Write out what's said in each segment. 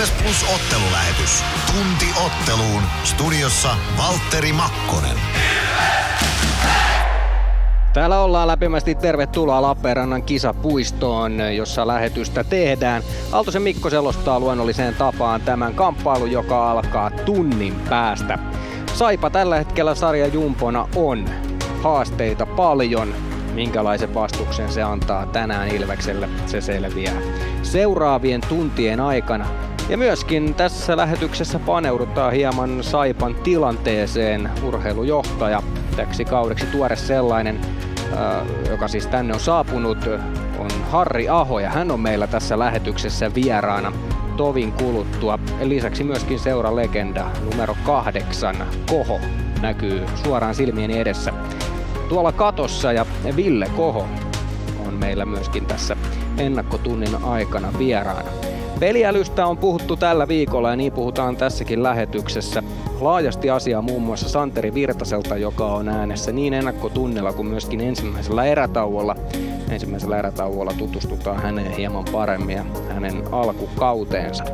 Ilves Plus ottelulähetys. Tunti otteluun. Studiossa Valtteri Makkonen. Täällä ollaan lämpimästi tervetuloa Lappeenrannan kisapuistoon, jossa lähetystä tehdään. Aaltosen Mikko selostaa luonnolliseen tapaan tämän kamppailun, joka alkaa tunnin päästä. Saipa tällä hetkellä sarja jumpona on. Haasteita paljon. Minkälaisen vastuksen se antaa tänään Ilvekselle, se selviää seuraavien tuntien aikana. Ja myöskin tässä lähetyksessä paneudutaan hieman Saipan tilanteeseen. Urheilujohtaja, täksi kaudeksi tuore sellainen, joka siis tänne on saapunut, on Harri Aho ja hän on meillä tässä lähetyksessä vieraana tovin kuluttua. Lisäksi myöskin seura legenda numero kahdeksan, Koho, näkyy suoraan silmieni edessä tuolla katossa ja Ville Koho on meillä myöskin tässä ennakkotunnin aikana vieraana. Peliälystä on puhuttu tällä viikolla ja niin puhutaan tässäkin lähetyksessä. Laajasti asiaa muun muassa Santeri Virtaselta, joka on äänessä niin ennakkotunnilla kuin myöskin ensimmäisellä erätauolla. Ensimmäisellä erätauolla tutustutaan häneen hieman paremmin ja hänen alkukauteensa.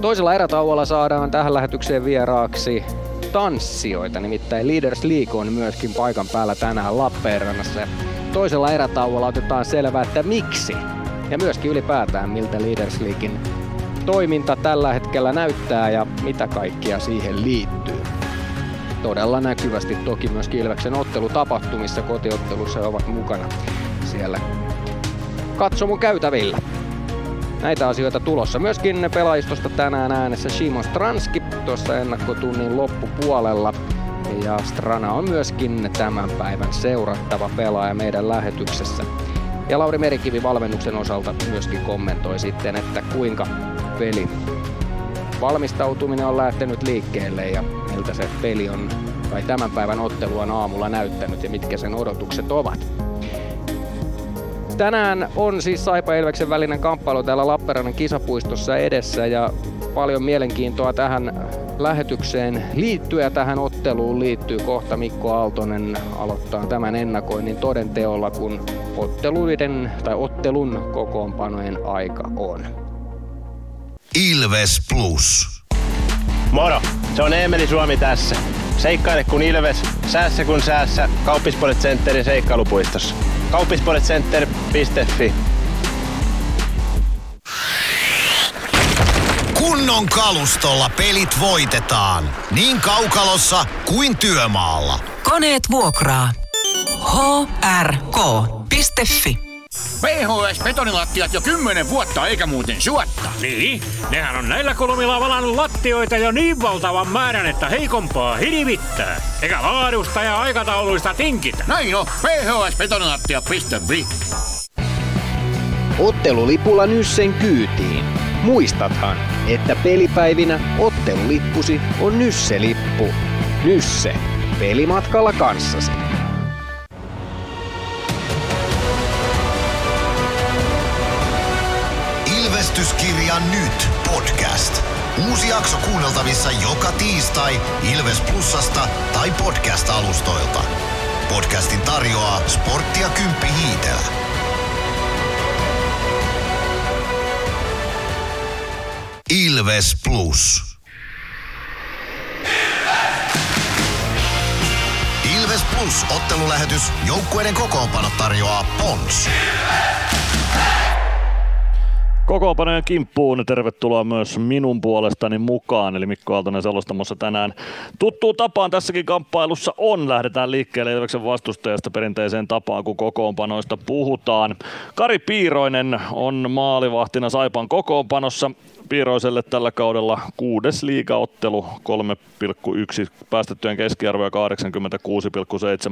Toisella erätauolla saadaan tähän lähetykseen vieraaksi tanssijoita, nimittäin Leaders League on myöskin paikan päällä tänään Lappeenrannassa. Toisella erätauolla otetaan selvää, että miksi ja myöskin ylipäätään miltä Leaders Leaguein toiminta tällä hetkellä näyttää ja mitä kaikkia siihen liittyy. Todella näkyvästi toki myös Ilveksen ottelutapahtumissa kotiottelussa ovat mukana siellä katsomun käytävillä. Näitä asioita tulossa. Myöskin pelaajistosta tänään äänessä Shimon Stranski tuossa ennakkotunnin loppupuolella. Ja Strana on myöskin tämän päivän seurattava pelaaja meidän lähetyksessä. Ja Lauri Merikivi valmennuksen osalta myöskin kommentoi sitten, että kuinka peli valmistautuminen on lähtenyt liikkeelle ja miltä se peli on tai tämän päivän ottelu on aamulla näyttänyt ja mitkä sen odotukset ovat. Tänään on siis Saipa Ilveksen välinen kamppailu täällä Lappeenrannan kisapuistossa edessä ja paljon mielenkiintoa tähän lähetykseen liittyy ja tähän otteluun liittyy kohta Mikko Aaltonen aloittaa tämän ennakoinnin todenteolla, kun otteluiden tai ottelun kokoonpanojen aika on. Ilves Plus. Moro, se on Eemeli Suomi tässä. Seikkaile kun Ilves, säässä kun säässä. Kauppispoilet Centerin seikkailupuistossa. Kauppispoiletcenter.fi Kunnon kalustolla pelit voitetaan. Niin kaukalossa kuin työmaalla. Koneet vuokraa. hrk.fi PHS betonilattiat jo kymmenen vuotta eikä muuten suotta. Niin, nehän on näillä kolmilla valannut lattioita jo niin valtavan määrän, että heikompaa hirvittää. Eikä laadusta ja aikatauluista tinkitä. Näin on, phsbetonilattia.fi Ottelulipulla Nyssen kyytiin. Muistathan, että pelipäivinä ottelulippusi on Nysse-lippu. Nysse. Pelimatkalla kanssasi. Ilvestyskirja nyt podcast. Uusi jakso kuunneltavissa joka tiistai Ilves Plusasta tai podcast-alustoilta. Podcastin tarjoaa sporttia Kymppi Hiitelä. Ilves Plus. Ilves Plus ottelulähetys. Joukkueiden kokoonpano tarjoaa Pons. Kokoonpanojen kimppuun tervetuloa myös minun puolestani mukaan, eli Mikko Aaltonen selostamossa tänään. Tuttuu tapaan tässäkin kamppailussa on. Lähdetään liikkeelle Ilveksen vastustajasta perinteiseen tapaan, kun kokoonpanoista puhutaan. Kari Piiroinen on maalivahtina Saipan kokoonpanossa. Piiroiselle tällä kaudella kuudes liigaottelu, 3,1 päästettyjen keskiarvo ja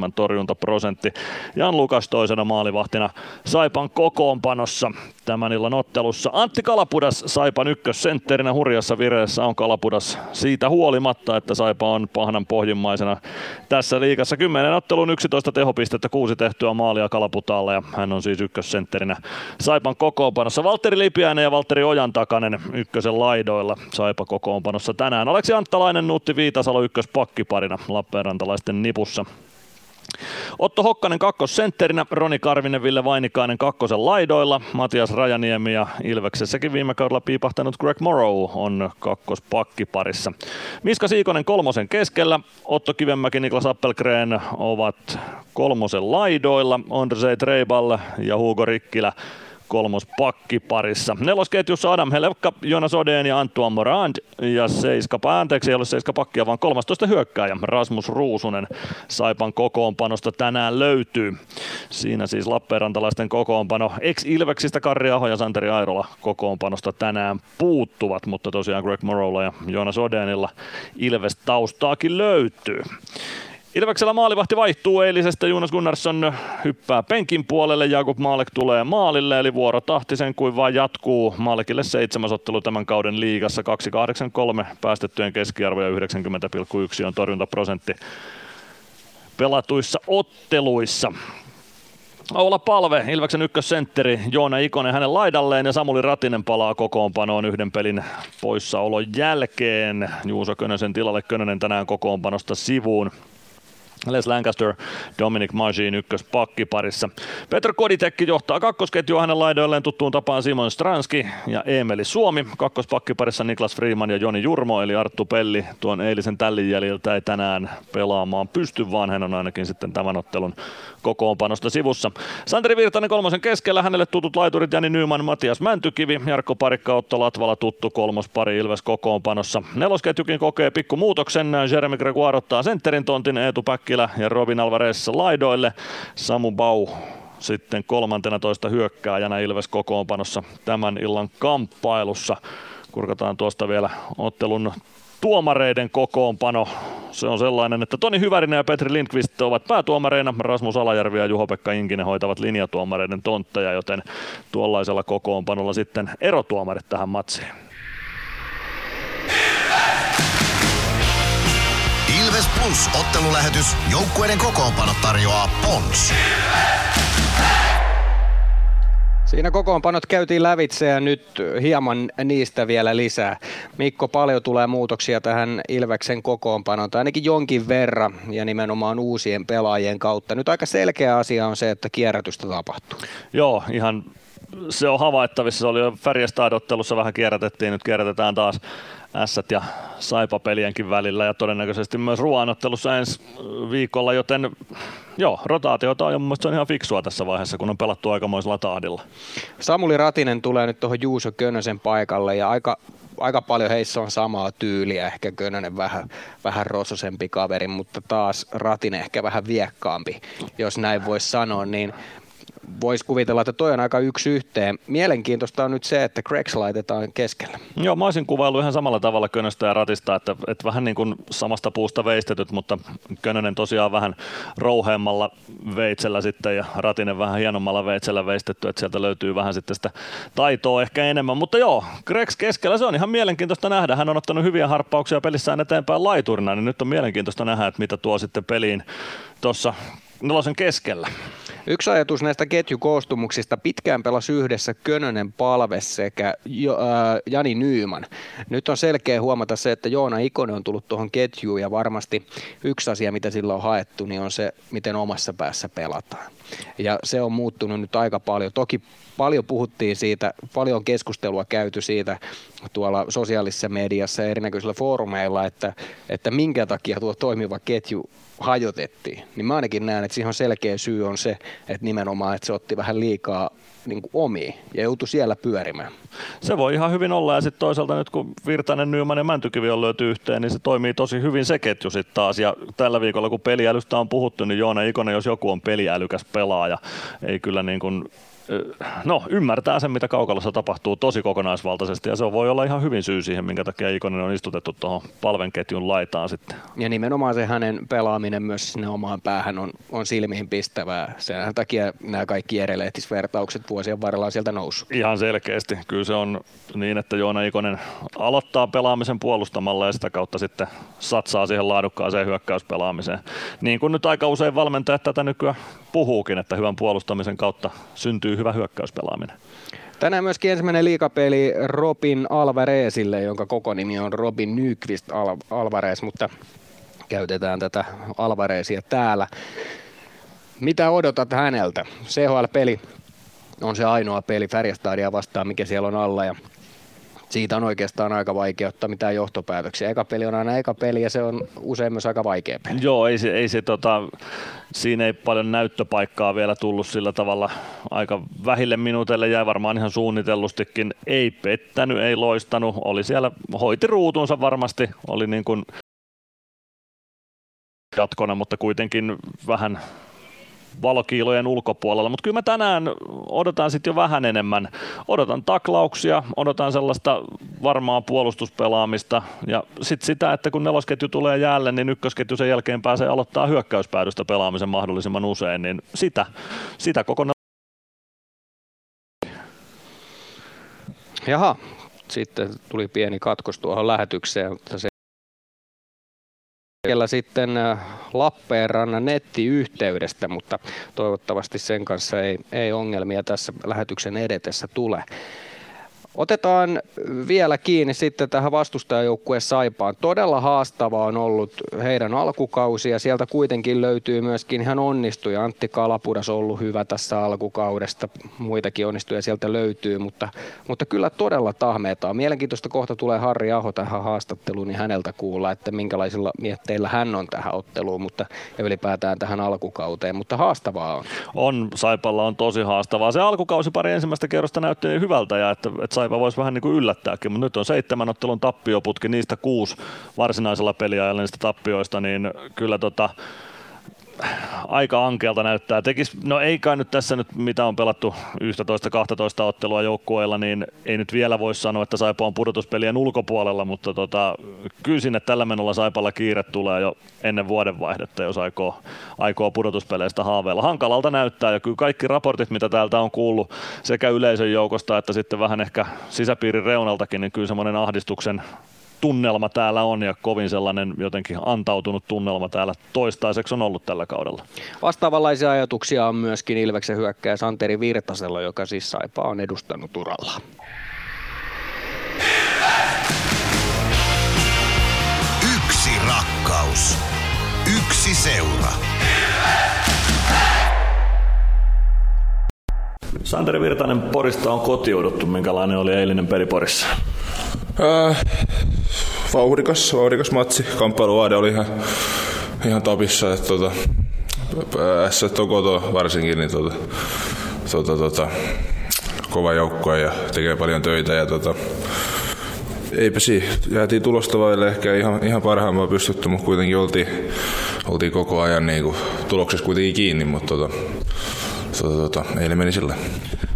86,7 torjuntaprosentti. Jan Lukas toisena maalivahtina Saipan kokoonpanossa tämän illan ottelussa. Antti Kalapudas Saipan ykkössentterinä hurjassa vireessä on Kalapudas siitä huolimatta, että Saipa on pahnan pohjimmaisena tässä liigassa. 10 ottelun 11 tehopistettä, kuusi tehtyä maalia Kalaputaalle ja hän on siis ykkössentterinä Saipan kokoonpanossa. Valtteri Lipiäinen ja Valtteri Ojan takainen ykkösen laidoilla Saipa kokoonpanossa tänään. Aleksi Anttalainen, Nuutti Viitasalo ykköspakkiparina Lappeenrantalaisten nipussa. Otto Hokkanen kakkosentterinä, Roni Karvinen, Ville Vainikainen kakkosen laidoilla, Matias Rajaniemi ja Ilveksessäkin viime kaudella piipahtanut Greg Morrow on kakkospakkiparissa. Miska Siikonen kolmosen keskellä, Otto Kivenmäki, Niklas Appelgren ovat kolmosen laidoilla, Ondrzej Treibal ja Hugo Rikkilä kolmos parissa. Nelosketjussa Adam Helevka, Jonas Odeen ja Antoine Morand ja seiska, anteeksi ei ole seiska pakkia, vaan 13 hyökkääjä Rasmus Ruusunen Saipan kokoonpanosta tänään löytyy. Siinä siis Lappeenrantalaisten kokoonpano. Ex-Ilveksistä Karri Aho ja Santeri Airola kokoonpanosta tänään puuttuvat, mutta tosiaan Greg Morrowlla ja Jonas Odenilla Ilves taustaakin löytyy. Ilveksellä maalivahti vaihtuu eilisestä. Jonas Gunnarsson hyppää penkin puolelle. Jakub Maalek tulee maalille, eli vuoro sen kuin vaan jatkuu. Maalekille seitsemäs ottelu tämän kauden liigassa. 2,83 päästettyjen keskiarvo ja 90,1 on torjuntaprosentti pelatuissa otteluissa. Oula Palve, Ilveksen ykkössentteri, Joona Ikonen hänen laidalleen ja Samuli Ratinen palaa kokoonpanoon yhden pelin poissaolon jälkeen. Juuso Könösen tilalle Könönen tänään kokoonpanosta sivuun. Les Lancaster, Dominic Magin ykköspakkiparissa. Petr Koditekki johtaa kakkosketjua hänen laidoilleen tuttuun tapaan Simon Stranski ja Emeli Suomi. Kakkospakkiparissa Niklas Freeman ja Joni Jurmo, eli Arttu Pelli tuon eilisen tällin jäljiltä ei tänään pelaamaan pysty, vaan hän on ainakin sitten tämän ottelun kokoonpanosta sivussa. Santeri Virtanen kolmosen keskellä, hänelle tutut laiturit Jani Nyman, Matias Mäntykivi, Jarkko Parikka, Otto Latvala tuttu kolmos pari Ilves kokoonpanossa. Nelosketjukin kokee pikku muutoksen, Jeremy Gregoire ottaa sentterin tontin, Eetu Päkkilä ja Robin Alvarez laidoille, Samu Bau sitten 13 hyökkääjänä Ilves kokoonpanossa tämän illan kamppailussa. Kurkataan tuosta vielä ottelun tuomareiden kokoonpano. Se on sellainen, että Toni Hyvärinen ja Petri Lindqvist ovat päätuomareina, Rasmus Alajärvi ja Juho-Pekka Inkinen hoitavat linjatuomareiden tontteja, joten tuollaisella kokoonpanolla sitten erotuomarit tähän matsiin. Plus ottelulähetys. Joukkueiden kokoonpano tarjoaa Pons. Siinä kokoonpanot käytiin lävitse ja nyt hieman niistä vielä lisää. Mikko, paljon tulee muutoksia tähän Ilveksen kokoonpanoon, tai ainakin jonkin verran, ja nimenomaan uusien pelaajien kautta. Nyt aika selkeä asia on se, että kierrätystä tapahtuu. Joo, ihan se on havaittavissa. Se oli jo Färjestad-ottelussa vähän kierrätettiin, nyt kierrätetään taas Ässät ja Saipa-pelienkin välillä ja todennäköisesti myös ruoanottelussa ensi viikolla, joten joo, rotaatiota on, mun on ihan fiksua tässä vaiheessa, kun on pelattu aikamoisella tahdilla. Samuli Ratinen tulee nyt tuohon Juuso Könösen paikalle ja aika aika paljon heissä on samaa tyyliä, ehkä Könönen vähän, vähän rososempi kaveri, mutta taas Ratin ehkä vähän viekkaampi, jos näin voisi sanoa, niin voisi kuvitella, että toi on aika yksi yhteen. Mielenkiintoista on nyt se, että Gregs laitetaan keskellä. Joo, mä olisin kuvailu ihan samalla tavalla Könöstä ja Ratista, että, että vähän niin kuin samasta puusta veistetyt, mutta Könönen tosiaan vähän rouheemmalla veitsellä sitten ja Ratinen vähän hienommalla veitsellä veistetty, että sieltä löytyy vähän sitten sitä taitoa ehkä enemmän. Mutta joo, Gregs keskellä, se on ihan mielenkiintoista nähdä. Hän on ottanut hyviä harppauksia pelissään eteenpäin laiturina, niin nyt on mielenkiintoista nähdä, että mitä tuo sitten peliin tuossa nelosen keskellä. Yksi ajatus näistä ketjukoostumuksista. Pitkään pelasi yhdessä Könönen Palve sekä jo, äh, Jani Nyyman. Nyt on selkeä huomata se, että Joona Ikonen on tullut tuohon ketjuun ja varmasti yksi asia, mitä sillä on haettu, niin on se, miten omassa päässä pelataan. Ja se on muuttunut nyt aika paljon. Toki paljon puhuttiin siitä, paljon keskustelua käyty siitä tuolla sosiaalisessa mediassa ja erinäköisillä foorumeilla, että, että minkä takia tuo toimiva ketju hajotettiin. Niin mä ainakin näen, että siihen selkeä syy on se, että nimenomaan, että se otti vähän liikaa niin kuin omiin ja joutui siellä pyörimään. Se voi ihan hyvin olla ja sitten toisaalta nyt kun Virtanen, Nyman ja Mäntykivi on löyty yhteen, niin se toimii tosi hyvin se ketju sitten taas ja tällä viikolla kun peliälystä on puhuttu, niin Joona Ikonen, jos joku on peliälykäs pelaaja, ei kyllä niin kuin no, ymmärtää sen, mitä kaukalossa tapahtuu tosi kokonaisvaltaisesti ja se voi olla ihan hyvin syy siihen, minkä takia Ikonen on istutettu tuohon palvenketjun laitaan sitten. Ja nimenomaan se hänen pelaaminen myös sinne omaan päähän on, on silmiin pistävää. Sen takia nämä kaikki erelehtisvertaukset vuosien varrella on sieltä noussut. Ihan selkeästi. Kyllä se on niin, että Joona Ikonen aloittaa pelaamisen puolustamalla ja sitä kautta sitten satsaa siihen laadukkaaseen hyökkäyspelaamiseen. Niin kuin nyt aika usein valmentajat tätä nykyään puhuukin, että hyvän puolustamisen kautta syntyy hyvä hyökkäyspelaaminen. Tänään myöskin ensimmäinen liikapeli Robin Alvarezille, jonka koko nimi on Robin Nyqvist Al- Alvarez, mutta käytetään tätä Alvarezia täällä. Mitä odotat häneltä? CHL-peli on se ainoa peli Färjestadia vastaan, mikä siellä on alla ja siitä on oikeastaan aika vaikea ottaa mitään johtopäätöksiä. Eka peli on aina eka peli ja se on usein myös aika vaikea peli. Joo, ei se, ei se tota, siinä ei paljon näyttöpaikkaa vielä tullut sillä tavalla aika vähille minuuteille, jäi varmaan ihan suunnitellustikin, ei pettänyt, ei loistanut, oli siellä, hoiti ruutunsa varmasti, oli niin kuin jatkona, mutta kuitenkin vähän valokiilojen ulkopuolella, mutta kyllä mä tänään odotan sitten jo vähän enemmän. Odotan taklauksia, odotan sellaista varmaa puolustuspelaamista ja sitten sitä, että kun nelosketju tulee jäälle, niin ykkösketju sen jälkeen pääsee aloittaa hyökkäyspäädystä pelaamisen mahdollisimman usein, niin sitä, sitä koko Jaha, sitten tuli pieni katkos tuohon lähetykseen, mutta se hetkellä sitten äh, Lappeenrannan nettiyhteydestä, mutta toivottavasti sen kanssa ei, ei ongelmia tässä lähetyksen edetessä tule. Otetaan vielä kiinni sitten tähän vastustajajoukkueen Saipaan. Todella haastava on ollut heidän alkukausi ja sieltä kuitenkin löytyy myöskin ihan onnistuja. Antti Kalapudas on ollut hyvä tässä alkukaudesta. Muitakin onnistuja sieltä löytyy, mutta, mutta kyllä todella tahmeeta on. Mielenkiintoista kohta tulee Harri Aho tähän haastatteluun, niin häneltä kuulla, että minkälaisilla mietteillä hän on tähän otteluun mutta, ja ylipäätään tähän alkukauteen, mutta haastavaa on. On, Saipalla on tosi haastavaa. Se alkukausi pari ensimmäistä kerrosta näytti hyvältä ja että, että Saipa voisi vähän niin kuin yllättääkin, mutta nyt on seitsemän ottelun tappioputki, niistä kuusi varsinaisella peliajalla niistä tappioista, niin kyllä tota, aika ankealta näyttää. Tekis, no ei kai nyt tässä nyt, mitä on pelattu 11-12 ottelua joukkueilla, niin ei nyt vielä voi sanoa, että Saipa on pudotuspelien ulkopuolella, mutta tota, kyllä sinne tällä menolla Saipalla kiire tulee jo ennen vuodenvaihdetta, jos aikoo, aikoo pudotuspeleistä haaveilla. Hankalalta näyttää ja kyllä kaikki raportit, mitä täältä on kuullut sekä yleisön joukosta että sitten vähän ehkä sisäpiirin reunaltakin, niin kyllä semmoinen ahdistuksen tunnelma täällä on ja kovin sellainen jotenkin antautunut tunnelma täällä toistaiseksi on ollut tällä kaudella. Vastaavanlaisia ajatuksia on myöskin Ilveksen hyökkäjä Santeri Virtasella, joka siis Saipa on edustanut uralla. Yksi rakkaus. Yksi seura. Santeri Virtanen Porista on kotiuduttu. Minkälainen oli eilinen peli Porissa? Äh, vauhdikas, vauhdikas matsi. Kamppailuvaade oli ihan, ihan tapissa. Että, tota, S Tokoto varsinkin, niin tota, tota, tota, kova joukkue ja tekee paljon töitä. Ja, tota, eipä siinä, jäätiin tulosta vaille ehkä ihan, ihan parhaimmalla pystytty, mutta kuitenkin oltiin, oltiin koko ajan niin kuin, tuloksessa kuitenkin kiinni, mutta tota, tota, tota, eilen meni sillä.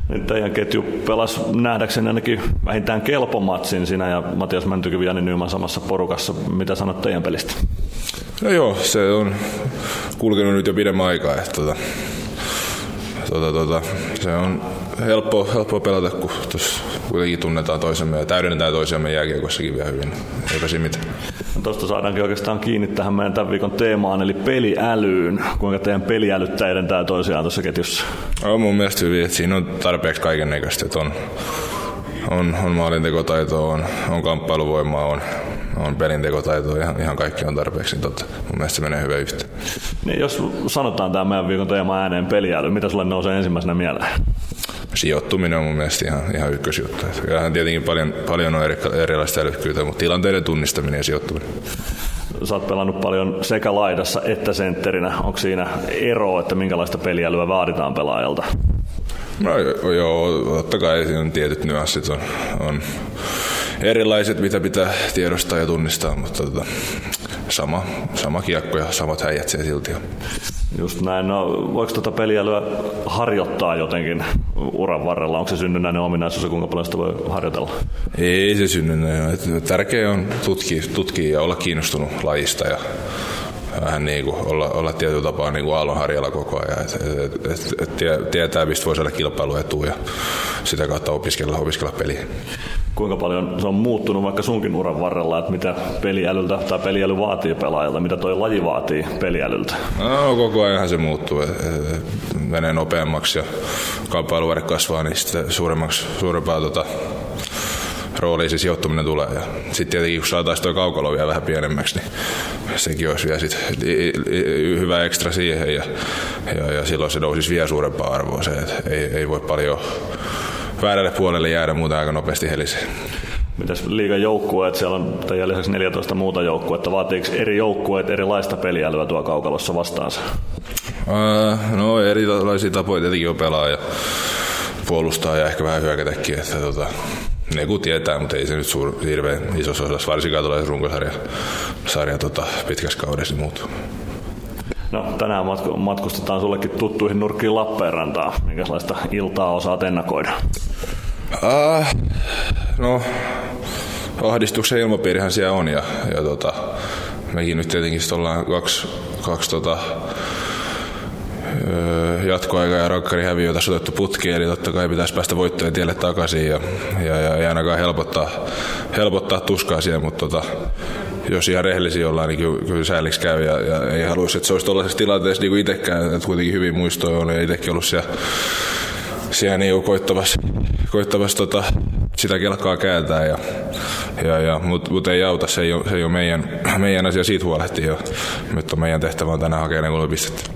Nyt teidän ketju pelasi nähdäkseni ainakin vähintään kelpomatsin sinä ja Matias Mäntykivi Jani Nyman samassa porukassa. Mitä sanot teidän pelistä? No joo, se on kulkenut nyt jo pidemmän aikaa. Että, tota, tota, tota, se on helppo, helppo pelata, kun tuossa kuitenkin tunnetaan toisemme ja täydennetään toisiamme jääkiekossakin vielä hyvin. Eipä siinä mitään. No Tuosta saadaankin oikeastaan kiinni tähän meidän tämän viikon teemaan, eli peliälyyn. Kuinka teidän peliälyt täydentää toisiaan tuossa ketjussa? On mun mielestä hyvin, että siinä on tarpeeksi kaiken näköistä. On, on, on maalintekotaitoa, on, on kamppailuvoimaa, on, on pelintekotaitoa, ihan, ihan kaikki on tarpeeksi. Niin totta. Mun mielestä se menee hyvin yhteen. Niin jos sanotaan tämä meidän viikon teema ääneen peliäly, mitä sulle nousee ensimmäisenä mieleen? Sijoittuminen on mun mielestä ihan, ihan ykkösjuttu. Kyllähän tietenkin paljon, paljon on eri, erilaista älykkyyttä, mutta tilanteiden tunnistaminen ja sijoittuminen. Sä oot pelannut paljon sekä laidassa että sentterinä. Onko siinä ero, että minkälaista peliälyä vaaditaan pelaajalta? No jo- joo, totta kai siinä on tietyt nyanssit on, on erilaiset, mitä pitää tiedostaa ja tunnistaa, mutta tota, sama, sama kiekko ja samat häijät siellä silti on. Just näin. No, voiko tuota peliälyä harjoittaa jotenkin uran varrella? Onko se synnynnäinen ominaisuus ja kuinka paljon sitä voi harjoitella? Ei se synny näin. Et Tärkeää on tutkia, tutkia ja olla kiinnostunut lajista ja vähän niin kuin olla, olla tietyllä tapaa niin kuin aallonharjalla koko ajan. Et, et, et, et tie- tietää, mistä voi saada kilpailuetua ja sitä kautta opiskella, opiskella peliä. Kuinka paljon se on muuttunut vaikka sunkin uran varrella, että mitä peliälyltä tai peliäly vaatii pelaajalta, mitä toi laji vaatii peliälyltä? No, koko ajan se muuttuu. Menee nopeammaksi ja kamppailuvuodet kasvaa, niin sitten suuremmaksi, suurempaa tota, rooliin se sijoittuminen tulee. Ja sitten tietenkin kun saataisiin tuo kaukalo vielä vähän pienemmäksi, niin sekin olisi vielä sit hyvä ekstra siihen ja, ja, ja silloin se nousisi vielä suurempaa arvoa se, että ei, ei voi paljon väärälle puolelle jäädä muuta aika nopeasti heliseen. Mitäs liigan joukkueet, siellä on tämän lisäksi 14 muuta joukkuetta, vaatiiko eri joukkueet erilaista peliälyä tuo kaukalossa vastaansa? Uh, no erilaisia tapoja tietenkin on pelaa ja puolustaa ja ehkä vähän hyökätäkin, että tota, ne kun tietää, mutta ei se nyt suur, hirveän isossa osassa, varsinkaan tulee runkosarja sarja, tota, pitkässä kaudessa muuttuu. No, tänään matkustetaan sullekin tuttuihin nurkkiin Lappeenrantaan. Minkälaista iltaa osaat ennakoida? Uh, no, ahdistuksen ilmapiirihän siellä on ja, ja tota, mekin nyt tietenkin ollaan kaksi, kaksi tota, jatkoaika ja rakkari häviö tässä otettu putki, eli totta kai pitäisi päästä voittojen tielle takaisin ja, ja, ja ei ainakaan helpottaa, helpottaa tuskaa siellä, mutta tota, jos ihan rehellisiä ollaan, niin kyllä, sääliksi käy ja, ja ei haluaisi, että se olisi tuollaisessa tilanteessa niin kuin itsekään, että kuitenkin hyvin muistoja on ja itsekin ollut siellä, siellä niin koittavassa, koittavassa tota, sitä kelkaa kääntää, ja, ja, ja, mutta mut ei auta, se ei ole, se ei ole meidän, meidän asia siitä huolehtia. On meidän tehtävä on tänään hakea ne kolme pistettä.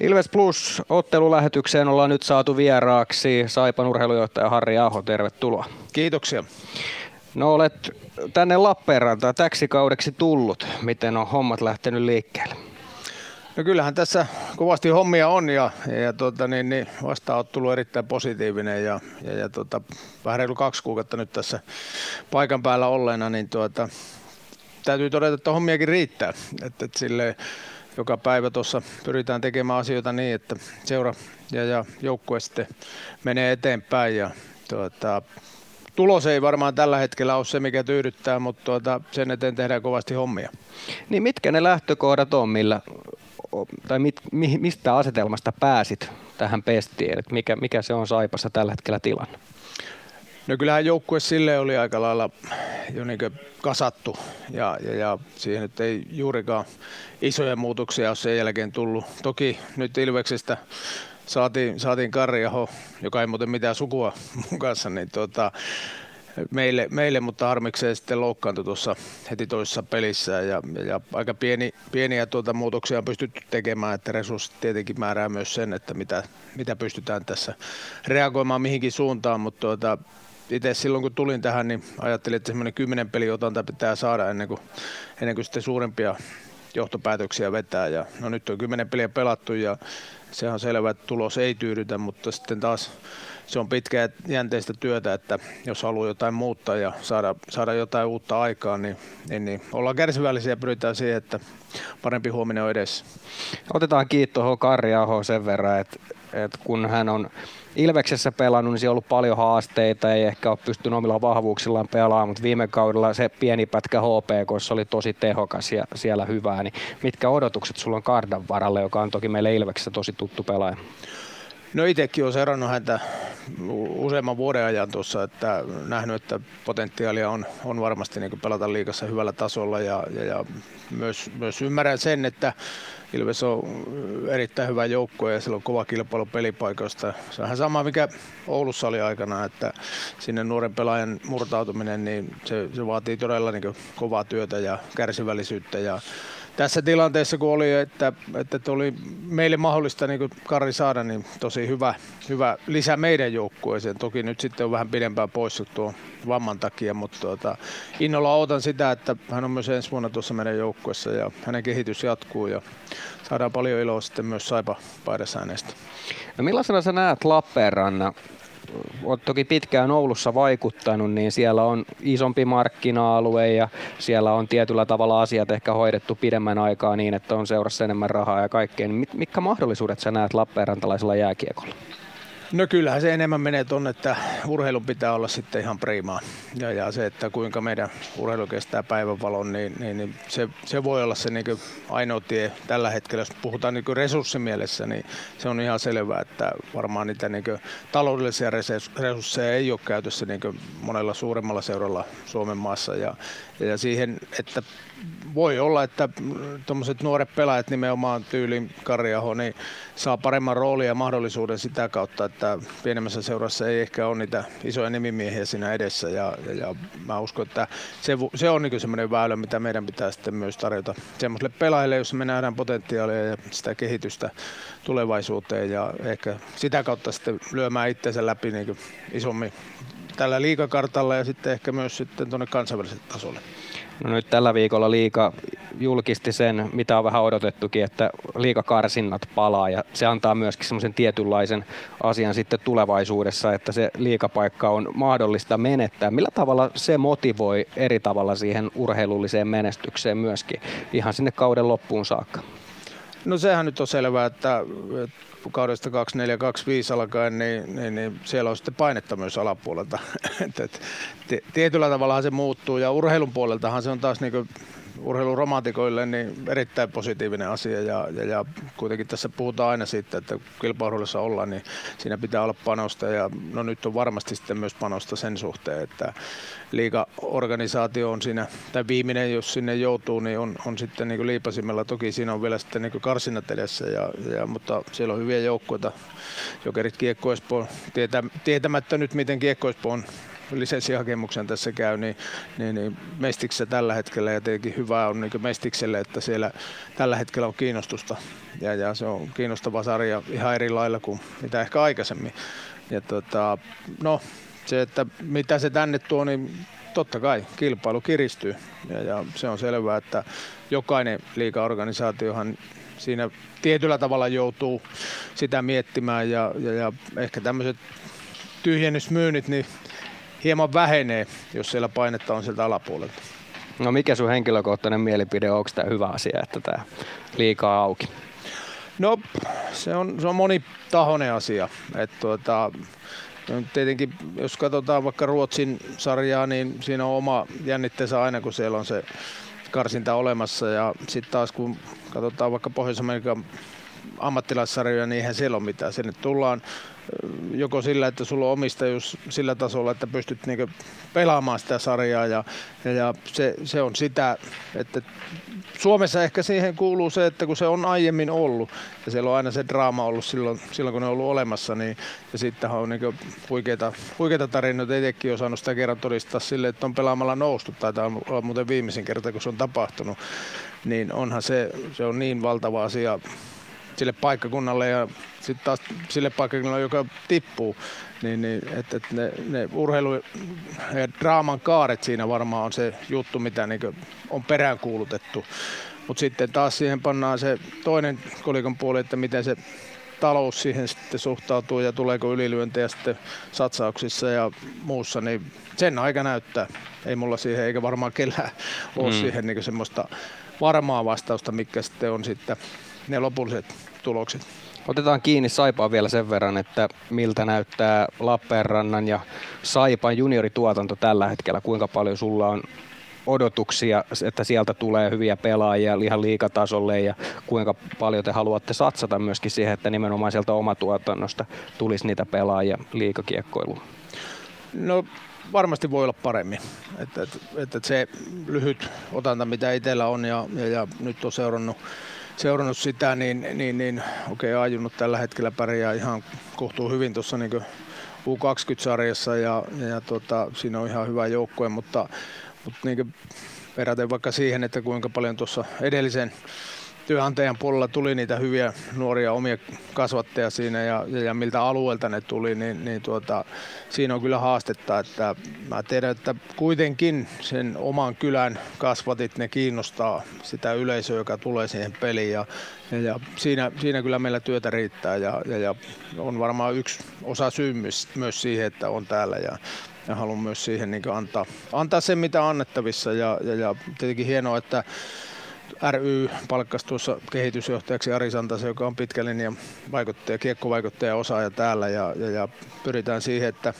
Ilves Plus ottelulähetykseen ollaan nyt saatu vieraaksi Saipan urheilujohtaja Harri Aho. Tervetuloa. Kiitoksia. No olet tänne Lappeenrantaan täksi kaudeksi tullut. Miten on hommat lähtenyt liikkeelle? No kyllähän tässä kovasti hommia on ja, ja, tota, niin, niin vastaanottelu on erittäin positiivinen ja, ja, ja tota, vähän reilu kaksi kuukautta nyt tässä paikan päällä olleena, niin tuota, täytyy todeta, että hommiakin riittää. Että, että silleen, joka päivä tuossa pyritään tekemään asioita niin, että seura ja, ja joukkue sitten menee eteenpäin ja tuota, tulos ei varmaan tällä hetkellä ole se, mikä tyydyttää, mutta tuota, sen eteen tehdään kovasti hommia. Niin mitkä ne lähtökohdat on, millä, tai mit, mistä asetelmasta pääsit tähän pestiin? mikä, mikä se on Saipassa tällä hetkellä tilanne? No kyllähän joukkue sille oli aika lailla jo niin kasattu ja, ja, ja siihen nyt ei juurikaan isoja muutoksia ole sen jälkeen tullut. Toki nyt Ilveksestä saatiin, saatiin Karjaho, joka ei muuten mitään sukua mun kanssa, niin tuota, meille, meille, mutta harmikseen sitten loukkaantui tuossa heti toisessa pelissä ja, ja aika pieni, pieniä tuota muutoksia on pystytty tekemään, että resurssit tietenkin määrää myös sen, että mitä, mitä pystytään tässä reagoimaan mihinkin suuntaan, mutta tuota, itse silloin kun tulin tähän, niin ajattelin, että semmoinen kymmenen otanta pitää saada ennen kuin, ennen kuin sitten suurempia johtopäätöksiä vetää. Ja, no nyt on kymmenen peliä pelattu ja se on selvä, että tulos ei tyydytä, mutta sitten taas se on pitkä jänteistä työtä, että jos haluaa jotain muuttaa ja saada, saada jotain uutta aikaa, niin, niin, niin ollaan kärsivällisiä ja pyritään siihen, että parempi huominen on edessä. Otetaan kiinni tuohon Karri Aho sen verran, että, että kun hän on Ilveksessä pelannut, niin siellä on ollut paljon haasteita, ei ehkä ole pystynyt omilla vahvuuksillaan pelaamaan, mutta viime kaudella se pieni pätkä HPK oli tosi tehokas ja siellä hyvää, niin mitkä odotukset sulla on Kardan varalle, joka on toki meille Ilveksessä tosi tuttu pelaaja? No itsekin olen seurannut häntä useamman vuoden ajan tuossa, että nähnyt, että potentiaalia on, on varmasti niin pelata liikassa hyvällä tasolla ja, ja, ja myös, myös ymmärrän sen, että Ilves on erittäin hyvä joukkue ja sillä on kova kilpailu pelipaikoista. Se on vähän sama, mikä Oulussa oli aikana, että sinne nuoren pelaajan murtautuminen, niin se, se vaatii todella niin kovaa työtä ja kärsivällisyyttä ja tässä tilanteessa kun oli, että, että oli meille mahdollista niin kuin Kari saada, niin tosi hyvä, hyvä lisä meidän joukkueeseen. Toki nyt sitten on vähän pidempään pois tuo vamman takia, mutta tuota, innolla odotan sitä, että hän on myös ensi vuonna tuossa meidän joukkueessa ja hänen kehitys jatkuu ja saadaan paljon iloa sitten myös Saipa paidassa hänestä. No millaisena sä näet Lappeenrannan olet toki pitkään Oulussa vaikuttanut, niin siellä on isompi markkina-alue ja siellä on tietyllä tavalla asiat ehkä hoidettu pidemmän aikaa niin, että on seurassa enemmän rahaa ja kaikkea. Niin mitkä mahdollisuudet sä näet Lappeenrantalaisella jääkiekolla? No kyllähän se enemmän menee tuonne, että urheilun pitää olla sitten ihan priimaa. Ja, ja se, että kuinka meidän urheilu kestää päivänvalon, niin, niin, niin se, se, voi olla se niin ainoa tie tällä hetkellä. Jos puhutaan niin resurssimielessä, niin se on ihan selvää, että varmaan niitä niin taloudellisia resursseja ei ole käytössä niin monella suuremmalla seuralla Suomen maassa. Ja, ja siihen, että voi olla, että tuommoiset nuoret pelaajat nimenomaan tyylin Karjaho, niin saa paremman roolin ja mahdollisuuden sitä kautta, että pienemmässä seurassa ei ehkä ole niitä isoja nimimiehiä siinä edessä. Ja, ja, ja mä uskon, että se, se on niin semmoinen väylä, mitä meidän pitää sitten myös tarjota semmoiselle pelaajille, jossa me nähdään potentiaalia ja sitä kehitystä tulevaisuuteen ja ehkä sitä kautta sitten lyömään itsensä läpi niin isommin tällä liikakartalla ja sitten ehkä myös sitten tuonne kansainväliselle tasolle. No nyt tällä viikolla liika julkisti sen, mitä on vähän odotettukin, että liikakarsinnat palaa ja se antaa myöskin semmoisen tietynlaisen asian sitten tulevaisuudessa, että se liikapaikka on mahdollista menettää. Millä tavalla se motivoi eri tavalla siihen urheilulliseen menestykseen myöskin ihan sinne kauden loppuun saakka? No sehän nyt on selvää, että, kaudesta 24-25 alkaen, niin, niin, niin, siellä on sitten painetta myös alapuolelta. et, et, tietyllä tavalla se muuttuu ja urheilun puoleltahan se on taas niin urheiluromantikoille niin erittäin positiivinen asia ja, ja, ja, kuitenkin tässä puhutaan aina siitä, että kilpailussa ollaan, niin siinä pitää olla panosta ja no nyt on varmasti sitten myös panosta sen suhteen, että liiga-organisaatio on siinä, tai viimeinen, jos sinne joutuu, niin on, on sitten niin liipasimella. Toki siinä on vielä sitten niin karsinat edessä, ja, ja, mutta siellä on hyviä joukkoita. Jokerit Kiekko Espoo, tietä, tietämättä nyt miten Kiekko on lisenssihakemuksen tässä käy, niin, niin, niin Mestiksessä tällä hetkellä ja tietenkin hyvää on niin Mestikselle, että siellä tällä hetkellä on kiinnostusta. Ja, ja se on kiinnostava sarja ihan eri lailla kuin mitä ehkä aikaisemmin. Ja tota, no, se, että mitä se tänne tuo, niin totta kai kilpailu kiristyy. Ja, ja se on selvää, että jokainen liikaorganisaatiohan siinä tietyllä tavalla joutuu sitä miettimään. Ja, ja, ja ehkä tämmöiset tyhjennysmyynnit niin hieman vähenee, jos siellä painetta on sieltä alapuolelta. No mikä sun henkilökohtainen mielipide on, onko tämä hyvä asia, että tämä liikaa auki? No se on, se on monitahoinen asia. että tuota, tietenkin, jos katsotaan vaikka Ruotsin sarjaa, niin siinä on oma jännitteensä aina, kun siellä on se karsinta olemassa. Ja sitten taas kun katsotaan vaikka Pohjois-Amerikan ammattilaissarjoja, niin eihän siellä ole mitään. Sinne tullaan joko sillä, että sulla on omistajuus sillä tasolla, että pystyt niinku pelaamaan sitä sarjaa ja, ja, ja se, se, on sitä, että Suomessa ehkä siihen kuuluu se, että kun se on aiemmin ollut ja siellä on aina se draama ollut silloin, silloin kun ne on ollut olemassa, niin ja sitten on niinku huikeita, huikeita tarinoita, itsekin on saanut sitä kerran todistaa sille, että on pelaamalla noustu, tai tämä on olla muuten viimeisin kerta, kun se on tapahtunut, niin onhan se, se on niin valtava asia sille paikkakunnalle ja sitten taas sille paikkakunnalle, joka tippuu, niin, niin että, että ne, ne urheilu ja draaman kaaret siinä varmaan on se juttu, mitä niin on peräänkuulutettu. Mutta sitten taas siihen pannaan se toinen kolikon puoli, että miten se talous siihen sitten suhtautuu ja tuleeko ylilyöntejä sitten satsauksissa ja muussa, niin sen aika näyttää. Ei mulla siihen eikä varmaan kellään ole mm. siihen niin semmoista varmaa vastausta, mikä sitten on sitten ne lopulliset tulokset. Otetaan kiinni Saipaan vielä sen verran, että miltä näyttää Lappeenrannan ja Saipan juniorituotanto tällä hetkellä. Kuinka paljon sulla on odotuksia, että sieltä tulee hyviä pelaajia ihan liikatasolle ja kuinka paljon te haluatte satsata myöskin siihen, että nimenomaan sieltä omatuotannosta tulisi niitä pelaajia liikakiekkoiluun? No varmasti voi olla paremmin. Että, että, että se lyhyt otanta, mitä itsellä on ja, ja, ja nyt on seurannut seurannut sitä, niin, niin, niin okei, okay, ajunnut tällä hetkellä pärjää ihan kohtuu hyvin tuossa niin U20-sarjassa ja, ja, ja tota, siinä on ihan hyvä joukkue, mutta, mutta niin verraten vaikka siihen, että kuinka paljon tuossa edellisen työnantajan puolella tuli niitä hyviä nuoria omia kasvattajia siinä ja, ja, ja miltä alueelta ne tuli, niin, niin tuota, siinä on kyllä haastetta, että mä tiedän, että kuitenkin sen oman kylän kasvatit, ne kiinnostaa sitä yleisöä, joka tulee siihen peliin ja, ja, ja siinä, siinä kyllä meillä työtä riittää ja, ja, ja on varmaan yksi osa syy myös, myös siihen, että on täällä ja, ja haluan myös siihen niin antaa, antaa sen, mitä annettavissa ja, ja, ja tietenkin hienoa, että ry palkkasi tuossa kehitysjohtajaksi Ari Santasen, joka on pitkä linja vaikuttaja, kiekkovaikuttaja osaaja täällä ja, ja, ja pyritään siihen, että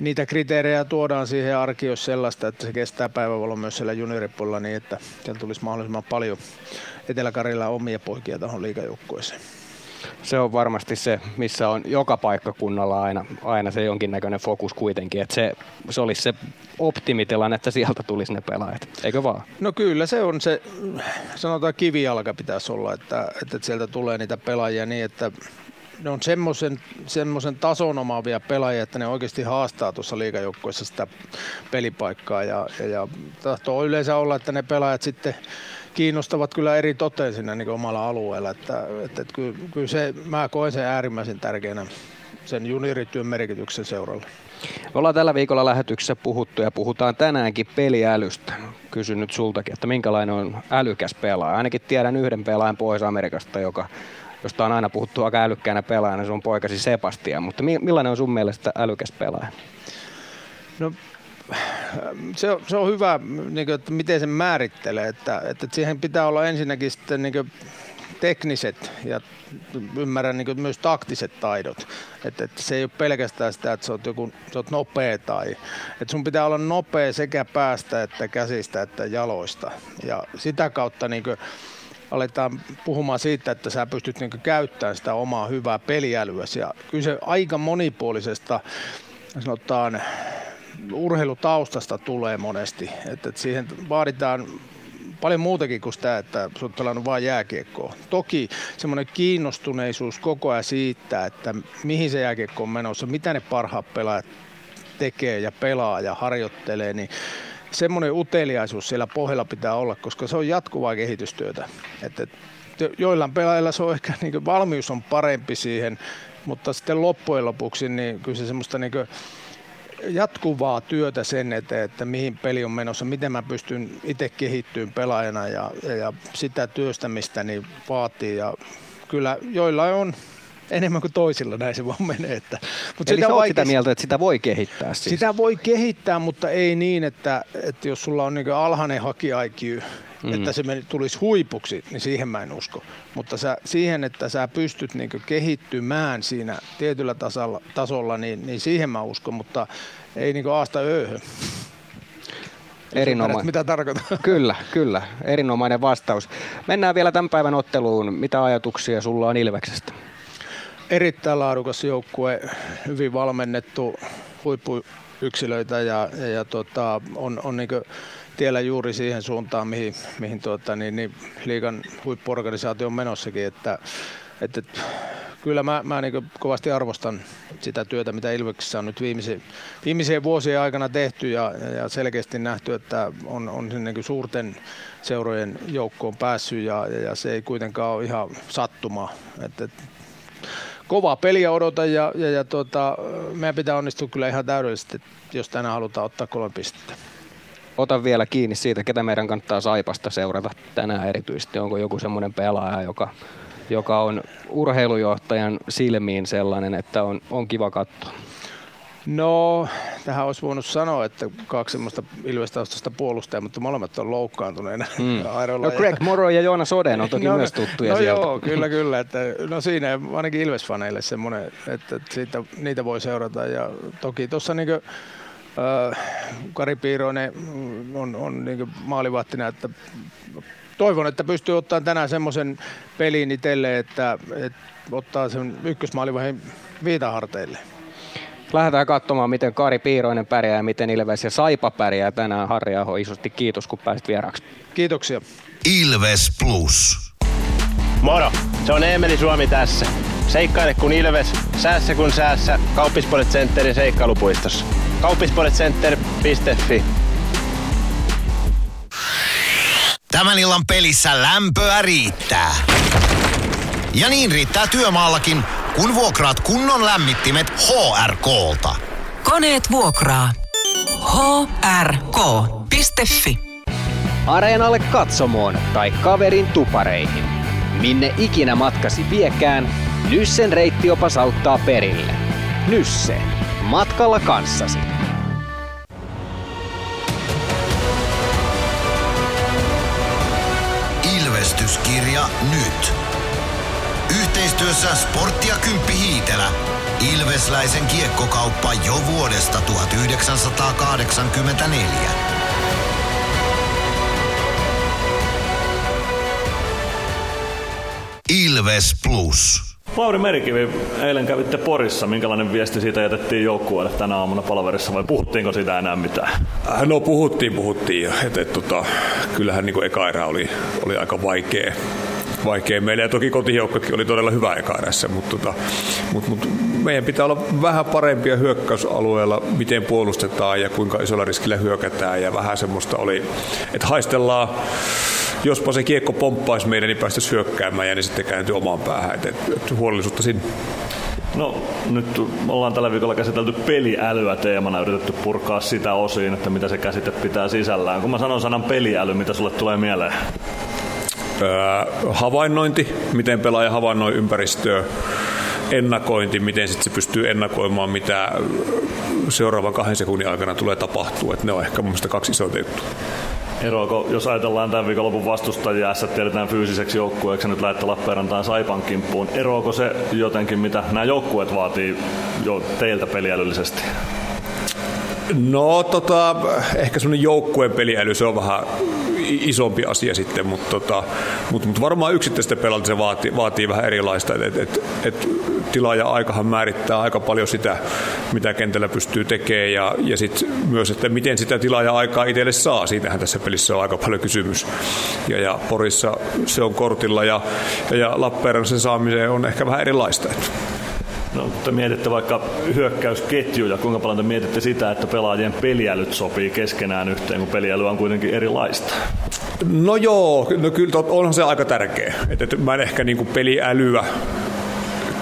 niitä kriteerejä tuodaan siihen arki, jos sellaista, että se kestää päivävalon myös siellä junioripuolella niin, että siellä tulisi mahdollisimman paljon etelä omia poikia tuohon liikajoukkueeseen se on varmasti se, missä on joka paikkakunnalla aina, aina se jonkinnäköinen fokus kuitenkin, että se, se olisi se optimitilanne, että sieltä tulisi ne pelaajat, eikö vaan? No kyllä se on se, sanotaan kivijalka pitäisi olla, että, että sieltä tulee niitä pelaajia niin, että ne on semmoisen, semmoisen tason omaavia pelaajia, että ne oikeasti haastaa tuossa liikajoukkueessa sitä pelipaikkaa ja, ja, ja tahtoo yleensä olla, että ne pelaajat sitten kiinnostavat kyllä eri toteen siinä niin omalla alueella. Että, että, että kyllä, kyllä se, mä koen sen äärimmäisen tärkeänä sen juniorityön merkityksen seuralla. Me ollaan tällä viikolla lähetyksessä puhuttu ja puhutaan tänäänkin peliälystä. Kysyn nyt sultakin, että minkälainen on älykäs pelaaja. Ainakin tiedän yhden pelaajan Pohjois-Amerikasta, joka, josta on aina puhuttu aika älykkäänä pelaajana, se on poikasi Sebastian. Mutta millainen on sun mielestä älykäs pelaaja? No se, on, se on hyvä, niin kuin, että miten se määrittelee, että, että siihen pitää olla ensinnäkin sitten niin kuin, tekniset ja ymmärrän niin myös taktiset taidot. Että, että se ei ole pelkästään sitä, että sä oot, joku, sä oot nopea tai... Että sun pitää olla nopea sekä päästä että käsistä että jaloista. Ja sitä kautta niin kuin, aletaan puhumaan siitä, että sä pystyt niin käyttämään sitä omaa hyvää peliälyäsi. Ja kyllä se aika monipuolisesta sanotaan urheilutaustasta tulee monesti. Että, siihen vaaditaan paljon muutakin kuin sitä, että sä oot pelannut vain jääkiekkoa. Toki semmoinen kiinnostuneisuus koko ajan siitä, että mihin se jääkiekko on menossa, mitä ne parhaat pelaajat tekee ja pelaa ja harjoittelee, niin semmoinen uteliaisuus siellä pohjalla pitää olla, koska se on jatkuvaa kehitystyötä. Että, joillain pelaajilla se on ehkä niin valmius on parempi siihen, mutta sitten loppujen lopuksi niin kyllä se semmoista niin jatkuvaa työtä sen eteen, että mihin peli on menossa, miten mä pystyn itse kehittymään pelaajana ja, ja, sitä työstämistä niin vaatii. Ja kyllä joilla on enemmän kuin toisilla, näin se vaan menee. Että, mutta Eli sitä, vaikea... sitä mieltä, että sitä voi kehittää siis? Sitä voi kehittää, mutta ei niin, että, että jos sulla on niin alhainen haki-IQ, mm. että se tulisi huipuksi, niin siihen mä en usko. Mutta sä, siihen, että sä pystyt niin kehittymään siinä tietyllä tasolla, tasolla niin, niin siihen mä uskon, mutta ei niin aasta ööhön. Erinomainen. Mitä tarkoitan? Kyllä, kyllä. Erinomainen vastaus. Mennään vielä tämän päivän otteluun. Mitä ajatuksia sulla on Ilveksestä? Erittäin laadukas joukkue, hyvin valmennettu huippuyksilöitä ja, ja, ja tota, on, on niin tiellä juuri siihen suuntaan, mihin, mihin tuota, niin, niin liigan huippuorganisaatio on menossakin. Että, että, kyllä mä, mä niin kovasti arvostan sitä työtä, mitä Ilveksessä on nyt viimeisen, viimeisien vuosien aikana tehty ja, ja selkeästi nähty, että on, on niin suurten seurojen joukkoon päässyt ja, ja, ja se ei kuitenkaan ole ihan sattuma. Että, kova peliä odotan ja, ja, ja tuota, meidän pitää onnistua kyllä ihan täydellisesti, jos tänään halutaan ottaa kolme pistettä. Ota vielä kiinni siitä, ketä meidän kannattaa Saipasta seurata tänään erityisesti. Onko joku semmoinen pelaaja, joka, joka on urheilujohtajan silmiin sellainen, että on, on kiva katsoa? No, tähän olisi voinut sanoa, että kaksi semmoista ilvestaustasta puolustajaa, mutta molemmat on loukkaantuneena. Mm. no Greg Morrow ja Joona Soden on toki no, myös tuttuja no sieltä. joo, kyllä, kyllä. Että, no siinä ainakin Ilves-faneille semmoinen, että, että siitä, niitä voi seurata. Ja toki tuossa niin Kari Piiroinen on, on niin maalivahtina, että toivon, että pystyy ottaa tänään semmoisen pelin itselle, että, että ottaa sen ykkösmaalivahin viitaharteille. Lähdetään katsomaan, miten Kari Piiroinen pärjää ja miten Ilves ja Saipa pärjää tänään. Harri Aho, isosti kiitos, kun pääsit vieraaksi. Kiitoksia. Ilves Plus. Moro, se on Eemeli Suomi tässä. Seikkaile kun Ilves, säässä kun säässä. Kauppispoilet Centerin seikkailupuistossa. Kauppispoiletcenter.fi Tämän illan pelissä lämpöä riittää. Ja niin riittää työmaallakin, kun vuokraat kunnon lämmittimet HRK-lta. Koneet vuokraa. hrk.fi Areenalle katsomoon tai kaverin tupareihin. Minne ikinä matkasi viekään, Nyssen reittiopas auttaa perille. Nysse. Matkalla kanssasi. Ilvestyskirja nyt. Yhteistyössä Sportti ja Kymppi Hiitelä. Ilvesläisen kiekkokauppa jo vuodesta 1984. Ilves Plus. Lauri Merikivi, eilen kävitte Porissa. Minkälainen viesti siitä jätettiin joukkueelle tänä aamuna palaverissa vai puhuttiinko siitä enää mitään? Äh, No puhuttiin, puhuttiin. Et, et, tota, kyllähän niin eka erä oli, oli aika vaikea, vaikea meille. Ja toki kotijoukkokin oli todella hyvä eka mutta tota, mut, mut meidän pitää olla vähän parempia hyökkäysalueella, miten puolustetaan ja kuinka isolla riskillä hyökätään. Ja vähän semmoista oli, että haistellaan jospa se kiekko pomppaisi meidän, niin päästäisiin hyökkäämään ja ne sitten kääntyy omaan päähän. Et, et, et huolellisuutta sinne. No nyt ollaan tällä viikolla käsitelty peliälyä teemana, yritetty purkaa sitä osiin, että mitä se käsite pitää sisällään. Kun mä sanon sanan peliäly, mitä sulle tulee mieleen? Havainnointi, miten pelaaja havainnoi ympäristöä, ennakointi, miten sit se pystyy ennakoimaan, mitä seuraavan kahden sekunnin aikana tulee tapahtua. Et ne on ehkä mun mielestä kaksi isoa juttua. Eroako, jos ajatellaan tämän viikonlopun vastustajia, S tiedetään fyysiseksi joukkueeksi nyt lähdette Lappeenrantaan Saipan kimppuun. Eroako se jotenkin, mitä nämä joukkueet vaatii jo teiltä peliälyllisesti? No tota, ehkä semmoinen joukkueen peliäly, se on vähän isompi asia sitten, mutta, tota, mutta, mutta varmaan yksittäistä pelalta se vaatii, vaatii vähän erilaista. Et, et, et, et tila ja aikahan määrittää aika paljon sitä, mitä kentällä pystyy tekemään ja, ja sit myös, että miten sitä tilaa ja aikaa itselle saa. Siitähän tässä pelissä on aika paljon kysymys. Ja, ja Porissa se on kortilla ja, ja, ja saamiseen on ehkä vähän erilaista. No, te mietitte vaikka hyökkäysketjuja, kuinka paljon te mietitte sitä, että pelaajien peliälyt sopii keskenään yhteen, kun peliäly on kuitenkin erilaista? No joo, no kyllä onhan se aika tärkeä. Et, et mä en ehkä niinku peliälyä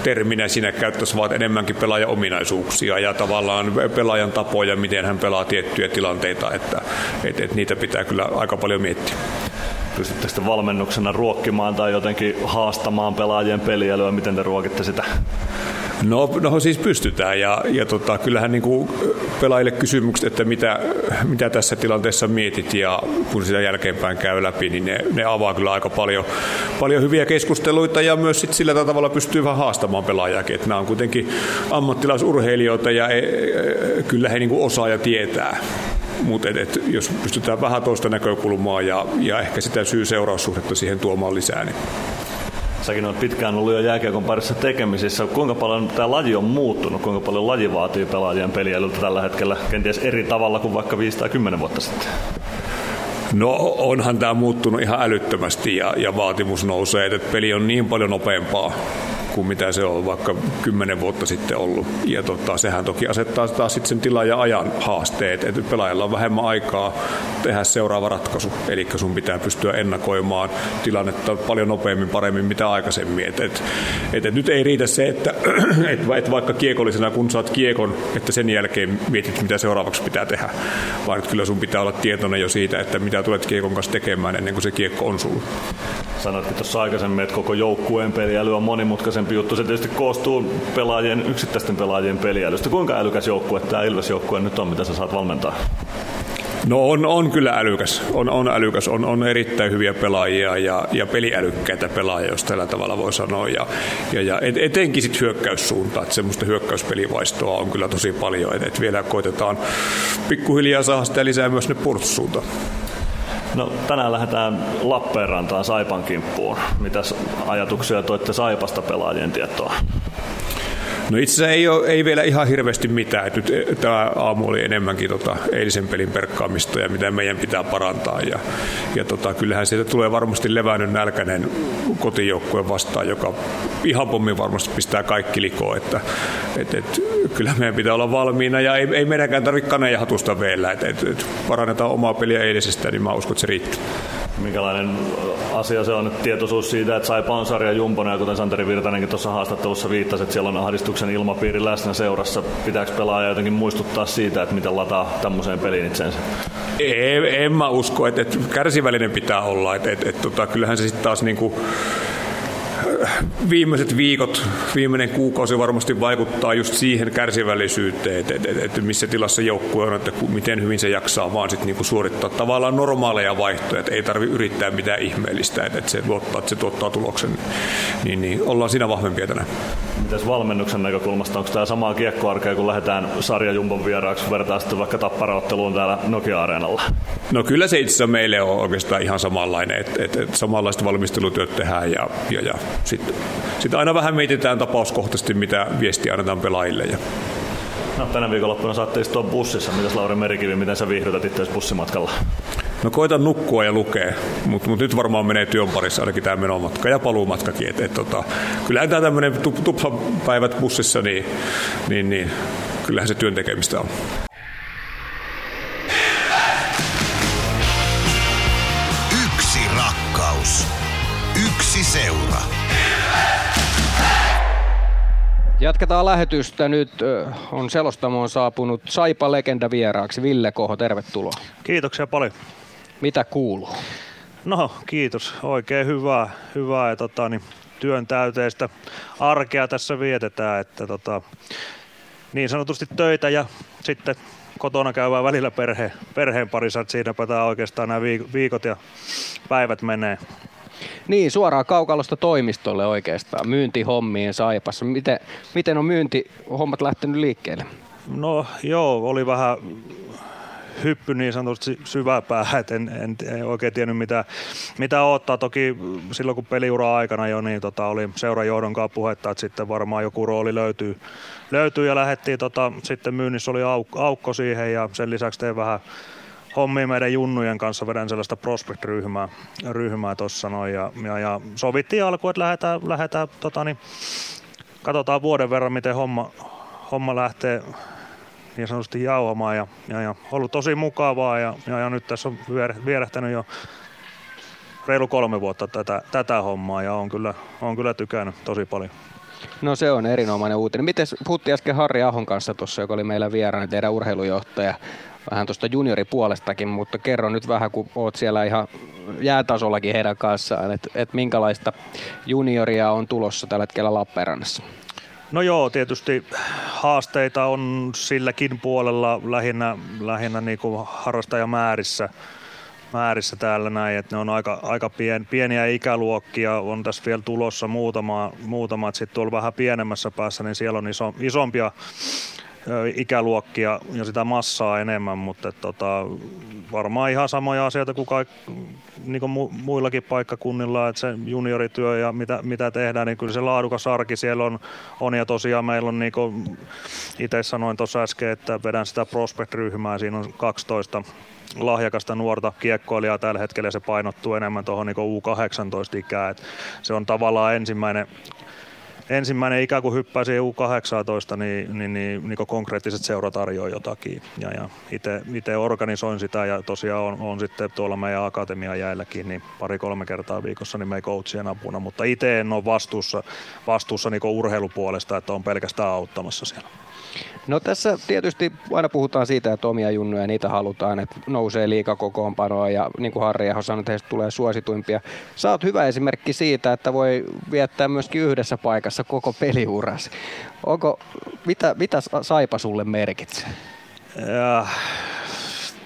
terminä siinä käyttäisi vaan enemmänkin pelaajan ominaisuuksia ja tavallaan pelaajan tapoja, miten hän pelaa tiettyjä tilanteita, että et, et niitä pitää kyllä aika paljon miettiä. Pystytte sitten valmennuksena ruokkimaan tai jotenkin haastamaan pelaajien peliälyä, miten te ruokitte sitä? No, no siis pystytään ja, ja tota, kyllähän niin kuin pelaajille kysymykset, että mitä, mitä tässä tilanteessa mietit ja kun sitä jälkeenpäin käy läpi, niin ne, ne avaa kyllä aika paljon, paljon hyviä keskusteluita ja myös sit sillä tavalla pystyy vähän haastamaan pelaajakin. Että nämä on kuitenkin ammattilaisurheilijoita ja e, e, kyllä he niin kuin osaa ja tietää mutta et, et, jos pystytään vähän toista näkökulmaa ja, ja ehkä sitä syy-seuraussuhdetta siihen tuomaan lisää, niin Säkin olet pitkään ollut jo jääkiekon parissa tekemisissä. Kuinka paljon tämä laji on muuttunut? Kuinka paljon laji vaatii pelaajien peliälyltä tällä hetkellä? Kenties eri tavalla kuin vaikka 5 tai 10 vuotta sitten? No onhan tämä muuttunut ihan älyttömästi ja, ja vaatimus nousee, että peli on niin paljon nopeampaa kuin mitä se on vaikka kymmenen vuotta sitten ollut. Ja tota, sehän toki asettaa taas sitten sen tilan ja ajan haasteet, että pelaajalla on vähemmän aikaa tehdä seuraava ratkaisu. Eli sun pitää pystyä ennakoimaan tilannetta paljon nopeammin, paremmin mitä aikaisemmin. Et, et, et, et nyt ei riitä se, että et, et vaikka kiekollisena kun saat kiekon, että sen jälkeen mietit mitä seuraavaksi pitää tehdä. Vaan kyllä sun pitää olla tietoinen jo siitä, että mitä tulet kiekon kanssa tekemään ennen kuin se kiekko on sulla. Sanoitkin tuossa aikaisemmin, että koko joukkueen peliäly on monimutkaisempi juttu. Se tietysti koostuu pelaajien, yksittäisten pelaajien peliälystä. Kuinka älykäs joukkue tämä Ilves-joukkue nyt on, mitä sä saat valmentaa? No on, on kyllä älykäs. On, on älykäs. On, on erittäin hyviä pelaajia ja, ja peliälykkäitä pelaajia, jos tällä tavalla voi sanoa. Ja, ja, ja et, etenkin sitten hyökkäyssuunta. Että semmoista hyökkäyspelivaistoa on kyllä tosi paljon. Et, et vielä koitetaan pikkuhiljaa saada sitä lisää myös ne puolustussuuntaan. No, tänään lähdetään Lappeenrantaan Saipan kimppuun. Mitäs ajatuksia toitte Saipasta pelaajien tietoa? No itse asiassa ei, ole, ei vielä ihan hirveästi mitään. Nyt eh, tämä aamu oli enemmänkin tota eilisen pelin perkkaamista ja mitä meidän pitää parantaa. Ja, ja tota, kyllähän sieltä tulee varmasti levännyt nälkäinen kotijoukkue vastaan, joka ihan pommin varmasti pistää kaikki likoon. Että, et, et, kyllä meidän pitää olla valmiina ja ei, ei meidänkään tarvitse kaneja hatusta vielä. Et, et, et parannetaan omaa peliä eilisestä, niin mä uskon, että se riittää. Minkälainen asia se on, että tietoisuus siitä, että Saipa on sarja jumpona ja kuten Santeri Virtanenkin tuossa haastattelussa viittasi, että siellä on ahdistuksen ilmapiiri läsnä seurassa. Pitääkö pelaaja jotenkin muistuttaa siitä, että miten lataa tämmöiseen peliin itsensä? En, en mä usko, että, että kärsivällinen pitää olla. Että, että, että, tota, kyllähän se sitten taas niinku, viimeiset viikot, viimeinen kuukausi varmasti vaikuttaa just siihen kärsivällisyyteen, että, että, että missä tilassa joukkue on, että miten hyvin se jaksaa vaan sit niinku suorittaa tavallaan normaaleja vaihtoja, että ei tarvi yrittää mitään ihmeellistä, että, että se, tuottaa, että se tuottaa tuloksen, niin, niin ollaan siinä vahvempia tänään. Mitäs valmennuksen näkökulmasta, onko tämä samaa kiekkoarkea, kun lähdetään sarjajumpon vieraaksi, vertaa sitten vaikka tapparaotteluun täällä Nokia-areenalla? No kyllä se itse asiassa meille on oikeastaan ihan samanlainen, että, että, että samanlaista valmistelutyöt tehdään ja, ja, ja sitten sit aina vähän mietitään tapauskohtaisesti, mitä viestiä annetaan pelaajille. Ja No, tänä viikonloppuna saatte istua bussissa. Mitäs Lauri Merikivi, miten sä viihdytät itse bussimatkalla? No koitan nukkua ja lukea, mutta mut nyt varmaan menee työn parissa ainakin tämä menomatka ja paluumatkakin. Et, et, tota, kyllähän tämä tämmöinen tuplapäivät bussissa, niin, niin, niin kyllähän se työn tekemistä on. Yksi rakkaus. Yksi seura. Jatketaan lähetystä. Nyt on selostamoon saapunut Saipa legenda vieraaksi. Ville Koho, tervetuloa. Kiitoksia paljon. Mitä kuuluu? No kiitos, oikein hyvää, hyvää ja tota, niin, työn täyteistä arkea tässä vietetään, että tota, niin sanotusti töitä ja sitten kotona käyvää välillä perhe, perheen parissa, että siinäpä tämä oikeastaan nämä viikot ja päivät menee. Niin, suoraan kaukalosta toimistolle oikeastaan, myyntihommiin Saipassa. Miten, miten on myyntihommat lähtenyt liikkeelle? No joo, oli vähän hyppy niin sanotusti syväpäähän, että en, en, en, oikein tiennyt mitä, mitä ottaa. Toki silloin kun peliura aikana jo, niin tota, oli seurajohdon kanssa puhetta, että sitten varmaan joku rooli löytyy, löytyy ja lähdettiin, tota, sitten myynnissä oli auk, aukko siihen ja sen lisäksi tein vähän hommia meidän junnujen kanssa, vedän sellaista prospect-ryhmää ryhmää tuossa noin ja, ja, ja, sovittiin alkuun, että lähdetään, lähdetään tota, niin, katsotaan vuoden verran, miten homma, homma lähtee niin sanotusti jauhamaan ja, ja, ja ollut tosi mukavaa ja, ja, ja nyt tässä on vierähtänyt jo reilu kolme vuotta tätä, tätä hommaa ja on kyllä, on kyllä tykännyt tosi paljon. No se on erinomainen uutinen. Miten puhuttiin äsken Harri Ahon kanssa tuossa, joka oli meillä vieraana, teidän urheilujohtaja, vähän tuosta junioripuolestakin, mutta kerro nyt vähän, kun oot siellä ihan jäätasollakin heidän kanssaan, että et minkälaista junioria on tulossa tällä hetkellä Lappeenrannassa? No joo, tietysti haasteita on silläkin puolella lähinnä, lähinnä niin kuin harrastajamäärissä määrissä täällä näin, että ne on aika, aika pien, pieniä ikäluokkia, on tässä vielä tulossa muutama, muutama sitten tuolla vähän pienemmässä päässä, niin siellä on iso, isompia ikäluokkia ja sitä massaa enemmän, mutta et, tota, varmaan ihan samoja asioita kuin, kaik, niin kuin mu, muillakin paikkakunnilla, että se juniorityö ja mitä, mitä tehdään, niin kyllä se laadukas arki siellä on, on ja tosiaan meillä on niin kuin itse sanoin tuossa äsken, että vedän sitä prospect-ryhmää, siinä on 12 lahjakasta nuorta kiekkoilijaa tällä hetkellä se painottuu enemmän tuohon niin U18-ikään. se on tavallaan ensimmäinen ensimmäinen ikä, kun hyppää siihen U18, niin, niin, niin, niin konkreettiset seurat tarjoaa jotakin. Ja, ja itse organisoin sitä ja tosiaan on, on sitten tuolla meidän akatemian jäälläkin niin pari-kolme kertaa viikossa niin meidän coachien apuna, mutta itse en ole vastuussa, vastuussa niin urheilupuolesta, että on pelkästään auttamassa siellä. No tässä tietysti aina puhutaan siitä, että omia junnuja niitä halutaan, että nousee liikakokoonpanoa ja niin kuin Harri Eho sanoi, että heistä tulee suosituimpia. Sä oot hyvä esimerkki siitä, että voi viettää myöskin yhdessä paikassa koko peliuras. Onko, mitä, mitä Saipa sulle merkitsee? Ja,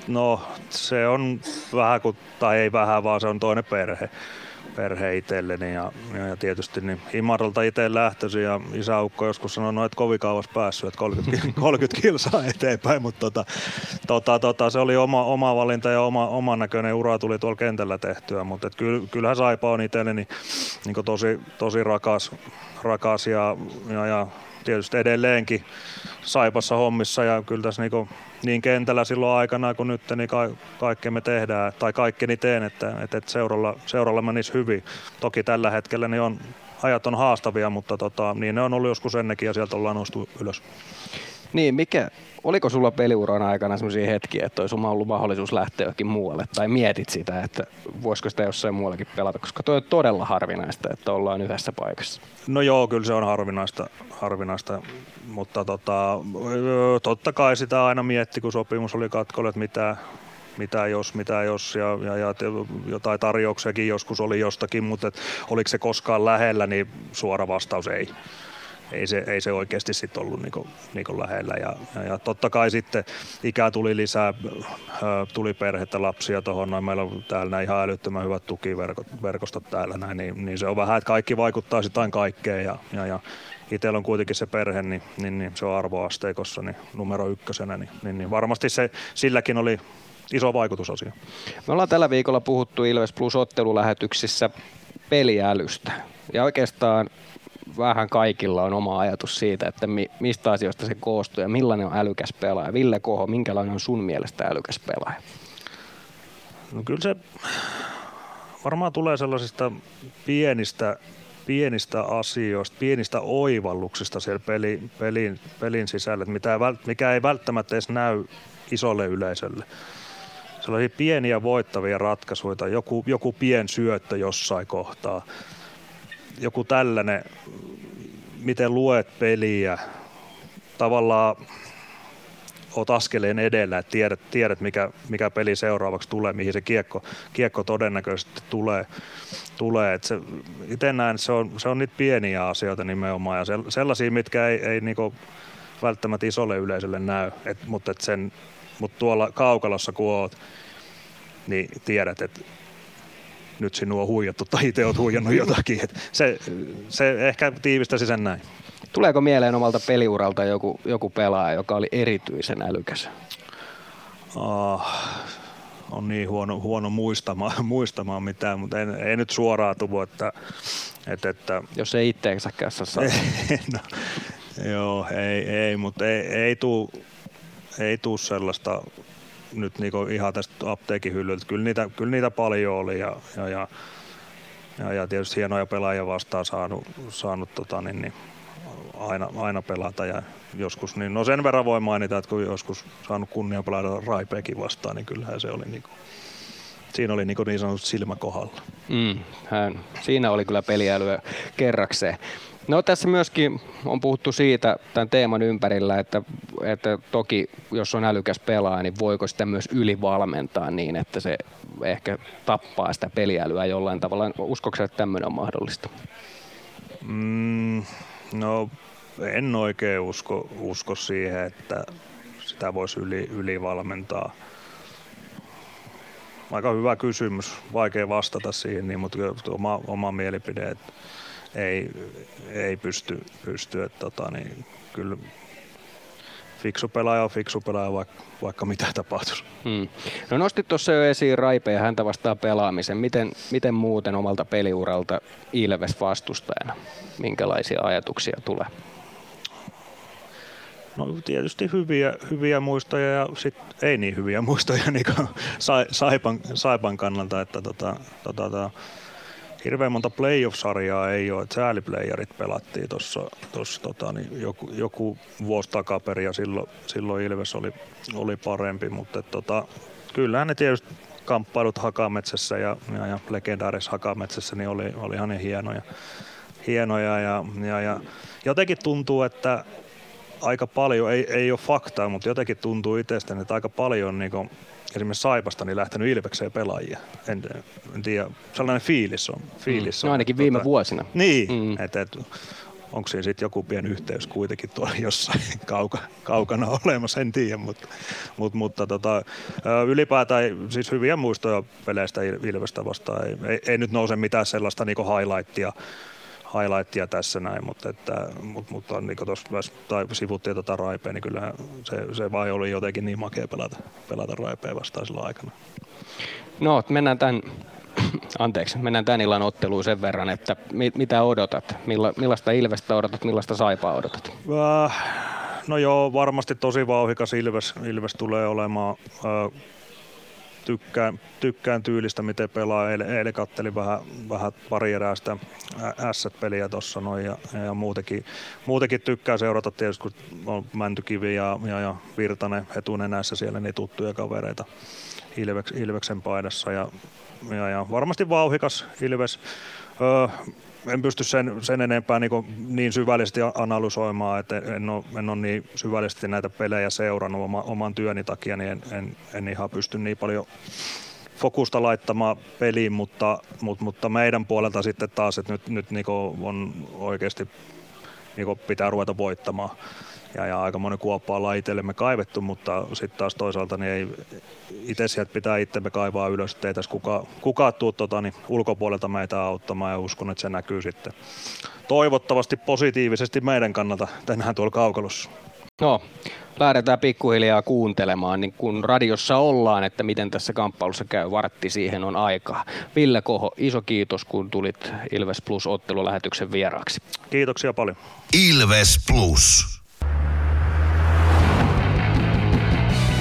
no se on vähän kuin, tai ei vähän, vaan se on toinen perhe perhe itselleni ja, ja, tietysti niin Imaralta itse lähtöisin ja isäukko joskus sanoi, no et kovin kauas päässyt, että 30, 30 kilsaa eteenpäin, mutta tota, tota, tota, se oli oma, oma valinta ja oma, oman näköinen ura tuli tuolla kentällä tehtyä, mutta et kyllä, kyllähän Saipa on itselleni niin tosi, tosi rakas, rakas ja, ja, ja tietysti edelleenkin Saipassa hommissa ja kyllä tässä niin, niin kentällä silloin aikana kuin nyt, niin ka- kaikkea me tehdään, tai kaikkeni teen, että, että, että seuralla, seuralla menisi hyvin. Toki tällä hetkellä niin on, ajat on haastavia, mutta tota, niin ne on ollut joskus ennenkin ja sieltä ollaan noustu ylös. Niin, mikä, oliko sulla peliuran aikana sellaisia hetkiä, että olisi ollut mahdollisuus lähteä johonkin muualle, tai mietit sitä, että voisiko sitä jossain muuallakin pelata, koska toi on todella harvinaista, että ollaan yhdessä paikassa. No joo, kyllä se on harvinaista, harvinaista. Mutta tota, totta kai sitä aina mietti, kun sopimus oli katkolla, että mitä, mitä jos, mitä jos, ja, ja, ja jotain tarjouksiakin joskus oli jostakin, mutta et, oliko se koskaan lähellä, niin suora vastaus ei ei se, ei se oikeasti sitten ollut niinku, niinku lähellä. Ja, ja, ja, totta kai sitten ikää tuli lisää, tuli perhettä, lapsia tuohon, meillä on täällä näin ihan älyttömän hyvät tukiverkostot täällä, näin, niin, niin, se on vähän, että kaikki vaikuttaa sitten kaikkeen ja, ja, ja itsellä on kuitenkin se perhe, niin, niin, niin se on arvoasteikossa niin numero ykkösenä, niin, niin, niin varmasti se, silläkin oli iso vaikutusasia. Me ollaan tällä viikolla puhuttu Ilves Plus ottelulähetyksissä peliälystä. Ja oikeastaan vähän kaikilla on oma ajatus siitä, että mi, mistä asioista se koostuu ja millainen on älykäs pelaaja. Ville Koho, minkälainen on sun mielestä älykäs pelaaja? No kyllä se varmaan tulee sellaisista pienistä, pienistä asioista, pienistä oivalluksista siellä peli, pelin, pelin sisällä, mitä, mikä ei välttämättä edes näy isolle yleisölle. Sellaisia pieniä voittavia ratkaisuja, joku, joku pien syöttö jossain kohtaa – joku tällainen, miten luet peliä, tavallaan oot askeleen edellä, että tiedät, tiedät mikä, mikä peli seuraavaksi tulee, mihin se kiekko, kiekko todennäköisesti tulee. tulee. Et se, itse näen, että se on, se on niitä pieniä asioita nimenomaan ja sellaisia, mitkä ei, ei niinku välttämättä isolle yleisölle näy, et, mutta, et sen, mutta tuolla kaukalossa kun oot, niin tiedät, että nyt sinua on huijattu tai itse olet huijannut jotakin. Et se, se ehkä tiivistäisi sen näin. Tuleeko mieleen omalta peliuralta joku, joku pelaaja, joka oli erityisen älykäs? Oh, on niin huono, huono muistamaan, muistamaan mitään, mutta ei, ei nyt suoraan tuvu, että, että, että... Jos ei itseensä saa. no, joo, ei, ei mutta ei, ei tule ei tuu sellaista nyt niinku ihan tästä apteekin hyllyltä. Kyllä niitä, kyllä niitä paljon oli ja, ja, ja, ja, ja tietysti hienoja pelaajia vastaan saanut, saanut tota, niin, niin, aina, aina pelata ja joskus, niin no sen verran voi mainita, että kun joskus saanut kunnia pelata Raipeekin vastaan, niin kyllähän se oli niinku, siinä oli niin, niin sanottu silmä kohdalla. Mm, hän, siinä oli kyllä peliälyä kerrakseen. No tässä myöskin on puhuttu siitä tämän teeman ympärillä, että, että toki jos on älykäs pelaaja, niin voiko sitä myös ylivalmentaa niin, että se ehkä tappaa sitä peliälyä jollain tavalla. Uskoksen, että tämmöinen on mahdollista? Mm, no en oikein usko, usko siihen, että sitä voisi yli, ylivalmentaa. Aika hyvä kysymys, vaikea vastata siihen, niin, mutta oma, oma mielipide, että ei, ei pysty, pysty että tota, niin, kyllä fiksu pelaaja on fiksu pelaaja, vaikka, vaikka mitä tapahtuisi. Hmm. No nostit tuossa jo esiin Raipe ja häntä vastaa pelaamisen. Miten, miten muuten omalta peliuralta Ilves vastustajana? Minkälaisia ajatuksia tulee? No tietysti hyviä, hyviä muistoja ja sit ei niin hyviä muistoja niin Saipan, Saipan kannalta, että tota, tota, tota, hirveän monta playoff-sarjaa ei ole, sääliplayerit pelattiin tuossa tota, niin joku, joku vuosi takaperin ja silloin, silloin Ilves oli, oli parempi, mutta tota, kyllähän ne tietysti kamppailut Hakametsässä ja, ja, ja legendaaris Hakametsässä niin oli, oli ihan niin hienoja, hienoja ja, ja, ja jotenkin tuntuu, että aika paljon, ei, ei ole faktaa, mutta jotenkin tuntuu itsestäni, että aika paljon niin kuin, esimerkiksi Saipasta niin lähtenyt Ilvekseen pelaajia. En, en tiedä, sellainen fiilis on. Fiilis mm. on no ainakin viime tota, vuosina. Niin, mm. että et, onko siinä sitten joku pieni yhteys kuitenkin tuolla jossain kauka, kaukana olemassa, en tiedä, mutta, mutta, mutta tota, ylipäätään siis hyviä muistoja peleistä Ilvestä vastaan. Ei, ei, ei nyt nouse mitään sellaista niinku highlightia, highlightia tässä näin, mutta, että, mutta, mutta niin tuossa myös tai sivuttiin tuota raipea, niin kyllä se, se vai oli jotenkin niin makea pelata, pelata raipea vastaan sillä aikana. No, mennään tämän, anteeksi, mennään tämän illan otteluun sen verran, että mit, mitä odotat? Milla, millaista Ilvestä odotat, millaista Saipaa odotat? Äh, no joo, varmasti tosi vauhikas Ilves, Ilves tulee olemaan. Äh, tykkään, tykkään tyylistä, miten pelaa. Eilen, eilen kattelin vähän, vähän pari erää sitä S-peliä tuossa noin ja, ja muutenkin, muutenkin tykkää seurata tietysti, kun on Mäntykivi ja, ja, ja Virtanen etunenässä siellä, niin tuttuja kavereita Ilveks, Ilveksen paidassa ja, ja, ja varmasti vauhikas Ilves. Öö, en pysty sen, sen enempää niin, niin syvällisesti analysoimaan, että en ole, en ole niin syvällisesti näitä pelejä seurannut oma, oman työni takia, niin en, en, en ihan pysty niin paljon fokusta laittamaan peliin, mutta, mutta, mutta meidän puolelta sitten taas, että nyt, nyt niin on oikeasti niin pitää ruveta voittamaan ja, ja aika monen kuoppa ollaan itsellemme kaivettu, mutta sitten taas toisaalta niin ei, itse sieltä pitää itsemme kaivaa ylös, ettei tässä kuka, kuka tuu tota, niin ulkopuolelta meitä auttamaan ja uskon, että se näkyy sitten toivottavasti positiivisesti meidän kannalta tänään tuolla kaukalossa. No, lähdetään pikkuhiljaa kuuntelemaan, niin kun radiossa ollaan, että miten tässä kamppailussa käy. Vartti siihen on aikaa. Ville Koho, iso kiitos, kun tulit Ilves Plus ottelulähetyksen vieraaksi. Kiitoksia paljon. Ilves Plus.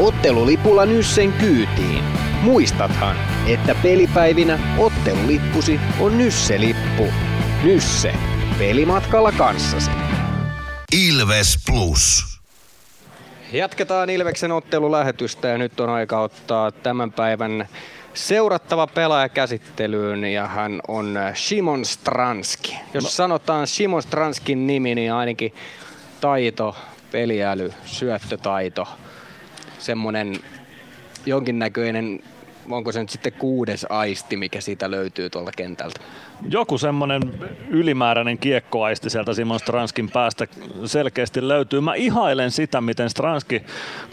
Ottelulipulla Nyssen kyytiin. Muistathan, että pelipäivinä ottelulippusi on Nysse-lippu. Nysse. Pelimatkalla kanssasi. Ilves Plus. Jatketaan Ilveksen ottelulähetystä ja nyt on aika ottaa tämän päivän seurattava pelaaja käsittelyyn ja hän on Simon Stranski. Jos no. sanotaan Simon Stranskin nimi, niin ainakin taito, peliäly, syöttötaito – semmoinen jonkinnäköinen, onko se nyt sitten kuudes aisti, mikä siitä löytyy tuolta kentältä? Joku semmoinen ylimääräinen kiekkoaisti sieltä Simon Stranskin päästä selkeästi löytyy. Mä ihailen sitä, miten Stranski,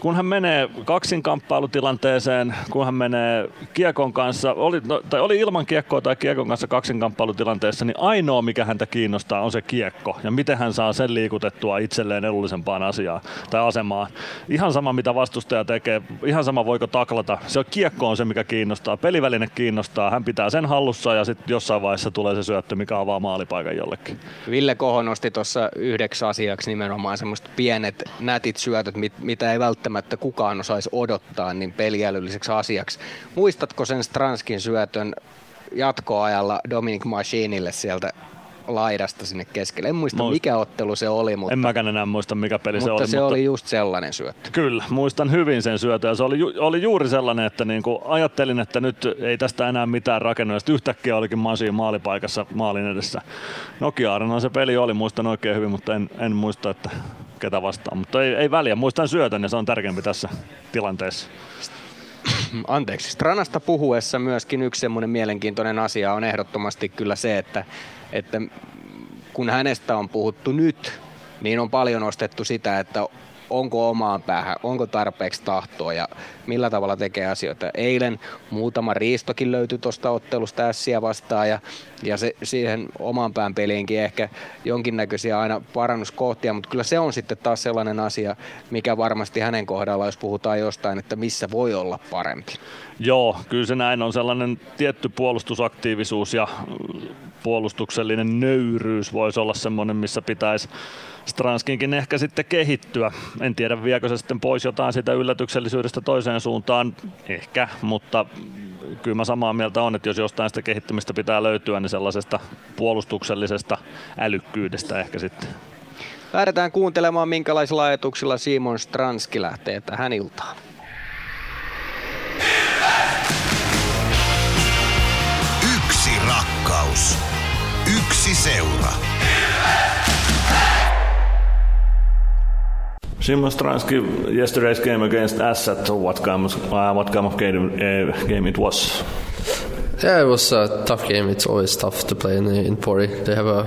kun hän menee kaksinkamppailutilanteeseen, kun hän menee kiekon kanssa, oli, no, tai oli ilman kiekkoa tai kiekon kanssa kaksinkamppailutilanteessa, niin ainoa mikä häntä kiinnostaa on se kiekko ja miten hän saa sen liikutettua itselleen edullisempaan asiaan tai asemaan. Ihan sama mitä vastustaja tekee, ihan sama voiko taklata. Se on kiekko on se mikä kiinnostaa, peliväline kiinnostaa, hän pitää sen hallussa ja sitten jossain vaiheessa tulee se syöttö, mikä avaa maalipaikan jollekin. Ville Koho nosti tuossa yhdeksi asiaksi nimenomaan semmoista pienet nätit syötöt, mit, mitä ei välttämättä kukaan osaisi odottaa, niin peliälylliseksi asiaksi. Muistatko sen Stranskin syötön jatkoajalla Dominic Machinille sieltä laidasta sinne keskelle. En muista Muist... mikä ottelu se oli, mutta... En mäkään enää muista mikä peli mutta se oli. Se mutta se oli just sellainen syöttö. Kyllä, muistan hyvin sen syötön se oli, ju- oli juuri sellainen, että niinku ajattelin, että nyt ei tästä enää mitään rakennu. Ja yhtäkkiä olikin Masi maalipaikassa maalin edessä. Nokia se peli oli, muistan oikein hyvin, mutta en, en muista, että ketä vastaan. Mutta ei, ei väliä, muistan syötön ja se on tärkeämpi tässä tilanteessa. Anteeksi. Stranasta puhuessa myöskin yksi semmoinen mielenkiintoinen asia on ehdottomasti kyllä se, että että kun hänestä on puhuttu nyt, niin on paljon ostettu sitä, että onko omaan päähän, onko tarpeeksi tahtoa ja millä tavalla tekee asioita. Eilen muutama riistokin löytyi tuosta ottelusta ässiä vastaan ja, ja se, siihen oman pään peliinkin ehkä jonkinnäköisiä aina parannuskohtia, mutta kyllä se on sitten taas sellainen asia, mikä varmasti hänen kohdalla, jos puhutaan jostain, että missä voi olla parempi. Joo, kyllä se näin on sellainen tietty puolustusaktiivisuus ja puolustuksellinen nöyryys voisi olla semmoinen, missä pitäisi Stranskinkin ehkä sitten kehittyä. En tiedä, viekö se sitten pois jotain sitä yllätyksellisyydestä toiseen suuntaan, ehkä, mutta kyllä mä samaa mieltä on, että jos jostain sitä kehittymistä pitää löytyä, niin sellaisesta puolustuksellisesta älykkyydestä ehkä sitten. Lähdetään kuuntelemaan, minkälaisilla ajatuksilla Simon Stranski lähtee tähän iltaan. Yksi rakkaus. Yksi seura. Simon Stransky, yesterday's game against Asset, what kind of, uh, what kind of game, uh, game it was? Yeah, it was a tough game. It's always tough to play in in Pori. They have a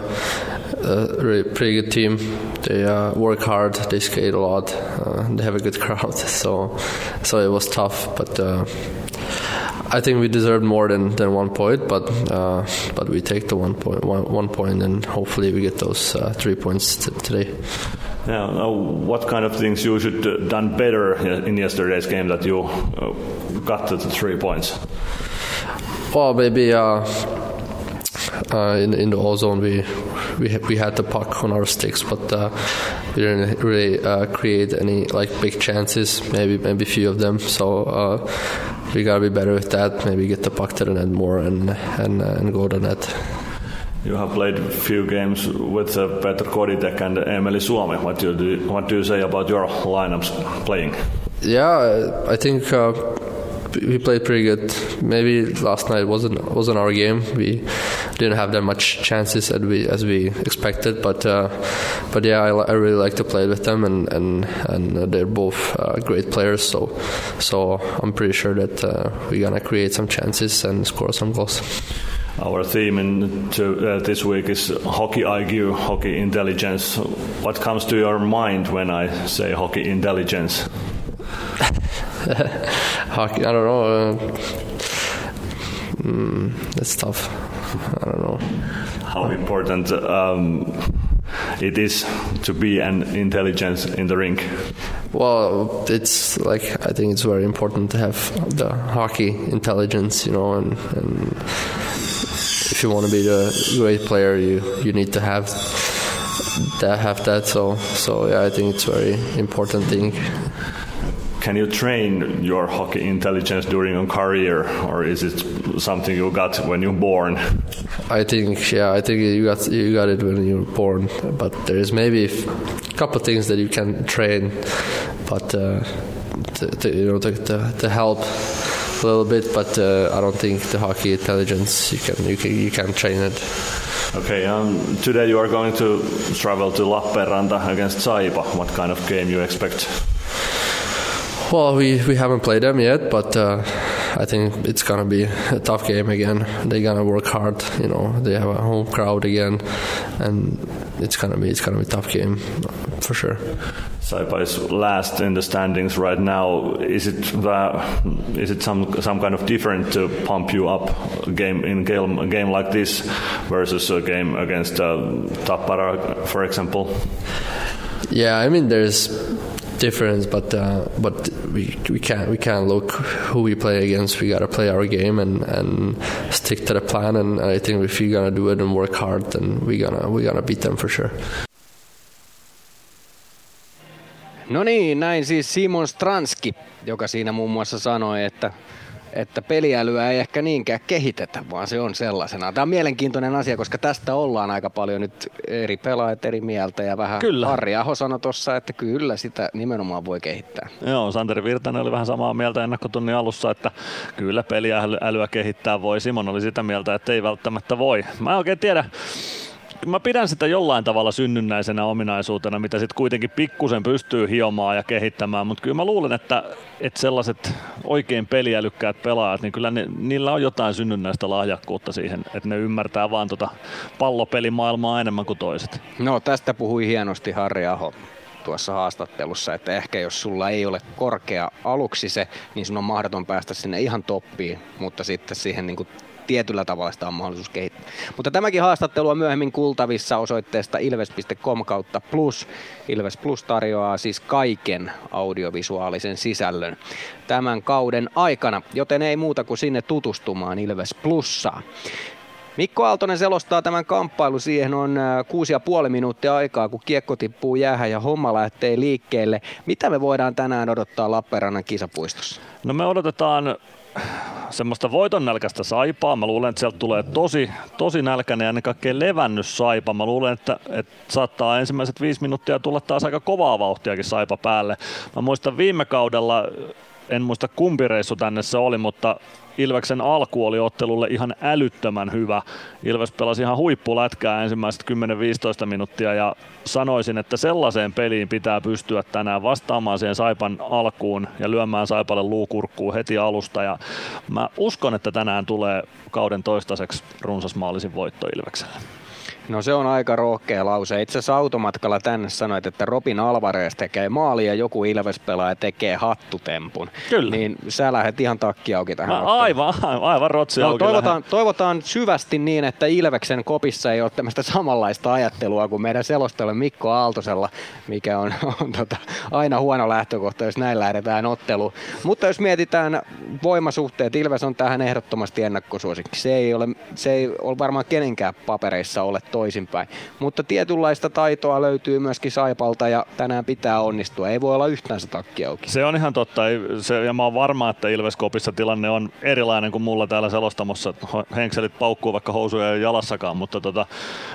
a really pretty good team. They uh, work hard. They skate a lot. Uh, they have a good crowd. So, so it was tough, but. Uh, I think we deserved more than, than one point, but uh, but we take the one point one, one point, and hopefully we get those uh, three points t- today. Yeah, now what kind of things you should uh, done better in yesterday's game that you uh, got the three points? Well, maybe uh, in in the ozone we we had, we had the puck on our sticks, but uh, we didn't really uh, create any like big chances. Maybe maybe a few of them. So uh, we gotta be better with that. Maybe get the puck to the net more and and uh, and go to net. You have played a few games with uh, Petr Koditek and Emeli Suomi. What do you what do you say about your lineups playing? Yeah, I think uh, we played pretty good. Maybe last night wasn't wasn't our game. We didn't have that much chances as we as we expected, but uh, but yeah, I, I, really like to play with them, and and and they're both uh, great players. So so I'm pretty sure that uh, we're gonna create some chances and score some goals. Our theme in to, uh, this week is hockey IQ, hockey intelligence. What comes to your mind when I say hockey intelligence? hockey, I don't know. Uh, mm, that's tough. I don't know. How important um, it is to be an intelligence in the rink? Well, it's like I think it's very important to have the hockey intelligence, you know, and, and if you want to be a great player, you you need to have that have that. So so yeah, I think it's very important thing. Can you train your hockey intelligence during your career, or is it something you got when you're born? I think yeah, I think you got you got it when you're born, but there is maybe a couple of things that you can train, but uh, to, to, you know to, to, to help a little bit, but uh, I don't think the hockey intelligence you can you can you can train it. Okay, um, today you are going to travel to Lappeenranta against Saipa. What kind of game you expect? Well, we, we haven't played them yet, but uh, I think it's gonna be a tough game again. They're gonna work hard, you know. They have a home crowd again, and it's gonna be it's gonna be a tough game for sure. Saipa is last in the standings right now. Is it the, is it some some kind of different to pump you up a game in game a game like this versus a game against uh, Tappara, for example? Yeah, I mean there's difference, but uh, but we we can't we can't look who we play against. We gotta play our game and, and stick to the plan. And I think if you're gonna do it and work hard, then we gonna we gonna beat them for sure. No niin, näin siis Simon Stranski, joka siinä muun muassa sanoi, että että peliälyä ei ehkä niinkään kehitetä, vaan se on sellaisena. Tämä on mielenkiintoinen asia, koska tästä ollaan aika paljon nyt eri pelaajat eri mieltä ja vähän kyllä. Harri Aho sanoi tuossa, että kyllä sitä nimenomaan voi kehittää. Joo, Santeri Virtanen oli vähän samaa mieltä ennakkotunnin alussa, että kyllä peliälyä kehittää voi. Simon oli sitä mieltä, että ei välttämättä voi. Mä en oikein tiedä, mä pidän sitä jollain tavalla synnynnäisenä ominaisuutena, mitä sitten kuitenkin pikkusen pystyy hiomaan ja kehittämään, mutta kyllä mä luulen, että, että sellaiset oikein peliälykkäät pelaajat, niin kyllä ne, niillä on jotain synnynnäistä lahjakkuutta siihen, että ne ymmärtää vaan tota pallopelimaailmaa enemmän kuin toiset. No tästä puhui hienosti Harri Aho tuossa haastattelussa, että ehkä jos sulla ei ole korkea aluksi se, niin sun on mahdoton päästä sinne ihan toppiin, mutta sitten siihen niin kuin tietyllä tavalla sitä on mahdollisuus kehittää. Mutta tämäkin haastattelu on myöhemmin kuultavissa osoitteesta ilves.com kautta plus. Ilves Plus tarjoaa siis kaiken audiovisuaalisen sisällön tämän kauden aikana, joten ei muuta kuin sinne tutustumaan Ilves Plussaan. Mikko Aaltonen selostaa tämän kamppailu. Siihen on äh, kuusi ja puoli minuuttia aikaa, kun kiekko tippuu jäähän ja homma lähtee liikkeelle. Mitä me voidaan tänään odottaa Lappeenrannan kisapuistossa? No me odotetaan semmoista voiton nälkäistä saipaa. Mä luulen, että sieltä tulee tosi, tosi nälkäinen ja ennen kaikkea levännyt saipa. Mä luulen, että, että saattaa ensimmäiset viisi minuuttia tulla taas aika kovaa vauhtiakin saipa päälle. Mä muistan viime kaudella en muista kumpi reissu tänne se oli, mutta Ilveksen alku oli ottelulle ihan älyttömän hyvä. Ilves pelasi ihan huippulätkää ensimmäiset 10-15 minuuttia ja sanoisin, että sellaiseen peliin pitää pystyä tänään vastaamaan siihen Saipan alkuun ja lyömään Saipalle luukurkkuun heti alusta ja mä uskon, että tänään tulee kauden toistaiseksi runsasmaalisin voitto Ilvekselle. No se on aika rohkea lause. Itse asiassa automatkalla tänne sanoit, että Robin Alvarez tekee maali ja joku Ilves-pelaaja tekee hattutempun. Kyllä. Niin sä lähdet ihan takki auki tähän. Mä aivan, aivan rotsi no, auki toivotaan, toivotaan syvästi niin, että Ilveksen kopissa ei ole tämmöistä samanlaista ajattelua kuin meidän selostella Mikko Aaltosella, mikä on, on tota, aina huono lähtökohta, jos näin lähdetään otteluun. Mutta jos mietitään voimasuhteet, Ilves on tähän ehdottomasti ennakkosuosikki. Se ei ole, se ei ole varmaan kenenkään papereissa ole toisinpäin. Mutta tietynlaista taitoa löytyy myöskin Saipalta ja tänään pitää onnistua. Ei voi olla yhtään se takki auki. Se on ihan totta. Se, ja mä oon varma, että Ilveskopissa tilanne on erilainen kuin mulla täällä selostamossa. Henkselit paukkuu vaikka housuja ei jalassakaan, mutta tota,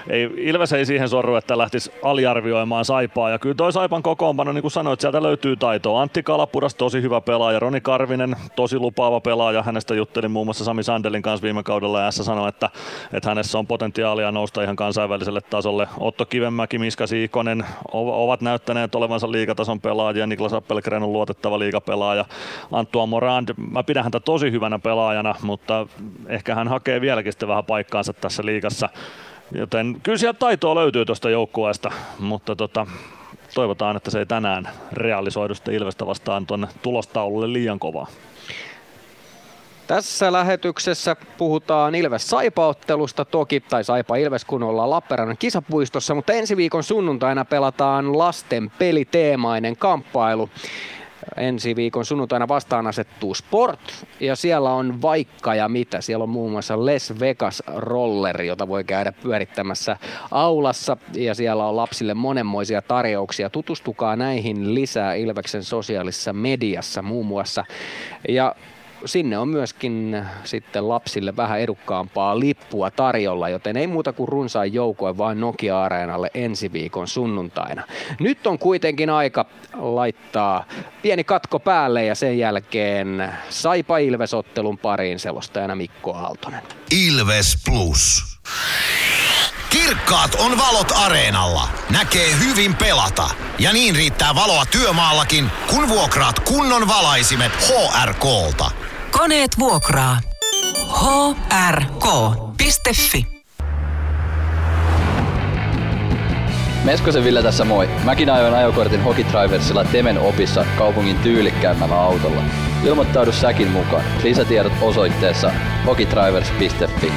ei, Ilves ei siihen sorru, että lähtisi aliarvioimaan Saipaa. Ja kyllä toi Saipan kokoonpano, niin kuin sanoit, sieltä löytyy taitoa. Antti Kalapudas, tosi hyvä pelaaja. Roni Karvinen, tosi lupaava pelaaja. Hänestä juttelin muun muassa Sami Sandelin kanssa viime kaudella ja S sanoi, että, että hänessä on potentiaalia nousta ihan kansainväliselle tasolle. Otto Kivenmäki, Miska Siikonen ovat näyttäneet olevansa liigatason pelaajia. Niklas Appelgren on luotettava liigapelaaja. Anttua Morand, mä pidän häntä tosi hyvänä pelaajana, mutta ehkä hän hakee vieläkin sitten vähän paikkaansa tässä liigassa. Joten kyllä sieltä taitoa löytyy tuosta joukkueesta, mutta tota, toivotaan, että se ei tänään realisoidu sitten Ilvestä vastaan tuonne tulostaululle liian kovaa. Tässä lähetyksessä puhutaan Ilves Saipa-ottelusta toki, tai Saipa Ilves kun ollaan Lappeenrannan kisapuistossa, mutta ensi viikon sunnuntaina pelataan lasten peliteemainen kamppailu. Ensi viikon sunnuntaina vastaan asettuu Sport ja siellä on vaikka ja mitä. Siellä on muun muassa Les Vegas Roller, jota voi käydä pyörittämässä aulassa ja siellä on lapsille monenmoisia tarjouksia. Tutustukaa näihin lisää Ilveksen sosiaalisessa mediassa muun muassa. Ja sinne on myöskin sitten lapsille vähän edukkaampaa lippua tarjolla, joten ei muuta kuin runsaan joukoin vain Nokia-areenalle ensi viikon sunnuntaina. Nyt on kuitenkin aika laittaa pieni katko päälle ja sen jälkeen Saipa Ilves-ottelun pariin selostajana Mikko Aaltonen. Ilves Plus. Kirkkaat on valot areenalla. Näkee hyvin pelata. Ja niin riittää valoa työmaallakin, kun vuokraat kunnon valaisimet HRKlta. Koneet vuokraa. hrk.fi Meskosen Ville tässä moi. Mäkin ajoin ajokortin Hokitriversilla Temen opissa kaupungin tyylikkäämmällä autolla. Ilmoittaudu säkin mukaan. Lisätiedot osoitteessa hokitrivers.fi.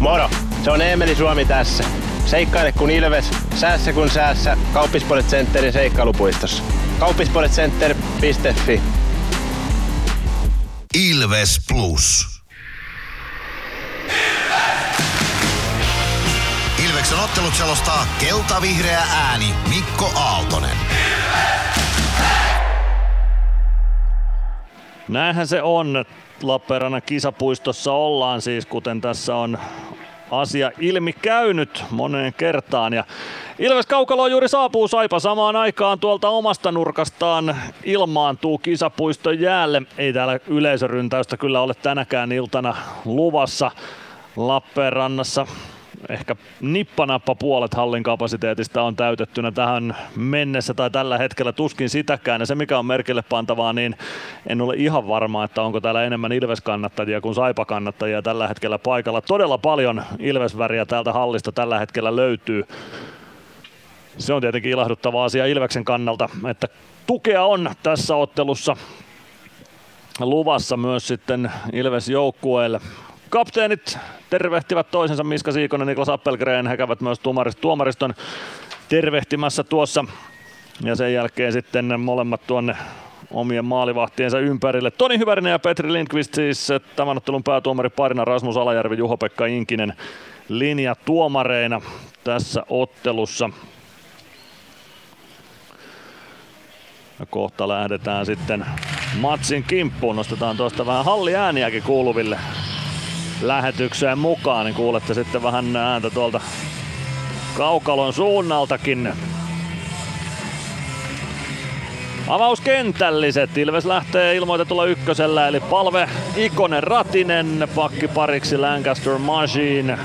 Moro! Se on Eemeli Suomi tässä. Seikkaile kun ilves, säässä kun säässä. Kauppispoilet Centerin seikkailupuistossa. Kauppispoiletcenter.fi Ilves Plus. Ilveksen ottelut selostaa kelta-vihreä ääni Mikko Aaltonen. Näinhän se on. Lappeenrannan kisapuistossa ollaan siis, kuten tässä on asia ilmi käynyt moneen kertaan. Ja Ilves Kaukalo juuri saapuu Saipa samaan aikaan tuolta omasta nurkastaan ilmaantuu kisapuiston jäälle. Ei täällä yleisöryntäystä kyllä ole tänäkään iltana luvassa Lappeenrannassa ehkä nippanappa puolet hallin kapasiteetista on täytettynä tähän mennessä tai tällä hetkellä tuskin sitäkään. Ja se mikä on merkille pantavaa, niin en ole ihan varma, että onko täällä enemmän Ilves-kannattajia kuin Saipa-kannattajia tällä hetkellä paikalla. Todella paljon Ilves-väriä täältä hallista tällä hetkellä löytyy. Se on tietenkin ilahduttava asia Ilveksen kannalta, että tukea on tässä ottelussa luvassa myös sitten Ilves-joukkueelle. Kapteenit tervehtivät toisensa Miska Siikonen ja Niklas Appelgren. He käyvät myös tuomariston tervehtimässä tuossa. Ja sen jälkeen sitten molemmat tuonne omien maalivahtiensa ympärille. Toni Hyvärinen ja Petri Lindqvist siis tämän ottelun päätuomari parina Rasmus Alajärvi, Juho-Pekka Inkinen linja tuomareina tässä ottelussa. Ja kohta lähdetään sitten matsin kimppuun. Nostetaan tuosta vähän halliääniäkin kuuluville lähetykseen mukaan, niin kuulette sitten vähän ääntä tuolta Kaukalon suunnaltakin. Avauskentälliset. Ilves lähtee ilmoitetulla ykkösellä, eli Palve Ikonen Ratinen, pakki pariksi Lancaster Machine,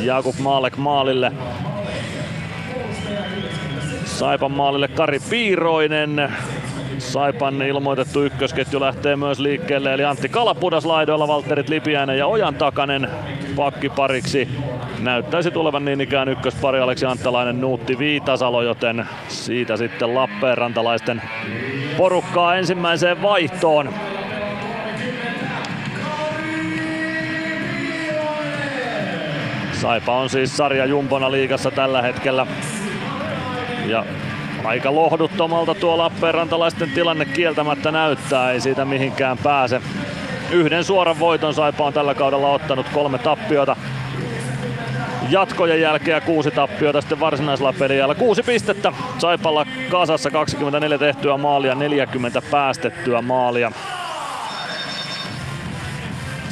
Jakub Maalek maalille. Saipan maalille Kari Piiroinen. Saipan ilmoitettu ykkösketju lähtee myös liikkeelle, eli Antti Kalapudas laidoilla, Valterit Lipiäinen ja Ojan Takanen pakki pariksi. Näyttäisi tulevan niin ikään ykköspari Aleksi Anttalainen, Nuutti Viitasalo, joten siitä sitten Lappeenrantalaisten porukkaa ensimmäiseen vaihtoon. Saipa on siis sarja jumpona liigassa tällä hetkellä. Ja aika lohduttomalta tuo Lappeenrantalaisten tilanne kieltämättä näyttää, ei siitä mihinkään pääse. Yhden suoran voiton Saipa on tällä kaudella ottanut kolme tappiota jatkojen jälkeen kuusi tappiota sitten varsinaisella peliajalla. Kuusi pistettä Saipalla kasassa 24 tehtyä maalia, 40 päästettyä maalia.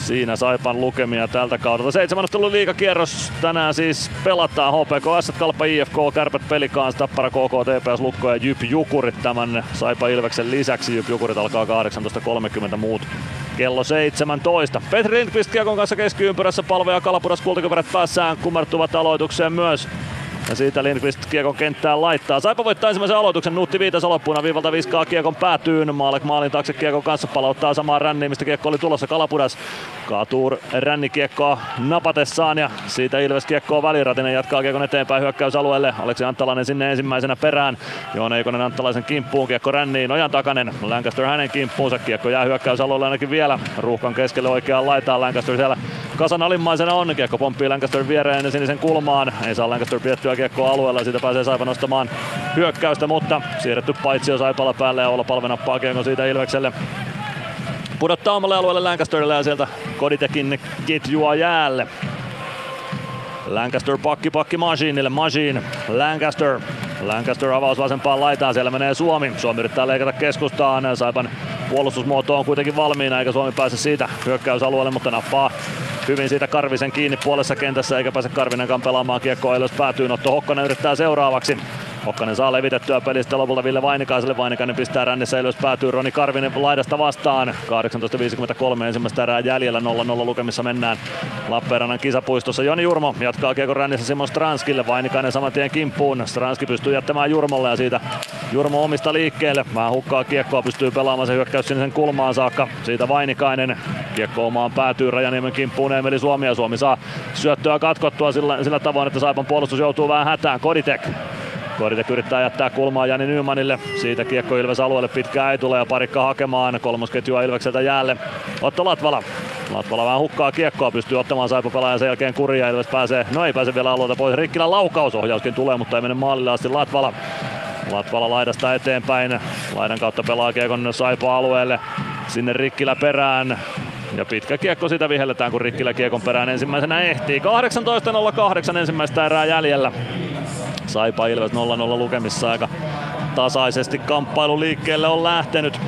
Siinä Saipan lukemia tältä kaudelta. Seitsemän liikakierros tänään siis pelataan HPK, S, Kalpa, IFK, Kärpät, Pelikaans, Tappara, KK, TPS, Lukko ja Jyp Jukurit tämän Saipa Ilveksen lisäksi. Jyp Jukurit alkaa 18.30 muut kello 17. Petri Lindqvist Kiekon kanssa keskiympyrässä palve ja kultakypärät päässään kumartuvat aloitukseen myös. Ja siitä Lindqvist Kiekon kenttään laittaa. Saipa voittaa ensimmäisen aloituksen. Nuutti Viitas loppuun viivalta viskaa Kiekon päätyyn. Maalek maalin taakse Kiekon kanssa palauttaa samaan ränniin, mistä Kiekko oli tulossa. Kalapudas kaatuu rännikiekkoa napatessaan ja siitä Ilves Kiekkoa väliratinen jatkaa Kiekon eteenpäin hyökkäysalueelle. Aleksi Anttalainen sinne ensimmäisenä perään. Joona Eikonen Anttalaisen kimppuun. Kiekko ränniin. Ojan takanen. Lancaster hänen kimppuunsa. Kiekko jää hyökkäysalueelle ainakin vielä. Ruuhkan keskelle oikeaan laitaan. Lancaster siellä kasan alimmaisena on. Kiekko pomppii Lancaster viereen sinisen kulmaan. Ei saa Lancaster kiekkoa alueella. Siitä pääsee Saipa nostamaan hyökkäystä, mutta siirretty paitsi jo Saipalla päälle ja olla palve nappaa kiekon siitä Ilvekselle pudottaa omalle alueelle Lancasterille ja sieltä Koditekin ketjua jäälle. Lancaster pakki pakki Machineille, Machine, Lancaster, Lancaster avaus vasempaan laitaan, siellä menee Suomi. Suomi yrittää leikata keskustaan, Saipan puolustusmuoto on kuitenkin valmiina eikä Suomi pääse siitä hyökkäysalueelle, mutta nappaa hyvin siitä Karvisen kiinni puolessa kentässä eikä pääse Karvinenkaan pelaamaan kiekkoa ylös päätyyn. Otto Hokkonen yrittää seuraavaksi. Hokkanen saa levitettyä pelistä lopulta Ville Vainikaiselle. Vainikainen pistää rännissä ylös päätyy Roni Karvinen laidasta vastaan. 18.53 ensimmäistä erää jäljellä 0-0 lukemissa mennään Lappeenrannan kisapuistossa. Joni Jurmo jatkaa kiekon rännissä Simon Stranskille. Vainikainen saman tien kimppuun. Stranski pystyy jättämään Jurmolle ja siitä Jurmo omista liikkeelle. Vähän hukkaa kiekkoa, pystyy pelaamaan se hyökkäys sinisen kulmaan saakka. Siitä Vainikainen kiekko omaan päätyy Rajaniemen kimppuun Emeli Suomi ja Suomi saa syöttöä katkottua sillä, sillä tavoin, että Saipan puolustus joutuu vähän hätään. Koditek Koditek yrittää jättää kulmaa Jani Nymanille. Siitä kiekko Ilves alueelle pitkään ei tule ja parikka hakemaan kolmosketjua Ilvekseltä jäälle. Otto Latvala. Latvala vähän hukkaa kiekkoa, pystyy ottamaan Saipa pelaajan sen jälkeen kuria. Ilves pääsee, no ei pääse vielä alueelta pois. Rikkilän laukausohjauskin tulee, mutta ei mene maalille asti Latvala. Latvala laidasta eteenpäin. Laidan kautta pelaa kiekon Saipa alueelle. Sinne Rikkilä perään. Ja pitkä kiekko sitä vihelletään, kun Rikkilä kiekon perään ensimmäisenä ehtii. 18.08 ensimmäistä erää jäljellä. Saipa Ilves 0-0 lukemissa aika tasaisesti kamppailu liikkeelle on lähtenyt.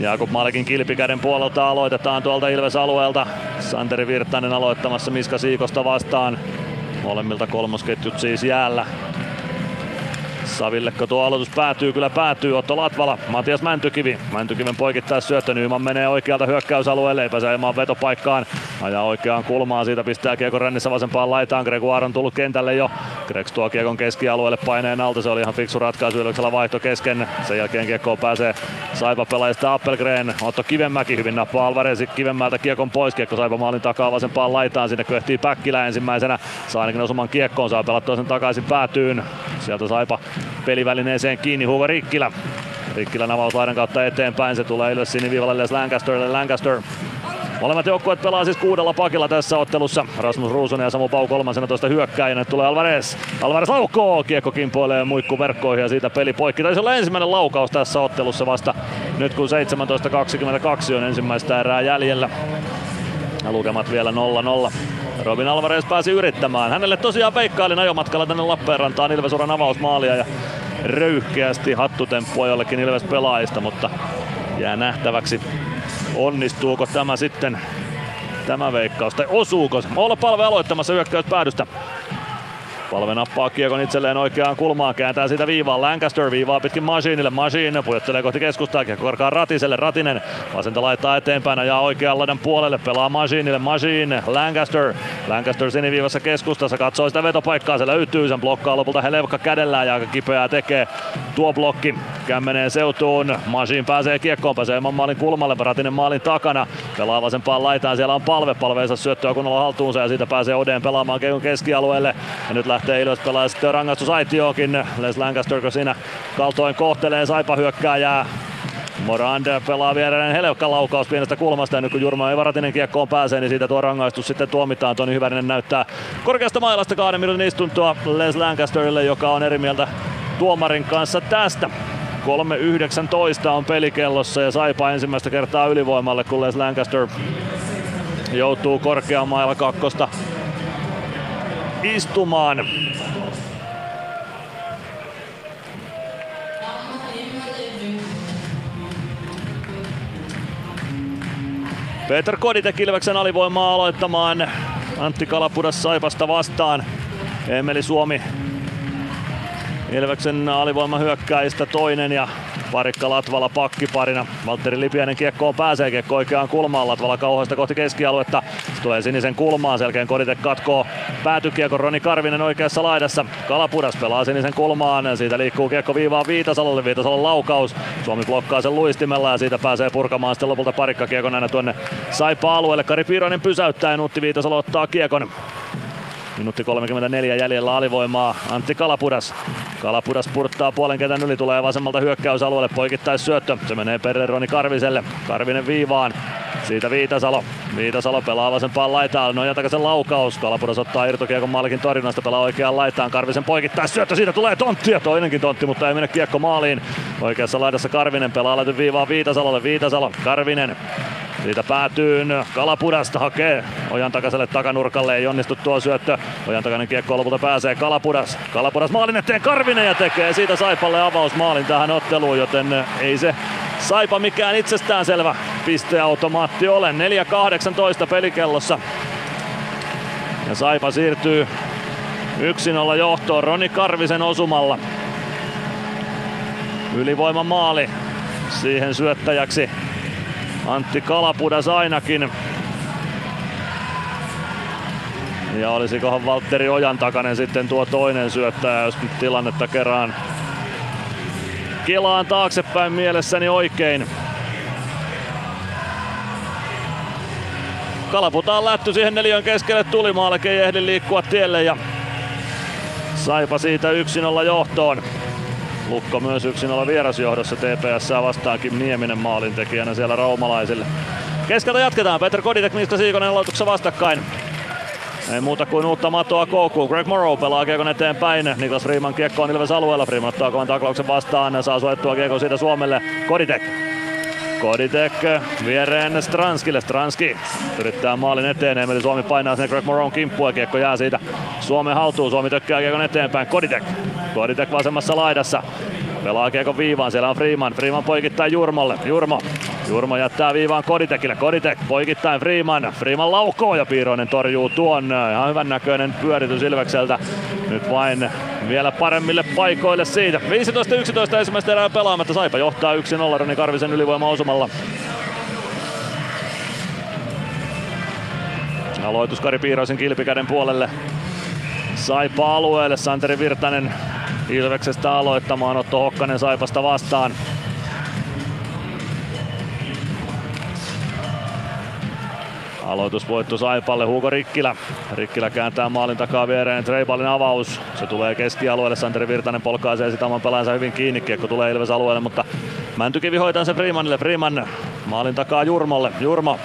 Jakub Malkin kilpikäden puolelta aloitetaan tuolta Ilves-alueelta. Santeri Virtanen aloittamassa Miska Siikosta vastaan. Molemmilta kolmosketjut siis jäällä. Savillekko tuo aloitus päätyy, kyllä päätyy. Otto Latvala, Matias Mäntykivi. Mäntykiven poikittaa syöttö, Nyman menee oikealta hyökkäysalueelle, ei pääse ajamaan vetopaikkaan. Ajaa oikeaan kulmaan, siitä pistää kiekon rännissä vasempaan laitaan. Gregoire on tullut kentälle jo. Greg tuo kiekon keskialueelle paineen alta, se oli ihan fiksu ratkaisu, Ilveksellä vaihto kesken. Sen jälkeen kiekkoon pääsee Saipa pelaajista Appelgren. Otto Kivenmäki hyvin nappaa Alvarez Kivenmäältä kiekon pois. Kiekko Saipa maalin takaa vasempaan laitaan. Sinne köhtii Päkkilä ensimmäisenä. Saa ainakin osuman kiekkoon, saa pelattua sen takaisin päätyyn. Sieltä Saipa pelivälineeseen kiinni Hugo Rikkilä. Rikkilän avaus laidan kautta eteenpäin, se tulee ylös siniviivalle Lancasterille. Lancaster Molemmat joukkueet pelaa siis kuudella pakilla tässä ottelussa. Rasmus Ruusunen ja Samu Pau kolmansena toista hyökkäjänä. Tulee Alvarez. Alvarez laukoo. Kiekko kimpoilee muikku verkkoihin ja siitä peli poikki. Taisi olla ensimmäinen laukaus tässä ottelussa vasta nyt kun 17.22 on ensimmäistä erää jäljellä. Ja lukemat vielä 0-0. Robin Alvarez pääsi yrittämään. Hänelle tosiaan veikkailin ajomatkalla tänne Lappeenrantaan Ilvesuran avausmaalia ja röyhkeästi hattutemppua jollekin Ilves pelaajista, mutta jää nähtäväksi onnistuuko tämä sitten tämä veikkaus, tai osuuko se? Olla palve aloittamassa hyökkäyspäädystä. Palve nappaa kiekon itselleen oikeaan kulmaan, kääntää siitä viivaan. Lancaster viivaa pitkin Masiinille. Masiin pujottelee kohti keskustaa, kiekko korkaa Ratiselle. Ratinen vasenta laittaa eteenpäin, ja oikean laidan puolelle, pelaa Masiinille. Masiin, Lancaster. Lancaster siniviivassa keskustassa, katsoo sitä vetopaikkaa, se löytyy, sen blokkaa lopulta Helevka kädellään ja aika kipeää tekee tuo blokki. Kämmenee seutuun, Masiin pääsee kiekkoon, pääsee maalin kulmalle, Ratinen maalin takana. Pelaa vasempaan laitaan, siellä on palve, palveensa syöttöä kunnolla haltuunsa ja siitä pääsee Odeen pelaamaan keskialueelle. Ja nyt lähtee Ilves pelaa sitten rangaistusaitioonkin. Les Lancaster, siinä kaltoin kohtelee Saipa hyökkääjää. Morand pelaa viereen Helevka laukaus pienestä kulmasta ja nyt kun Jurma ei varatinen kiekkoon pääsee, niin siitä tuo rangaistus sitten tuomitaan. Toni Hyvärinen näyttää korkeasta mailasta kahden minuutin istuntoa Les Lancasterille, joka on eri mieltä tuomarin kanssa tästä. 3.19 on pelikellossa ja Saipa ensimmäistä kertaa ylivoimalle, kun Les Lancaster joutuu korkeammailla kakkosta istumaan. Peter Koditek Ilveksen alivoimaa aloittamaan. Antti Kalapudas Saipasta vastaan. Emeli Suomi Ilveksen alivoima hyökkäistä toinen ja Parikka Latvala pakkiparina. Valtteri Lipiäinen kiekkoon pääsee kiekko oikeaan kulmaan. Latvala kauhoista kohti keskialuetta. Se tulee sinisen kulmaan. Selkeän Kodite katkoo päätykiekko Roni Karvinen oikeassa laidassa. Kalapudas pelaa sinisen kulmaan. Siitä liikkuu kiekko viivaan Viitasalolle. Viitasalon laukaus. Suomi blokkaa sen luistimella ja siitä pääsee purkamaan sitten lopulta Parikka kiekon aina tuonne Saipa-alueelle. Kari Piiroinen pysäyttää ja Nutti Viitasalo ottaa kiekon. Minuutti 34 jäljellä alivoimaa. Antti Kalapudas. Kalapudas purttaa puolen kentän yli, tulee vasemmalta hyökkäysalueelle, poikittais syöttö. Se menee Perreroni Karviselle. Karvinen viivaan. Siitä Viitasalo. Viitasalo pelaa vasempaan laitaan. Nojan takaisin laukaus. Kalapudas ottaa irtokiekon maalikin torjunnasta, pelaa oikeaan laitaan. Karvisen poikittais syöttö. Siitä tulee tontti ja toinenkin tontti, mutta ei mene kiekko maaliin. Oikeassa laidassa Karvinen pelaa läty viivaan Viitasalolle. Viitasalo. Karvinen siitä päätyy Kalapudasta, hakee Ojan takaiselle takanurkalle, ei onnistu tuo syöttö. Ojan takainen kiekko lopulta pääsee Kalapudas. Kalapudas maalin eteen Karvinen ja tekee siitä Saipalle avausmaalin tähän otteluun, joten ei se Saipa mikään itsestäänselvä pisteautomaatti ole. 4.18 pelikellossa. Ja Saipa siirtyy 1-0 johtoon Roni Karvisen osumalla. Ylivoima maali siihen syöttäjäksi Antti Kalapudas ainakin. Ja olisikohan Valtteri Ojan takainen sitten tuo toinen syöttäjä, jos nyt tilannetta kerään kelaan taaksepäin mielessäni oikein. Kalaputa on lätty siihen neljön keskelle tulimaalle, ei ehdi liikkua tielle ja Saipa siitä 1-0 johtoon. Lukko myös 1-0 vierasjohdossa TPS vastaankin Nieminen maalintekijänä siellä raumalaisille. Keskeltä jatketaan. Peter Koditek, mistä Siikonen aloituksessa vastakkain. Ei muuta kuin uutta matoa koukkuun. Greg Morrow pelaa kiekon eteenpäin. Niklas Freeman kiekko on Ilves alueella. Freeman ottaa kovan taklauksen vastaan. Saa suojattua kiekon siitä Suomelle. Koditek. Koditek viereen Stranskille. Stranski yrittää maalin eteen. Emeli Suomi painaa sinne Greg Moron kimppuun ja kiekko jää siitä Suomen haltuun. Suomi tökkää kiekon eteenpäin. Koditek. Koditek vasemmassa laidassa. Pelaa kiekon viivaan, siellä on Freeman. Freeman poikittaa Jurmolle. Jurmo. Jurmo jättää viivaan Koditekille. Koditek poikittain Freeman. Freeman laukoo ja Piiroinen torjuu tuon. Ihan hyvän näköinen pyöritys Ilvekseltä. Nyt vain vielä paremmille paikoille siitä. 15-11 ensimmäistä erää pelaamatta. Saipa johtaa 1-0 Roni Karvisen ylivoima osumalla. Aloitus Kari Piiroisen kilpikäden puolelle. Saipa alueelle. Santeri Virtanen Ilveksestä aloittamaan. Otto Hokkanen Saipasta vastaan. Aloitusvoitto Saipalle, Hugo Rikkilä. Rikkilä kääntää maalin takaa viereen, Treibalin avaus. Se tulee keskialueelle, Santeri Virtanen polkaisee sitä oman pelaajansa hyvin kiinni. Kiekko tulee Ilves alueelle, mutta Mäntykivi hoitaa sen Freemanille. Freeman maalin takaa Jurmolle. Jurmo.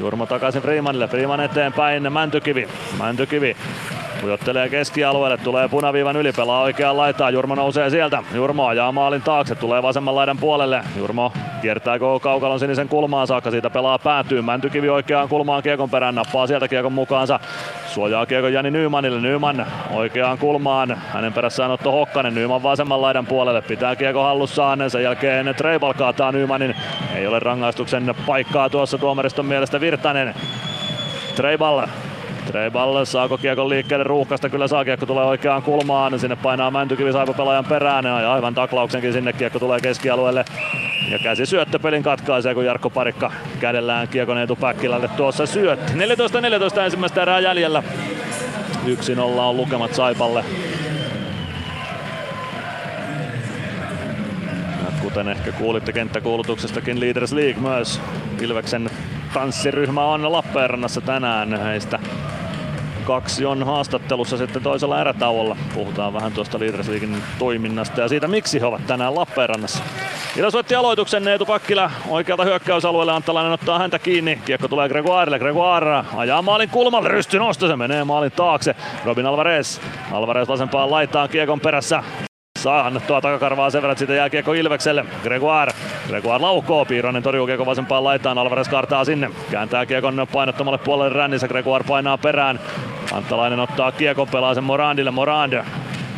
Jurmo takaisin Freemanille. Freeman eteenpäin Mäntykivi. Mäntykivi Pujottelee keskialueelle, tulee punaviivan yli, pelaa oikeaan laitaan, Jurmo nousee sieltä. Jurmo ajaa maalin taakse, tulee vasemman laidan puolelle. Jurmo kiertää koko kaukalon sinisen kulmaan saakka, siitä pelaa päätyy. Mäntykivi oikeaan kulmaan kiekon perään, nappaa sieltä kiekon mukaansa. Suojaa kiekon Jani Nymanille, Nyman oikeaan kulmaan. Hänen perässään Otto Hokkanen, Nyman vasemman laidan puolelle, pitää kiekon hallussaan. Sen jälkeen Treibal kaataa Nymanin. Ei ole rangaistuksen paikkaa tuossa tuomariston mielestä Virtanen. Treibal Treiball saako kiekon liikkeelle ruuhkasta? Kyllä saa kiekko tulee oikeaan kulmaan. Sinne painaa Mäntykivi Saipa pelaajan perään ja aivan taklauksenkin sinne kiekko tulee keskialueelle. Ja käsi syöttöpelin katkaisee, kun Jarkko Parikka kädellään kiekon Eetu Päkkilälle tuossa syötti. 14-14 ensimmäistä erää jäljellä. 1-0 on lukemat Saipalle. Kuten ehkä kuulitte kenttäkuulutuksestakin Leaders League myös Ilveksen tanssiryhmä on Lappeenrannassa tänään. Heistä kaksi on haastattelussa sitten toisella erätauolla. Puhutaan vähän tuosta Leaders Leaguein toiminnasta ja siitä, miksi he ovat tänään Lappeenrannassa. Ilves voitti aloituksen Neetu Pakkila oikealta hyökkäysalueelle. Antalainen ottaa häntä kiinni. Kiekko tulee Gregoirelle. Gregoire ajaa maalin kulmalle. Rysty nosto. Se menee maalin taakse. Robin Alvarez. Alvarez vasempaan laitaan kiekon perässä. Saa annettua takakarvaa sen verran, että siitä jää Ilvekselle. Gregoire. Gregoire laukoo. Piiranen torjuu kiekko vasempaan laitaan. Alvarez kartaa sinne. Kääntää kiekon painottomalle puolelle rännissä. Gregoire painaa perään. Antalainen ottaa kiekon, pelaa sen Morandille. Morand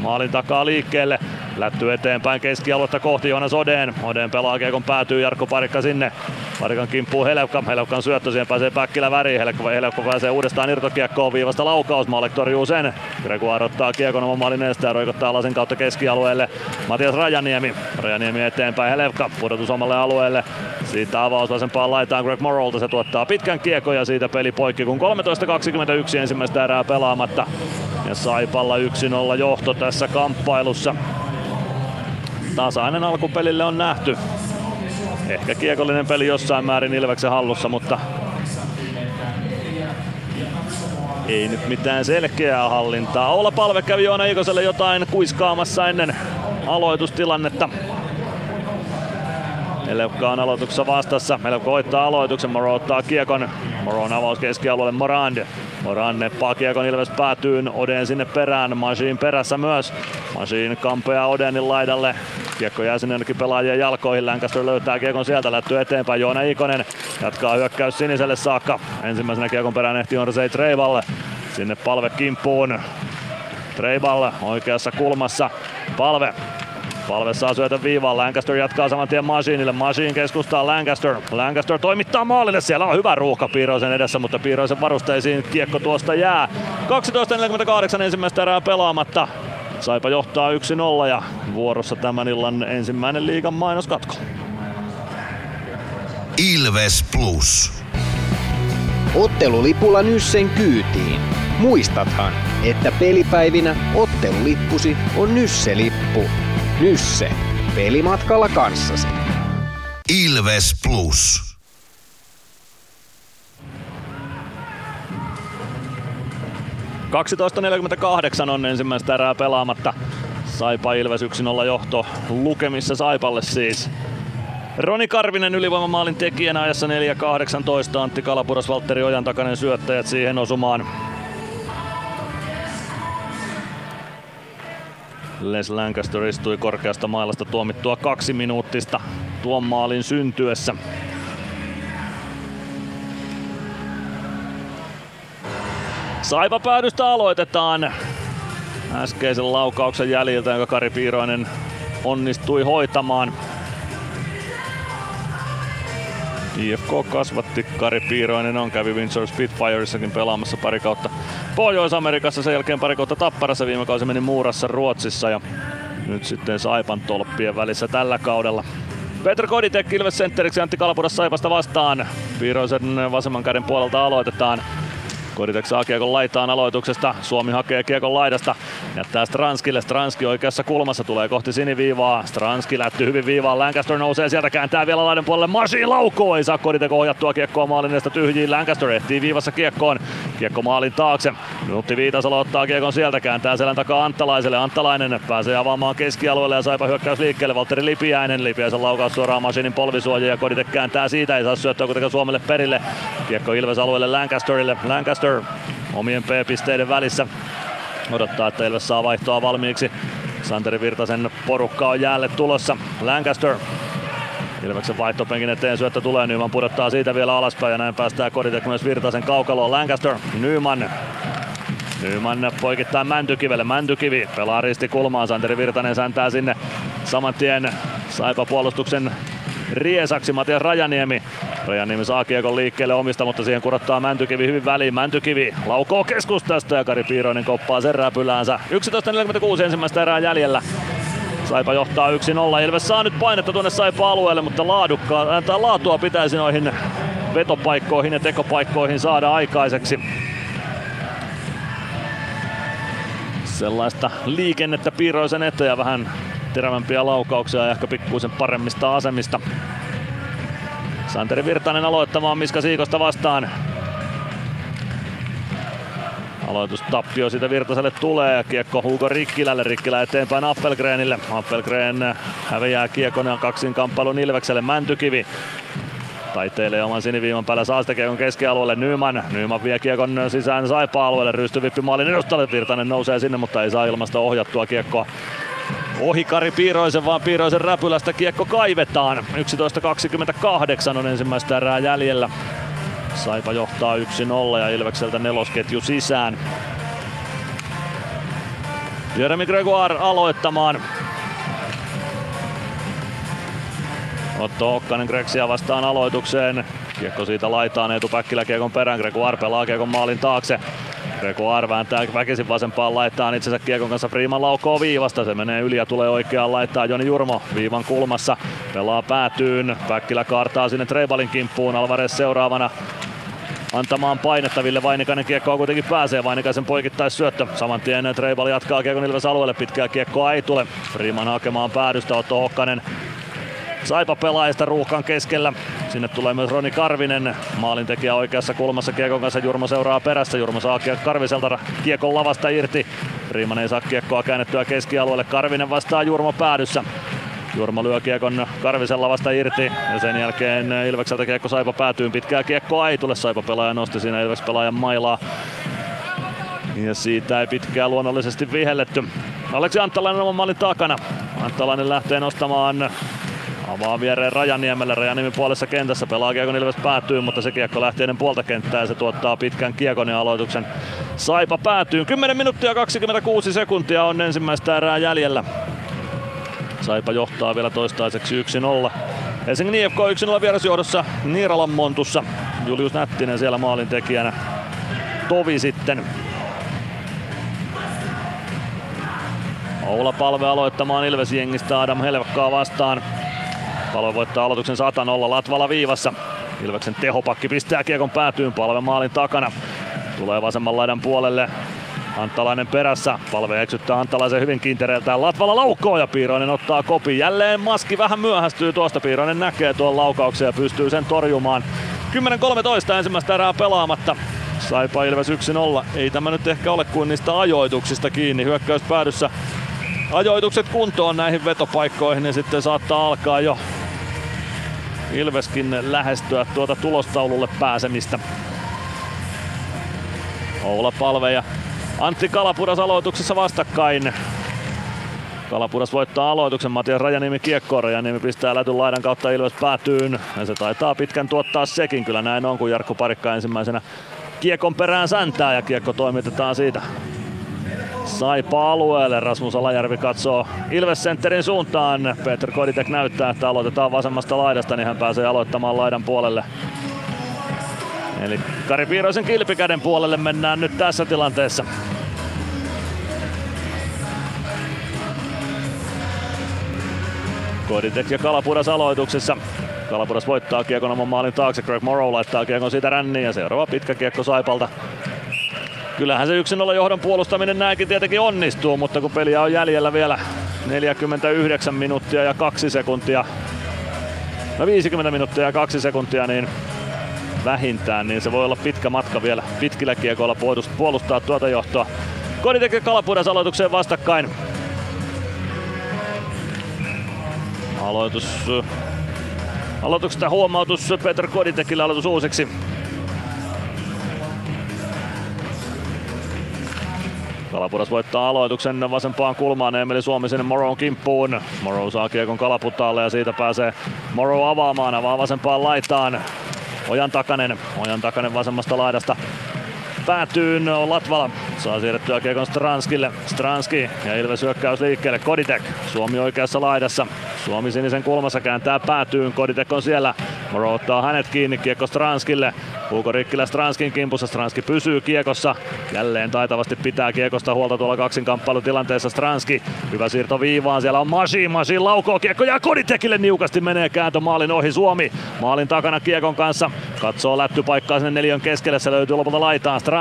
maalin takaa liikkeelle. Lätty eteenpäin keskialuetta kohti Joonas Odeen. Odeen pelaa kiekon päätyy Jarkko Parikka sinne. Parikan kimppuu Helevka. Helevkan syöttö, siihen pääsee Päkkilä väriin. Helevka, Helevka pääsee uudestaan irtokiekkoon viivasta laukaus. Maalek torjuu sen. Gregoire ottaa kiekon oman maalin ja roikottaa lasin kautta keskialueelle. Matias Rajaniemi. Rajaniemi eteenpäin Helevka. Pudotus omalle alueelle. Siitä avaus vasempaan laitaan Greg Morrolta. Se tuottaa pitkän kiekon ja siitä peli poikki, kun 13.21 ensimmäistä erää pelaamatta. Ja Saipalla 1-0 johto tässä kamppailussa. Tasainen alkupelille on nähty. Ehkä kiekollinen peli jossain määrin Ilveksen hallussa, mutta ei nyt mitään selkeää hallintaa. Olla palve kävi Joona Ikoselle jotain kuiskaamassa ennen aloitustilannetta. Elevka on aloituksessa vastassa. Elevka koittaa aloituksen, Moro ottaa kiekon. Moron avaus keskialueelle Morand. Morand neppaa kiekon, Ilves päätyy Oden sinne perään. Machine perässä myös. Machine kampeaa Odenin laidalle. Kiekko jää sinne jonnekin pelaajien jalkoihin. Lancaster löytää kiekon sieltä, lättyy eteenpäin. Joona Ikonen jatkaa hyökkäys siniselle saakka. Ensimmäisenä kiekon perään ehti Orsei Treivalle. Sinne palve kimppuun. Treiball oikeassa kulmassa. Palve Palve saa syötä viivaan, Lancaster jatkaa saman tien Masinille, Masin keskustaa Lancaster, Lancaster toimittaa maalille, siellä on hyvä ruuhka Piiroisen edessä, mutta Piiroisen varusteisiin kiekko tuosta jää. 12.48 ensimmäistä erää pelaamatta, Saipa johtaa 1-0 ja vuorossa tämän illan ensimmäinen liigan mainoskatko. Ilves Plus. Ottelulipulla Nyssen kyytiin. Muistathan, että pelipäivinä ottelulippusi on Nysse-lippu. Nysse. Pelimatkalla kanssasi. Ilves Plus. .48 on ensimmäistä erää pelaamatta. Saipa Ilves 1-0 johto lukemissa Saipalle siis. Roni Karvinen ylivoimamaalin tekijänä ajassa 4.18. Antti Kalapuras, Valtteri Ojan takainen syöttäjät siihen osumaan. Les Lancaster istui korkeasta mailasta tuomittua kaksi minuuttista tuon maalin syntyessä. Saipa päädystä aloitetaan äskeisen laukauksen jäljiltä, jonka Kari Piiroinen onnistui hoitamaan. IFK kasvatti Kari Piiroinen on kävi Windsor Spitfiressakin pelaamassa pari kautta Pohjois-Amerikassa, sen jälkeen pari kautta Tapparassa, viime kausi meni Muurassa Ruotsissa ja nyt sitten Saipan tolppien välissä tällä kaudella. Petr Koditek Ilves Centeriksi Antti Kalapuras Saipasta vastaan. Piiroisen vasemman käden puolelta aloitetaan. Koditek saa kiekon laitaan aloituksesta. Suomi hakee kiekon laidasta. Jättää Stranskille. Stranski oikeassa kulmassa tulee kohti siniviivaa. Stranski lätty hyvin viivaan. Lancaster nousee sieltä, kääntää vielä laidan puolelle. Marsi laukoo. Ei saa Koditek ohjattua kiekkoa maalin edestä tyhjiin. Lancaster ehtii viivassa kiekkoon. Kiekko maalin taakse. Minuutti Viitasalo ottaa kiekon sieltä. Kääntää selän takaa Anttalaiselle. Anttalainen pääsee avaamaan keskialueelle ja saipa hyökkäys liikkeelle. Valtteri Lipiäinen. Lipiäisen laukaus suoraan Masinin polvisuoja ja Koditek kääntää siitä. Ei saa syöttöä kuitenkaan Suomelle perille. Kiekko Ilves alueelle Lancasterille. Lancaster omien P-pisteiden välissä. Odottaa, että Ilves saa vaihtoa valmiiksi. Santeri Virtasen porukka on jäälle tulossa. Lancaster Ilveksen vaihtopenkin eteen syöttö tulee, Nyman pudottaa siitä vielä alaspäin ja näin päästään Koditek myös Virtasen kaukaloon. Lancaster, Nyman Nyman poikittaa Mäntykivelle. Mäntykivi pelaa risti kulmaan. Santeri Virtanen säntää sinne saman tien Saipa puolustuksen riesaksi Matias Rajaniemi. Rajanimi saa kiekon liikkeelle omista, mutta siihen kurottaa Mäntykivi hyvin väliin. Mäntykivi laukoo keskustasta ja Kari Piiroinen koppaa sen räpyläänsä. 11.46 ensimmäistä erää jäljellä. Saipa johtaa 1-0. Ilves saa nyt painetta tuonne Saipa-alueelle, mutta laadukkaa, äh, laatua pitäisi noihin vetopaikkoihin ja tekopaikkoihin saada aikaiseksi. Sellaista liikennettä Piiroisen eteen ja vähän terävämpiä laukauksia ja ehkä pikkuisen paremmista asemista. Santeri Virtanen aloittamaan Miska Siikosta vastaan. Aloitustappio siitä Virtaselle tulee ja kiekko Hugo Rikkilälle. Rikkilä eteenpäin Appelgrenille. Appelgren häviää kiekon ja kaksin kamppailun Ilvekselle Mäntykivi. Taiteilee oman siniviivan päällä saa sitä kiekon keskialueelle Nyman. Nyman vie kiekon sisään Saipa-alueelle. Rystyvippi maalin edustalle. Virtanen nousee sinne, mutta ei saa ilmasta ohjattua kiekkoa ohi Kari Piiroisen, vaan Piiroisen räpylästä kiekko kaivetaan. 11.28 on ensimmäistä erää jäljellä. Saipa johtaa 1-0 ja Ilvekseltä nelosketju sisään. Jeremy Gregoire aloittamaan. Otto Hokkanen Greksia vastaan aloitukseen. Kiekko siitä laitaan Eetu Päkkilä kiekon perään. Gregoire pelaa kiekon maalin taakse. Gregoire vääntää väkisin vasempaan laittaa itsensä kiekon kanssa Freeman laukoo viivasta. Se menee yli ja tulee oikeaan laittaa Joni Jurmo viivan kulmassa. Pelaa päätyyn. Päkkilä kaartaa sinne Treibalin kimppuun. Alvarez seuraavana antamaan painetta. Ville Vainikainen kiekkoa kuitenkin pääsee. Vainikaisen poikittais syöttö. Saman tien Treibal jatkaa kiekon Ilves alueelle. Pitkää kiekkoa ei tule. Freeman hakemaan päädystä. Otto Hokkanen Saipa pelaajista ruuhkan keskellä. Sinne tulee myös Roni Karvinen, maalintekijä oikeassa kulmassa Kiekon kanssa. Jurmo seuraa perässä. Jurmo saa Karviselta Kiekon lavasta irti. Riiman ei saa Kiekkoa käännettyä keskialueelle. Karvinen vastaa Jurmo päädyssä. Jurmo lyö kiekon Karvisen lavasta irti ja sen jälkeen Ilvekseltä kiekko Saipa päätyy. Pitkää kiekkoa ei tule. Saipa pelaaja nosti siinä Ilves pelaajan mailaa. Ja siitä ei pitkään luonnollisesti vihelletty. Aleksi Anttalainen oman maalin takana. Anttalainen lähtee nostamaan Avaa viereen Rajaniemelle. Rajaniemi puolessa kentässä pelaa kiekon Ilves päätyy, mutta se kiekko lähtee ennen puolta kenttää ja se tuottaa pitkän kiekon ja aloituksen. Saipa päätyy. 10 minuuttia 26 sekuntia on ensimmäistä erää jäljellä. Saipa johtaa vielä toistaiseksi 1-0. Helsingin IFK 1-0 vierasjohdossa Niiralan Montussa. Julius Nättinen siellä maalintekijänä. Tovi sitten. Oula Palve aloittamaan Ilves-jengistä Adam Helvekkaa vastaan. Palve voittaa aloituksen 100 Latvala viivassa. Ilveksen tehopakki pistää kiekon päätyyn Palve maalin takana. Tulee vasemman laidan puolelle. Anttalainen perässä. Palve eksyttää Anttalaisen hyvin kintereeltään. Latvala laukkoo ja Piiroinen ottaa kopi. Jälleen maski vähän myöhästyy tuosta. Piiroinen näkee tuon laukauksen ja pystyy sen torjumaan. 10-13 ensimmäistä erää pelaamatta. Saipa Ilves 1-0. Ei tämä nyt ehkä ole kuin niistä ajoituksista kiinni. Hyökkäys päädyssä ajoitukset kuntoon näihin vetopaikkoihin, niin sitten saattaa alkaa jo Ilveskin lähestyä tuota tulostaululle pääsemistä. Oula Palve ja Antti Kalapudas aloituksessa vastakkain. Kalapudas voittaa aloituksen, Matias Rajanimi kiekkoon, Rajanimi pistää lätyn laidan kautta. Ilves päätyyn. Ja se taitaa pitkän tuottaa sekin, kyllä näin on kun Jarkko Parikka ensimmäisenä kiekon perään säntää ja kiekko toimitetaan siitä Saipa-alueelle. Rasmus Alajärvi katsoo Ilves Centerin suuntaan. Peter Koditek näyttää, että aloitetaan vasemmasta laidasta, niin hän pääsee aloittamaan laidan puolelle. Eli Kari Piiroisen kilpikäden puolelle mennään nyt tässä tilanteessa. Koditek ja Kalapudas aloituksessa. Kalapudas voittaa kiekon oman maalin taakse. Greg Morrow laittaa kiekon siitä ränniin ja seuraava pitkä kiekko Saipalta kyllähän se yksin olla johdon puolustaminen näinkin tietenkin onnistuu, mutta kun peliä on jäljellä vielä 49 minuuttia ja kaksi sekuntia, no 50 minuuttia ja kaksi sekuntia, niin vähintään, niin se voi olla pitkä matka vielä pitkillä kiekoilla puolustaa tuota johtoa. Kodi tekee Kalapudas aloitukseen vastakkain. Aloitus Aloituksesta huomautus Peter Koditekille aloitus uusiksi. Kalapudas voittaa aloituksen vasempaan kulmaan Emeli Suomi sinne Morrow kimppuun. Morrow saa kiekon kalaputaalle ja siitä pääsee Morrow avaamaan, avaa vasempaan laitaan. Ojan Takanen, Ojan Takanen vasemmasta laidasta päätyyn Latvala. Saa siirrettyä kiekon Stranskille. Stranski ja Ilves hyökkäys liikkeelle. Koditek. Suomi oikeassa laidassa. Suomi sinisen kulmassa kääntää päätyyn. Koditek on siellä. Moro ottaa hänet kiinni, kiekko Stranskille. Huuko Rikkilä Stranskin kimpussa, Stranski pysyy kiekossa. Jälleen taitavasti pitää kiekosta huolta tuolla kaksinkamppailutilanteessa Stranski. Hyvä siirto viivaan, siellä on Masi, Masi laukoo kiekko ja Koditekille niukasti menee kääntö maalin ohi Suomi. Maalin takana kiekon kanssa, katsoo lättypaikkaa sinne neljön keskelle, se löytyy lopulta laitaan Stranski.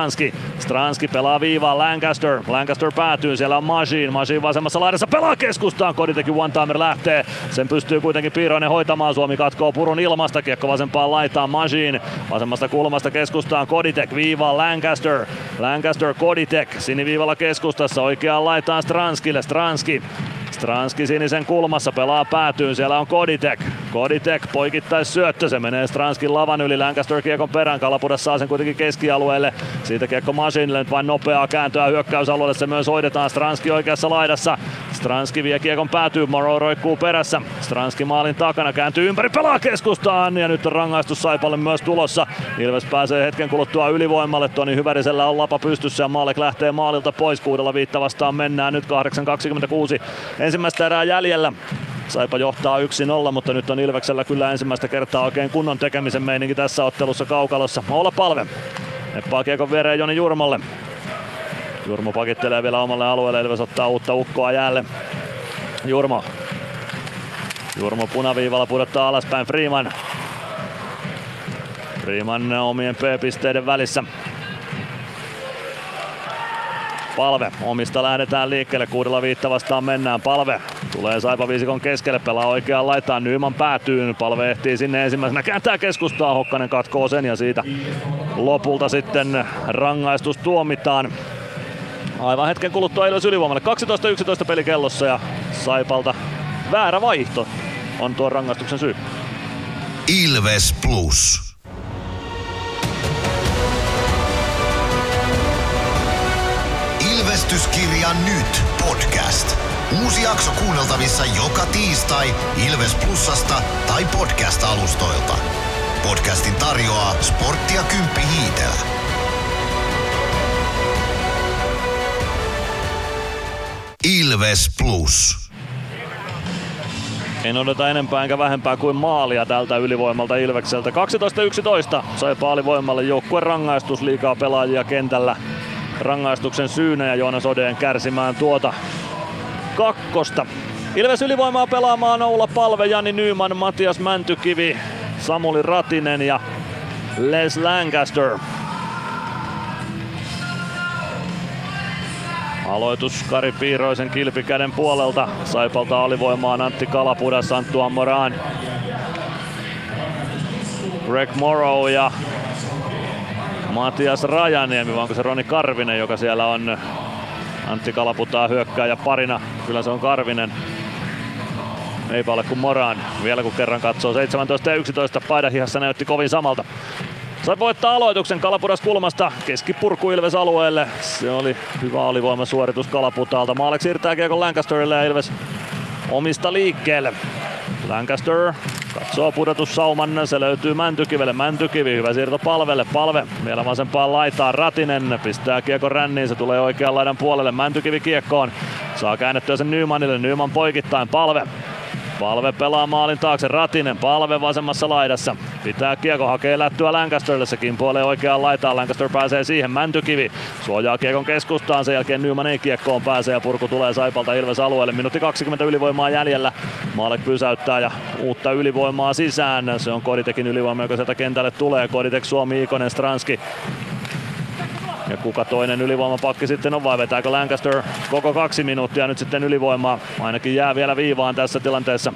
Stranski. Pelaa viivaan Lancaster, Lancaster päätyy, siellä on Masin, Masin vasemmassa laidassa pelaa keskustaan, Koditekin one-timer lähtee. Sen pystyy kuitenkin Piiroinen hoitamaan, Suomi katkoo purun ilmasta, kiekko vasempaan laitaan Masin, vasemmasta kulmasta keskustaan Koditek. Viivaan Lancaster. Lancaster Koditek. Siniviivalla keskustassa. Oikeaan laitaan Stranskille. Stranski Stranski sinisen kulmassa pelaa päätyyn, siellä on Koditek. Koditek poikittais syöttö, se menee Stranskin lavan yli Lancaster kiekon perään, Kalapudas saa sen kuitenkin keskialueelle. Siitä kiekko Masinille nyt vain nopeaa kääntöä hyökkäysalueelle, se myös hoidetaan Stranski oikeassa laidassa. Stranski vie kiekon päätyy, Moro roikkuu perässä. Stranski maalin takana kääntyy ympäri, pelaa keskustaan ja nyt on rangaistus Saipalle myös tulossa. Ilves pääsee hetken kuluttua ylivoimalle, Toni Hyvärisellä on lapa pystyssä ja Maalek lähtee maalilta pois, kuudella viitta vastaan mennään nyt 8.26 ensimmäistä erää jäljellä. Saipa johtaa 1-0, mutta nyt on Ilveksellä kyllä ensimmäistä kertaa oikein kunnon tekemisen meininki tässä ottelussa kaukalossa. Olla palve. Neppaa kiekon viereen Joni Jurmolle. Jurmo pakittelee vielä omalle alueelle, Ilves ottaa uutta ukkoa jäälle. Jurmo. Jurmo punaviivalla pudottaa alaspäin Freeman. Freeman omien P-pisteiden välissä. Palve. Omista lähdetään liikkeelle. Kuudella viitta vastaan mennään. Palve. Tulee Saipa viisikon keskelle. Pelaa oikeaan laitaan. Nyman päätyy. Palve ehtii sinne ensimmäisenä. Kääntää keskustaa. Hokkanen katkoo sen ja siitä lopulta sitten rangaistus tuomitaan. Aivan hetken kuluttua Ilves ylivoimalle. 12-11 pelikellossa ja Saipalta väärä vaihto on tuon rangaistuksen syy. Ilves Plus. Ilvestyskirja nyt podcast. Uusi jakso kuunneltavissa joka tiistai Ilves Plusasta tai podcast-alustoilta. Podcastin tarjoaa sporttia Kymppi Hiitellä. Ilves Plus. En odota enempää enkä vähempää kuin maalia tältä ylivoimalta Ilvekseltä. 12-11 sai paalivoimalle joukkueen rangaistus liikaa pelaajia kentällä. Rangaistuksen syynä ja Joonas Odeen kärsimään tuota kakkosta. Ilves ylivoimaa pelaamaan Oula Palve, Jani Nyman, Matias Mäntykivi, Samuli Ratinen ja Les Lancaster. Aloitus Kari Piiroisen kilpikäden puolelta. Saipalta alivoimaan Antti Kalapudas, Anttu Amoran. Greg Morrow ja Matias Rajaniemi, vai onko se Roni Karvinen, joka siellä on Antti Kalaputaa hyökkää ja parina. Kyllä se on Karvinen. Eipä ole kuin Moran. Vielä kun kerran katsoo 17 ja 11 paidahihassa näytti kovin samalta. Sai voittaa aloituksen Kalapudas kulmasta keskipurku Ilves alueelle. Se oli hyvä alivoimasuoritus Kalaputaalta. Maalek siirtää kiekon Lancasterille ja Ilves omista liikkeelle. Lancaster katsoo pudotussauman, se löytyy Mäntykivelle. Mäntykivi, hyvä siirto palvelle. Palve vielä vasempaan laitaan. Ratinen pistää kiekon ränniin, se tulee oikean laidan puolelle. Mäntykivi kiekkoon. Saa käännettyä sen Nymanille. Nyman poikittain. Palve Palve pelaa maalin taakse, Ratinen, palve vasemmassa laidassa. Pitää kiekko, hakee lättyä Lancasterille, se kimpoilee oikeaan laitaan, Lancaster pääsee siihen, Mäntykivi suojaa kiekon keskustaan, sen jälkeen Nyman ei kiekkoon pääse ja purku tulee Saipalta Ilves alueelle. Minuutti 20 ylivoimaa jäljellä, Maalek pysäyttää ja uutta ylivoimaa sisään. Se on Koditekin ylivoima, joka sieltä kentälle tulee. Koditek, Suomi, Ikonen, Stranski ja kuka toinen ylivoimapakki sitten on vai vetääkö Lancaster koko kaksi minuuttia nyt sitten ylivoimaa. Ainakin jää vielä viivaan tässä tilanteessa.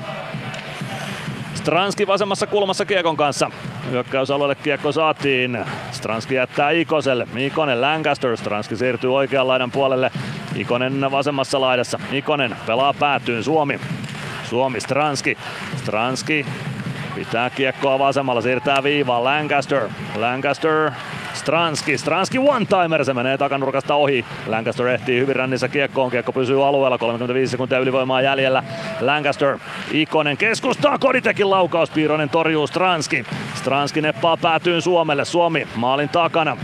Stranski vasemmassa kulmassa Kiekon kanssa. Hyökkäysalueelle kiekko saatiin. Stranski jättää Ikoselle. Ikonen Lancaster. Stranski siirtyy oikean laidan puolelle. Ikonen vasemmassa laidassa. Ikonen pelaa päätyyn Suomi. Suomi Stranski. Stranski pitää kiekkoa vasemmalla, siirtää viivaan Lancaster. Lancaster Stranski. Stranski one-timer, se menee takanurkasta ohi. Lancaster ehtii hyvin rännissä kiekkoon. Kiekko pysyy alueella, 35 sekuntia ylivoimaa jäljellä. Lancaster, Ikonen keskustaa, Koditekin laukaus, Piironen torjuu Stranski. Stranski neppaa päätyyn Suomelle. Suomi maalin takana.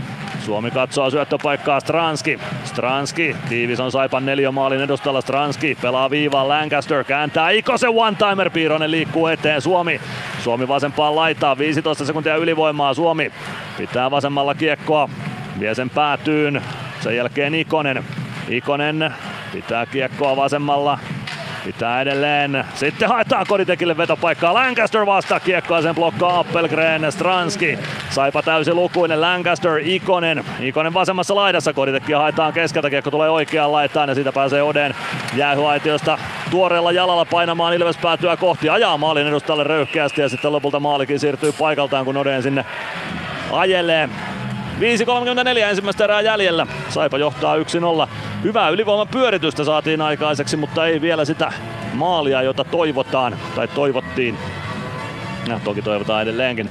Suomi katsoo syöttöpaikkaa Stranski. Stranski, tiivis on Saipan neljä maalin edustalla. Stranski pelaa viivaan Lancaster, kääntää Ikosen one-timer. Piironen liikkuu eteen. Suomi, Suomi vasempaan laitaa. 15 sekuntia ylivoimaa. Suomi pitää vasemmalla kiekkoa. Vie sen päätyyn. Sen jälkeen Ikonen. Ikonen pitää kiekkoa vasemmalla. Pitää edelleen. Sitten haetaan Koditekille vetopaikkaa. Lancaster vastaa kiekkoa, sen blokkaa Appelgren, Stranski. Saipa täysi lukuinen Lancaster, Ikonen. Ikonen vasemmassa laidassa, Koditekki haetaan keskeltä, kiekko tulee oikeaan laitaan ja siitä pääsee Oden jäähyaitiosta tuoreella jalalla painamaan Ilves päätyä kohti. Ajaa maalin edustalle röyhkeästi ja sitten lopulta maalikin siirtyy paikaltaan, kun Oden sinne ajelee. 5.34 ensimmäistä erää jäljellä. Saipa johtaa 1-0. Hyvää ylivoiman pyöritystä saatiin aikaiseksi, mutta ei vielä sitä maalia, jota toivotaan tai toivottiin. Ja toki toivotaan edelleenkin.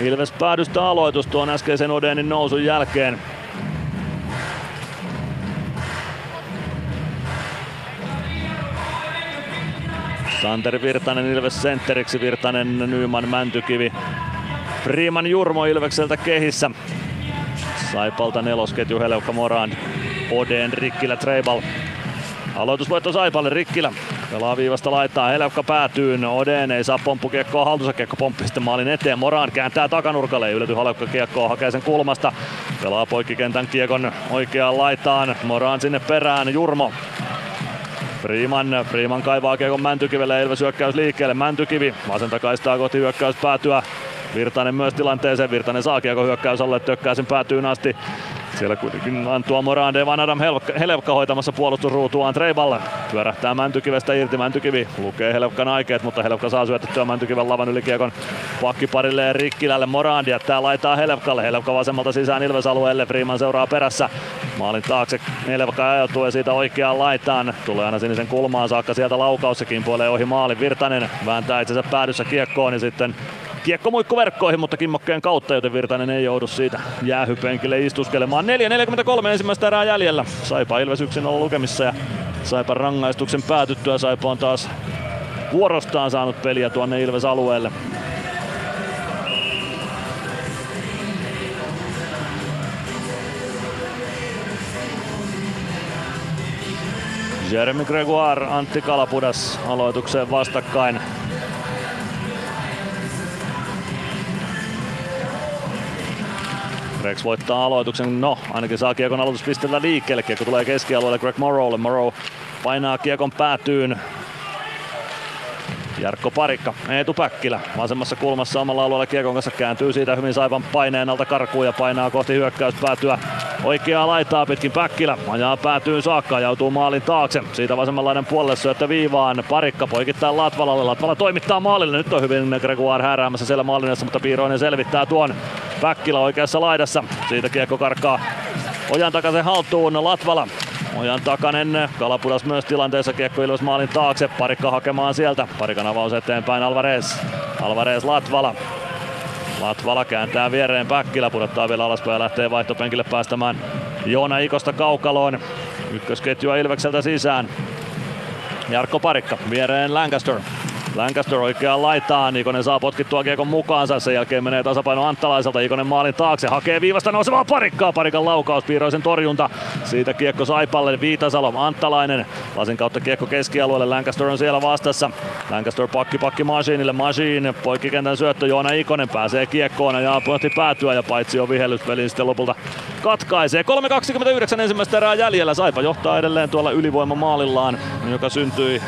Ilves päädystä aloitus tuon äskeisen Odenin nousun jälkeen. Santeri Virtanen Ilves sentteriksi, Virtanen, Nyman, Mäntykivi. Freeman Jurmo Ilvekseltä kehissä. Saipalta nelosketju Helevka Moran. Oden Rikkilä Treibal. Aloitusvoitto Saipalle Rikkilä. Pelaa viivasta laittaa, Helevka päätyy. Oden ei saa pomppukiekkoa haltuunsa, kiekko pomppi sitten maalin eteen. Moran kääntää takanurkalle, ylety Helevka kiekkoa, hakee sen kulmasta. Pelaa poikkikentän kiekon oikeaan laitaan. Moran sinne perään, Jurmo Freeman, Freeman kaivaa kiekon Mäntykivelle, Ilves hyökkäys liikkeelle, Mäntykivi vasenta kaistaa kohti hyökkäys päätyä. Virtanen myös tilanteeseen, Virtanen saa kiekon hyökkäys alle, tökkää sen päätyyn asti. Siellä kuitenkin Antua Morande Van Adam Helevka hoitamassa puolustusruutuaan Treiballe. Pyörähtää Mäntykivestä irti, Mäntykivi lukee Helevkan aikeet, mutta Helevka saa syötettyä Mäntykiven lavan yli kiekon pakkiparille ja Rikkilälle. Morandi jättää laitaa Helevkalle, Helevka vasemmalta sisään Ilves-alueelle, Freeman seuraa perässä. Maalin taakse Helevka ajoittuu ja siitä oikeaan laitaan. Tulee aina sinisen kulmaan saakka sieltä laukaus kimpoilee ohi maalin. Virtanen vääntää itsensä päädyssä kiekkoon ja sitten Kiekko muikku verkkoihin, mutta kimmokkeen kautta, joten Virtanen ei joudu siitä jäähypenkille istuskelemaan. 4.43 ensimmäistä erää jäljellä. Saipa Ilves yksin on lukemissa ja Saipa rangaistuksen päätyttyä. Saipa on taas vuorostaan saanut peliä tuonne Ilves alueelle. Jeremy Gregoire, Antti Kalapudas aloitukseen vastakkain. Rex voittaa aloituksen, no ainakin saa kiekon aloituspisteellä liikkeelle. Kiekko tulee keskialueelle Greg Morrowlle. Morrow painaa kiekon päätyyn. Jarkko Parikka, Eetu Päkkilä vasemmassa kulmassa omalla alueella kiekon kanssa kääntyy siitä hyvin saivan paineen alta karkuun ja painaa kohti hyökkäyspäätyä. Oikeaa laitaa pitkin Päkkilä, ajaa päätyyn saakka, joutuu maalin taakse. Siitä vasemmanlainen puolelle syöttö viivaan. Parikka poikittaa Latvalalle, Latvala toimittaa maalille. Nyt on hyvin Gregoire häräämässä siellä maalinessa, mutta Piiroinen selvittää tuon Päkkilä oikeassa laidassa. Siitä kiekko karkaa Ojan takaisin haltuun Latvala. Ojan takanen, Kalapudas myös tilanteessa, kiekko Ilves maalin taakse, parikka hakemaan sieltä, parikan avaus eteenpäin. Alvarez, Alvarez Latvala, Latvala kääntää viereen. Päkkilä, pudottaa vielä alaspäin ja lähtee vaihtopenkille päästämään Joona Ikosta kaukaloon. Ykkösketjua Ilvekseltä sisään. Jarkko Parikka, viereen Lancaster. Lancaster oikeaan laitaan, Ikonen saa potkittua kiekon mukaansa, sen jälkeen menee tasapaino Anttalaiselta, Ikonen maalin taakse, hakee viivasta nousevaa parikkaa, parikan laukaus, Piiroisen torjunta, siitä kiekko Saipalle, Viitasalo, Anttalainen, lasin kautta kiekko keskialueelle, Lancaster on siellä vastassa, Lancaster pakki pakki Masiinille, Masiin, poikkikentän syöttö, Joona Ikonen pääsee kiekkoon ja pohti päätyä ja paitsi on vihellysveli sitten lopulta katkaisee. 3.29 ensimmäistä erää jäljellä, Saipa johtaa edelleen tuolla ylivoimamaalillaan, joka syntyi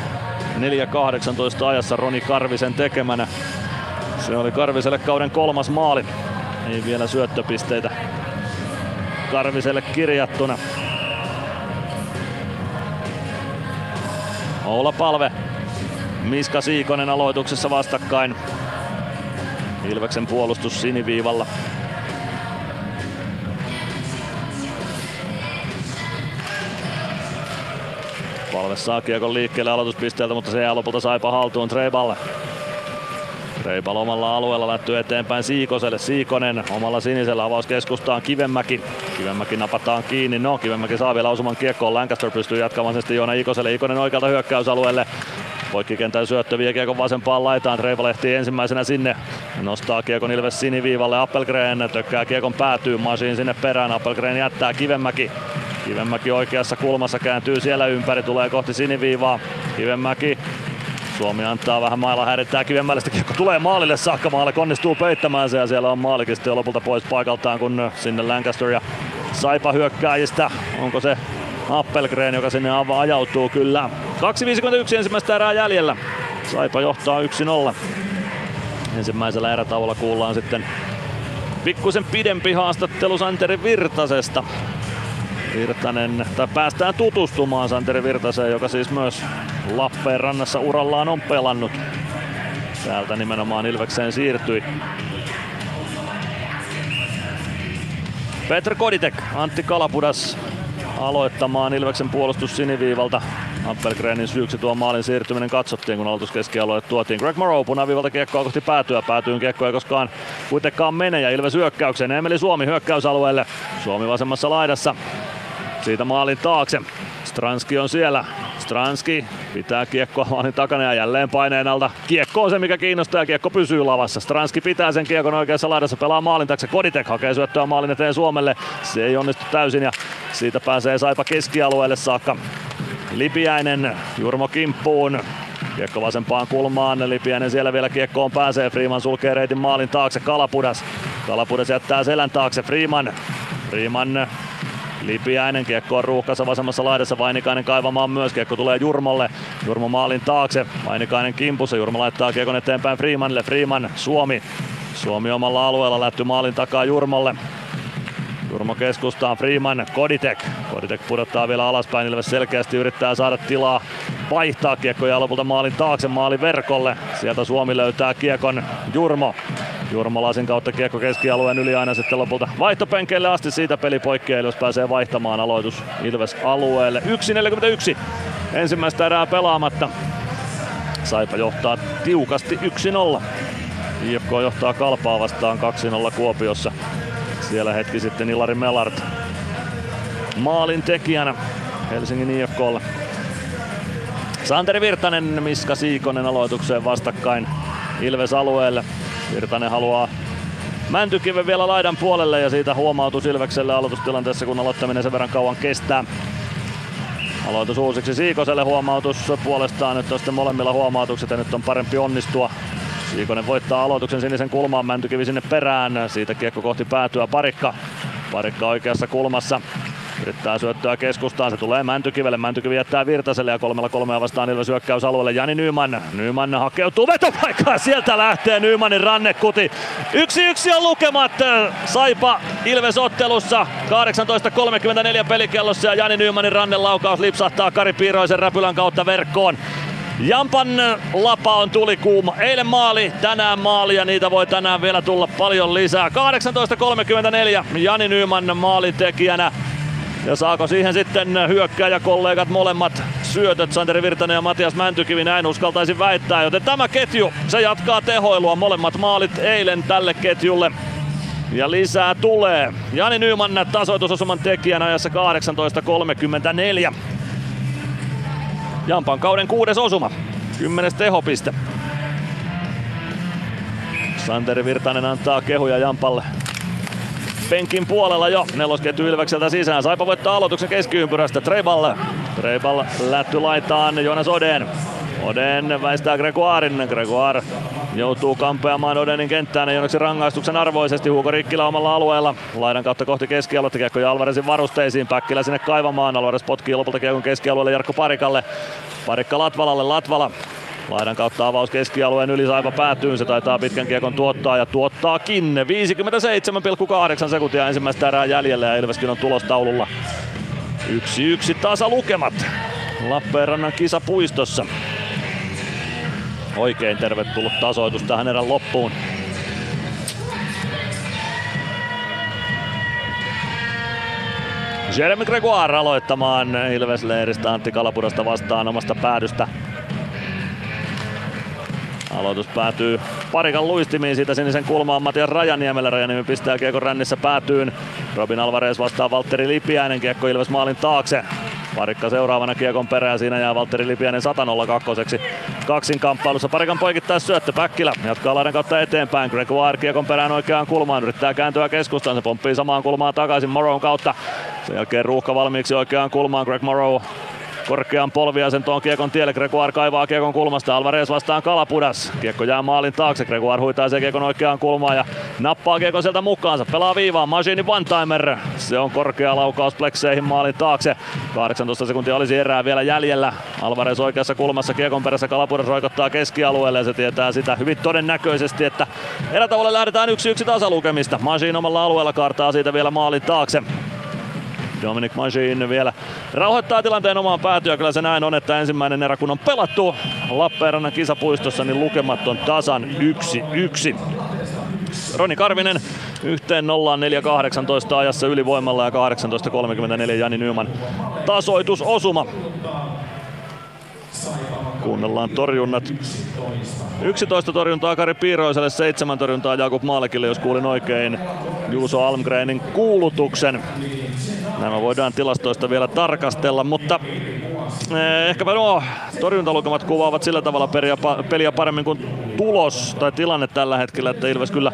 4.18 ajassa Roni Karvisen tekemänä. Se oli Karviselle kauden kolmas maali. Ei vielä syöttöpisteitä Karviselle kirjattuna. Oula Palve, Miska Siikonen aloituksessa vastakkain. Ilveksen puolustus siniviivalla. Palve saa kiekon liikkeelle aloituspisteeltä, mutta se jää lopulta Saipa haltuun Treiballe. Treibal omalla alueella lähtyy eteenpäin Siikoselle. Siikonen omalla sinisellä avaus keskustaan Kivenmäki. Kivenmäki napataan kiinni. No, Kivenmäki saa vielä osuman kiekkoon. Lancaster pystyy jatkamaan sitten Joona Ikoselle. Ikonen oikealta hyökkäysalueelle. Poikkikentän syöttö vie kiekon vasempaan laitaan. Treiva lehti ensimmäisenä sinne. Nostaa kiekon Ilves siniviivalle. Appelgren tökkää kiekon päätyy. Masiin sinne perään. Appelgren jättää Kivenmäki. Kivenmäki oikeassa kulmassa kääntyy siellä ympäri. Tulee kohti siniviivaa. Kivenmäki Suomi antaa vähän mailla häirittää Kivenmäestä. Kiekko tulee maalille saakka. Maalle onnistuu peittämään se ja siellä on maalikin sitten lopulta pois paikaltaan, kun sinne Lancaster ja Saipa hyökkääjistä. Onko se Appelgren, joka sinne ajautuu kyllä. 2.51 ensimmäistä erää jäljellä. Saipa johtaa 1-0. Ensimmäisellä erätauolla kuullaan sitten pikkusen pidempi haastattelu Santeri Virtasesta. Virtanen, tai päästään tutustumaan Santeri Virtaseen, joka siis myös Lappeenrannassa urallaan on pelannut. Täältä nimenomaan Ilvekseen siirtyi. Petr Koditek, Antti Kalapudas aloittamaan Ilveksen puolustus siniviivalta. Appelgrenin syyksi tuo maalin siirtyminen katsottiin, kun aloitus keskialueelle tuotiin. Greg Morrow punaviivalta kiekkoa kohti päätyä. Päätyyn kiekko ei koskaan kuitenkaan mene ja Ilves hyökkäykseen. Emeli Suomi hyökkäysalueelle. Suomi vasemmassa laidassa. Siitä maalin taakse. Stranski on siellä. Stranski pitää kiekkoa maalin takana ja jälleen paineen alta. Kiekko on se mikä kiinnostaa ja kiekko pysyy lavassa. Stranski pitää sen kiekon oikeassa laidassa, pelaa maalin taakse. Koditek hakee syöttöä maalin eteen Suomelle. Se ei onnistu täysin ja siitä pääsee Saipa keskialueelle saakka. Lipiäinen Jurmo kimppuun. Kiekko vasempaan kulmaan, Lipiäinen siellä vielä kiekkoon pääsee. Freeman sulkee reitin maalin taakse, Kalapudas. Kalapudas jättää selän taakse, Freeman. Freeman Lipiäinen kiekko on ruuhkassa vasemmassa laidassa, Vainikainen kaivamaan myös, kiekko tulee Jurmolle, Jurmo maalin taakse, Vainikainen kimpussa, Jurmo laittaa kiekon eteenpäin Freemanille, Freeman, Suomi, Suomi omalla alueella lätty maalin takaa Jurmolle, Jurmo keskustaan, Freeman, Koditek. Koditek pudottaa vielä alaspäin, Ilves selkeästi yrittää saada tilaa vaihtaa kiekkoja lopulta maalin taakse, maalin verkolle. Sieltä Suomi löytää kiekon Jurmo. Jurmo Lasin kautta kiekko keskialueen yli aina sitten lopulta vaihtopenkeille asti. Siitä peli poikkeaa, Ilves pääsee vaihtamaan aloitus Ilves alueelle. 1.41 ensimmäistä erää pelaamatta. Saipa johtaa tiukasti 1-0. IFK johtaa Kalpaa vastaan 2-0 Kuopiossa. Siellä hetki sitten Ilari Melart maalin tekijänä Helsingin IFKlle. Santeri Virtanen, Miska Siikonen aloitukseen vastakkain Ilves alueelle. Virtanen haluaa Mäntykiven vielä laidan puolelle ja siitä huomautus Ilvekselle aloitustilanteessa, kun aloittaminen sen verran kauan kestää. Aloitus uusiksi Siikoselle huomautus puolestaan. Nyt on sitten molemmilla huomautukset ja nyt on parempi onnistua. Siikonen voittaa aloituksen sinisen kulmaan, Mäntykivi sinne perään. Siitä kiekko kohti päätyä Parikka. Parikka oikeassa kulmassa. Yrittää syöttöä keskustaan, se tulee Mäntykivelle. Mäntykivi jättää Virtaselle ja kolmella kolmea vastaan Ilves alueelle Jani Nyman. Nyman hakeutuu vetopaikkaan, sieltä lähtee Nymanin rannekuti. Yksi yksi on lukemat. Saipa Ilves ottelussa 18.34 pelikellossa ja Jani Nymanin rannelaukaus lipsahtaa Kari Piiroisen räpylän kautta verkkoon. Jampan lapa on tuli kuuma. Eilen maali, tänään maali ja niitä voi tänään vielä tulla paljon lisää. 18.34 Jani Nyman maalin tekijänä. Ja saako siihen sitten hyökkääjäkollegat molemmat syötöt, Santeri Virtanen ja Matias Mäntykivi, näin uskaltaisin väittää. Joten tämä ketju, se jatkaa tehoilua. Molemmat maalit eilen tälle ketjulle. Ja lisää tulee. Jani Nyman tasoitusosuman tekijän ajassa 18.34. Jampan kauden kuudes osuma. Kymmenes tehopiste. Santeri Virtanen antaa kehuja Jampalle penkin puolella jo. Nelosketju Ilvekseltä sisään. Saipa voittaa aloituksen keskiympyrästä. Treiball. Treiball lätty laitaan Jonas Oden. Oden väistää Gregoirin. Gregoire joutuu kampeamaan Odenin kenttään ja onneksi rangaistuksen arvoisesti. Huuko Rikkilä omalla alueella. Laidan kautta kohti keskialuetta. Kiekko ja Alvarezin varusteisiin. Päkkilä sinne kaivamaan. Alvarez potkii lopulta kiekon keskialueelle Jarkko Parikalle. Parikka Latvalalle. Latvala Laidan kautta avaus keskialueen yli Saipa päätyy. Se taitaa pitkän kiekon tuottaa ja tuottaakin. 57,8 sekuntia ensimmäistä erää jäljellä ja Ilveskin on tulostaululla. Yksi yksi tasa lukemat Lappeenrannan kisapuistossa. Oikein tervetullut tasoitus tähän erän loppuun. Jeremy Gregoire aloittamaan Ilves-leiristä Antti Kalapurasta vastaan omasta päädystä. Aloitus päätyy parikan luistimiin siitä sinisen kulmaan Matias Rajaniemellä. Rajaniemi pistää kiekon rännissä päätyyn. Robin Alvarez vastaa Valtteri Lipiäinen. Kiekko Ilves maalin taakse. Parikka seuraavana kiekon perään. Siinä jää Valtteri Lipiäinen 102. kaksin kamppailussa. Parikan poikittaa syöttö. Päkkilä jatkaa laidan kautta eteenpäin. Gregoire kiekon perään oikeaan kulmaan. Yrittää kääntyä keskustaan. Se pomppii samaan kulmaan takaisin Morrow kautta. Sen jälkeen ruuhka valmiiksi oikeaan kulmaan. Greg Morrow korkean polvia sen tuon kiekon tielle. Gregoire kaivaa kiekon kulmasta. Alvarez vastaan Kalapudas. Kiekko jää maalin taakse. Gregoire huitaa sen kiekon oikeaan kulmaan ja nappaa kiekon sieltä mukaansa. Pelaa viivaan. Magini one-timer. Se on korkea laukaus plekseihin maalin taakse. 18 sekuntia olisi erää vielä jäljellä. Alvarez oikeassa kulmassa kiekon perässä. Kalapudas roikottaa keskialueelle ja se tietää sitä hyvin todennäköisesti, että erätavalle lähdetään yksi yksi tasalukemista. Magin omalla alueella kaartaa siitä vielä maalin taakse. Dominic Majin vielä rauhoittaa tilanteen omaan päätyä. Kyllä se näin on, että ensimmäinen erä kun on pelattu Lappeenrannan kisapuistossa, niin lukemat on tasan 1-1. Roni Karvinen yhteen nollaan 4.18 ajassa ylivoimalla ja 18.34 Jani Nyman tasoitusosuma. Kuunnellaan torjunnat. 11 torjuntaa Kari Piiroiselle, 7 torjuntaa Jakub Maalekille, jos kuulin oikein Juuso Almgrenin kuulutuksen. Nämä voidaan tilastoista vielä tarkastella, mutta eh, ehkäpä nuo torjuntalukemat kuvaavat sillä tavalla peliä paremmin kuin tulos tai tilanne tällä hetkellä, että Ilves kyllä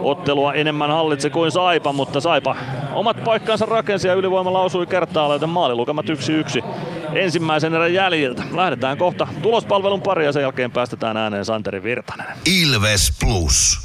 ottelua enemmän hallitsi kuin Saipa, mutta Saipa omat paikkansa rakensi ja ylivoimalla osui kertaa, joten maalilukemat 1-1 ensimmäisen erän jäljiltä. Lähdetään kohta tulospalvelun pari ja sen jälkeen päästetään ääneen Santeri Virtanen. Ilves Plus.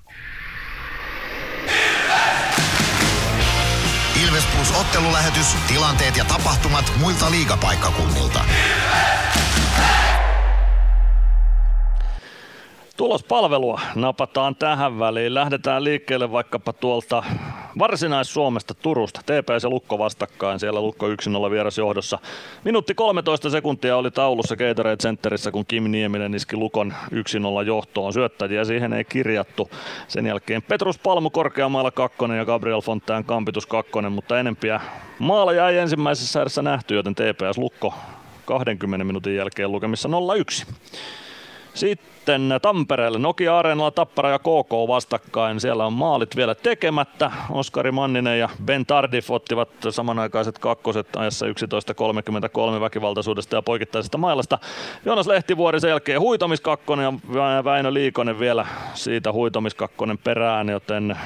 Ilves Plus ottelulähetys, tilanteet ja tapahtumat muilta liigapaikkakunnilta. Tulospalvelua napataan tähän väliin. Lähdetään liikkeelle vaikkapa tuolta Varsinais-Suomesta Turusta. TPS ja Lukko vastakkain. Siellä Lukko 1-0 vierasjohdossa. Minuutti 13 sekuntia oli taulussa Gatorade Centerissä, kun Kim Nieminen iski Lukon 1-0 johtoon. Syöttäjiä siihen ei kirjattu. Sen jälkeen Petrus Palmu korkeamaalla kakkonen ja Gabriel Fontaine kampitus kakkonen, mutta enempiä maaleja ei ensimmäisessä erässä nähty, joten TPS Lukko 20 minuutin jälkeen lukemissa 0-1. Sitten Tampereelle Nokia Areenalla Tappara ja KK vastakkain. Siellä on maalit vielä tekemättä. Oskari Manninen ja Ben Tardif ottivat samanaikaiset kakkoset ajassa 11.33 väkivaltaisuudesta ja poikittaisesta mailasta. Jonas Lehtivuori sen jälkeen huitomiskakkonen ja Väinö Liikonen vielä siitä huitomiskakkonen perään, joten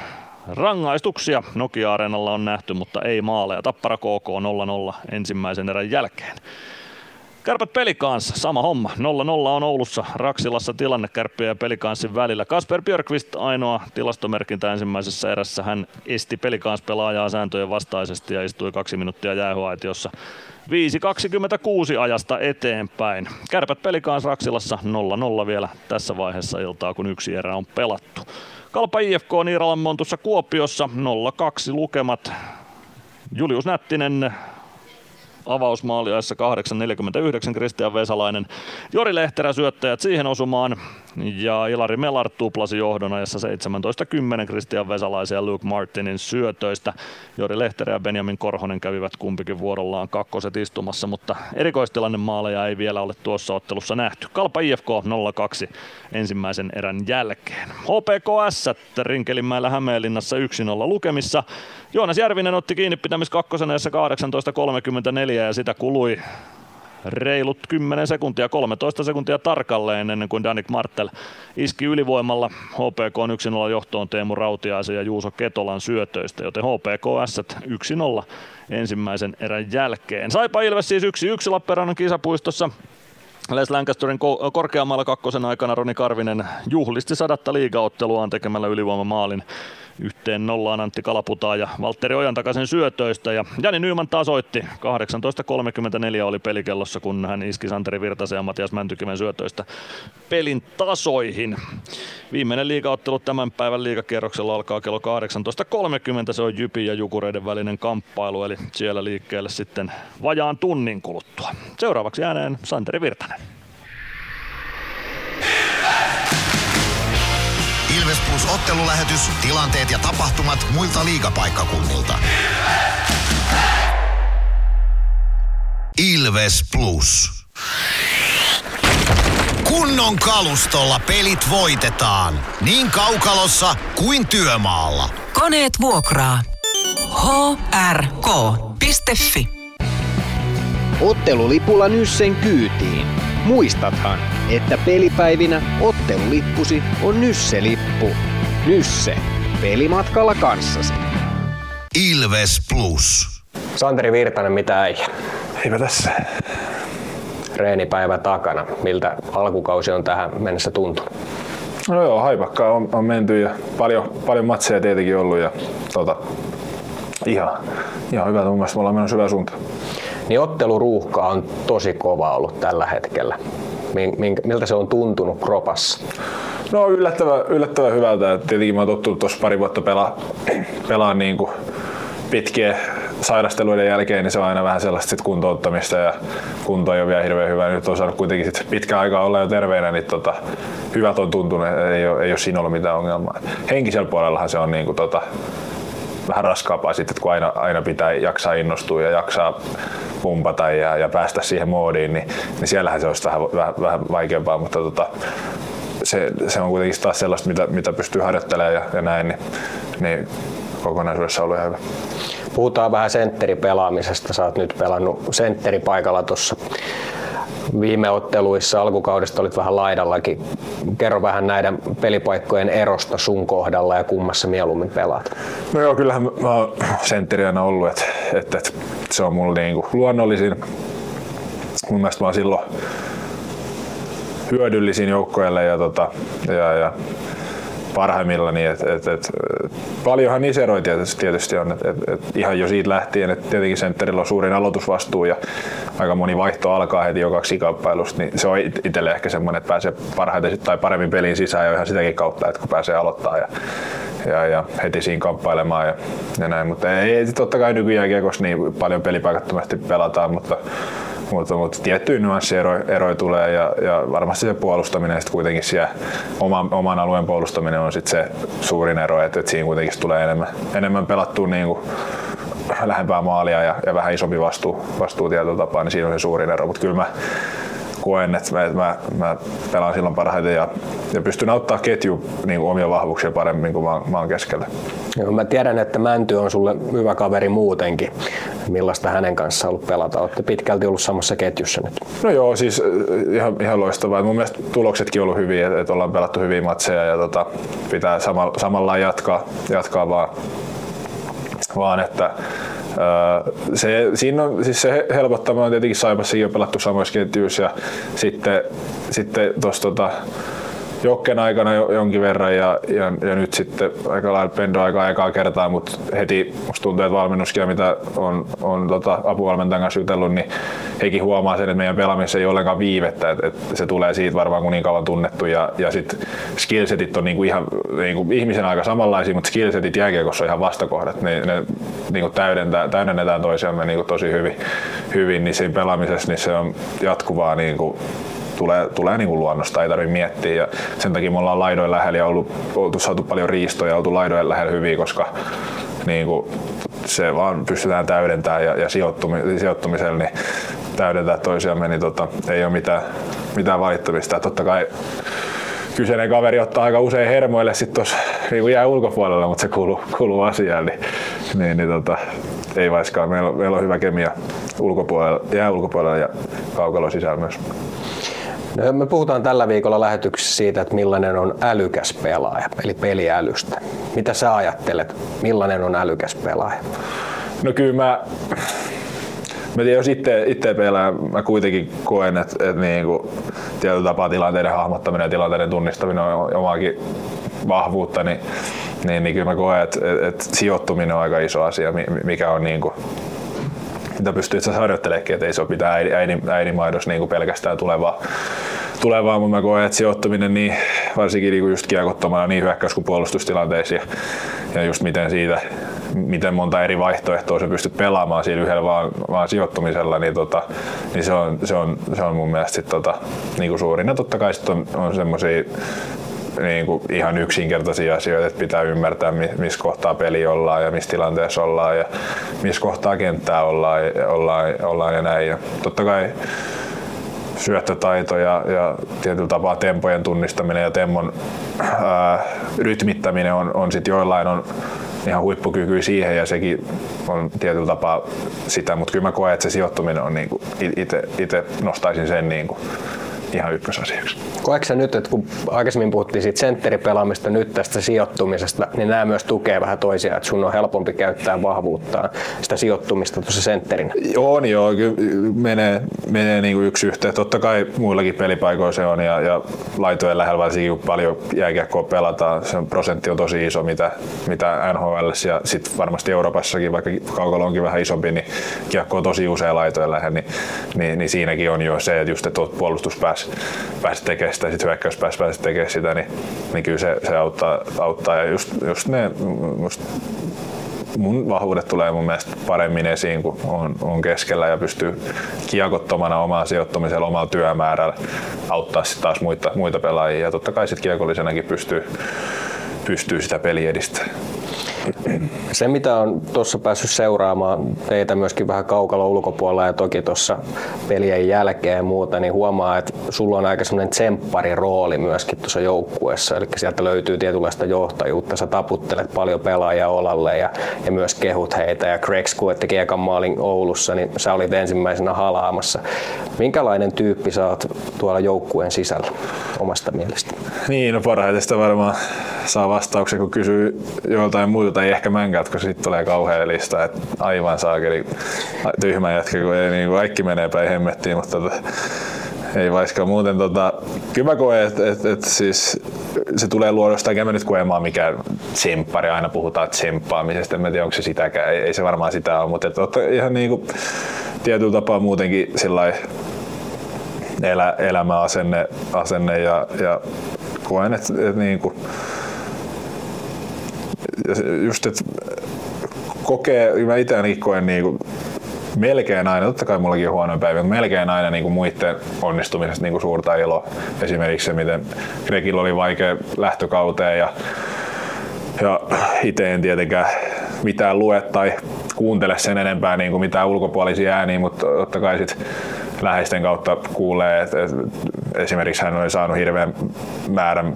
rangaistuksia Nokia-areenalla on nähty, mutta ei maaleja. Tappara KK 0-0 ensimmäisen erän jälkeen. Kärpät pelikanssi, sama homma. 0-0 on Oulussa Raksilassa tilanne kärppiä ja pelikanssin välillä. Kasper Björkvist ainoa tilastomerkintä ensimmäisessä erässä. Hän esti pelikans pelaajaa sääntöjen vastaisesti ja istui kaksi minuuttia jäähuaitiossa. 5.26 ajasta eteenpäin. Kärpät pelikans Raksilassa 0-0 vielä tässä vaiheessa iltaa, kun yksi erä on pelattu. Kalpa IFK Niiralan Montussa Kuopiossa 0-2 lukemat. Julius Nättinen avausmaaliajassa 8.49 Kristian Vesalainen. Jori Lehterä syöttäjät siihen osumaan ja Ilari Melar tuplasi johdon ajassa 17.10 Kristian Vesalaisen ja Luke Martinin syötöistä. Jori Lehterä ja Benjamin Korhonen kävivät kumpikin vuorollaan kakkoset istumassa, mutta erikoistilanne maaleja ei vielä ole tuossa ottelussa nähty. Kalpa IFK 0-2 ensimmäisen erän jälkeen. HPKS Rinkelinmäellä Hämeenlinnassa 1-0 lukemissa. Joonas Järvinen otti kiinni pitämis kakkosen 18.34 ja sitä kului reilut 10 sekuntia, 13 sekuntia tarkalleen ennen kuin Danik Martel iski ylivoimalla HPK 1-0 johtoon Teemu Rautiaisen ja Juuso Ketolan syötöistä, joten HPK S 1-0 ensimmäisen erän jälkeen. Saipa Ilves siis 1-1 Lappeenrannan kisapuistossa. Les Lancasterin korkeammalla kakkosen aikana Roni Karvinen juhlisti sadatta liigaotteluaan tekemällä ylivoimamaalin Yhteen nollaan Antti Kalaputaa ja Valtteri Ojan takaisin syötöistä ja Jani Nyyman tasoitti. 18.34 oli pelikellossa, kun hän iski Santeri Virtasen ja Matias Mäntykiven syötöistä pelin tasoihin. Viimeinen liigaottelu tämän päivän liigakierroksella alkaa kello 18.30. Se on Jypi ja Jukureiden välinen kamppailu, eli siellä liikkeelle sitten vajaan tunnin kuluttua. Seuraavaksi ääneen Santeri Virtanen. Ilves Plus ottelulähetys, tilanteet ja tapahtumat muilta liigapaikkakunnilta. Ilves Plus. Kunnon kalustolla pelit voitetaan. Niin kaukalossa kuin työmaalla. Koneet vuokraa. hrk.fi Ottelulipulla Nyssen kyytiin. Muistathan, että pelipäivinä ottelulippusi on Nysse-lippu. Nysse. Pelimatkalla kanssasi. Ilves Plus. Santeri Virtanen, mitä äijä? Eipä tässä. Reenipäivä takana. Miltä alkukausi on tähän mennessä tuntunut? No joo, haipakkaa on, on menty ja paljon, paljon matseja tietenkin ollut ja tota, ihan, ihan hyvä. Mun mielestä me ollaan menossa hyvään suuntaan. Niin otteluruuhka on tosi kova ollut tällä hetkellä. Miltä se on tuntunut kropassa? No yllättävän, yllättävän hyvältä. Et tietenkin mä oon tottunut tuossa pari vuotta pelaa, pelaa niin kuin pitkien sairasteluiden jälkeen, niin se on aina vähän sellaista sit kuntouttamista ja kunto ei ole vielä hirveän hyvä. Nyt on saanut kuitenkin sit pitkä aikaa olla jo terveenä, niin tota, hyvät on tuntunut, ei ole, ei ole siinä ollut mitään ongelmaa. Henkisellä puolellahan se on niin kuin tota, vähän raskaampaa sitten, kun aina, aina pitää jaksaa innostua ja jaksaa pumpata ja, ja päästä siihen moodiin, niin, niin siellähän se olisi vähän, vähän, vähän vaikeampaa, mutta tota, se, se, on kuitenkin taas sellaista, mitä, mitä pystyy harjoittelemaan ja, ja näin, niin, niin kokonaisuudessa on ollut ihan hyvä. Puhutaan vähän sentteripelaamisesta. Sä oot nyt pelannut sentteripaikalla tuossa viime otteluissa alkukaudesta olit vähän laidallakin. Kerro vähän näiden pelipaikkojen erosta sun kohdalla ja kummassa mieluummin pelaat. No joo, kyllähän mä oon sentteri aina ollut, että, että, että se on mulle niinku luonnollisin. Mun mielestä mä oon silloin hyödyllisin joukkoille ja, tota, ja, ja parhaimmillani. Niin et, et, et, paljonhan eroja tietysti, tietysti on. Et, et, et ihan jo siitä lähtien, että tietenkin sentterillä on suurin aloitusvastuu ja aika moni vaihto alkaa heti jo kaksi kamppailusta, niin se on itselle ehkä semmoinen, että pääsee parhaiten tai paremmin peliin sisään jo ihan sitäkin kautta, että kun pääsee aloittaa ja, ja, ja heti siinä kamppailemaan ja, ja näin. Mutta ei, totta kai nykyään koska niin paljon pelipaikattomasti pelataan, mutta mutta, mutta tiettyjä nyanssieroja eroja tulee ja, ja, varmasti se puolustaminen sitten kuitenkin siellä oman, oman alueen puolustaminen on sitten se suurin ero, että, että siinä kuitenkin tulee enemmän, enemmän pelattua niin kuin lähempää maalia ja, ja vähän isompi vastuu, vastuu tietyllä tapaa, niin siinä on se suurin ero. Mutta kyllä mä koen, että mä, mä, mä pelaan silloin parhaiten ja, ja pystyn auttaa ketju niin kuin omia vahvuuksia paremmin kuin maan, maan keskellä. Joo, mä tiedän, että Mänty on sulle hyvä kaveri muutenkin. Millaista hänen kanssaan ollut pelata? Olette pitkälti ollut samassa ketjussa nyt. No joo, siis äh, ihan, ihan loistavaa. Mun mielestä tuloksetkin on ollut hyviä, että ollaan pelattu hyviä matseja ja tota, pitää samalla, samalla jatkaa, jatkaa vaan, vaan että se, siinä on, siis se helpottaa, on tietenkin Saipassakin jo pelattu samoissa ketjuissa ja sitten, sitten tuossa tota, Jokken aikana jo, jonkin verran ja, ja, ja nyt sitten aika lailla pendo aika ekaa kertaa, mutta heti musta tuntuu, että valmennuskin mitä on, on tota, apuvalmentajan kanssa jutellut, niin hekin huomaa sen, että meidän pelaamisessa ei ollenkaan viivettä, että, että se tulee siitä varmaan kun niin kauan tunnettu ja, ja sitten skillsetit on niinku ihan niinku ihmisen aika samanlaisia, mutta skillsetit jääkiekossa on ihan vastakohdat, ne, ne niinku täydentää, täydennetään toisiamme niinku tosi hyvin, hyvin, niin siinä pelaamisessa niin se on jatkuvaa niinku tulee, tulee niin kuin luonnosta, ei tarvitse miettiä. Ja sen takia me ollaan laidoin lähellä ja ollut, oltu saatu paljon riistoja ja oltu laidoin lähellä hyvin, koska niin kuin se vaan pystytään täydentämään ja, ja sijoittumisella niin täydentää toisiamme, niin tota, ei ole mitään, mitään valittamista. Totta kai kyseinen kaveri ottaa aika usein hermoille sitten tuossa niin jää ulkopuolella, mutta se kuuluu, kuuluu asiaan, niin, niin, niin tota, ei vaiskaan. Meillä on, meillä on hyvä kemia ulkopuolella, jää ulkopuolella ja kaukalo sisällä myös. Me puhutaan tällä viikolla lähetyksessä siitä, että millainen on älykäs pelaaja, eli peliälystä. Mitä sä ajattelet, millainen on älykäs pelaaja? No kyllä mä, mä tiedän, jos itse, itse pelaan, mä kuitenkin koen, että, että niin kuin, tietyllä tapaa tilanteiden hahmottaminen ja tilanteiden tunnistaminen on omaakin vahvuutta, niin niin, niin kyllä mä koen, että, että sijoittuminen on aika iso asia, mikä on niin kuin, mitä pystyy itse harjoittelemaan, että ei se ole pitää äidin, äidin, niin kuin pelkästään tulevaa, tulevaa, mutta mä koen, että sijoittuminen niin, varsinkin niin kuin just kiekottomana niin hyökkäys- kuin puolustustilanteissa ja, ja just miten siitä, miten monta eri vaihtoehtoa sä pystyt pelaamaan siinä yhdellä vaan, vaan sijoittumisella, niin, tota, niin se, on, se, on, se on mun mielestä sit, tota, niin kuin suurin. Ja totta kai sit on, on semmoisia niin kuin ihan yksinkertaisia asioita, että pitää ymmärtää, missä kohtaa peli ollaan ja missä tilanteessa ollaan ja missä kohtaa kenttää ollaan, ollaan, ollaan ja näin. Ja totta kai syöttötaito ja, ja tietyllä tapaa tempojen tunnistaminen ja temmon ää, rytmittäminen on, on sitten joillain on ihan huippukyky siihen ja sekin on tietyllä tapaa sitä, mutta kyllä mä koen, että se sijoittuminen on niin itse nostaisin sen niin kuin ihan ykkösasiaksi. Koetko nyt, että kun aikaisemmin puhuttiin siitä sentteripelaamista, nyt tästä sijoittumisesta, niin nämä myös tukee vähän toisiaan, että sun on helpompi käyttää vahvuuttaan sitä sijoittumista tuossa sentterinä? On joo, kyllä menee, menee niin kuin yksi yhteen. Totta kai muillakin pelipaikoilla se on ja, ja laitojen lähellä varsinkin paljon jääkiekkoa pelataan, se prosentti on tosi iso, mitä, mitä NHL ja sitten varmasti Euroopassakin, vaikka kaukalo onkin vähän isompi, niin kiekko on tosi usein laitojen lähellä, niin, niin, niin, siinäkin on jo se, että just että puolustus pääsi pääs tekemään sitä, sitten hyökkäys pääsi pääs tekemään sitä, niin, niin kyllä se, se auttaa, auttaa. Ja just, just ne, just mun vahvuudet tulee mun mielestä paremmin esiin, kun on, on keskellä ja pystyy kiekottomana omaa sijoittumisella, omalla työmäärällä auttaa sitten taas muita, muita pelaajia. Ja totta kai sitten kiekollisenakin pystyy, pystyy sitä peliä edistämään. Se, mitä on tuossa päässyt seuraamaan teitä myöskin vähän kaukalla ulkopuolella ja toki tuossa pelien jälkeen ja muuta, niin huomaa, että sulla on aika semmoinen tsempparirooli myöskin tuossa joukkueessa. Eli sieltä löytyy tietynlaista johtajuutta. Sä taputtelet paljon pelaajia olalle ja, ja myös kehut heitä. Ja Greg kuetti kiekan maalin Oulussa, niin sä olit ensimmäisenä halaamassa. Minkälainen tyyppi sä oot tuolla joukkueen sisällä omasta mielestä? Niin, no parhaiten sitä varmaan saa vastauksen, kun kysyy joltain muilta, ei ehkä mänkältä, kun sitten tulee kauhea lista, että aivan saakeli tyhmä jätkä, kun ei niin kuin kaikki menee päin hemmettiin, mutta tota, ei vaikka muuten tota, kyllä mä koen, että et, et, siis se tulee luodosta, enkä mä nyt koemaan mikään tsemppari, aina puhutaan tsemppaamisesta, en tiedä onko se sitäkään, ei, ei se varmaan sitä ole, mutta et, ihan niin kuin tietyllä tapaa muutenkin sillä elä, elämäasenne asenne ja, ja koen, että et, niin kuin, just, että kokee, mä itse ainakin koen niin kuin, melkein aina, totta kai mullakin on huonoja päiviä, mutta melkein aina niin kuin muiden onnistumisesta niin kuin suurta iloa. Esimerkiksi se, miten Gregillä oli vaikea lähtökauteen ja, ja itse en tietenkään mitään lue tai kuuntele sen enempää niin kuin mitään ulkopuolisia ääniä, mutta totta kai sit läheisten kautta kuulee, että esimerkiksi hän on saanut hirveän määrän,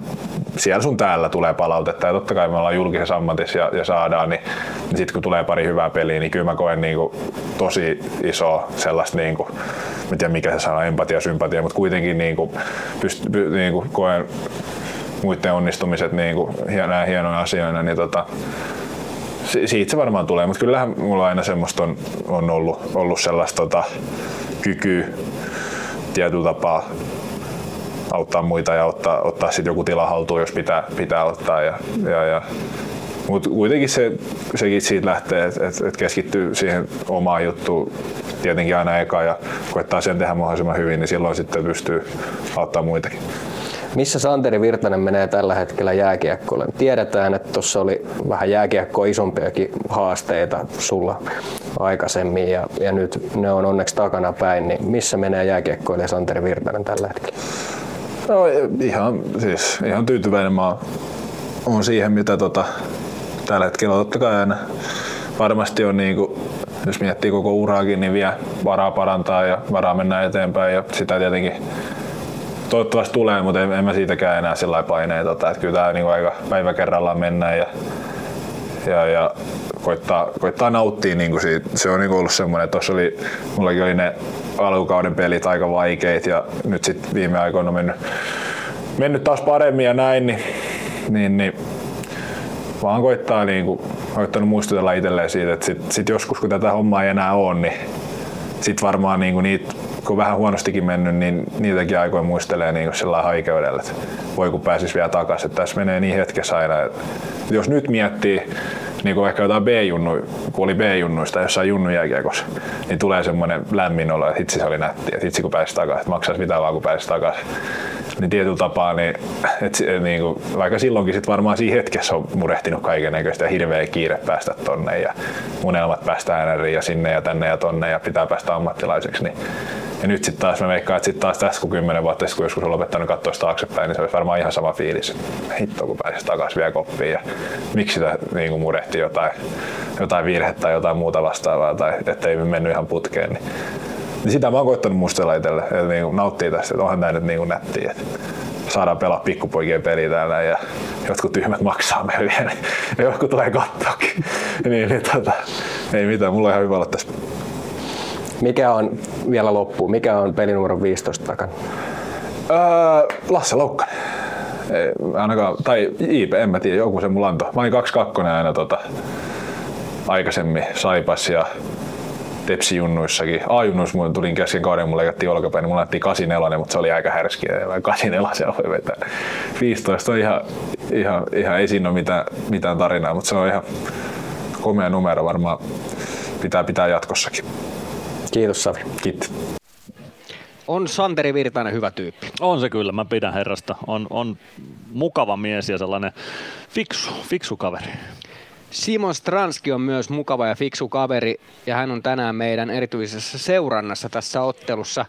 siellä sun täällä tulee palautetta ja totta kai me ollaan julkisessa ammatissa ja, ja saadaan, niin, niin sitten kun tulee pari hyvää peliä, niin kyllä mä koen niin kuin, tosi iso sellaista, niin kuin, mä tiedä mikä se sana, empatia, sympatia, mutta kuitenkin niin kuin, pyst, py, niin kuin, koen muiden onnistumiset niin kuin, näin hienoina asioina, niin tota, siitä se varmaan tulee, mutta kyllähän mulla aina semmoista on, on ollut, ollut sellaista tota, kykyä tietyllä tapaa auttaa muita ja ottaa, ottaa sitten joku tila haltuun, jos pitää, pitää ottaa. Ja, ja, ja. Mutta kuitenkin se, sekin siitä lähtee, että et, et keskittyy siihen omaan juttuun tietenkin aina eka ja koettaa sen tehdä mahdollisimman hyvin, niin silloin sitten pystyy auttamaan muitakin. Missä Santeri Virtanen menee tällä hetkellä jääkiekkoille? Tiedetään, että tuossa oli vähän jääkiekkoa isompiakin haasteita sulla aikaisemmin ja, ja nyt ne on onneksi takana päin. Niin missä menee jääkiekkoille Santeri Virtanen tällä hetkellä? No ihan, siis, ihan tyytyväinen mä oon siihen, mitä tota, tällä hetkellä totta kai aina varmasti on niin kuin, jos miettii koko uraakin, niin vielä varaa parantaa ja varaa mennä eteenpäin ja sitä tietenkin toivottavasti tulee, mutta en, en mä siitäkään enää sillä paineita. Tota, kyllä tämä niin aika päivä kerrallaan mennään ja, ja, ja koittaa, koittaa nauttia niin kuin siitä. Se on niin kuin ollut semmoinen, että tuossa oli, mullakin oli ne alkukauden pelit aika vaikeita ja nyt sitten viime aikoina on mennyt, mennyt taas paremmin ja näin, niin, niin, niin vaan koittaa niin kuin, koittanut muistutella itselleen siitä, että sit, sit joskus kun tätä hommaa ei enää ole, niin sit varmaan niin kuin niitä kun vähän huonostikin mennyt, niin niitäkin aikoja muistelee niin sillä haikeudella, että voi kun pääsisi vielä takaisin. Tässä menee niin hetkessä aina. Että jos nyt miettii, niin ehkä jotain B-junnu, kun oli B-junnuista jossain junnujääkiekossa, niin tulee semmoinen lämmin olo, että hitsi se oli nätti, että hitsi kun pääsi takaisin, että maksaisi mitä vaan kun pääsi takaisin. Niin tietyllä tapaa, niin, et, niin kuin, vaikka silloinkin sit varmaan siinä hetkessä on murehtinut kaiken näköistä ja hirveä kiire päästä tonne ja unelmat päästä NRiin ja sinne ja tänne ja tonne ja pitää päästä ammattilaiseksi, niin ja nyt sitten taas mä veikkaan, että sitten taas tässä kun kymmenen vuotta kun joskus on lopettanut katsoa taaksepäin, niin se olisi varmaan ihan sama fiilis. Hitto, kun pääsisi takaisin vielä koppiin ja miksi sitä niin kuin murehti jotain, jotain virhettä tai jotain muuta vastaavaa tai ettei mennyt ihan putkeen. Niin, niin sitä mä oon koittanut muistella itselle, että niin nauttii tästä, että onhan tämä nyt niin nättiä. Että saadaan pelaa pikkupoikien peliä täällä ja jotkut tyhmät maksaa meille vielä, ja jotkut tulee kattoakin. niin, niin tota, ei mitään, mulla on ihan hyvä olla tässä mikä on vielä loppu? Mikä on pelinumero 15 takana? Öö, Lasse Loukkanen. Ei, ainakaan, tai IP, en mä tiedä, joku se mulla antoi. Mä olin 2-2 aina tota, aikaisemmin Saipas ja Tepsi junnuissakin. A-junnuissa mulla tulin kesken kauden, mulla leikattiin olkapäin, niin mulla annettiin 84, mutta se oli aika härski. 84 voi vetää. 15 on ihan, ihan, ihan ei siinä ole mitään, mitään tarinaa, mutta se on ihan komea numero varmaan pitää pitää jatkossakin. Kiitos Savi. Kiitos. On Santeri Virtanen hyvä tyyppi. On se kyllä, mä pidän herrasta. On, on mukava mies ja sellainen fiksu, fiksu kaveri. Simon Stranski on myös mukava ja fiksu kaveri ja hän on tänään meidän erityisessä seurannassa tässä ottelussa.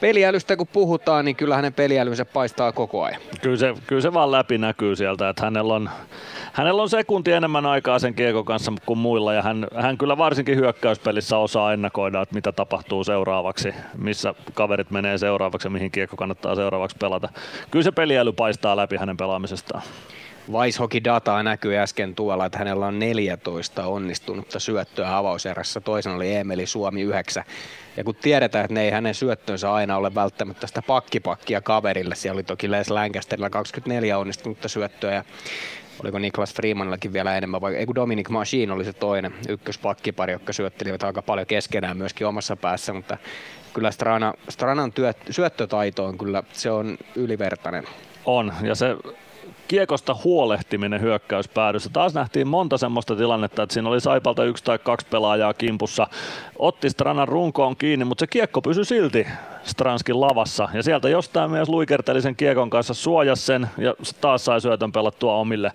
Peliälystä kun puhutaan, niin kyllä hänen peliälynsä paistaa koko ajan. Kyllä se, kyllä se vaan läpi näkyy sieltä, että hänellä on, hänellä on sekunti enemmän aikaa sen kiekon kanssa kuin muilla ja hän, hän kyllä varsinkin hyökkäyspelissä osaa ennakoida, että mitä tapahtuu seuraavaksi, missä kaverit menee seuraavaksi ja mihin kiekko kannattaa seuraavaksi pelata. Kyllä se peliäly paistaa läpi hänen pelaamisestaan. Vicehockey dataa näkyy äsken tuolla, että hänellä on 14 onnistunutta syöttöä avauserässä. Toisen oli Emeli Suomi 9. Ja kun tiedetään, että ne ei hänen syöttönsä aina ole välttämättä sitä pakkipakkia kaverille, siellä oli toki Les Lancasterilla 24 onnistunutta syöttöä ja oliko Niklas Freemanillakin vielä enemmän, vai ei kun Dominic Machine oli se toinen ykköspakkipari, jotka syöttelivät aika paljon keskenään myöskin omassa päässä, mutta kyllä Strana, Stranan työt, syöttötaito on kyllä, se on ylivertainen. On, ja se kiekosta huolehtiminen hyökkäyspäädyssä. Taas nähtiin monta semmoista tilannetta, että siinä oli Saipalta yksi tai kaksi pelaajaa kimpussa. Otti Stranan runkoon kiinni, mutta se kiekko pysyi silti Stranskin lavassa. Ja sieltä jostain mies luikerteli sen kiekon kanssa, suojas sen ja taas sai syötön pelattua omille.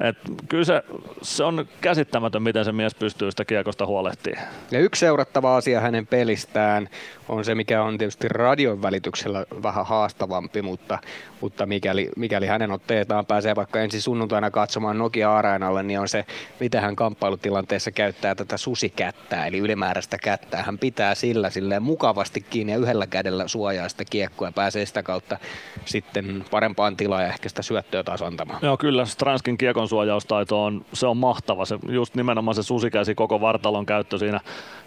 Et kyllä se, se, on käsittämätön, miten se mies pystyy sitä kiekosta huolehtimaan. Ja yksi seurattava asia hänen pelistään on se, mikä on tietysti radion välityksellä vähän haastavampi, mutta, mutta mikäli, mikäli hänen otteitaan pääsee vaikka ensi sunnuntaina katsomaan Nokia-areenalle, niin on se, miten hän kamppailutilanteessa käyttää tätä susikättää, eli ylimääräistä kättää. Hän pitää sillä silleen mukavasti kiinni ja yhdellä kädellä suojaa sitä kiekkoa ja pääsee sitä kautta sitten parempaan tilaan ja ehkä sitä syöttöä taas antamaan. Joo, kyllä Stranskin kiekon suojaustaito on, se on mahtava. Se, just nimenomaan se susikäsi koko vartalon käyttö siinä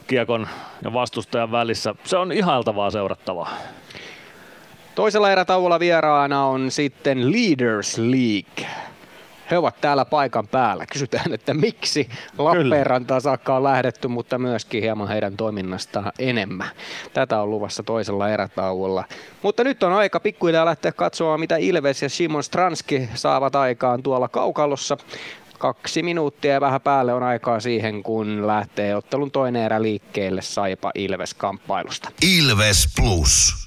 kiekon ja vastustajan välissä. Se on ihailtavaa seurattavaa. Toisella erätauolla vieraana on sitten Leaders League. He ovat täällä paikan päällä. Kysytään, että miksi Lappeenrantaan saakka on lähdetty, mutta myöskin hieman heidän toiminnastaan enemmän. Tätä on luvassa toisella erätauolla. Mutta nyt on aika pikkuhiljaa lähteä katsomaan, mitä Ilves ja Simon Stranski saavat aikaan tuolla kaukalossa. Kaksi minuuttia ja vähän päälle on aikaa siihen, kun lähtee ottelun toinen erä liikkeelle Saipa Ilves kamppailusta. Ilves Plus.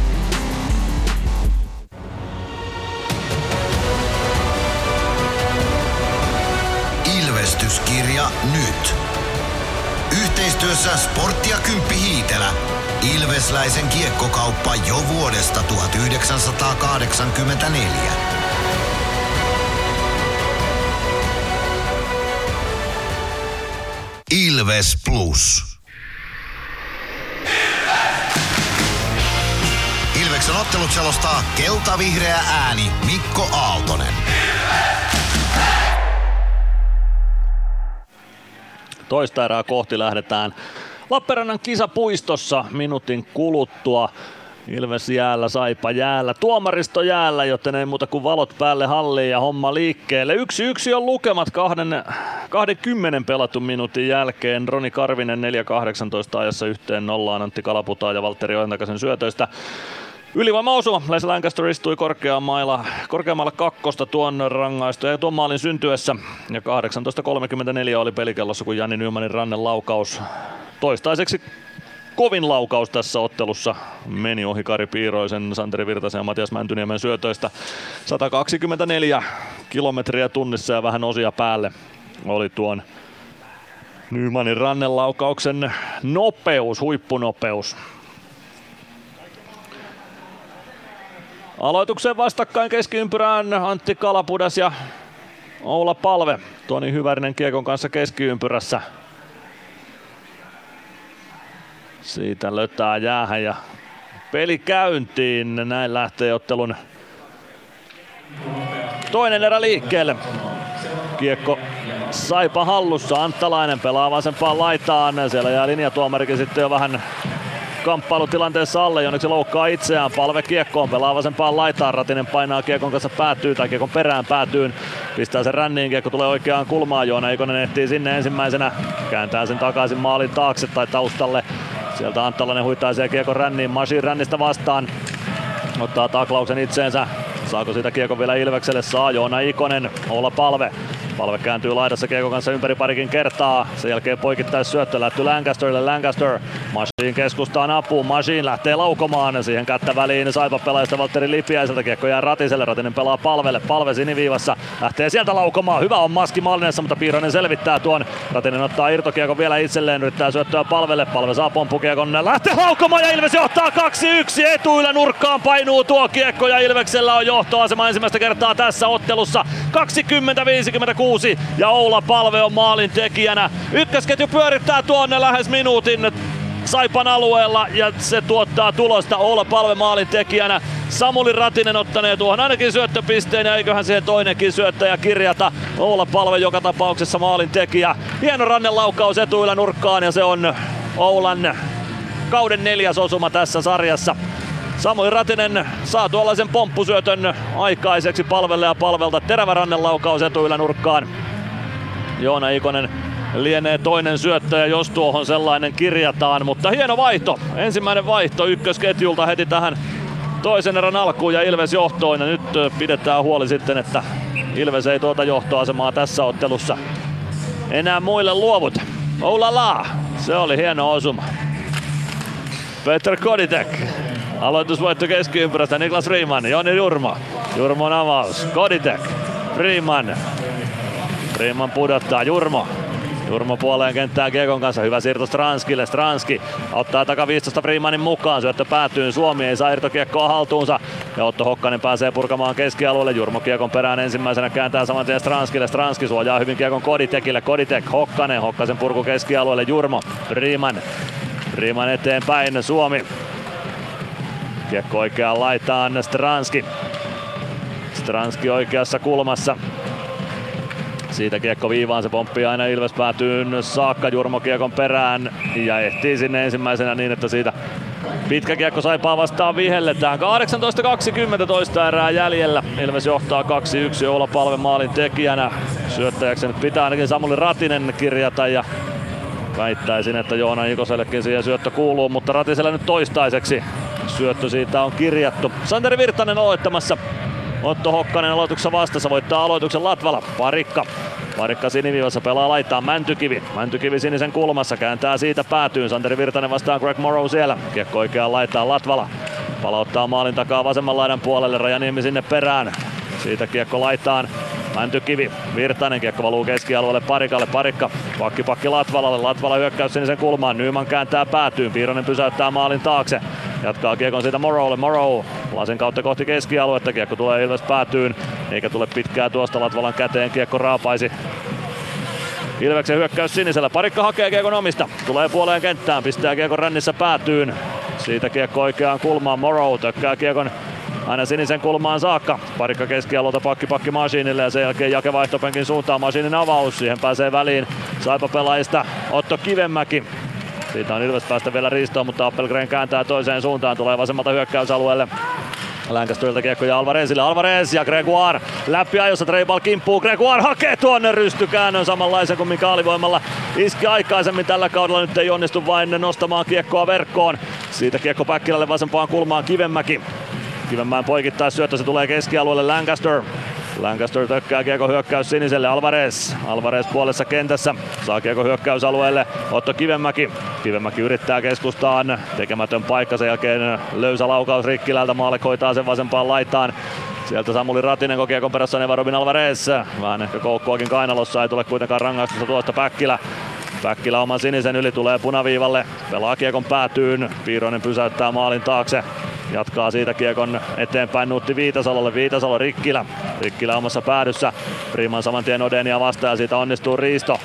Ilvestyskirja nyt. Yhteistyössä Sportti ja Kymppi Hiitelä. Ilvesläisen kiekkokauppa jo vuodesta 1984. Ilves Plus. Ilves! Ilveksen ottelut selostaa kelta-vihreä ääni Mikko Aaltonen. Toista erää kohti lähdetään Lappeenrannan kisapuistossa minuutin kuluttua. Ilves jäällä, Saipa jäällä, tuomaristo jäällä, joten ei muuta kuin valot päälle halliin ja homma liikkeelle. Yksi yksi on lukemat kahden, 20 pelatun minuutin jälkeen. Roni Karvinen 4.18 ajassa yhteen nollaan Antti Kalaputaa ja Valtteri Ojentakasen syötöistä. Ylivoima osuma. Les Lancaster istui korkeammalla, korkeammalla kakkosta tuon rangaistu ja tuon maalin syntyessä. Ja 18.34 oli pelikellossa, kun Jani Nymanin rannen laukaus toistaiseksi kovin laukaus tässä ottelussa meni ohi Kari Piiroisen, Santeri Virtasen ja Matias Mäntyniemen syötöistä. 124 kilometriä tunnissa ja vähän osia päälle oli tuon Nymanin rannelaukauksen nopeus, huippunopeus. Aloituksen vastakkain keskiympyrään Antti Kalapudas ja Oula Palve. Toni Hyvärinen Kiekon kanssa keskiympyrässä. Siitä löytää jäähän ja peli käyntiin. Näin lähtee ottelun toinen erä liikkeelle. Kiekko Saipa hallussa. Anttalainen pelaa vasempaan laitaan. Siellä jää linjatuomarikin sitten jo vähän kamppailutilanteessa alle, jonneksi loukkaa itseään. Palve kiekkoon, pelaa vasempaan laitaan. Ratinen painaa kiekon kanssa päätyy tai kiekon perään päätyyn. Pistää sen ränniin, kiekko tulee oikeaan kulmaan. Joona Ikonen ehtii sinne ensimmäisenä. Kääntää sen takaisin maalin taakse tai taustalle. Sieltä Anttalainen huitaisee kiekon ränniin. Masin rännistä vastaan. Ottaa taklauksen itseensä. Saako siitä kiekon vielä Ilvekselle? Saa Joona Ikonen. Olla palve. Palve kääntyy laidassa Kiekon kanssa ympäri parikin kertaa. Sen jälkeen poikittais syöttö lähtyy Lancasterille. Lancaster Machine keskustaan apuun. Machine lähtee laukomaan. Siihen kättä väliin Saipa pelaajista Valtteri Lipiäiseltä. Kiekko jää Ratiselle. Ratinen pelaa palvelle. Palve siniviivassa. Lähtee sieltä laukomaan. Hyvä on maski Mallinessa, mutta Piirainen selvittää tuon. Ratinen ottaa irtokiekon vielä itselleen. Yrittää syöttöä palvelle. Palve saa pomppukiekon. Lähtee laukomaan ja Ilves johtaa 2-1. Etuillä nurkkaan painuu tuo kiekko ja Ilveksellä on johtoasema ensimmäistä kertaa tässä ottelussa. 20-56 ja Oula Palve on maalin tekijänä. Ykkösketju pyörittää tuonne lähes minuutin Saipan alueella ja se tuottaa tulosta Oula Palve maalin tekijänä. Samuli Ratinen ottanee tuohon ainakin syöttöpisteen ja eiköhän siihen toinenkin syöttäjä kirjata. Oula Palve joka tapauksessa maalin tekijä. Hieno rannen laukaus etuilla nurkkaan ja se on Oulan kauden neljäs osuma tässä sarjassa. Samuli Ratinen saa tuollaisen pomppusyötön aikaiseksi palvelle ja palvelta. Terävä rannelaukaus etuilla nurkkaan. Joona Ikonen lienee toinen syöttäjä, jos tuohon sellainen kirjataan, mutta hieno vaihto. Ensimmäinen vaihto ykkösketjulta heti tähän toisen erän alkuun ja Ilves johtoon. Ja nyt pidetään huoli sitten, että Ilves ei tuota johtoasemaa tässä ottelussa enää muille luovuta. Oulala, se oli hieno osuma. Peter Koditek Aloitusvoitto keskiympyrästä Niklas Riemann, Joni Jurmo. Jurmon avaus, Koditek, Riemann. Riemann pudottaa, Jurmo. Jurmo puoleen kenttää Kiekon kanssa. Hyvä siirto Stranskille. Stranski ottaa taka 15 Freemanin mukaan. Syöttö päätyy. Suomi ei saa irtokiekkoa haltuunsa. Ja Otto Hokkanen pääsee purkamaan keskialueelle. Jurmo Kiekon perään ensimmäisenä kääntää saman tien Stranskille. Stranski suojaa hyvin Kiekon Koditekille. Koditek, Hokkanen. Hokkasen purku keskialueelle. Jurmo, Freeman. Freeman eteenpäin. Suomi Kiekko oikeaan laitaan Stranski. Stranski oikeassa kulmassa. Siitä kiekko viivaan, se pomppii aina Ilves päätyyn saakka Jurmo kiekon perään ja ehtii sinne ensimmäisenä niin, että siitä pitkä kiekko saipaa vastaan vihelletään. 18.20 toista erää jäljellä. Ilves johtaa 2-1 olla palve maalin tekijänä. Syöttäjäksi nyt pitää ainakin Samuli Ratinen kirjata ja väittäisin, että Joona Ikosellekin siihen syöttö kuuluu, mutta Ratisella nyt toistaiseksi syöttö siitä on kirjattu. Santeri Virtanen aloittamassa. Otto Hokkanen aloituksessa vastassa voittaa aloituksen Latvala. Parikka. Parikka siniviivassa pelaa laittaa Mäntykivi. Mäntykivi sinisen kulmassa kääntää siitä päätyyn. Santeri Virtanen vastaa Greg Morrow siellä. Kiekko oikeaan laittaa Latvala. Palauttaa maalin takaa vasemman laidan puolelle. Rajaniemi sinne perään. Siitä kiekko laitaan Mäntykivi, Virtanen kiekko valuu keskialueelle Parikalle, Parikka pakki pakki Latvalalle, Latvala hyökkäys sinisen kulmaan, Nyman kääntää päätyyn, Piironen pysäyttää maalin taakse, jatkaa kiekon siitä Morrowlle, Morrow lasen kautta kohti keskialuetta, kiekko tulee Ilves päätyyn, eikä tule pitkää tuosta Latvalan käteen, kiekko raapaisi Ilveksen hyökkäys sinisellä. Parikka hakee kiekon omista. Tulee puoleen kenttään. Pistää kiekon rännissä päätyyn. Siitä kiekko oikeaan kulmaan. Morrow tökkää kiekon aina sinisen kulmaan saakka. Parikka keskialueelta pakki pakki Masiinille ja sen jälkeen Jake vaihtopenkin suuntaan. Masiinin avaus, siihen pääsee väliin Saipa pelaajista Otto Kivenmäki. Siitä on Ilves päästä vielä riistoon, mutta Appelgren kääntää toiseen suuntaan, tulee vasemmalta hyökkäysalueelle. Lancasterilta kiekko ja Alvarezille. Alvarez ja Gregoire läpi ajossa Treibal kimppuu. Gregoire hakee tuonne rystykäännön samanlaisen kuin mikä alivoimalla iski aikaisemmin tällä kaudella. Nyt ei onnistu vain nostamaan kiekkoa verkkoon. Siitä kiekko Päkkilälle vasempaan kulmaan Kivenmäki. Kivenmäen poikittais syöttö, se tulee keskialueelle Lancaster. Lancaster tökkää kiekko hyökkäys siniselle Alvarez. Alvarez puolessa kentässä. Saa kiekko hyökkäysalueelle. Otto Kivenmäki. Kivenmäki yrittää keskustaan. Tekemätön paikka sen jälkeen löysä laukaus Rikkilältä. Maalle hoitaa sen vasempaan laitaan. Sieltä Samuli Ratinen kiekon perässä Neva Robin Alvarez. Vähän ehkä koukkuakin kainalossa. Ei tule kuitenkaan rangaistusta tuosta Päkkilä. Päkkilä oman sinisen yli tulee punaviivalle. Pelaa kiekon päätyyn. Piiroinen pysäyttää maalin taakse. Jatkaa siitä kiekon eteenpäin Nuutti Viitasalolle. Viitasalo Rikkilä. Rikkilä omassa päädyssä. Priiman saman tien Odenia vastaan ja siitä onnistuu Riisto.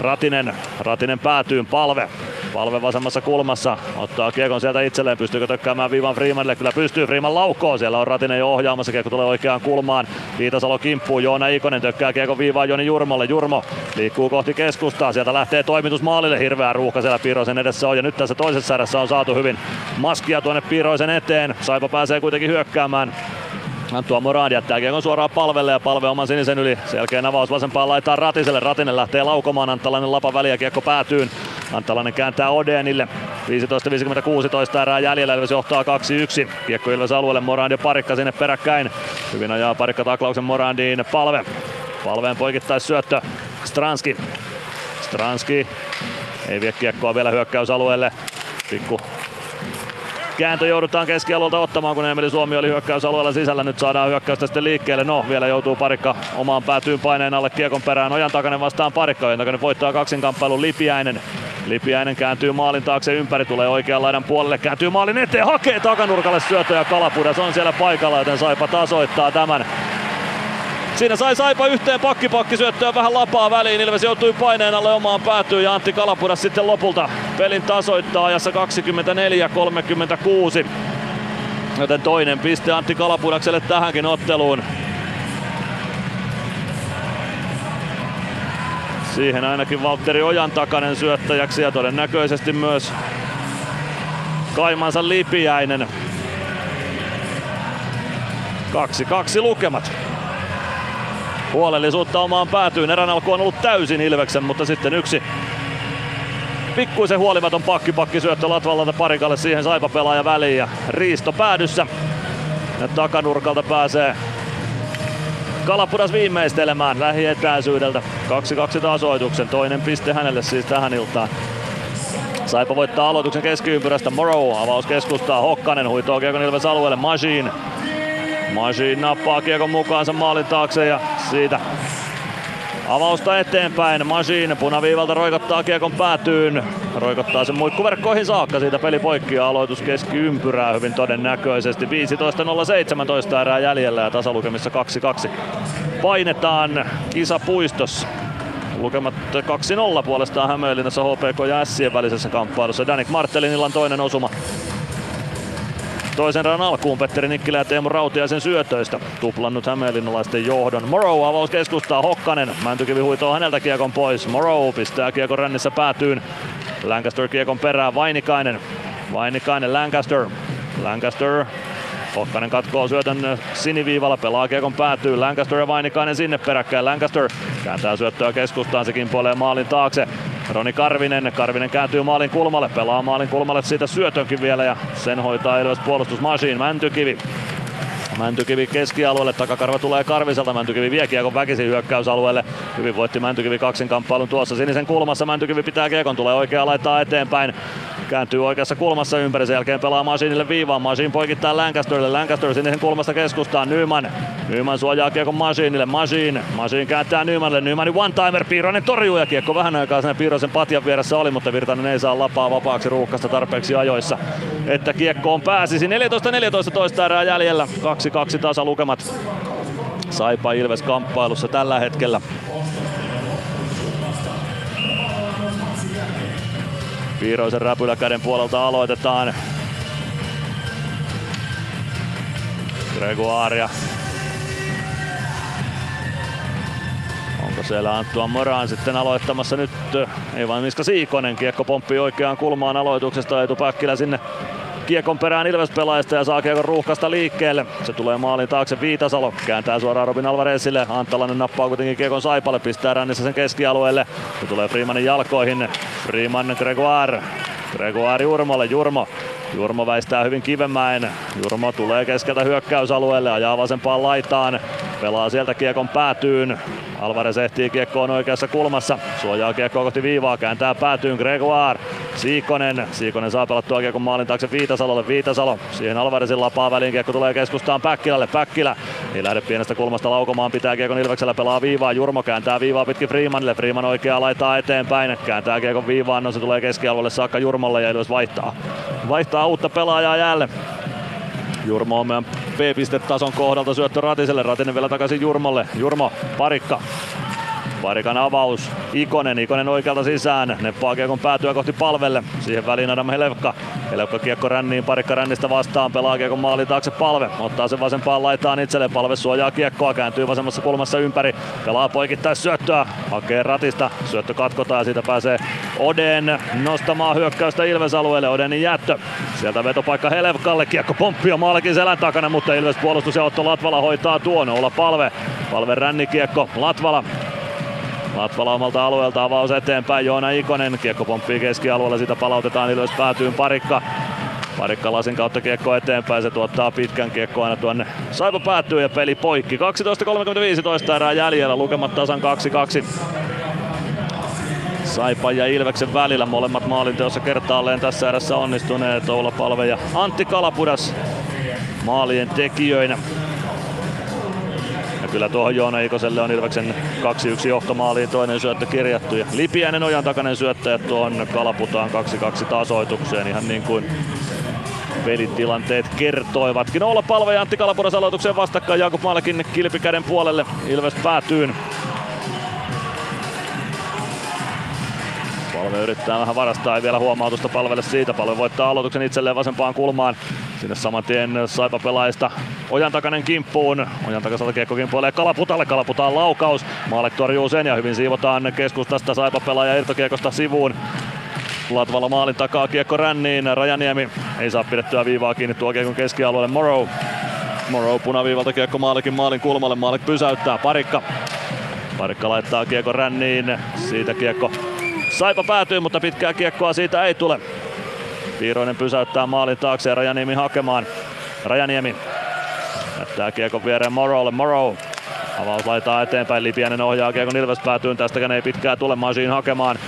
Ratinen, Ratinen päätyy palve. Palve vasemmassa kulmassa, ottaa kiekon sieltä itselleen, pystyykö tökkäämään viivan Freemanille, kyllä pystyy, Freeman laukoo, siellä on Ratinen jo ohjaamassa, kiekko tulee oikeaan kulmaan, Viitasalo kimppuu, Joona Ikonen tökkää kiekon viivaan Joni Jurmolle, Jurmo liikkuu kohti keskustaa, sieltä lähtee toimitus maalille, hirveä ruuhka siellä Piiroisen edessä on, ja nyt tässä toisessa erässä on saatu hyvin maskia tuonne Piiroisen eteen, Saipa pääsee kuitenkin hyökkäämään, Anttua Morad jättää kiekon suoraan palvelle ja palve oman sinisen yli. Selkeä avaus vasempaan laittaa Ratiselle. Ratinen lähtee laukomaan. Anttalainen lapa väliä kiekko päätyyn. Anttalainen kääntää Odenille. 15-56 erää jäljellä. Ilves johtaa 2-1. Kiekko Ilves alueelle. Morand ja Parikka sinne peräkkäin. Hyvin ajaa Parikka taklauksen Morandiin. Palve. Palveen poikittais syöttö. Stranski. Stranski ei vie kiekkoa vielä hyökkäysalueelle. Pikku kääntö joudutaan keskialueelta ottamaan, kun Emeli Suomi oli hyökkäysalueella sisällä. Nyt saadaan hyökkäystä sitten liikkeelle. No, vielä joutuu parikka omaan päätyyn paineen alle kiekon perään. Ojan takainen vastaan parikka. Ojan takainen voittaa kaksinkamppailun Lipiäinen. Lipiäinen kääntyy maalin taakse ympäri, tulee oikean laidan puolelle, kääntyy maalin eteen, hakee takanurkalle syöttö ja Kalapudas on siellä paikalla, joten Saipa tasoittaa tämän Siinä sai Saipa yhteen pakkipakki syöttöä vähän lapaa väliin. Ilves joutui paineen alle omaan päätyyn ja Antti Kalapudas sitten lopulta pelin tasoittaa ajassa 24-36. Joten toinen piste Antti Kalapudakselle tähänkin otteluun. Siihen ainakin Valtteri Ojan takainen syöttäjäksi ja todennäköisesti myös Kaimansa Lipiäinen. Kaksi kaksi lukemat huolellisuutta omaan päätyyn. Erän alku on ollut täysin Ilveksen, mutta sitten yksi pikkuisen huolimaton pakki syöttö Latvallalta parikalle siihen saipa pelaaja väliin ja Riisto päädyssä. Ja takanurkalta pääsee Kalapudas viimeistelemään lähietäisyydeltä. 2-2 tasoituksen, toinen piste hänelle siis tähän iltaan. Saipa voittaa aloituksen keskiympyrästä. Morrow avaus keskustaa. Hokkanen huitoo Kiekon Ilves alueelle. Machine Machine nappaa kiekon mukaansa maalin taakse ja siitä avausta eteenpäin. Machine punaviivalta roikottaa kiekon päätyyn. Roikottaa sen muikkuverkkoihin saakka. Siitä peli poikki ja aloitus keskiympyrää hyvin todennäköisesti. 15.017 erää jäljellä ja tasalukemissa 2-2. Painetaan kisapuistossa. Lukemat 2-0 puolestaan Hämeenlinnassa HPK ja Sien välisessä kamppailussa. Danik Martelinilla on toinen osuma Toisen radan alkuun Petteri Nikkilä ja Teemu Rautiaisen syötöistä. Tuplannut hämeenlinnalaisten johdon. Morrow avaus keskustaa Hokkanen. Mäntykivi huitoo häneltä kiekon pois. Morrow pistää kiekon rännissä päätyyn. Lancaster kiekon perään. Vainikainen. Vainikainen Lancaster. Lancaster Hokkanen katkoo syötön siniviivalla, pelaa kiekon päätyy. Lancaster ja Vainikainen sinne peräkkäin. Lancaster kääntää syöttöä keskustaan, sekin puolee maalin taakse. Roni Karvinen, Karvinen kääntyy maalin kulmalle, pelaa maalin kulmalle siitä syötönkin vielä ja sen hoitaa Ilves puolustusmasiin Mäntykivi. Mäntykivi keskialueelle, takakarva tulee Karviselta, Mäntykivi vie kiekon väkisin hyökkäysalueelle. Hyvin voitti Mäntykivi kaksinkamppailun tuossa sinisen kulmassa, Mäntykivi pitää kiekon, tulee oikea laittaa eteenpäin. Kääntyy oikeassa kulmassa ympäri, sen jälkeen pelaa Masinille viivaan. Masin poikittaa Lancasterille, Lancaster sinisen kulmasta keskustaan, Nyman. Nyman suojaa kiekon Masinille, Masin. Masin kääntää Nymanille, Nymanin one-timer, Piironen torjuu ja kiekko vähän aikaa sen Piirosen patjan vieressä oli, mutta Virtanen ei saa lapaa vapaaksi ruuhkasta tarpeeksi ajoissa. Että kiekkoon pääsisi 14-14 toista erää jäljellä, 2-2 tasa lukemat. Saipa Ilves kamppailussa tällä hetkellä. Piiroisen räpyläkäden puolelta aloitetaan. Gregoaria. Onko siellä Anttua Moran sitten aloittamassa nyt? Ei vain Miska Siikonen. Kiekko pomppii oikeaan kulmaan aloituksesta. Eetu Päkkilä sinne kiekon perään Ilves-pelaajista ja saa kiekon ruuhkasta liikkeelle. Se tulee maalin taakse Viitasalo. Kääntää suoraan Robin Alvarezille. Antalainen nappaa kuitenkin kiekon Saipalle. Pistää rännissä sen keskialueelle. Se tulee Freemanin jalkoihin. Freeman Gregoire. Gregoire Jurmolle. Jurmo Jurmo väistää hyvin Kivemäen. Jurmo tulee keskeltä hyökkäysalueelle, ajaa vasempaan laitaan. Pelaa sieltä kiekon päätyyn. Alvarez ehtii kiekkoon oikeassa kulmassa. Suojaa kiekkoa kohti viivaa, kääntää päätyyn Gregoire. Siikonen. Siikonen saa pelattua kiekon maalin taakse Viitasalolle. Viitasalo. Siihen Alvarezin lapaa väliin. Kiekko tulee keskustaan Päkkilälle. Päkkilä ei lähde pienestä kulmasta laukomaan. Pitää kiekon Ilveksellä pelaa viivaa. Jurmo kääntää viivaa pitkin Freemanille. Freeman oikeaa laittaa eteenpäin. Kääntää kiekon viivaan. No se tulee keskialueelle saakka Jurmolle ja Ilves vaihtaa. Vaihtaa uutta pelaajaa jälleen. Jurmo on meidän B-pistetason kohdalta syöttö Ratiselle. Ratinen vielä takaisin Jurmolle. Jurmo, parikka. Parikan avaus. Ikonen, Ikonen oikealta sisään. Neppaa kiekon päätyä kohti palvelle. Siihen väliin Adam Helevka. Helevka kiekko ränniin, parikka rännistä vastaan. Pelaa kiekon maalin taakse palve. Ottaa sen vasempaan laitaan itselle. Palve suojaa kiekkoa, kääntyy vasemmassa kulmassa ympäri. Pelaa poikittais syöttöä. Hakee ratista. Syöttö katkotaan ja siitä pääsee Oden nostamaan hyökkäystä Ilves-alueelle. Odenin jättö. Sieltä vetopaikka Helevkalle. Kiekko pomppio maalikin selän takana, mutta Ilves puolustus ja Otto Latvala hoitaa tuon. Olla palve. Palve rännikiekko. Latvala Latvala omalta alueelta avaus eteenpäin. Joona Ikonen kiekko pomppii keskialueella. Sitä palautetaan Ilves päätyyn parikka. Parikka lasin kautta kiekko eteenpäin, se tuottaa pitkän kiekko aina tuonne. Saipa päättyy ja peli poikki. 12.35 erää jäljellä, lukemat tasan 2-2. Saipa ja Ilveksen välillä molemmat maalinteossa kertaalleen tässä erässä onnistuneet. Oula Palve ja Antti Kalapudas maalien tekijöinä. Kyllä tuohon Joona Ikoselle on Ilveksen 2-1 johtomaaliin toinen syöttö kirjattu. Ja Lipiäinen ojan takainen syöttäjä tuon Kalaputaan 2-2 tasoitukseen ihan niin kuin pelitilanteet kertoivatkin. Olla palve ja Antti Kalapudas aloitukseen vastakkain Jakub Malkin kilpikäden puolelle. Ilves päätyyn. Palve yrittää vähän varastaa, ei vielä huomautusta palvelle siitä. Palve voittaa aloituksen itselleen vasempaan kulmaan. Sinne saman tien Saipa pelaajista Ojan takainen kimppuun. Ojan takaiselta kiekko kimppuilee Kalaputalle. Kalaputaan laukaus. Maalek torjuu sen ja hyvin siivotaan keskustasta Saipa pelaaja irtokiekosta sivuun. Latvala maalin takaa kiekko ränniin. Rajaniemi ei saa pidettyä viivaa kiinni tuo kiekon keskialueelle Morrow. Morrow punaviivalta kiekko maalikin maalin kulmalle. Maalek pysäyttää. Parikka. Parikka laittaa kiekko ränniin. Siitä kiekko Saipa päätyy, mutta pitkää kiekkoa siitä ei tule. Piiroinen pysäyttää maalin taakse ja Rajaniemi hakemaan. Rajaniemi jättää kiekon viereen Morrowlle. Morrow avaus laitaa eteenpäin. Lipiänen ohjaa kiekon Ilves päätyyn. Tästäkään ei pitkää tule Masiin hakemaan.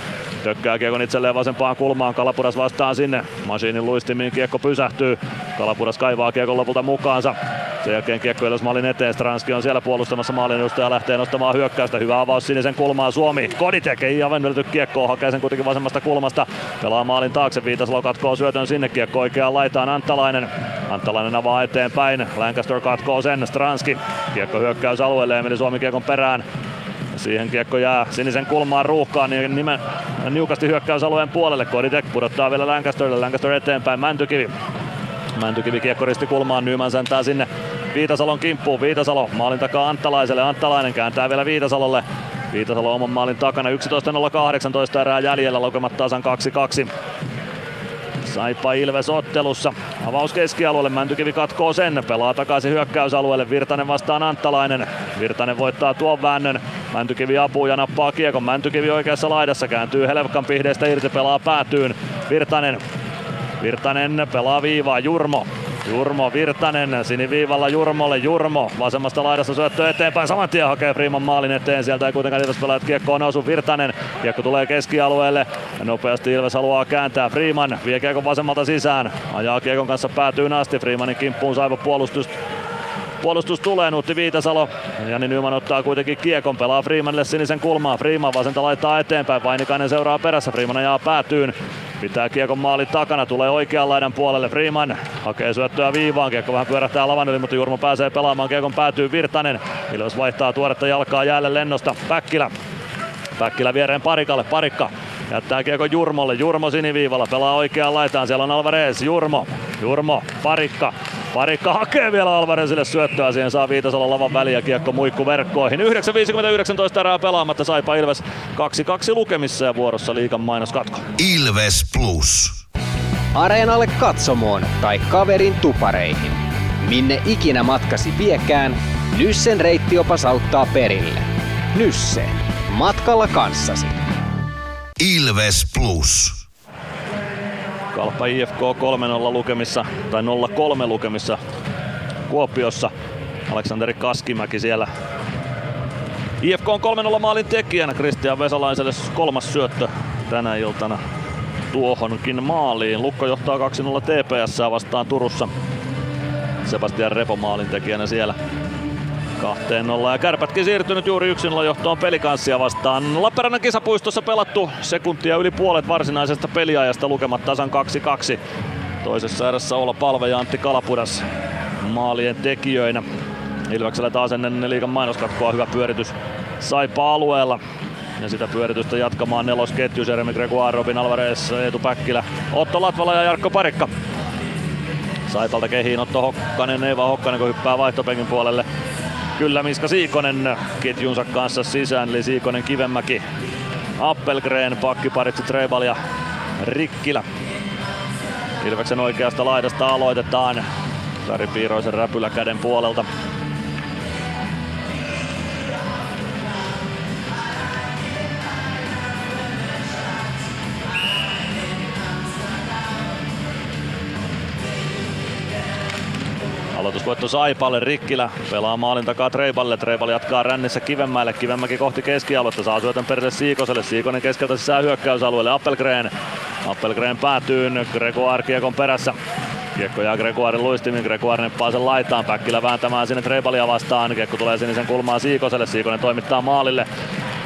Tökkää kiekon itselleen vasempaan kulmaan. Kalapuras vastaan sinne. Masiinin luistimiin kiekko pysähtyy. Kalapuras kaivaa kiekon lopulta mukaansa. Sen jälkeen kiekko Ilves maalin eteen. Stranski on siellä puolustamassa maalin edustaja lähtee nostamaan hyökkäystä. Hyvä avaus sinisen kulmaan Suomi. Koditek ei aivan vedetty kiekkoa. Hakee sen kuitenkin vasemmasta kulmasta. Pelaa maalin taakse. Viitasalo katkoo syötön sinne. Kiekko oikeaan laitaan Anttalainen. Anttalainen avaa eteenpäin. Lancaster katkoo sen. Stranski. Kiekko hyökkäysalueelle. Emeli Suomi kiekon perään. Siihen kiekko jää sinisen kulmaan ruuhkaan niin nimen, niukasti hyökkäysalueen puolelle. Koditek pudottaa vielä Lancasterille. Lancaster eteenpäin. Mäntykivi. Mäntykivi kiekko risti kulmaan. Nyman säntää sinne Viitasalon kimppuun. Viitasalo maalin takaa Anttalaiselle. Anttalainen kääntää vielä Viitasalolle. Viitasalo oman maalin takana. 11.018 erää jäljellä. Lukemat tasan 2-2. Saipa Ilves ottelussa. Avaus keskialueelle, Mäntykivi katkoo sen, pelaa takaisin hyökkäysalueelle, Virtanen vastaan Anttalainen. Virtanen voittaa tuon väännön, Mäntykivi apuu ja nappaa kiekon. Mäntykivi oikeassa laidassa, kääntyy Helevkan pihdeestä irti, pelaa päätyyn. Virtanen, Virtanen pelaa viivaa, Jurmo. Jurmo Virtanen siniviivalla Jurmolle. Jurmo vasemmasta laidasta syöttö eteenpäin. Saman tien hakee Freeman maalin eteen. Sieltä ei kuitenkaan Ilves pelaajat kiekkoon nousu. Virtanen. Kiekko tulee keskialueelle. Nopeasti Ilves haluaa kääntää. Freeman vie kiekon vasemmalta sisään. Ajaa kiekon kanssa päätyy asti. Freemanin kimppuun saiva puolustus Puolustus tulee, Nuutti Viitasalo. Jani Nyman ottaa kuitenkin kiekon, pelaa Freemanille sinisen kulmaan. Freeman vasenta laittaa eteenpäin, Vainikainen seuraa perässä, Freeman ajaa päätyyn. Pitää kiekon maalin takana, tulee oikean laidan puolelle. Freeman hakee syöttöä viivaan, kiekko vähän pyörähtää lavan yli, mutta Jurmo pääsee pelaamaan. Kiekon päätyy Virtanen. Ilves vaihtaa tuoretta jalkaa jäälle lennosta. Päkkilä. Päkkilä viereen Parikalle. Parikka jättää kiekon Jurmolle. Jurmo siniviivalla pelaa oikeaan laitaan. Siellä on Alvarez. Jurmo. Jurmo. Parikka. Parikka hakee vielä Alvarezille syöttöä, siihen saa Viitasalo lavan väliä kiekko muikku verkkoihin. 9.50-19 erää pelaamatta Saipa Ilves 2-2 lukemissa ja vuorossa liikan mainoskatko. Ilves Plus. Areenalle katsomoon tai kaverin tupareihin. Minne ikinä matkasi viekään, Nyssen reittiopas auttaa perille. Nysse. Matkalla kanssasi. Ilves Plus. Kalpa IFK 3-0 lukemissa, tai 0-3 lukemissa Kuopiossa. Aleksanteri Kaskimäki siellä IFK on 3-0 maalin tekijänä Kristian Vesalaiselle kolmas syöttö tänä iltana tuohonkin maaliin. Lukko johtaa 2-0 TPS vastaan Turussa. Sebastian Repo maalin tekijänä siellä. 2-0 ja kärpätkin siirtynyt juuri yksin johtoon pelikanssia vastaan. Lappeenrannan kisapuistossa pelattu sekuntia yli puolet varsinaisesta peliajasta lukemat tasan 2-2. Toisessa erässä olla Palve ja Antti Kalapudas maalien tekijöinä. Ilveksellä taas ennen liikan mainoskatkoa hyvä pyöritys Saipa alueella. Ja sitä pyöritystä jatkamaan nelosketju Jeremy Gregoire, Robin Alvarez, Eetu Päkkilä, Otto Latvala ja Jarkko Parikka. Saipalta kehiin Otto Hokkanen, Eeva Hokkanen kun hyppää vaihtopenkin puolelle. Kyllä Miska Siikonen ketjunsa kanssa sisään, eli Siikonen Kivemäki, Appelgren, pakkiparitsi Trebal ja Rikkilä. Ilveksen oikeasta laidasta aloitetaan Sari Piiroisen räpylä käden puolelta. Aloitusvoitto Saipalle, Rikkilä pelaa maalin takaa Treiballe, Treibal jatkaa rännissä Kivenmäelle, Kivenmäki kohti keskialuetta, saa syötön perille Siikoselle, Siikonen keskeltä sisään hyökkäysalueelle, Appelgren. Appelgren päätyy, Gregoire kiekon perässä, Kiekko jää Gregoirin luistimin, Gregoire neppaa sen laitaan, Päkkilä vääntämään sinne Treibalia vastaan, Kiekko tulee sinisen kulmaan Siikoselle, Siikonen toimittaa maalille.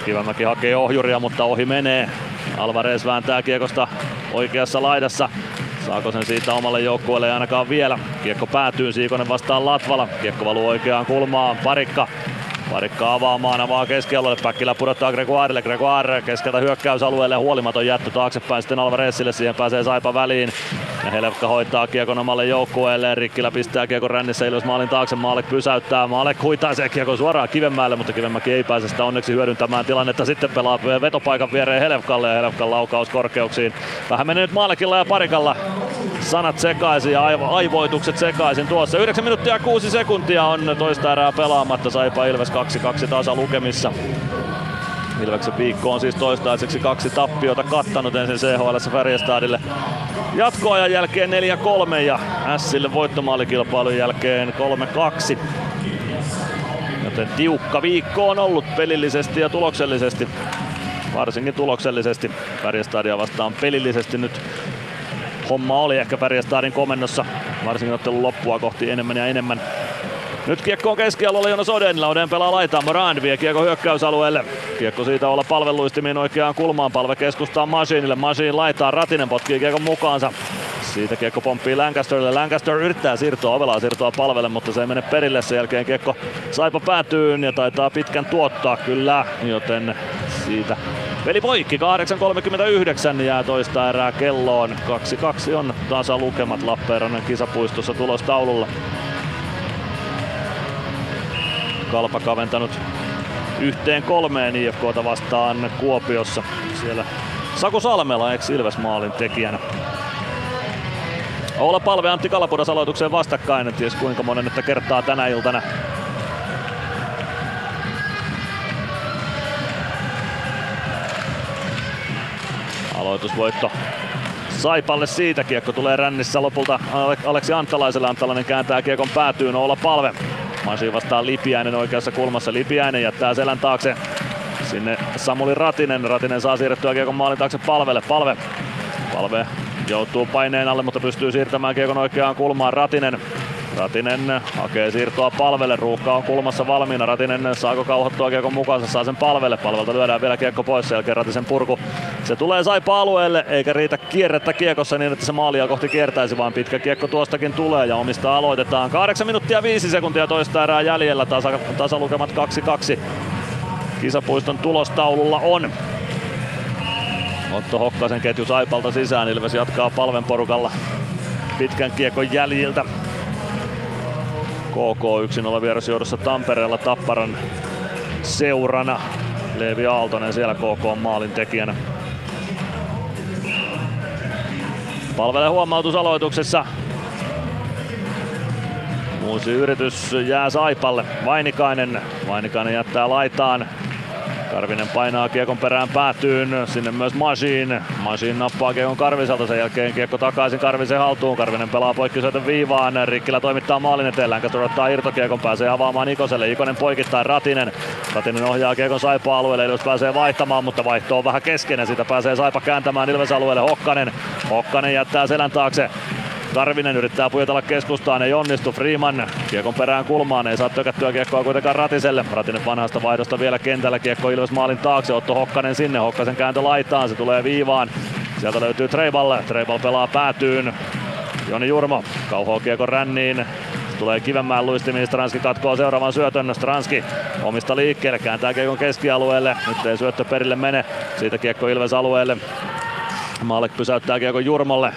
Kivenmäki hakee ohjuria, mutta ohi menee. Alvarez vääntää kiekosta oikeassa laidassa. Saako sen siitä omalle joukkueelle ainakaan vielä. Kiekko päätyy, Siikonen vastaan Latvala. Kiekko valuu oikeaan kulmaan, Parikka. Parikka avaamaan, avaa keskialueelle, Päkkilä pudottaa Gregoirelle, Gregoire keskeltä hyökkäysalueelle, huolimaton jättö taaksepäin. Sitten Alvarezille, siihen pääsee Saipa väliin. Ja Helevka hoitaa kiekon omalle joukkueelle, Rikkilä pistää kiekon rännissä Ilves maalin taakse, Maalek pysäyttää, Maalek huitaa se kiekon suoraan Kivenmäelle, mutta Kivenmäki ei pääse sitä onneksi hyödyntämään tilannetta, sitten pelaa vetopaikan viereen Helevkalle ja Helevkan laukaus korkeuksiin. Vähän menee nyt Maalekilla ja Parikalla sanat sekaisin ja aivo- aivoitukset sekaisin tuossa. 9 minuuttia ja 6 sekuntia on toista erää pelaamatta. Saipa Ilves 2-2 tasa lukemissa. Ilveksen viikko on siis toistaiseksi kaksi tappiota kattanut ensin CHL Färjestadille. Jatkoajan jälkeen 4-3 ja Sille voittomaalikilpailun jälkeen 3-2. Joten tiukka viikko on ollut pelillisesti ja tuloksellisesti. Varsinkin tuloksellisesti Färjestadia vastaan pelillisesti nyt homma oli ehkä Färjestadin komennossa varsinkin ottelun loppua kohti enemmän ja enemmän. Nyt kiekko on keskialueella Jonas Odenilla. Oden pelaa laitaan. Morand vie kiekko hyökkäysalueelle. Kiekko siitä olla palveluistimiin oikeaan kulmaan. Palve keskustaa Masiinille. Masiin laitaa. Ratinen potkii kiekon mukaansa. Siitä kiekko pomppii Lancasterille. Lancaster yrittää siirtoa ovelaa siirtoa palvelle, mutta se ei mene perille. Sen jälkeen kiekko Saipa päätyy ja taitaa pitkän tuottaa kyllä, joten siitä Peli poikki, 8.39 jää toista erää kelloon. 2-2 on tasa lukemat Lappeenrannan kisapuistossa tulostaululla. Kalpa kaventanut yhteen kolmeen IFKta vastaan Kuopiossa. Siellä Saku Salmela ex Ilves maalin tekijänä. Olla palve Antti Kalapudas aloitukseen vastakkain, en ties kuinka monen että kertaa tänä iltana. Aloitusvoitto Saipalle siitä. Kiekko tulee rännissä lopulta Aleksi Antalaiselle. Antalainen kääntää kiekon päätyyn. Olla palve. Masi vastaan Lipiäinen oikeassa kulmassa. Lipiäinen jättää selän taakse sinne Samuli Ratinen. Ratinen saa siirrettyä kiekon maalin taakse palvelle. Palve. Palve joutuu paineen alle, mutta pystyy siirtämään kiekon oikeaan kulmaan. Ratinen Ratinen hakee siirtoa palvelle, ruuhka on kulmassa valmiina. Ratinen saako kauhottua kiekon mukaansa, saa sen palvelle. Palvelta lyödään vielä kiekko pois, sen jälkeen Ratisen purku. Se tulee Saipa alueelle, eikä riitä kierrettä kiekossa niin, että se maalia kohti kiertäisi, vaan pitkä kiekko tuostakin tulee ja omista aloitetaan. 8 minuuttia 5 sekuntia toista erää jäljellä, tasa, tasalukemat 2-2. Kisapuiston tulostaululla on. Otto Hokkasen ketju Saipalta sisään, Ilves jatkaa palven porukalla pitkän kiekon jäljiltä. KK 1-0 vierasjohdossa Tampereella Tapparan seurana. Leevi Aaltonen siellä KK maalin tekijänä. Palvelee huomautus aloituksessa. Uusi yritys jää Saipalle. Vainikainen. Vainikainen jättää laitaan. Karvinen painaa kiekon perään päätyyn, sinne myös Masin. Masin nappaa kiekon Karviselta, sen jälkeen kiekko takaisin Karvisen haltuun. Karvinen pelaa poikkisyötön viivaan, Rikkilä toimittaa maalin eteen, Lancaster ottaa irtokiekon, pääsee avaamaan Ikoselle. Ikonen poikittaa Ratinen. Ratinen ohjaa kiekon Saipa-alueelle, Ilves pääsee vaihtamaan, mutta vaihto on vähän kesken siitä pääsee Saipa kääntämään Ilves-alueelle Hokkanen. Hokkanen jättää selän taakse Karvinen yrittää pujotella keskustaan, ei onnistu. Freeman kiekon perään kulmaan, ei saa tökättyä kiekkoa kuitenkaan Ratiselle. Ratinen vanhasta vaihdosta vielä kentällä, kiekko Ilves maalin taakse, Otto Hokkanen sinne, Hokkasen kääntö laitaan, se tulee viivaan. Sieltä löytyy Treibal, Treibal pelaa päätyyn. Joni Jurmo kauhoo kiekon ränniin, tulee kivemmään luistimiin, Stranski katkoo seuraavan syötön, Stranski omista liikkeelle, kääntää kiekon keskialueelle, nyt ei syöttö perille mene, siitä kiekko Ilves alueelle. Maalek pysäyttää kiekon Jurmolle,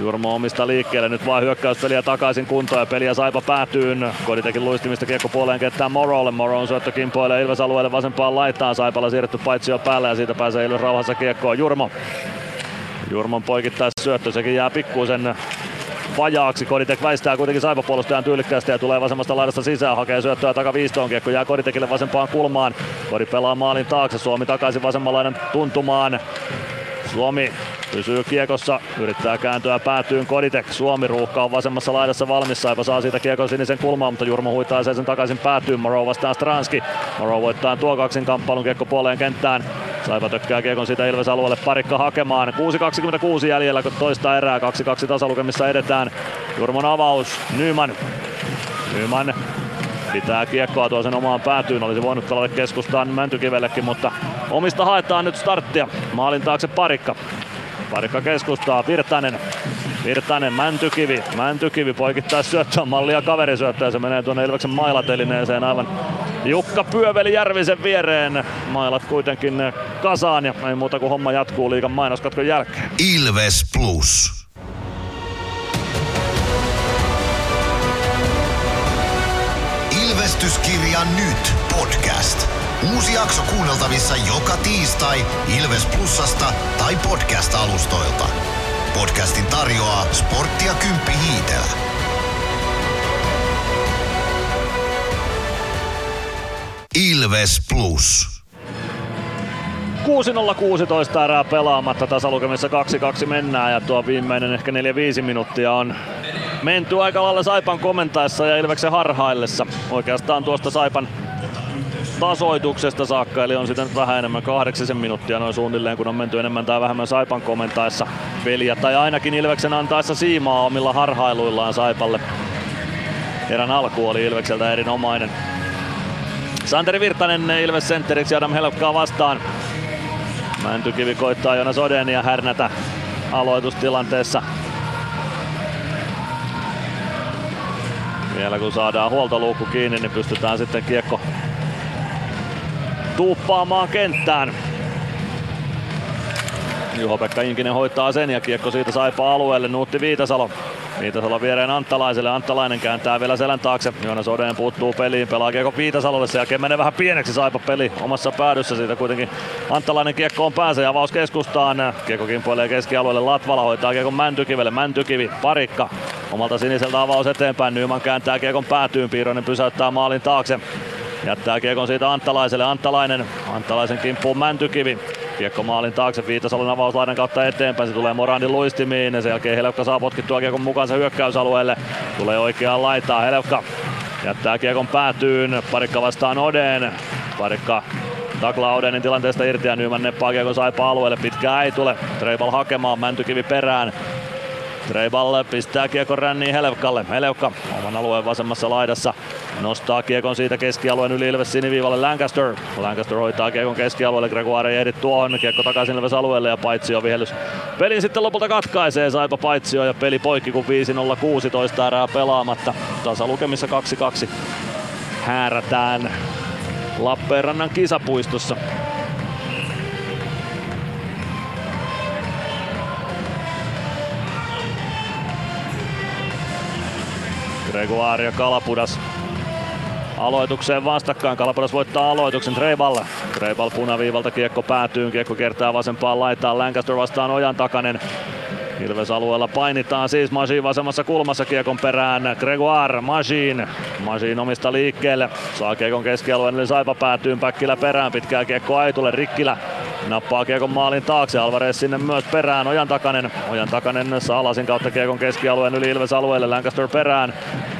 Jurmo omista liikkeelle, nyt vaan hyökkäyspeliä takaisin kuntoon ja peliä Saipa päätyy. Koditekin luistimista kiekko puoleen kenttään Morolle. Moron syöttö kimpoilee Ilves alueelle vasempaan laittaan. Saipalla siirretty paitsi jo päälle ja siitä pääsee Ilves rauhassa kiekkoon. Jurmo. Jurmon poikittaa syöttö, sekin jää pikkuisen vajaaksi. Koditek väistää kuitenkin Saipa-puolustajan tyylikkäästi ja tulee vasemmasta laidasta sisään, hakee syöttöä takaviistoon. Kiekko jää Koditekille vasempaan kulmaan. Kodi pelaa maalin taakse, Suomi takaisin vasemman laidan tuntumaan. Suomi pysyy kiekossa, yrittää kääntyä päätyyn Koditek. Suomi ruuhka on vasemmassa laidassa valmis, Saipa saa siitä kiekon sinisen kulmaan, mutta Jurmo huitaa sen takaisin päätyyn. Moro vastaan Stranski. Moro voittaa tuo kaksin kamppailun kiekko puoleen kenttään. Saipa tökkää kiekon siitä Ilves alueelle parikka hakemaan. 6.26 jäljellä, kun toista erää. 2-2 tasalukemissa edetään. Jurmon avaus. Nyman. Nyman pitää kiekkoa tuo sen omaan päätyyn. Olisi voinut pelata keskustaan Mäntykivellekin, mutta omista haetaan nyt starttia. Maalin taakse parikka. Parikka keskustaa, Virtanen. Virtanen, Mäntykivi. Mäntykivi poikittaa syöttöä, mallia kaverisyöttö ja se menee tuonne Ilveksen mailatelineeseen aivan Jukka Pyöveli Järvisen viereen. Mailat kuitenkin kasaan ja ei muuta kuin homma jatkuu liikan mainoskatkon jälkeen. Ilves Plus. Ilvestyskirja nyt podcast. Uusi jakso kuunneltavissa joka tiistai Ilves Plusasta tai podcast-alustoilta. Podcastin tarjoaa Sporttia Kymppi Hiitellä. Ilves Plus. 6.016 erää pelaamatta, tasalukemissa 2-2 mennään ja tuo viimeinen ehkä 4-5 minuuttia on menty aika lailla Saipan komentaessa ja Ilveksen harhaillessa. Oikeastaan tuosta Saipan tasoituksesta saakka, eli on sitten vähän enemmän kahdeksisen minuuttia noin suunnilleen, kun on menty enemmän tai vähemmän Saipan komentaessa peliä, tai ainakin Ilveksen antaessa siimaa omilla harhailuillaan Saipalle. Erän alku oli Ilvekseltä erinomainen. Santeri Virtanen Ilves sentteriksi Adam Helpkaa vastaan. Mäntykivi koittaa Jonas Odenia härnätä aloitustilanteessa. Vielä kun saadaan huoltoluukku kiinni, niin pystytään sitten kiekko tuuppaamaan kenttään. Juho-Pekka Inkinen hoitaa sen ja kiekko siitä saipa alueelle. Nuutti Viitasalo. Viitasalo viereen Anttalaiselle. Anttalainen kääntää vielä selän taakse. Joonas Odeen puuttuu peliin. Pelaa kiekko Viitasalolle. Sen jälkeen menee vähän pieneksi saipa peli omassa päädyssä. Siitä kuitenkin Anttalainen kiekko on pääsee avaus keskustaan. Kiekko kimpoilee keskialueelle. Latvala hoitaa kiekon Mäntykivelle. Mäntykivi, parikka. Omalta siniseltä avaus eteenpäin. Nyman kääntää kiekon päätyyn. Piironen pysäyttää maalin taakse. Jättää kiekon siitä Anttalaiselle. Anttalainen, Anttalaisen kimppuun Mäntykivi. Kiekko maalin taakse Viitasalon avauslaidan kautta eteenpäin. Se tulee Morandin luistimiin. Sen jälkeen Helevka saa potkittua kiekon mukaansa hyökkäysalueelle. Tulee oikeaan laitaan. Helevka jättää kiekon päätyyn. Parikka vastaan Odeen. Parikka taklaa Odenin tilanteesta irti ja Nyman neppaa kiekon saipa alueelle. Pitkää ei tule. Treibal hakemaan. Mäntykivi perään. Treibal pistää kiekon ränniin Helevkalle. Helevka oman alueen vasemmassa laidassa nostaa kiekon siitä keskialueen yli Ilves siniviivalle Lancaster. Lancaster hoitaa kiekon keskialueelle, Gregoire ei ehdi tuohon, kiekko takaisin Ilves alueelle ja Paitsio vihellys. Pelin sitten lopulta katkaisee Saipa Paitsio ja peli poikki kun 5-0-16 erää pelaamatta. Tasa lukemissa 2-2 häärätään Lappeenrannan kisapuistossa. Gregoire ja Kalapudas aloitukseen vastakkain. Kalapudas voittaa aloituksen Treibal. Treibal punaviivalta kiekko päätyy. Kiekko kertaa vasempaan laitaan. Lancaster vastaan Ojan takanen. Ilves alueella painitaan siis Majin vasemmassa kulmassa kiekon perään. Gregoire, Majin. Majin omista liikkeelle. Saa kiekon keskialueen, eli Saipa päätyy Päkkilä perään. Pitkää kiekko Aitulle. Rikkilä nappaa kiekon maalin taakse. Alvarez sinne myös perään. Ojan takanen. Ojan takanen saa lasin kautta kiekon keskialueen yli Ilves alueelle. Lancaster perään.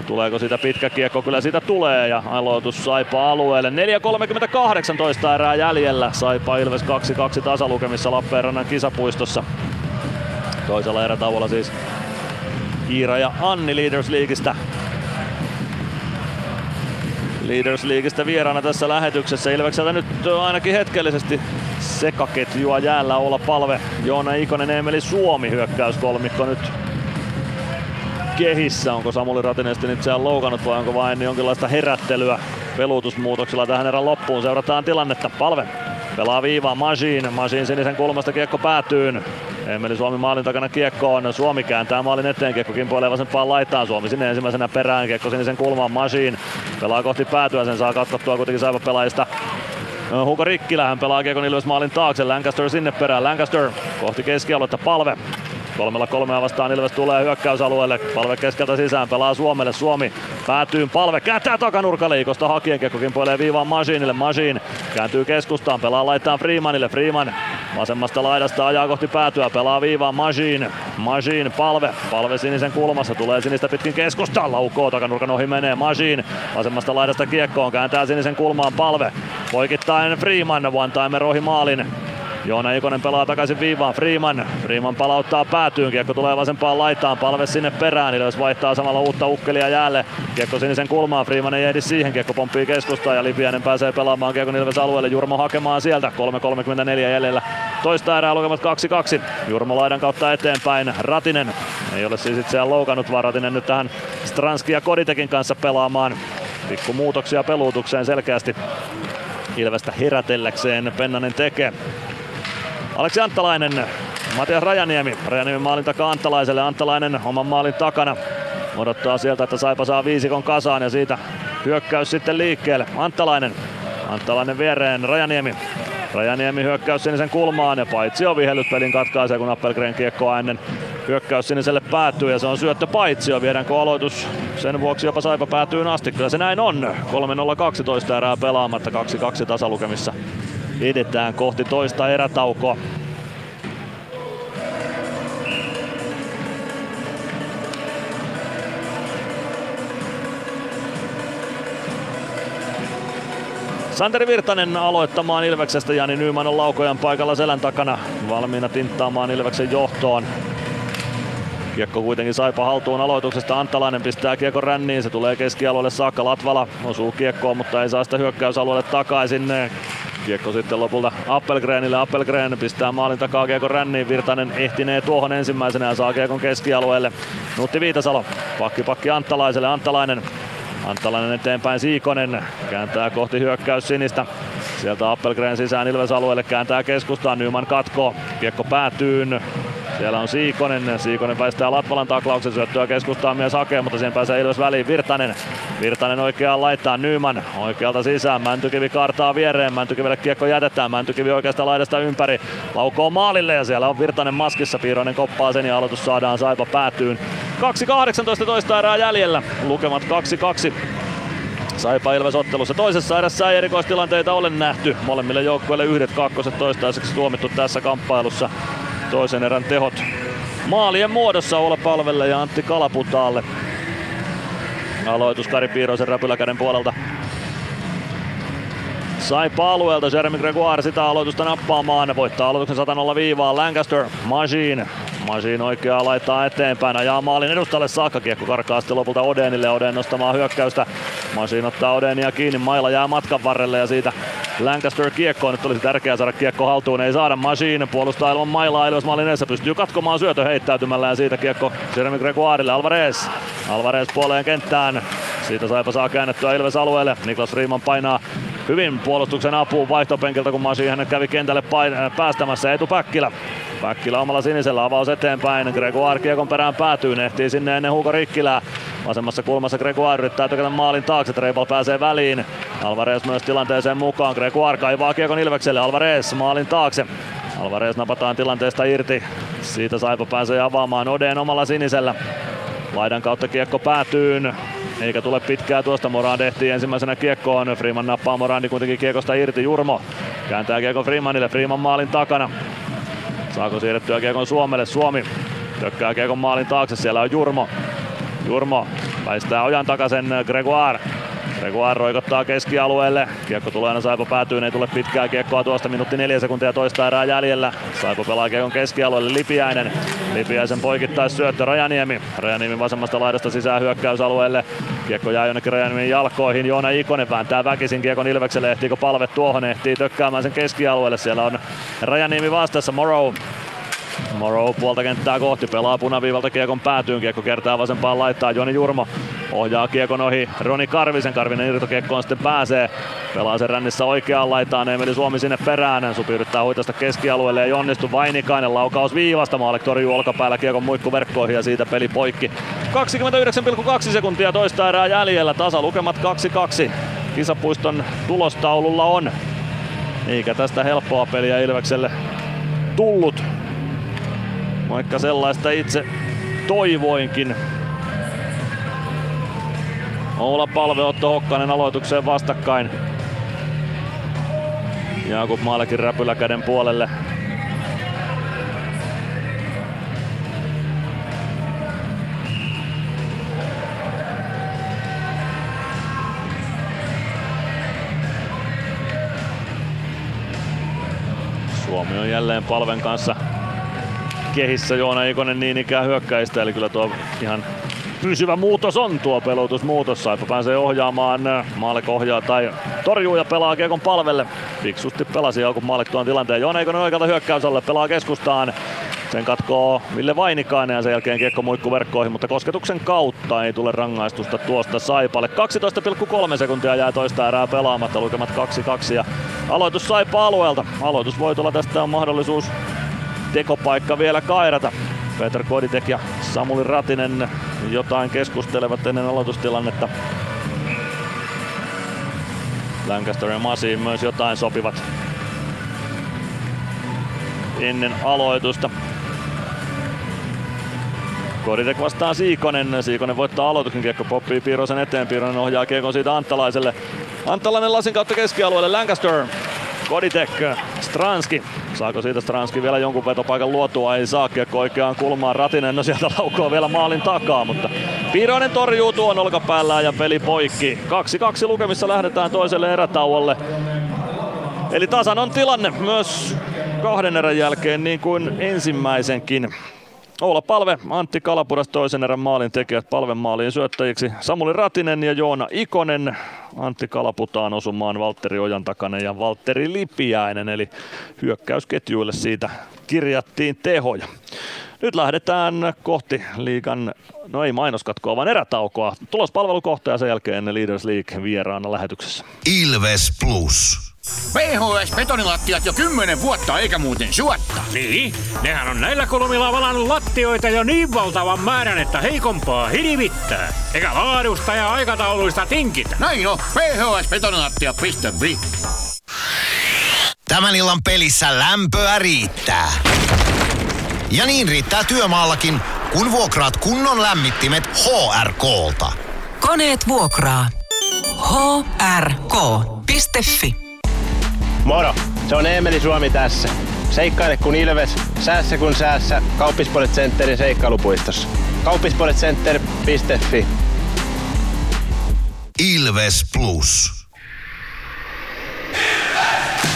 Tuleeko siitä pitkä kiekko? Kyllä siitä tulee ja aloitus Saipa alueelle. 4.38 erää jäljellä. Saipa Ilves 2-2 tasalukemissa Lappeenrannan kisapuistossa. Toisella erätauolla siis Iira ja Anni Leaders Leagueistä. Leaders Leagueistä vieraana tässä lähetyksessä. Ilvekseltä nyt ainakin hetkellisesti sekaketjua jäällä olla palve. Joona Ikonen, Emeli Suomi hyökkäyskolmikko nyt kehissä. Onko Samuli Ratinen sitten itseään loukannut vai onko vain jonkinlaista herättelyä peluutusmuutoksilla tähän erän loppuun. Seurataan tilannetta. Palve pelaa viivaa Majin. Majin sinisen kulmasta kiekko päätyyn. Emeli Suomi maalin takana kiekkoon. Suomi kääntää maalin eteen. Kiekko kimpoilee vasempaan laitaan. Suomi sinne ensimmäisenä perään. Kiekko sinisen kulmaan. Majin pelaa kohti päätyä. Sen saa katkottua kuitenkin saiva pelaajista. Hugo Rikkilä hän pelaa Kiekon Ilves maalin taakse. Lancaster sinne perään. Lancaster kohti keskialuetta. Palve Kolmella kolmea vastaan Ilves tulee hyökkäysalueelle. Palve keskeltä sisään, pelaa Suomelle. Suomi päätyy palve, kääntää takanurkaliikosta. Hakien kiekko kimpoilee viivaan Masinille. Masin kääntyy keskustaan, pelaa laittaa Freemanille. Freeman vasemmasta laidasta ajaa kohti päätyä, pelaa viivaan Masin. Masin palve, palve sinisen kulmassa, tulee sinistä pitkin keskustaan. Laukoo takanurkan ohi menee Masin. Vasemmasta laidasta kiekkoon, kääntää sinisen kulmaan palve. Poikittain Freeman, one timer ohi maalin. Joona Ikonen pelaa takaisin viivaan. Freeman. Freeman palauttaa päätyyn. Kiekko tulee vasempaan laitaan. Palve sinne perään. Ilves vaihtaa samalla uutta ukkelia jäälle. Kiekko sinisen kulmaan. Freeman ei ehdi siihen. Kiekko pomppii keskustaan ja Lipiänen pääsee pelaamaan Kiekon Ilves alueelle. Jurmo hakemaan sieltä. 3.34 jäljellä. Toista erää lukemat 2-2. Jurmo laidan kautta eteenpäin. Ratinen ei ole siis itseään loukannut, vaan Ratinen nyt tähän Stranski ja Koditekin kanssa pelaamaan. Pikku muutoksia peluutukseen selkeästi Ilvestä herätelläkseen Pennanen tekee. Aleksi Anttalainen, Matias Rajaniemi. Rajaniemi maalin takaa Anttalaiselle. Anttalainen oman maalin takana. Odottaa sieltä, että Saipa saa viisikon kasaan ja siitä hyökkäys sitten liikkeelle. Anttalainen. Anttalainen viereen. Rajaniemi. Rajaniemi hyökkäys sinisen kulmaan ja paitsi on vihellyt pelin katkaisee, kun Appelgren kiekkoa ennen hyökkäys siniselle päätyy ja se on syöttö paitsi jo. Viedäänkö aloitus sen vuoksi jopa Saipa päätyy asti? Kyllä se näin on. 3-0-12 erää pelaamatta, 2-2 tasalukemissa edetään kohti toista erätaukoa. Santeri Virtanen aloittamaan Ilveksestä. Jani Nyyman on laukojan paikalla selän takana. Valmiina tinttaamaan Ilveksen johtoon. Kiekko kuitenkin saipa haltuun aloituksesta. Antalainen pistää kiekko ränniin. Se tulee keskialueelle saakka. Latvala osuu kiekkoon, mutta ei saa sitä hyökkäysalueelle takaisin. Kiekko sitten lopulta Appelgrenille. Appelgren pistää maalin takaa kiekon ränniin. Virtanen ehtinee tuohon ensimmäisenä ja saa kiekon keskialueelle. Nutti Viitasalo. Pakki pakki Anttalaiselle. Anttalainen Anttalainen eteenpäin Siikonen kääntää kohti hyökkäys sinistä. Sieltä Appelgren sisään Ilves alueelle kääntää keskustaan. Nyman katkoo. Kiekko päätyy. Siellä on Siikonen. Siikonen väistää Latvalan taklauksen syöttöä keskustaan mies hakee, mutta siihen pääsee Ilves väliin. Virtanen. Virtanen oikeaan laittaa Nyman oikealta sisään. Mäntykivi kartaa viereen. Mäntykivelle kiekko jätetään. Mäntykivi oikeasta laidasta ympäri. Laukoo maalille ja siellä on Virtanen maskissa. Piiroinen koppaa sen ja aloitus saadaan Saipa päätyyn. 2.18 toista erää jäljellä. Lukemat 2-2. Saipa Ilves ottelussa. Toisessa erässä ei erikoistilanteita ole nähty. Molemmille joukkueille yhdet kakkoset toistaiseksi tuomittu tässä kamppailussa. Toisen erän tehot maalien muodossa Ole Palvelle ja Antti Kalaputaalle. Aloitus Kari Piiroisen räpyläkäden puolelta. Saipa alueelta Jeremy Gregoire sitä aloitusta nappaamaan. Voittaa aloituksen 100 viivaan Lancaster, Machine. Machine oikeaa laittaa eteenpäin, ajaa maalin edustalle saakka. Kiekko karkaa sitten lopulta Odenille, Oden nostamaan hyökkäystä. Machine ottaa Odenia kiinni, Maila jää matkan varrelle ja siitä Lancaster kiekkoon. Nyt olisi tärkeää saada kiekko haltuun, ei saada Machine. Puolustaa ilman Mailaa Ilves maalin edessä, pystyy katkomaan syötö heittäytymällä ja siitä kiekko Jeremy Gregoirelle. Alvarez. Alvarez puoleen kenttään. Siitä Saipa saa käännettyä Ilves alueelle. Niklas Riiman painaa hyvin puolustuksen apuun vaihtopenkiltä, kun Masi hänet kävi kentälle pain- päästämässä Etu Päkkilä. Päkkilä omalla sinisellä avaus eteenpäin. Gregoire kiekon perään päätyy, ehtii sinne ennen Hugo Rikkilää. Vasemmassa kulmassa Gregoire yrittää tökätä maalin taakse, Treipal pääsee väliin. Alvarez myös tilanteeseen mukaan, Gregoire kaivaa kiekon Ilvekselle, Alvarez maalin taakse. Alvarez napataan tilanteesta irti, siitä Saipa pääsee avaamaan Odeen omalla sinisellä. Laidan kautta kiekko päätyyn, eikä tule pitkää tuosta. Morand ehtii ensimmäisenä kiekkoon. Freeman nappaa Morandi kuitenkin kiekosta irti. Jurmo kääntää kiekko Freemanille. Freeman maalin takana. Saako siirrettyä kiekon Suomelle? Suomi tökkää kiekon maalin taakse. Siellä on Jurmo. Jurmo väistää ojan takaisen Gregoire. Gregoire roikottaa keskialueelle. Kiekko tulee aina Saipa päätyy, ei tule pitkää kiekkoa tuosta. Minuutti neljä sekuntia toista erää jäljellä. Saipa pelaa kiekon keskialueelle Lipiäinen. Lipiäisen poikittais syöttö Rajaniemi. Rajaniemi vasemmasta laidasta sisään hyökkäysalueelle. Kiekko jää jonnekin Rajaniemen jalkoihin. Joona Ikonen vääntää väkisin kiekon Ilvekselle. Ehtiikö palve tuohon? Ehtii tökkäämään sen keskialueelle. Siellä on Rajaniemi vastassa. Morrow Morrow puolta kenttää kohti, pelaa punaviivalta kiekon päätyyn, kiekko kertaa vasempaan laittaa Joni Jurmo. Ohjaa kiekon ohi Roni Karvisen, Karvinen irtokiekkoon sitten pääsee. Pelaa sen rännissä oikeaan laitaan, Emeli Suomi sinne perään. Supi yrittää huitasta keskialueelle, ei onnistu. Vainikainen laukaus viivasta, Maalek torjuu olkapäällä kiekon muikku verkkoihin ja siitä peli poikki. 29,2 sekuntia toista erää jäljellä, tasa lukemat 2-2. Kisapuiston tulostaululla on. Eikä tästä helppoa peliä Ilvekselle tullut vaikka sellaista itse toivoinkin. Oula Palve, Otto Hokkanen aloitukseen vastakkain. Jakub Maalekin räpylä käden puolelle. Suomi on jälleen palven kanssa kehissä Joona Ikonen niin ikään hyökkäistä, eli kyllä tuo ihan pysyvä muutos on tuo pelotusmuutos. Saipa pääsee ohjaamaan, Maalek ohjaa tai torjuu ja pelaa Kiekon palvelle. Fiksusti pelasi joku Maalek tuon tilanteen. Joona Ikonen oikealta hyökkäysalle pelaa keskustaan. Sen katkoo Ville Vainikainen ja sen jälkeen kiekko muikku verkkoihin, mutta kosketuksen kautta ei tule rangaistusta tuosta Saipalle. 12,3 sekuntia jää toista erää pelaamatta, lukemat 2-2 ja aloitus Saipa alueelta. Aloitus voi tulla tästä on mahdollisuus tekopaikka vielä kairata. Peter Koditek ja Samuli Ratinen jotain keskustelevat ennen aloitustilannetta. Lancaster ja Masi myös jotain sopivat ennen aloitusta. Koditek vastaa Siikonen. Siikonen voittaa aloituksen kiekko poppii Piirosen eteen. Piironen ohjaa kiekon siitä Anttalaiselle. Anttalainen lasin kautta keskialueelle. Lancaster Koditek, Stranski. Saako siitä Stranski vielä jonkun vetopaikan luotua? Ei saa kiekko oikeaan kulmaan. Ratinen no sieltä laukoo vielä maalin takaa, mutta Piironen torjuu tuon olkapäällään ja peli poikki. 2-2 lukemissa lähdetään toiselle erätauolle. Eli tasan on tilanne myös kahden erän jälkeen niin kuin ensimmäisenkin. Oula Palve, Antti Kalapuras toisen erän maalin tekijät Palven maaliin syöttäjiksi. Samuli Ratinen ja Joona Ikonen. Antti Kalaputaan osumaan Valtteri Ojan takana ja Valtteri Lipiäinen. Eli hyökkäysketjuille siitä kirjattiin tehoja. Nyt lähdetään kohti liikan, no ei mainoskatkoa, vaan erätaukoa. Tulospalvelukohta ja sen jälkeen Leaders League vieraana lähetyksessä. Ilves Plus. PHS-betonilattiat jo kymmenen vuotta eikä muuten suotta. Niin, nehän on näillä kolmilla valannut lattioita jo niin valtavan määrän, että heikompaa hirvittää. Eikä laadusta ja aikatauluista tinkitä. Näin on, phsbetonilattia.fi. Tämän illan pelissä lämpöä riittää. Ja niin riittää työmaallakin, kun vuokraat kunnon lämmittimet HRK-lta. Koneet vuokraa. hrk.fi Moro! Se on Eemeli Suomi tässä. Seikkaile kun ilves, säässä kun säässä. Kauppispoilet Centerin seikkailupuistossa. Kauppispoiletcenter.fi Ilves Plus. Ilves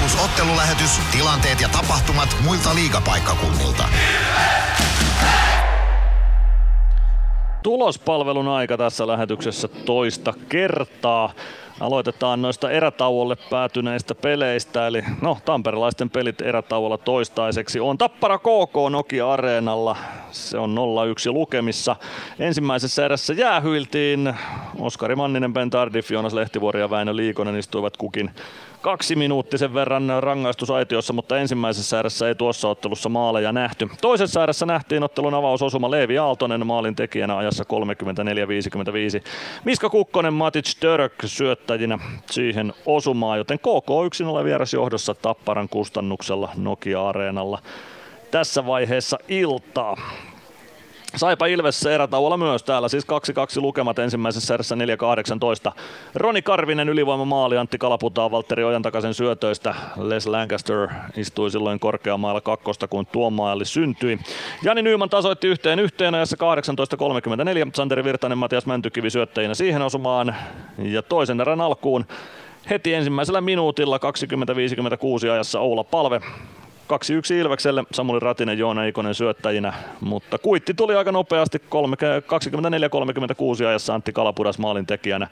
Plus ottelulähetys, tilanteet ja tapahtumat muilta liigapaikkakunnilta. Tulospalvelun aika tässä lähetyksessä toista kertaa. Aloitetaan noista erätauolle päätyneistä peleistä, eli no tamperelaisten pelit erätauolla toistaiseksi on Tappara KK Nokia Areenalla. Se on 0-1 lukemissa. Ensimmäisessä erässä jäähyiltiin. Oskari Manninen, Ben Tardif, Joonas Lehtivuori ja Väinö Liikonen istuivat kukin kaksi minuuttisen verran rangaistusaitiossa, mutta ensimmäisessä erässä ei tuossa ottelussa maaleja nähty. Toisessa erässä nähtiin ottelun avausosuma Leevi Aaltonen maalin tekijänä ajassa 34-55. Miska Kukkonen, Matic Török syöttäjinä siihen osumaan, joten KK 1 vieras johdossa Tapparan kustannuksella Nokia-areenalla tässä vaiheessa iltaa. Saipa Ilves erätauolla myös täällä, siis 2-2 lukemat ensimmäisessä erässä 4-18. Roni Karvinen ylivoima maali, Antti Kalaputaa Valtteri Ojantakasen syötöistä. Les Lancaster istui silloin korkeamailla kakkosta, kun tuo maali syntyi. Jani Nyyman tasoitti yhteen yhteen ajassa 18.34. Santeri Virtanen, Matias Mäntykivi syöttäjinä siihen osumaan. Ja toisen erän alkuun heti ensimmäisellä minuutilla 20.56 ajassa Oula Palve 2-1 Ilvekselle, Samuli Ratinen, Joona Ikonen syöttäjinä, mutta kuitti tuli aika nopeasti 24-36 ajassa Antti Kalapudas maalin tekijänä.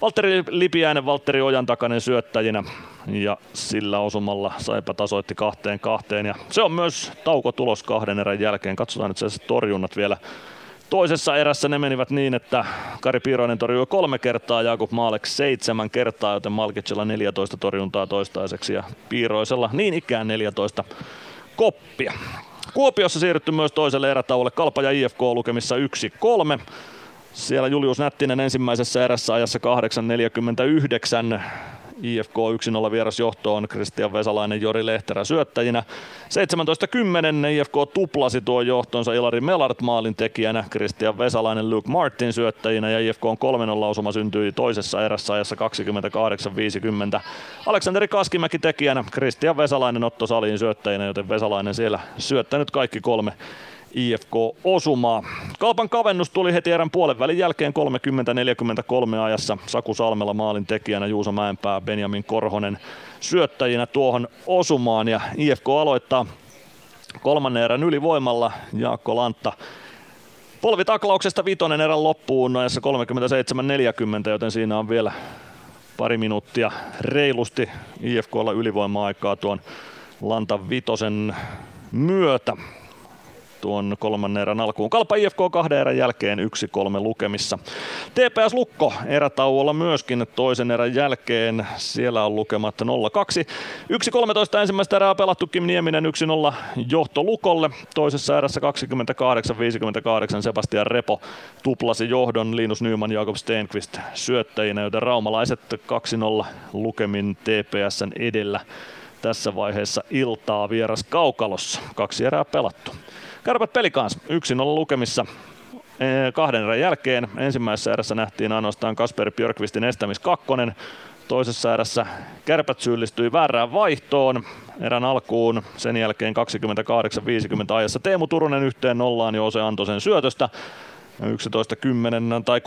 Valtteri Lipiäinen, Valtteri Ojan takainen syöttäjinä ja sillä osumalla Saipa tasoitti kahteen kahteen ja se on myös taukotulos kahden erän jälkeen. Katsotaan nyt se torjunnat vielä Toisessa erässä ne menivät niin, että Kari Piiroinen torjui kolme kertaa, Jakub Maalek seitsemän kertaa, joten Malkitsella 14 torjuntaa toistaiseksi ja Piiroisella niin ikään 14 koppia. Kuopiossa siirrytty myös toiselle erätauolle Kalpa ja IFK lukemissa 1-3. Siellä Julius Nättinen ensimmäisessä erässä ajassa 8.49 IFK 1-0 vieras johtoon, Kristian Vesalainen, Jori Lehterä syöttäjinä. 17.10 IFK tuplasi tuo johtonsa Ilari Melart maalin tekijänä, Kristian Vesalainen, Luke Martin syöttäjinä ja IFK on 3-0 osuma syntyi toisessa erässä ajassa 28.50. Aleksanteri Kaskimäki tekijänä, Kristian Vesalainen Otto Saliin syöttäjinä, joten Vesalainen siellä syöttänyt kaikki kolme IFK-osumaa. Kalpan kavennus tuli heti erän puolen välin jälkeen 30-43 ajassa. Saku Salmella maalin tekijänä Juuso Mäenpää, Benjamin Korhonen syöttäjinä tuohon osumaan. Ja IFK aloittaa kolmannen erän ylivoimalla. Jaakko Lantta polvitaklauksesta vitonen erän loppuun ajassa 37-40, joten siinä on vielä pari minuuttia reilusti IFKlla ylivoima-aikaa tuon Lantan vitosen myötä tuon kolmannen erän alkuun. Kalpa IFK kahden erän jälkeen 1-3 lukemissa. TPS Lukko erätauolla myöskin toisen erän jälkeen. Siellä on lukemat 0-2. 1-13 ensimmäistä erää pelattu Kim Nieminen 1-0 johto Lukolle. Toisessa erässä 28-58 Sebastian Repo tuplasi johdon Linus Nyman Jakob Stenqvist syöttäjinä, joten raumalaiset 2-0 lukemin TPSn edellä tässä vaiheessa iltaa vieras Kaukalossa. Kaksi erää pelattu. Kärpät pelikans 1-0 lukemissa kahden erän jälkeen. Ensimmäisessä erässä nähtiin ainoastaan Kasper Björkvistin estämis kakkonen. Toisessa erässä kärpät syyllistyi väärään vaihtoon erän alkuun. Sen jälkeen 28-50 ajassa Teemu Turunen yhteen nollaan Joose Antosen syötöstä. 11.10 tai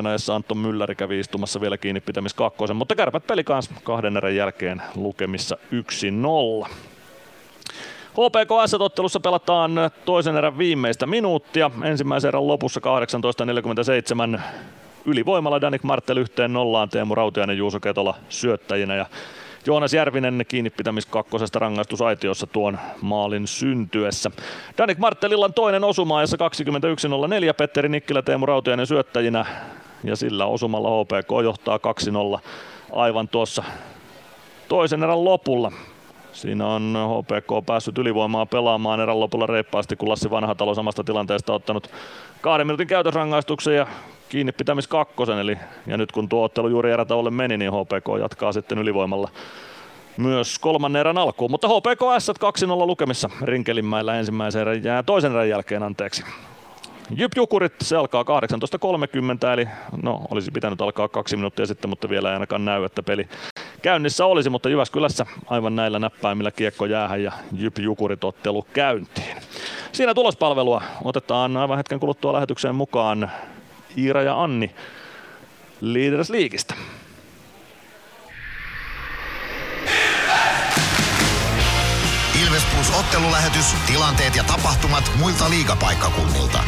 31.10 ajassa Anton Mylläri kävi istumassa vielä kiinni pitämis kakkosen, mutta kärpät peli kanssa kahden erän jälkeen lukemissa 1-0. HPK S-ottelussa pelataan toisen erän viimeistä minuuttia. Ensimmäisen erän lopussa 18.47 ylivoimalla Danik Martel yhteen nollaan Teemu Rautiainen Juuso Ketola syöttäjinä ja Joonas Järvinen kiinni pitämis kakkosesta rangaistusaitiossa tuon maalin syntyessä. Danik Marttelilla on toinen osuma ajassa 21.04 Petteri Nikkilä Teemu Rautiainen syöttäjinä ja sillä osumalla HPK johtaa 2-0 aivan tuossa toisen erän lopulla. Siinä on HPK päässyt ylivoimaa pelaamaan erän lopulla reippaasti, kun Lassi Vanhatalo samasta tilanteesta ottanut kahden minuutin käytösrangaistuksen ja kiinni pitämis kakkosen. Eli, ja nyt kun tuo ottelu juuri erätauolle meni, niin HPK jatkaa sitten ylivoimalla myös kolmannen erän alkuun. Mutta HPK S 2-0 lukemissa Rinkelinmäellä ensimmäisen erän ja toisen erän jälkeen anteeksi. Jyp Jukurit, se alkaa 18.30, eli no olisi pitänyt alkaa kaksi minuuttia sitten, mutta vielä ei ainakaan näy, että peli käynnissä olisi, mutta Jyväskylässä aivan näillä näppäimillä kiekko jäähän ja Jyp Jukurit ottelu käyntiin. Siinä tulospalvelua otetaan aivan hetken kuluttua lähetykseen mukaan Iira ja Anni Leaders Leagueistä. Ilves Plus ottelulähetys, tilanteet ja tapahtumat muilta liigapaikkakunnilta.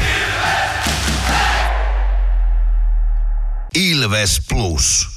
Ilves Plus.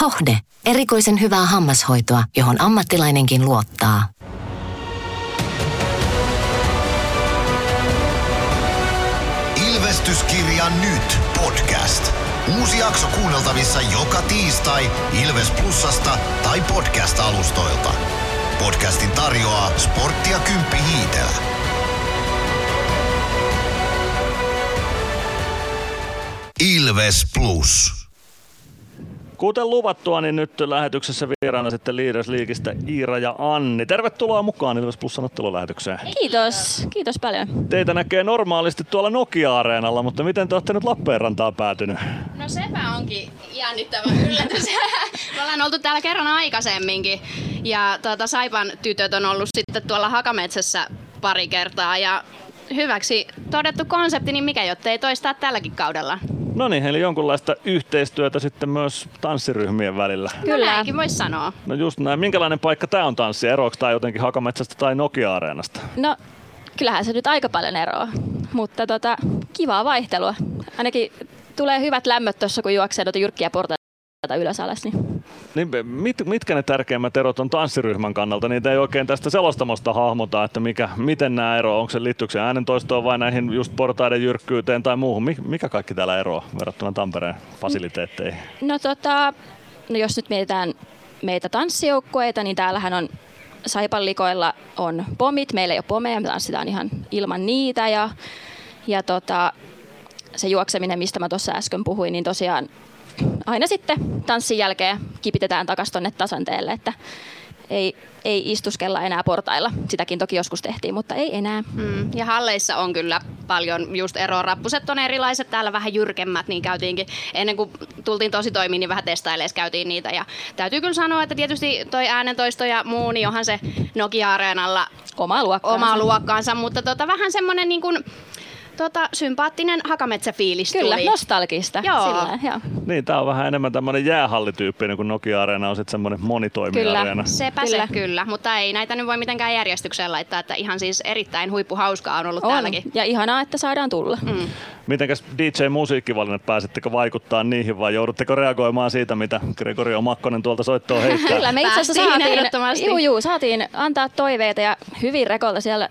Hohde. Erikoisen hyvää hammashoitoa, johon ammattilainenkin luottaa. Ilvestyskirja nyt podcast. Uusi jakso kuunneltavissa joka tiistai Ilves Plusasta tai podcast-alustoilta. Podcastin tarjoaa sporttia Kymppi Hiitellä. Ilves Plus. Kuten luvattua, niin nyt lähetyksessä vieraana sitten Leaders Leagueistä Iira ja Anni. Tervetuloa mukaan Ilves Plus lähetykseen. Kiitos, kiitos paljon. Teitä näkee normaalisti tuolla Nokia-areenalla, mutta miten te olette nyt Lappeenrantaan päätynyt? No sepä onkin jännittävä yllätys. Me ollaan oltu täällä kerran aikaisemminkin ja tuota, Saipan tytöt on ollut sitten tuolla Hakametsässä pari kertaa ja hyväksi todettu konsepti, niin mikä jottei toistaa tälläkin kaudella. No niin, eli jonkunlaista yhteistyötä sitten myös tanssiryhmien välillä. Kyllä. No näinkin voisi sanoa. No just näin. Minkälainen paikka tämä on tanssi? Eroako tämä jotenkin Hakametsästä tai Nokia-areenasta? No kyllähän se nyt aika paljon eroaa, mutta tota, kivaa vaihtelua. Ainakin tulee hyvät lämmöt tuossa, kun juoksee noita jyrkkiä portaita ylös alas. Niin. Niin, mit, mitkä ne tärkeimmät erot on tanssiryhmän kannalta? Niitä ei oikein tästä selostamosta hahmota, että mikä, miten nämä eroavat. Onko se liittyykö se äänentoistoon vai näihin just portaiden jyrkkyyteen tai muuhun? Mikä kaikki täällä eroaa verrattuna Tampereen fasiliteetteihin? No, tota, no jos nyt mietitään meitä tanssijoukkueita, niin täällähän on Saipallikoilla on pomit, meillä ei ole pomeja, me tanssitaan ihan ilman niitä ja, ja tota, se juokseminen, mistä mä tuossa äsken puhuin, niin tosiaan aina sitten tanssin jälkeen kipitetään takaisin tuonne tasanteelle, että ei, ei istuskella enää portailla. Sitäkin toki joskus tehtiin, mutta ei enää. Mm. Ja halleissa on kyllä paljon just eroa. Rappuset on erilaiset, täällä vähän jyrkemmät, niin käytiinkin ennen kuin tultiin tosi toimiin, niin vähän testailees käytiin niitä. Ja täytyy kyllä sanoa, että tietysti toi äänentoisto ja muu, niin onhan se Nokia-areenalla oma luokkaansa, oma luokkaansa mutta tota, vähän semmoinen niin kuin, tota, sympaattinen hakametsäfiilis Kyllä, tuli. nostalgista. Joo. Sillä, joo. Niin, tää on vähän enemmän tämmöinen jäähallityyppinen, kun Nokia-areena on sitten semmoinen monitoimija-areena. Kyllä, sepä kyllä. se kyllä, mutta ei näitä nyt voi mitenkään järjestykseen laittaa, että ihan siis erittäin huippuhauskaa on ollut on. täälläkin. Ja ihanaa, että saadaan tulla. Mm. Mitenkäs DJ-musiikkivalinnat, pääsettekö vaikuttaa niihin vai joudutteko reagoimaan siitä, mitä Gregorio Makkonen tuolta soittoa heittää? Kyllä, me itse asiassa saatiin, juu, juu, saatiin antaa toiveita ja hyvin rekolta siellä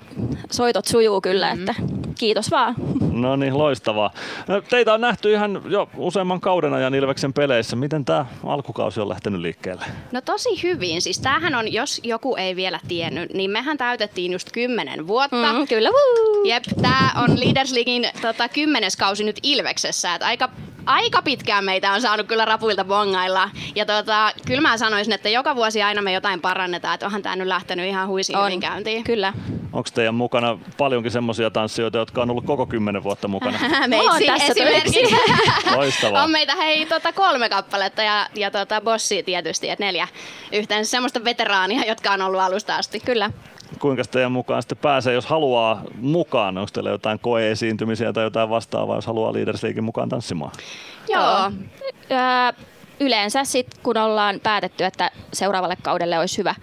soitot sujuu kyllä, mm-hmm. että kiitos vaan. No niin, loistavaa. No, teitä on nähty ihan jo useamman kauden ajan Ilveksen peleissä. Miten tämä alkukausi on lähtenyt liikkeelle? No tosi hyvin. Siis tämähän on, jos joku ei vielä tiennyt, niin mehän täytettiin just kymmenen vuotta. Mm, kyllä. Woo! Jep, tämä on Leaders Leaguein tota, kymmenes kausi nyt Ilveksessä. Et aika aika pitkään meitä on saanut kyllä rapuilta bongailla. Ja tota, kyllä mä sanoisin, että joka vuosi aina me jotain parannetaan, että onhan tämä nyt lähtenyt ihan huisin hyvin käyntiin. Kyllä. Onko teidän mukana paljonkin semmoisia tanssijoita, jotka on ollut koko kymmenen vuotta mukana? Meitsi esimerkiksi. Loistavaa. on meitä hei tota, kolme kappaletta ja, ja tota, bossi tietysti, että neljä yhteensä semmoista veteraania, jotka on ollut alusta asti. Kyllä kuinka teidän mukaan sitten pääsee, jos haluaa mukaan? Onko teillä jotain koeesiintymisiä tai jotain vastaavaa, jos haluaa Leaders Leaguein mukaan tanssimaan? Joo. Öö, yleensä sitten kun ollaan päätetty, että seuraavalle kaudelle olisi hyvä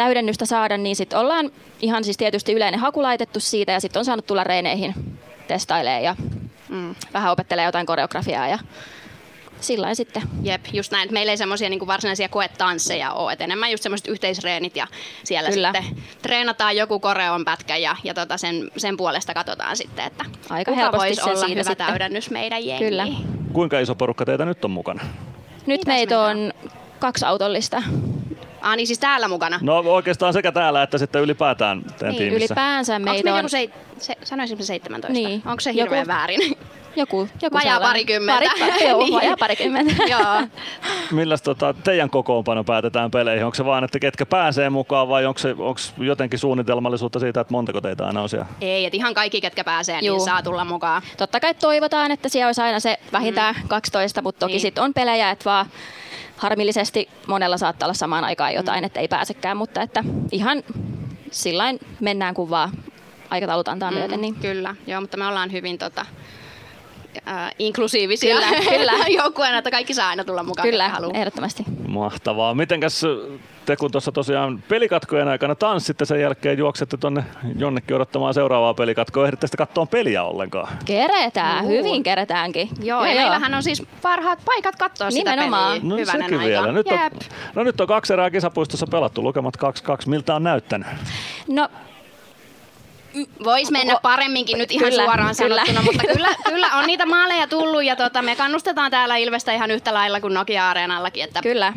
täydennystä saada, niin sitten ollaan ihan siis tietysti yleinen haku laitettu siitä ja sitten on saanut tulla reineihin testailemaan ja mm, vähän opettelee jotain koreografiaa ja sillä sitten. Jep, just näin. Että meillä ei semmoisia niin varsinaisia koetansseja ole. Et enemmän just semmoiset yhteisreenit ja siellä Kyllä. sitten treenataan joku koreon pätkä ja, ja tota sen, sen puolesta katsotaan sitten, että Aika kuka voisi olla hyvä sitten. täydennys meidän jengiin. Kyllä. Kuinka iso porukka teitä nyt on mukana? Nyt meitä on kaksi autollista. Ah, niin siis täällä mukana? No oikeastaan sekä täällä että sitten ylipäätään teidän niin, tiimissä. ylipäänsä meitä on... Joku se, se, sanoisinko 17? Niin. Onko se hirveän joku... väärin? Joku, joku vajaa parikymmentä. Pari, joo, niin. vajaa parikymmentä. joo. Milläs tota, teidän kokoonpano päätetään peleihin? Onko se vaan, että ketkä pääsee mukaan vai onko, se, onko jotenkin suunnitelmallisuutta siitä, että montako teitä aina on siellä? Ei, että ihan kaikki, ketkä pääsee, niin Juu. niin saa tulla mukaan. Totta kai toivotaan, että siellä olisi aina se vähintään mm. 12, mutta toki niin. sitten on pelejä, että vaan harmillisesti monella saattaa olla samaan aikaan jotain, mm. että ei pääsekään, mutta että ihan sillain mennään kun vaan aikataulut antaa mm, myöten. Niin. Kyllä, joo, mutta me ollaan hyvin tota, äh, inklusiivisia Kyllä, kyllä. joukkueena, että kaikki saa aina tulla mukaan. Kyllä, haluaa. ehdottomasti. Mahtavaa. Mitenkäs te kun tuossa tosiaan pelikatkojen aikana tanssitte sen jälkeen juoksette tonne jonnekin odottamaan seuraavaa pelikatkoa, ehditte sitten katsoa peliä ollenkaan? Keretään, Juu. hyvin keretäänkin. Joo, ja meillähän on siis parhaat paikat katsoa Nimenomaan. sitä peliä No hyvänen sekin aika. vielä. Nyt on, no nyt on kaksi erää kisapuistossa pelattu, lukemat 2-2. Miltä on näyttänyt? No, Voisi mennä paremminkin nyt ihan Kyllä, suoraan kyllä. sanottuna, mutta kyllä, kyllä on niitä maaleja tullut ja tota, me kannustetaan täällä Ilvestä ihan yhtä lailla kuin Nokia-areenallakin. Että Kyllä.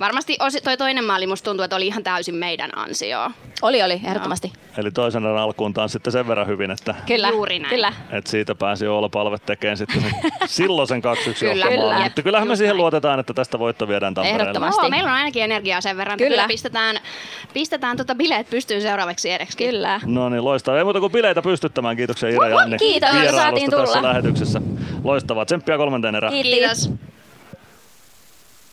Varmasti osi, toi toinen maali musta tuntuu, että oli ihan täysin meidän ansio. Oli, oli, ehdottomasti. Eli toisen erän alkuun taas sitten sen verran hyvin, että, Kyllä, Juuri näin. kyllä. että siitä pääsi Oula Palve tekemään sitten sen, silloin sen 2-1 Kyllä. johtamaan. Kyllä. Mutta kyllähän me siihen luotetaan, että tästä voitto viedään Tampereelle. Joo, meillä on ainakin energiaa sen verran, että Kyllä. kyllä pistetään, pistetään tota bileet pystyyn seuraavaksi edeksi. Kyllä. No niin, loistavaa. Ei muuta kuin bileitä pystyttämään. Kiitoksia Ira ja Anni kiitos, saatiin tässä tulla. lähetyksessä. Loistavaa. Tsemppiä kolmanteen erään. Kiitos.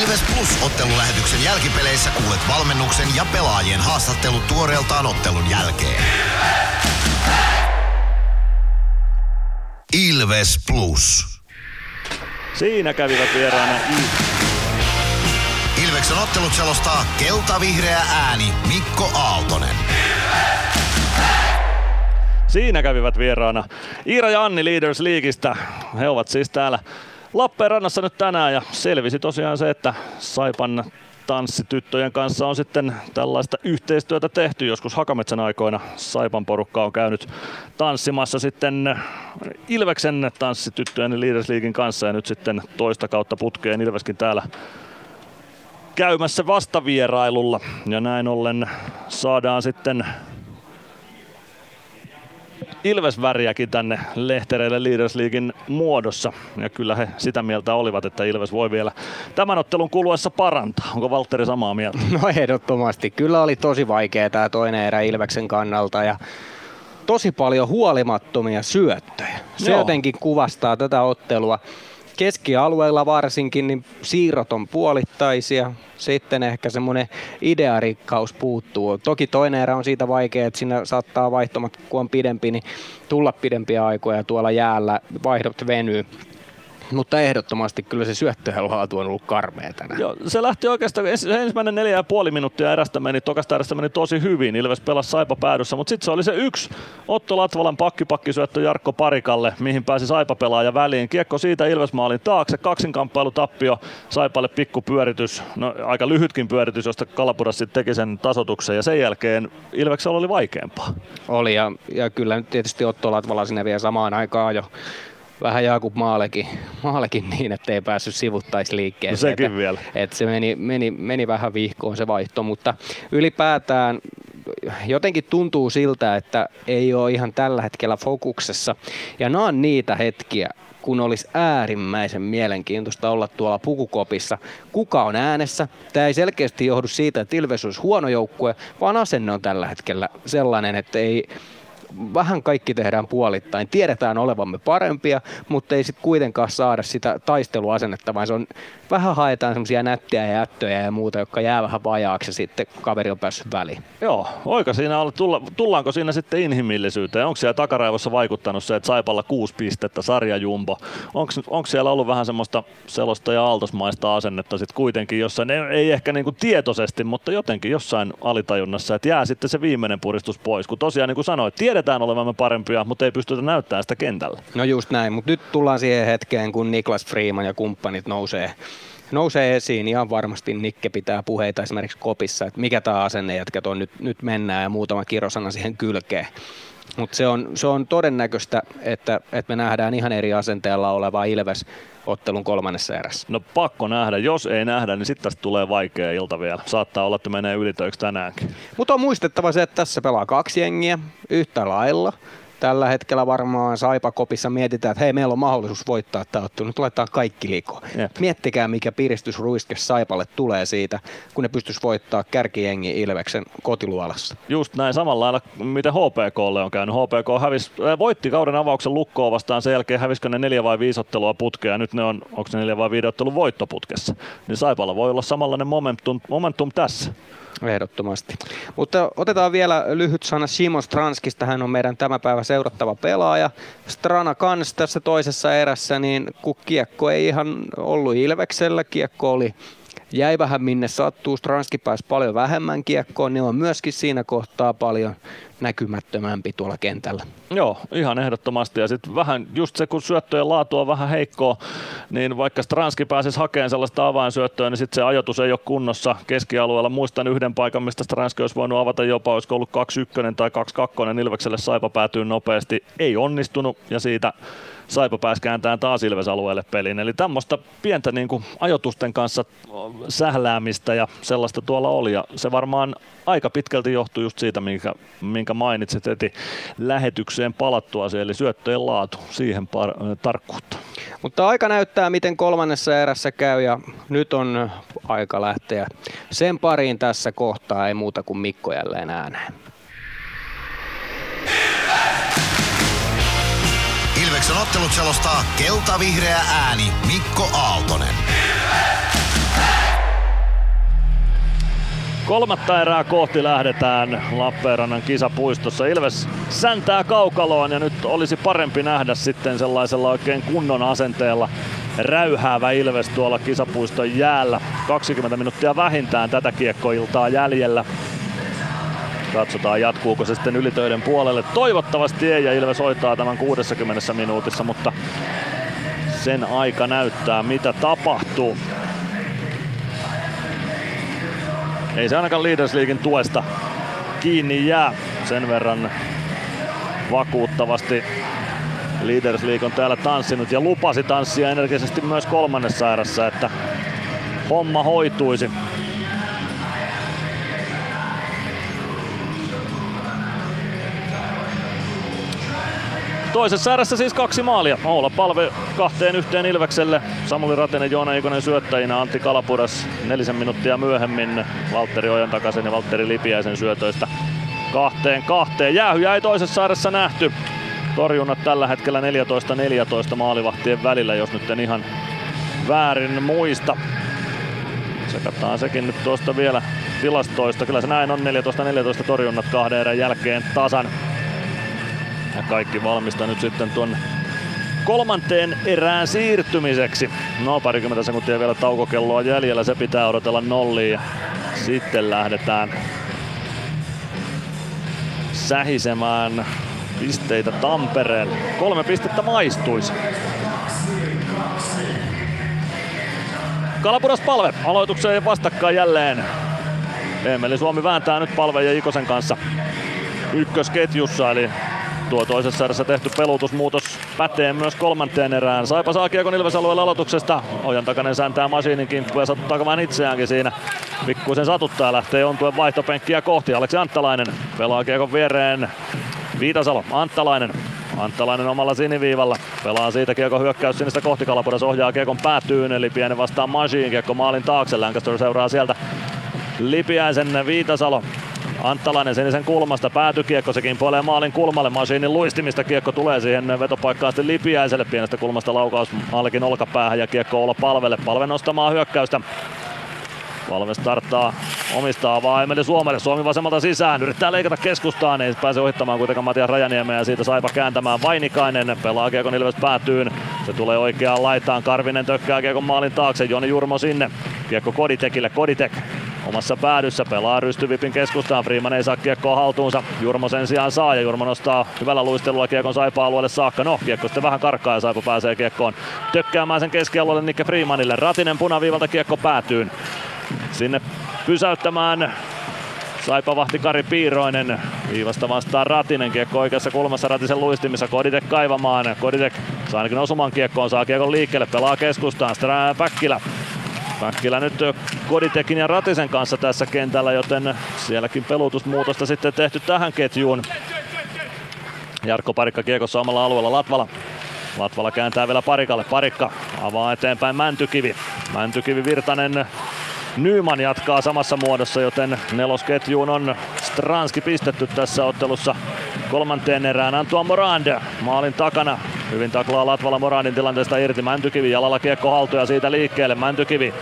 Ilves Plus ottelulähetyksen jälkipeleissä kuulet valmennuksen ja pelaajien haastattelut tuoreeltaan ottelun jälkeen. Ilves Plus. Siinä kävivät vieraana I- Ilveksen ottelut selostaa kelta-vihreä ääni Mikko Aaltonen. Siinä kävivät vieraana Iira ja Anni Leaders Leagueistä. He ovat siis täällä Lappeenrannassa nyt tänään ja selvisi tosiaan se, että Saipan tanssityttöjen kanssa on sitten tällaista yhteistyötä tehty. Joskus Hakametsän aikoina Saipan porukka on käynyt tanssimassa sitten Ilveksen tanssityttöjen Leaders Leaguein kanssa ja nyt sitten toista kautta putkeen Ilveskin täällä käymässä vastavierailulla. Ja näin ollen saadaan sitten Ilves-väriäkin tänne lehtereille Leaders Leaguein muodossa. Ja kyllä he sitä mieltä olivat, että Ilves voi vielä tämän ottelun kuluessa parantaa. Onko Valtteri samaa mieltä? No ehdottomasti. Kyllä oli tosi vaikea tämä toinen erä Ilveksen kannalta ja tosi paljon huolimattomia syöttöjä. Se Joo. jotenkin kuvastaa tätä ottelua. Keskialueella varsinkin niin siirrot on puolittaisia. Sitten ehkä semmoinen idearikkaus puuttuu. Toki toinen erä on siitä vaikea, että siinä saattaa vaihtomat, kun on pidempi, niin tulla pidempiä aikoja ja tuolla jäällä vaihdot venyy. Mutta ehdottomasti kyllä se syöttöjen laatu on ollut karmea tänään. Joo, se lähti oikeastaan, ens- ensimmäinen neljä ja puoli minuuttia erästä meni, tokasta erästä meni tosi hyvin. Ilves pelasi Saipa päädyssä, mutta sitten se oli se yksi Otto Latvalan pakkipakkisyöttö Jarkko Parikalle, mihin pääsi Saipa pelaaja väliin. Kiekko siitä Ilves maalin taakse, kaksinkamppailu tappio, Saipalle pikku pyöritys, no aika lyhytkin pyöritys, josta Kalapuras sitten teki sen tasotuksen ja sen jälkeen Ilveksellä oli vaikeampaa. Oli ja, ja kyllä nyt tietysti Otto Latvala sinne vielä samaan aikaan jo vähän Jakub Maalekin, Maalekin niin, että ei päässyt sivuttaisliikkeeseen. No sekin että, vielä. Että se meni, meni, meni vähän vihkoon se vaihto, mutta ylipäätään jotenkin tuntuu siltä, että ei ole ihan tällä hetkellä fokuksessa. Ja nämä on niitä hetkiä, kun olisi äärimmäisen mielenkiintoista olla tuolla pukukopissa. Kuka on äänessä? Tämä ei selkeästi johdu siitä, että Ilves olisi huono joukkue, vaan asenne on tällä hetkellä sellainen, että ei, vähän kaikki tehdään puolittain. Tiedetään olevamme parempia, mutta ei sitten kuitenkaan saada sitä taisteluasennetta, vaan se on, vähän haetaan semmoisia nättejä ja jättöjä ja muuta, jotka jää vähän vajaaksi ja sitten kaveri on päässyt väliin. Joo, oika siinä olla, tulla, tullaanko siinä sitten inhimillisyyteen? Onko siellä takaraivossa vaikuttanut se, että Saipalla kuusi pistettä, sarjajumbo? Onko siellä ollut vähän semmoista selosta ja aaltosmaista asennetta sitten kuitenkin jossain, ei ehkä niinku tietoisesti, mutta jotenkin jossain alitajunnassa, että jää sitten se viimeinen puristus pois. Kun tosiaan niin kuin sanoit, tiedetään olevamme parempia, mutta ei pystytä näyttämään sitä kentällä. No just näin, mutta nyt tullaan siihen hetkeen, kun Niklas Freeman ja kumppanit nousee nousee esiin. Ihan varmasti Nikke pitää puheita esimerkiksi kopissa, että mikä tämä asenne jätkät on, nyt, nyt mennään ja muutama kirosana siihen kylkeen. Mutta se on, se on todennäköistä, että, että me nähdään ihan eri asenteella oleva Ilves ottelun kolmannessa erässä. No pakko nähdä. Jos ei nähdä, niin sitten tästä tulee vaikea ilta vielä. Saattaa olla, että menee ylitöiksi tänäänkin. Mutta on muistettava se, että tässä pelaa kaksi jengiä yhtä lailla. Tällä hetkellä varmaan Saipakopissa mietitään, että hei, meillä on mahdollisuus voittaa tämä ottelu. Nyt laitetaan kaikki liikoon. Jep. Miettikää, mikä piristysruiske Saipalle tulee siitä, kun ne pystyisi voittaa kärkijengi Ilveksen kotiluolassa. Just näin samalla lailla, miten HPKlle on käynyt. HPK hävis, äh, voitti kauden avauksen lukkoa vastaan, sen jälkeen hävisikö ne neljä vai viisi ottelua putkea, nyt ne on, onko ne neljä vai viiden ottelun voittoputkessa. Niin Saipalla voi olla samanlainen momentum, momentum tässä. Ehdottomasti. Mutta otetaan vielä lyhyt sana Simon Stranskista. Hän on meidän tämä päivä seurattava pelaaja. Strana kans tässä toisessa erässä, niin kun kiekko ei ihan ollut Ilveksellä, kiekko oli jäi vähän minne sattuu. Stranski pääsi paljon vähemmän kiekkoon, niin on myöskin siinä kohtaa paljon näkymättömämpi tuolla kentällä. Joo, ihan ehdottomasti. Ja sitten vähän just se, kun syöttöjen laatu on vähän heikkoa, niin vaikka Stranski pääsisi hakemaan sellaista avainsyöttöä, niin sitten se ajoitus ei ole kunnossa keskialueella. Muistan yhden paikan, mistä Stranski olisi voinut avata jopa, olisiko ollut 2-1 tai 2-2, Ilvekselle Saipa päätyy nopeasti. Ei onnistunut ja siitä Saipa pääsi kääntämään taas Ilves-alueelle pelin. Eli tämmöistä pientä niin kuin ajotusten kanssa sähläämistä ja sellaista tuolla oli. Ja se varmaan aika pitkälti johtuu just siitä, minkä, minkä mainitsit heti lähetykseen palattua, eli syöttöjen laatu, siihen par- tarkkuutta. Mutta aika näyttää, miten kolmannessa erässä käy ja nyt on aika lähteä sen pariin tässä kohtaa, ei muuta kuin Mikko jälleen ääneen. Ilveksen ottelut selostaa kelta-vihreä ääni Mikko Aaltonen. Kolmatta erää kohti lähdetään Lappeenrannan kisapuistossa. Ilves säntää kaukaloon ja nyt olisi parempi nähdä sitten sellaisella oikein kunnon asenteella räyhäävä Ilves tuolla kisapuiston jäällä. 20 minuuttia vähintään tätä kiekkoiltaa jäljellä. Katsotaan jatkuuko se sitten ylitöiden puolelle. Toivottavasti ei ja Ilves hoitaa tämän 60 minuutissa, mutta sen aika näyttää mitä tapahtuu. Ei se ainakaan Leaders Leaguein tuesta kiinni jää sen verran vakuuttavasti Leaders League on täällä tanssinut ja lupasi tanssia energisesti myös kolmannessa erässä, että homma hoituisi. Toisessa erässä siis kaksi maalia. Oula palve kahteen yhteen Ilvekselle. Samuli Ratinen, Joona Ikonen syöttäjinä, Antti Kalapuras nelisen minuuttia myöhemmin Valtteri Ojan takaisin ja Valtteri Lipiäisen syötöistä kahteen kahteen. Jäähyjä ei toisessa erässä nähty. Torjunnat tällä hetkellä 14-14 maalivahtien välillä, jos nyt en ihan väärin muista. Sekataan sekin nyt tuosta vielä tilastoista. Kyllä se näin on 14-14 torjunnat kahden erän jälkeen tasan. Ja kaikki valmista nyt sitten tuon kolmanteen erään siirtymiseksi. No parikymmentä sekuntia vielä taukokelloa jäljellä, se pitää odotella nolliin sitten lähdetään sähisemään pisteitä Tampereen. Kolme pistettä maistuisi. Kalapuras palve aloitukseen vastakkain jälleen. Emeli Suomi vääntää nyt palve ja Ikosen kanssa ykkösketjussa, eli tuo toisessa erässä tehty pelutusmuutos pätee myös kolmanteen erään. Saipa saa kiekon Ilves alueella aloituksesta. Ojan takainen sääntää Masiinin kimppu ja satuttaa vähän itseäänkin siinä. Pikkuisen satuttaa lähtee ontuen vaihtopenkkiä kohti. Aleksi Anttalainen pelaa kiekon viereen. Viitasalo, Anttalainen. Anttalainen omalla siniviivalla. Pelaa siitä kiekon hyökkäys sinistä kohti. Kalapudas ohjaa kiekon päätyyn, eli pieni vastaan Masiin. Kiekko maalin taakse. Lancaster seuraa sieltä Lipiäisen Viitasalo Anttalainen sinisen kulmasta, päätykiekko, se kimpoilee maalin kulmalle, Masiinin luistimista kiekko tulee siihen vetopaikkaan sitten Lipiäiselle, pienestä kulmasta laukaus Malkin olkapäähän ja kiekko olla palvelle, palve nostamaan hyökkäystä. Palve starttaa omistaa avaa Emeli Suomelle. Suomi vasemmalta sisään. Yrittää leikata keskustaan. Ei pääse ohittamaan kuitenkaan Matias Rajaniemeä ja siitä Saipa kääntämään Vainikainen. Pelaa Kiekon Ilves päätyyn. Se tulee oikeaan laitaan. Karvinen tökkää Kiekon maalin taakse. Joni Jurmo sinne. Kiekko Koditekille. Koditek omassa päädyssä pelaa rystyvipin keskustaan. Freeman ei saa kiekkoa haltuunsa. Jurmo sen sijaan saa ja Jurmo nostaa hyvällä luistelulla kiekon Saipa alueelle saakka. No, kiekko sitten vähän karkkaa ja Saipa pääsee kiekkoon tökkäämään sen keskialueelle Nikke Freemanille. Ratinen punaviivalta kiekko päätyyn. Sinne pysäyttämään Saipa vahti Kari Piiroinen. Viivasta vastaan Ratinen. Kiekko oikeassa kulmassa Ratisen luistimissa. Koditek kaivamaan. Koditek saa ainakin osuman kiekkoon. Saa kiekon liikkeelle. Pelaa keskustaan. Strää Päkkilä. Päkkilä nyt Koditekin ja Ratisen kanssa tässä kentällä, joten sielläkin pelutusmuutosta sitten tehty tähän ketjuun. Jarkko Parikka kiekossa omalla alueella Latvala. Latvala kääntää vielä Parikalle. Parikka avaa eteenpäin Mäntykivi. Mäntykivi Virtanen Nyman jatkaa samassa muodossa, joten nelosketjuun on Stranski pistetty tässä ottelussa kolmanteen erään. Antoine Morand maalin takana. Hyvin taklaa Latvala Morandin tilanteesta irti. Mäntykivi jalalla kiekko haltu ja siitä liikkeelle. Mäntykivi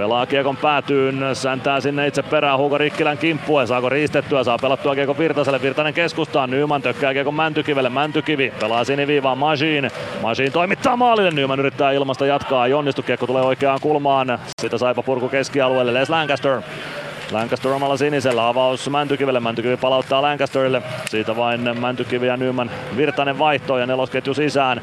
Pelaa kiekon päätyyn, säntää sinne itse perään Hugo Rikkilän kimppue. Saako riistettyä, saa pelattua kiekon Virtaselle. Virtanen keskustaan, Nyman tökkää kiekon Mäntykivelle. Mäntykivi pelaa siniviivaan Majin. Majin toimittaa maalille, Nyman yrittää ilmasta jatkaa. Ei onnistu, kiekko tulee oikeaan kulmaan. Sitä saipa purku keskialueelle, Les Lancaster. Lancaster omalla sinisellä, avaus Mäntykivelle, Mäntykivi palauttaa Lancasterille. Siitä vain Mäntykivi ja Nyman Virtanen vaihto ja nelosketju sisään.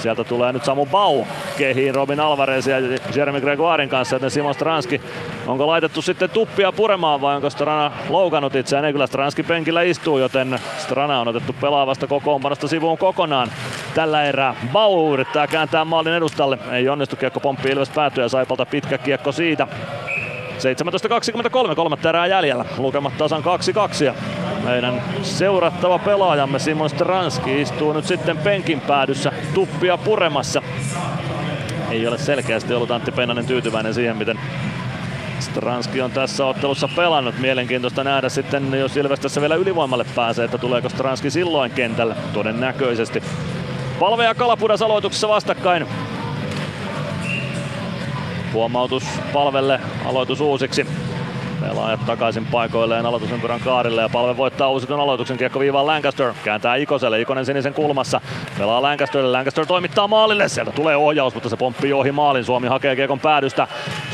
Sieltä tulee nyt Samu Bau kehiin Robin Alvarez ja Jeremy Gregoirin kanssa, joten Simon Stranski onko laitettu sitten tuppia puremaan vai onko Strana loukannut itseään? Ei kyllä Stranski penkillä istuu, joten Strana on otettu pelaavasta kokoonpanosta sivuun kokonaan. Tällä erää Bau yrittää kääntää maalin edustalle. Ei onnistu, kiekko pomppi Ilves päätyä ja Saipalta pitkä kiekko siitä. 17.23, kolmatta erää jäljellä. Lukemat tasan 2-2 ja meidän seurattava pelaajamme Simon Stranski istuu nyt sitten penkin päädyssä tuppia puremassa. Ei ole selkeästi ollut Antti Pennanen tyytyväinen siihen, miten Stranski on tässä ottelussa pelannut. Mielenkiintoista nähdä sitten, jos Ilves tässä vielä ylivoimalle pääsee, että tuleeko Stranski silloin kentälle todennäköisesti. Palve ja Kalapudas aloituksessa vastakkain. Huomautus palvelle, aloitus uusiksi. Pelaajat takaisin paikoilleen aloitusympyrän kaarille ja palve voittaa uusitun aloituksen kiekko viivaan Lancaster. Kääntää Ikoselle, Ikonen sinisen kulmassa. Pelaa Lancasterille, Lancaster toimittaa maalille. Sieltä tulee ohjaus, mutta se pomppii ohi maalin. Suomi hakee kiekon päädystä.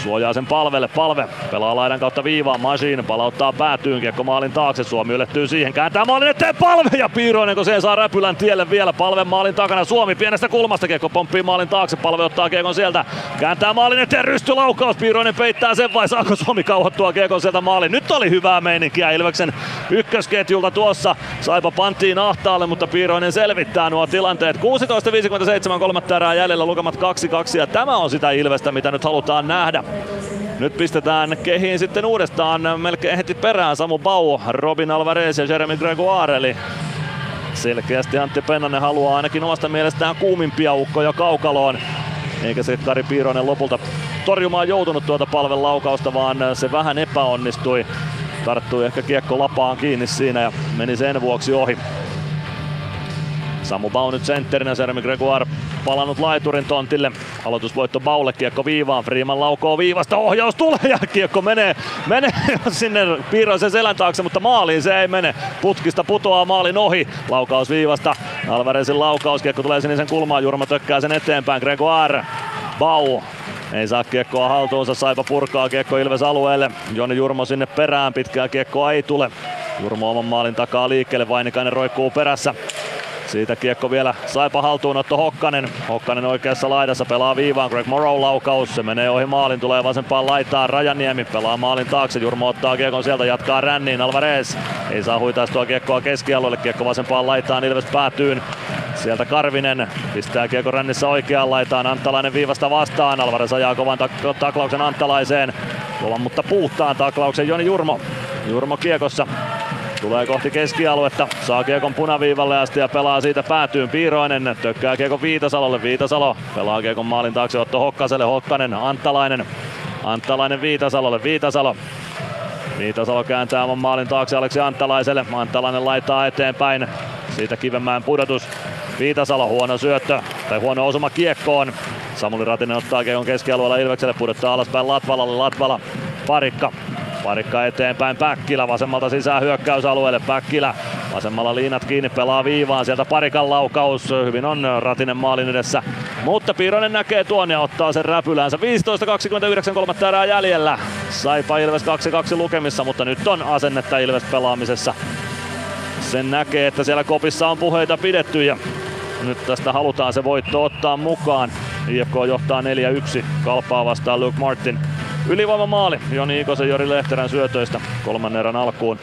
Suojaa sen palvelle, palve. Pelaa laidan kautta viivaan, Machine palauttaa päätyyn. Kiekko maalin taakse, Suomi ylettyy siihen. Kääntää maalin eteen palve ja Piiroinen, kun se saa räpylän tielle vielä. Palve maalin takana, Suomi pienestä kulmasta. Kiekko pomppii maalin taakse, palve ottaa kiekon sieltä. Kääntää maalin eteen, rystylaukaus. Piiroinen peittää sen vai saako Suomi kauhottua kiekon sieltä maaliin. Nyt oli hyvää meininkiä Ilveksen ykkösketjulta tuossa. Saipa panttiin ahtaalle, mutta Piiroinen selvittää nuo tilanteet. 16.57 kolmatta erää jäljellä, lukemat 2-2 ja tämä on sitä Ilvestä, mitä nyt halutaan nähdä. Nyt pistetään kehiin sitten uudestaan melkein heti perään Samu Bau, Robin Alvarez ja Jeremy Gregoire. Eli selkeästi Antti Pennanen haluaa ainakin omasta mielestään kuumimpia ukkoja kaukaloon. Eikä se Kari Piiroinen lopulta torjumaan joutunut tuota palven laukausta, vaan se vähän epäonnistui. Tarttui ehkä kiekko lapaan kiinni siinä ja meni sen vuoksi ohi. Samu Bau nyt sentterinä, Jeremy Gregoire palannut laiturin tontille. Aloitusvoitto Baulle, kiekko viivaan, Freeman laukoo viivasta, ohjaus tulee ja kiekko menee, menee sinne Piiroisen selän taakse, mutta maaliin se ei mene. Putkista putoaa maalin ohi, laukaus viivasta, Alvarezin laukaus, kiekko tulee sinisen kulmaan, Jurma tökkää sen eteenpäin, Gregoire, Bau ei saa kiekkoa haltuunsa, Saipa purkaa kiekko Ilves alueelle. Joni Jurmo sinne perään, pitkää kiekkoa ei tule. Jurmo oman maalin takaa liikkeelle, Vainikainen roikkuu perässä. Siitä kiekko vielä Saipa haltuunotto Hokkanen. Hokkanen oikeassa laidassa pelaa viivaan. Greg Morrow laukaus. Se menee ohi maalin. Tulee vasempaan laitaan. Rajaniemi pelaa maalin taakse. Jurmo ottaa kiekon sieltä. Jatkaa ränniin. Alvarez ei saa huitaistua kiekkoa keskialueelle. Kiekko vasempaan laitaan. Ilves päätyyn. Sieltä Karvinen pistää kiekko rännissä oikeaan laitaan. Anttalainen viivasta vastaan. Alvarez ajaa kovan tak- taklauksen Anttalaiseen. Kovan mutta puhtaan taklauksen Joni Jurmo. Jurmo kiekossa. Tulee kohti keskialuetta, saa kiekon punaviivalle asti ja pelaa siitä päätyyn. Piiroinen tökkää kiekon Viitasalolle. Viitasalo pelaa kiekon maalin taakse Otto Hokkaselle. Hokkanen, Anttalainen. Anttalainen Viitasalolle. Viitasalo Viitasalo kääntää oman maalin taakse Aleksi Anttalaiselle. Anttalainen laittaa eteenpäin. Siitä Kivenmäen pudotus. Viitasalo huono syöttö tai huono osuma kiekkoon. Samuli Ratinen ottaa kiekon keskialueella Ilvekselle, pudottaa alaspäin Latvalalle. Latvala, parikka, Parikka eteenpäin Päkkilä vasemmalta sisään hyökkäysalueelle. Päkkilä vasemmalla liinat kiinni pelaa viivaan. Sieltä Parikan laukaus. Hyvin on Ratinen maalin edessä. Mutta Piironen näkee tuon ja ottaa sen räpyläänsä. 15.29 kolmatta erää jäljellä. Saipa Ilves 2-2 lukemissa, mutta nyt on asennetta Ilves pelaamisessa. Sen näkee, että siellä kopissa on puheita pidetty ja nyt tästä halutaan se voitto ottaa mukaan. IFK johtaa 4-1 kalpaa vastaan Luke Martin. Ylivoimamaali Joni Ikosen Jori Lehterän syötöistä kolmannen erän alkuun.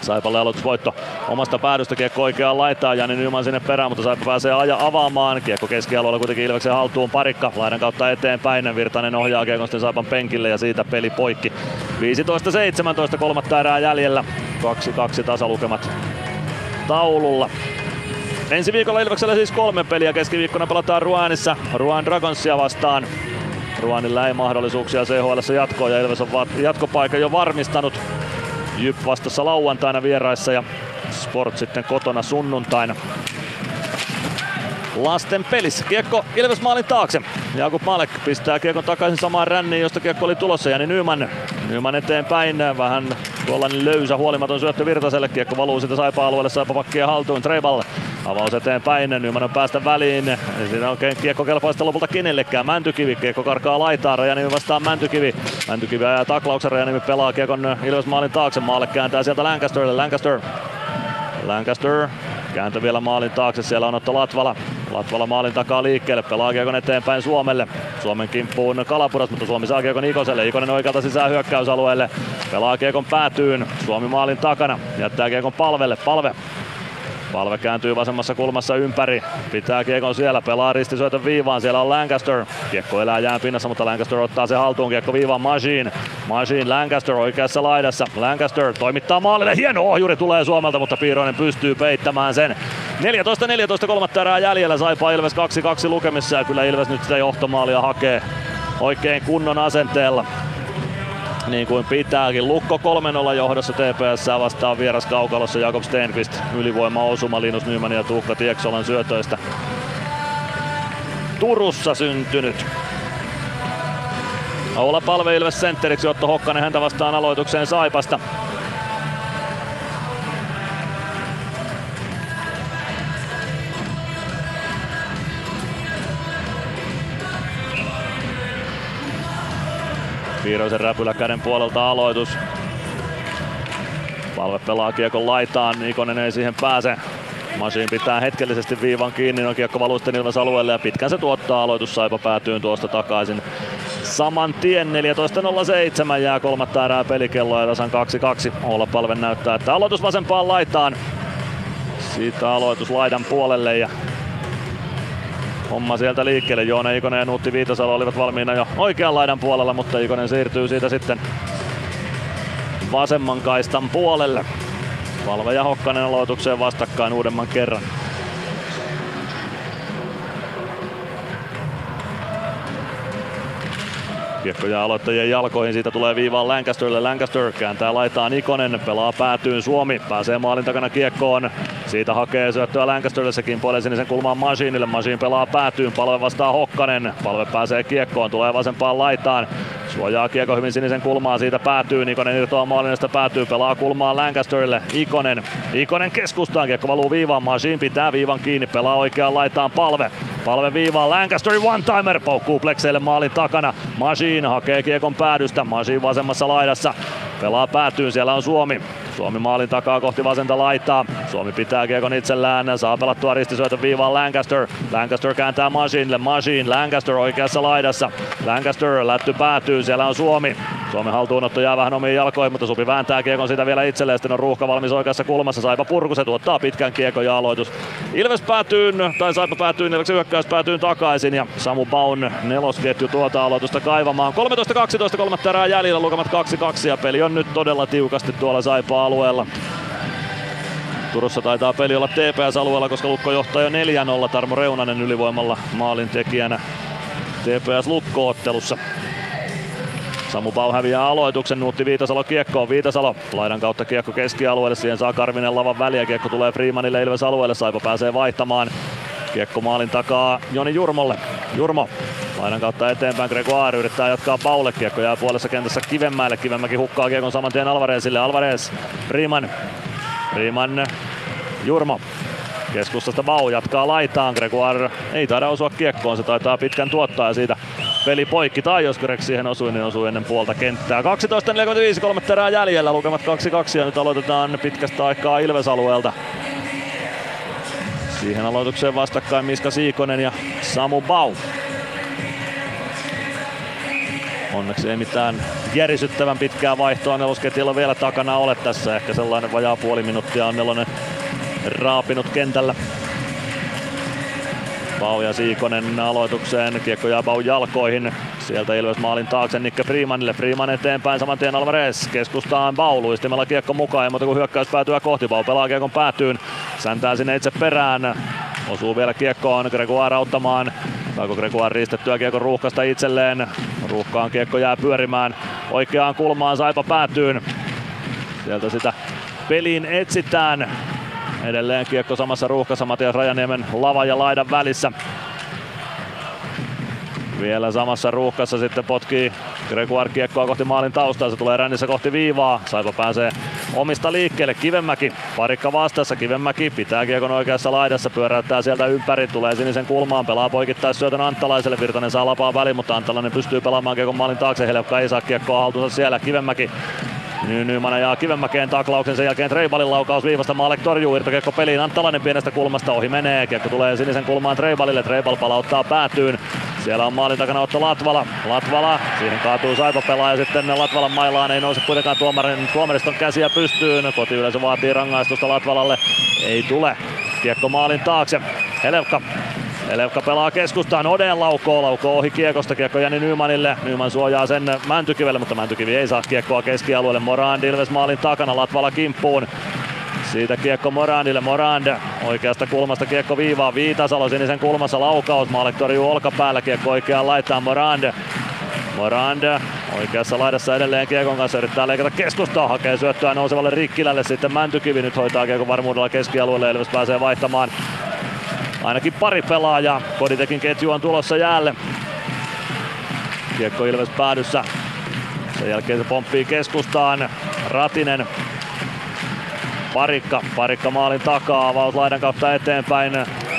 Saipalle aloitusvoitto omasta päädystä kiekko oikeaan laitaa, Jani Nyman sinne perään, mutta Saipa pääsee aja avaamaan. Kiekko keskialueella kuitenkin Ilveksen haltuun parikka, laidan kautta eteenpäin. Virtanen ohjaa kiekon sitten Saipan penkille ja siitä peli poikki. 15-17 kolmatta erää jäljellä, 2-2 tasalukemat taululla. Ensi viikolla Ilveksellä siis kolme peliä. Keskiviikkona pelataan Ruanissa Ruan Dragonsia vastaan. Ruanilla ei mahdollisuuksia CHL jatkoon ja Ilves on jatkopaikan jo varmistanut. Jyp vastassa lauantaina vieraissa ja Sport sitten kotona sunnuntaina. Lasten pelissä. Kiekko Ilves maalin taakse. Jakub Malek pistää kiekon takaisin samaan ränniin, josta kiekko oli tulossa. Jani Nyman. Nyman eteenpäin. Vähän tuollainen löysä, huolimaton syöttö Virtaselle. Kiekko valuu siitä saipa-alueelle, saipa pakkia haltuun. Treibal avaus eteenpäin. Nyman on päästä väliin. Siinä oikein kiekko kelpaista lopulta kenellekään. Mäntykivi. Kiekko karkaa laitaan. Rajanimi vastaan Mäntykivi. Mäntykivi ajaa taklauksen. Rajanimi pelaa kiekon Ilves maalin taakse. Maalle kääntää sieltä Lancasterille. Lancaster Lancaster kääntö vielä maalin taakse, siellä on Otto Latvala. Latvala maalin takaa liikkeelle, pelaa kiekon eteenpäin Suomelle. Suomen kimppuun Kalapuras, mutta Suomi saa kiekon Ikoselle. Ikonen oikealta sisään hyökkäysalueelle. Pelaa kiekon päätyyn, Suomi maalin takana. Jättää kiekon palvelle, palve Palve kääntyy vasemmassa kulmassa ympäri. Pitää kiekon siellä, pelaa ristisyötön viivaan. Siellä on Lancaster. Kiekko elää jään pinnassa, mutta Lancaster ottaa se haltuun. Kiekko viivaan Machine. Machine Lancaster oikeassa laidassa. Lancaster toimittaa maalille. Hieno ohjuri tulee Suomelta, mutta Piiroinen pystyy peittämään sen. 14-14 kolmatta erää jäljellä. Saipa Ilves 2-2 lukemissa ja kyllä Ilves nyt sitä johtomaalia hakee oikein kunnon asenteella niin kuin pitääkin. Lukko 3-0 johdossa TPS vastaan vieras kaukalossa Jakob Stenqvist ylivoima osuma Linus Nyman ja Tuukka Tieksolan syötöistä. Turussa syntynyt. Oula Palve Ilves sentteriksi, Otto Hokkanen häntä vastaan aloitukseen Saipasta. Piiroisen räpylä käden puolelta aloitus. Palve pelaa kiekon laitaan, Ikonen ei siihen pääse. Masin pitää hetkellisesti viivan kiinni, no kiekko valuu sitten Ilves alueelle ja pitkän se tuottaa aloitus Saipa päätyy tuosta takaisin. Saman tien 14.07 jää kolmatta erää pelikelloa ja tasan 2-2. Olla palve näyttää, että aloitus vasempaan laitaan. Siitä aloitus laidan puolelle ja homma sieltä liikkeelle. Joona Ikonen ja Nuutti Viitasalo olivat valmiina jo oikean laidan puolella, mutta Ikonen siirtyy siitä sitten vasemman kaistan puolelle. Valve ja Hokkanen aloitukseen vastakkain uudemman kerran. Kiekko jää aloittajien jalkoihin, siitä tulee viivaan Lancasterille. Lancaster kääntää laitaan Ikonen, pelaa päätyyn Suomi, pääsee maalin takana kiekkoon. Siitä hakee syöttöä Lancasterille, se kimpoilee sinisen kulmaan Masiinille. Masiin pelaa päätyyn, palve vastaa Hokkanen. Palve pääsee kiekkoon, tulee vasempaan laitaan. Suojaa kiekko hyvin sinisen kulmaa, siitä päätyy. Ikonen irtoaa maalinasta päätyy, pelaa kulmaan Lancasterille. Ikonen, Ikonen keskustaan, kiekko valuu viivaan. Masiin pitää viivan kiinni, pelaa oikeaan laitaan palve. Palve viivaan, Lancaster one-timer, paukkuu Plexeille maalin takana. Machine hakee kiekon päädystä, Machine vasemmassa laidassa. Pelaa päätyyn, siellä on Suomi. Suomi maalin takaa kohti vasenta laitaa. Suomi pitää kiekon itsellään, saa pelattua ristisyötön viivaan Lancaster. Lancaster kääntää Machinelle, Machine, Lancaster oikeassa laidassa. Lancaster lätty päätyy, siellä on Suomi. Suomen haltuunotto jää vähän omiin jalkoihin, mutta Supi vääntää kiekon sitä vielä itselleen. Sitten on ruuhka valmis oikeassa kulmassa. Saipa purku, se tuottaa pitkän kiekon ja aloitus. Ilves päätyy, tai Saipa päätyy, Ilveksen hyökkäys päätyy takaisin ja Samu Baun nelosketju tuota aloitusta kaivamaan. 13-12 kolmatta erää jäljellä, lukemat 2-2 ja peli on nyt todella tiukasti tuolla Saipa alueella. Turussa taitaa peli olla TPS-alueella, koska Lukko johtaa jo 4-0. Tarmo Reunanen ylivoimalla maalin tekijänä TPS Lukko-ottelussa. Samu Pau häviää aloituksen, Nuutti Viitasalo kiekkoon, Viitasalo laidan kautta kiekko keskialueelle, siihen saa Karvinen lavan väliä, kiekko tulee Freemanille Ilves alueelle, Saipa pääsee vaihtamaan. Kiekko maalin takaa Joni Jurmolle, Jurmo laidan kautta eteenpäin, Gregoire yrittää jatkaa Paulle, kiekko jää puolessa kentässä Kivenmäelle, Kivenmäki hukkaa kiekon saman tien Alvarezille, Alvarez, Freeman, Freeman, Jurmo, Keskustasta Bau jatkaa laitaan. Gregoire ei taida osua kiekkoon, se taitaa pitkän tuottaa ja siitä peli poikki. Tai jos Greg siihen osui, niin osui ennen puolta kenttää. 12.45, kolme terää jäljellä, lukemat 2-2 ja nyt aloitetaan pitkästä aikaa Ilves-alueelta. Siihen aloitukseen vastakkain Miska Siikonen ja Samu Bau. Onneksi ei mitään järisyttävän pitkää vaihtoa nelosketjalla vielä takana ole tässä. Ehkä sellainen vajaa puoli minuuttia on nelonen raapinut kentällä. Pau ja Siikonen aloitukseen, kiekko jää Pau jalkoihin. Sieltä Ilves maalin taakse Nikke Freemanille. Freeman eteenpäin saman tien Alvarez. Keskustaan Pau luistimella kiekko mukaan ja muuta kuin hyökkäys päätyä kohti. Pau pelaa kiekon päätyyn. Säntää sinne itse perään. Osuu vielä kiekkoon Gregoire auttamaan. Saako Gregoire riistettyä kiekko ruuhkasta itselleen. Ruuhkaan kiekko jää pyörimään oikeaan kulmaan Saipa päätyyn. Sieltä sitä peliin etsitään. Edelleen kiekko samassa ruuhkassa Matias Rajaniemen lava ja laidan välissä. Vielä samassa ruuhkassa sitten potkii Gregoire kiekkoa kohti maalin taustaa. Se tulee rännissä kohti viivaa. Saipa pääsee omista liikkeelle. Kivemäki parikka vastassa. Kivemäki pitää kiekon oikeassa laidassa. Pyöräyttää sieltä ympäri. Tulee sinisen kulmaan. Pelaa poikittais syötön Anttalaiselle. Virtanen saa lapaa väliin, mutta Anttalainen pystyy pelaamaan kiekon maalin taakse. Helpka ei saa kiekkoa haltuunsa siellä. Kivemäki Nyman ajaa Kivenmäkeen taklauksen, sen jälkeen Treibalin laukaus viivasta Maalek torjuu irtokiekko peliin. Anttalainen pienestä kulmasta ohi menee. Kiekko tulee sinisen kulmaan Treibalille. Treibal palauttaa päätyyn. Siellä on maalin takana Otto Latvala. Latvala, siihen kaatuu Saipa pelaaja sitten Latvalan mailaan. Ei nouse kuitenkaan tuomarin, tuomariston käsiä pystyyn. Kotiyleisö vaatii rangaistusta Latvalalle. Ei tule. Kiekko maalin taakse. Helevka Elevka pelaa keskustaan, Oden laukoo, laukoo ohi kiekosta, kiekko Jani Nymanille. Nyman suojaa sen Mäntykivelle, mutta Mäntykivi ei saa kiekkoa keskialueelle. Morand Ilves maalin takana, Latvala kimppuun. Siitä kiekko Morandille, Morand oikeasta kulmasta kiekko viivaa, Viitasalo sinisen kulmassa laukaus, Maalek torjuu olkapäällä, kiekko oikeaan laittaa Morand. Morand oikeassa laidassa edelleen Kiekon kanssa yrittää leikata keskustaa, hakee syöttöä nousevalle Rikkilälle, sitten Mäntykivi nyt hoitaa Kiekon varmuudella keskialueelle, Ilves pääsee vaihtamaan ainakin pari pelaajaa. Koditekin ketju on tulossa jäälle. Kiekko Ilves päädyssä. Sen jälkeen se pomppii keskustaan. Ratinen. Parikka. Parikka maalin takaa. Avaus laidan kautta eteenpäin.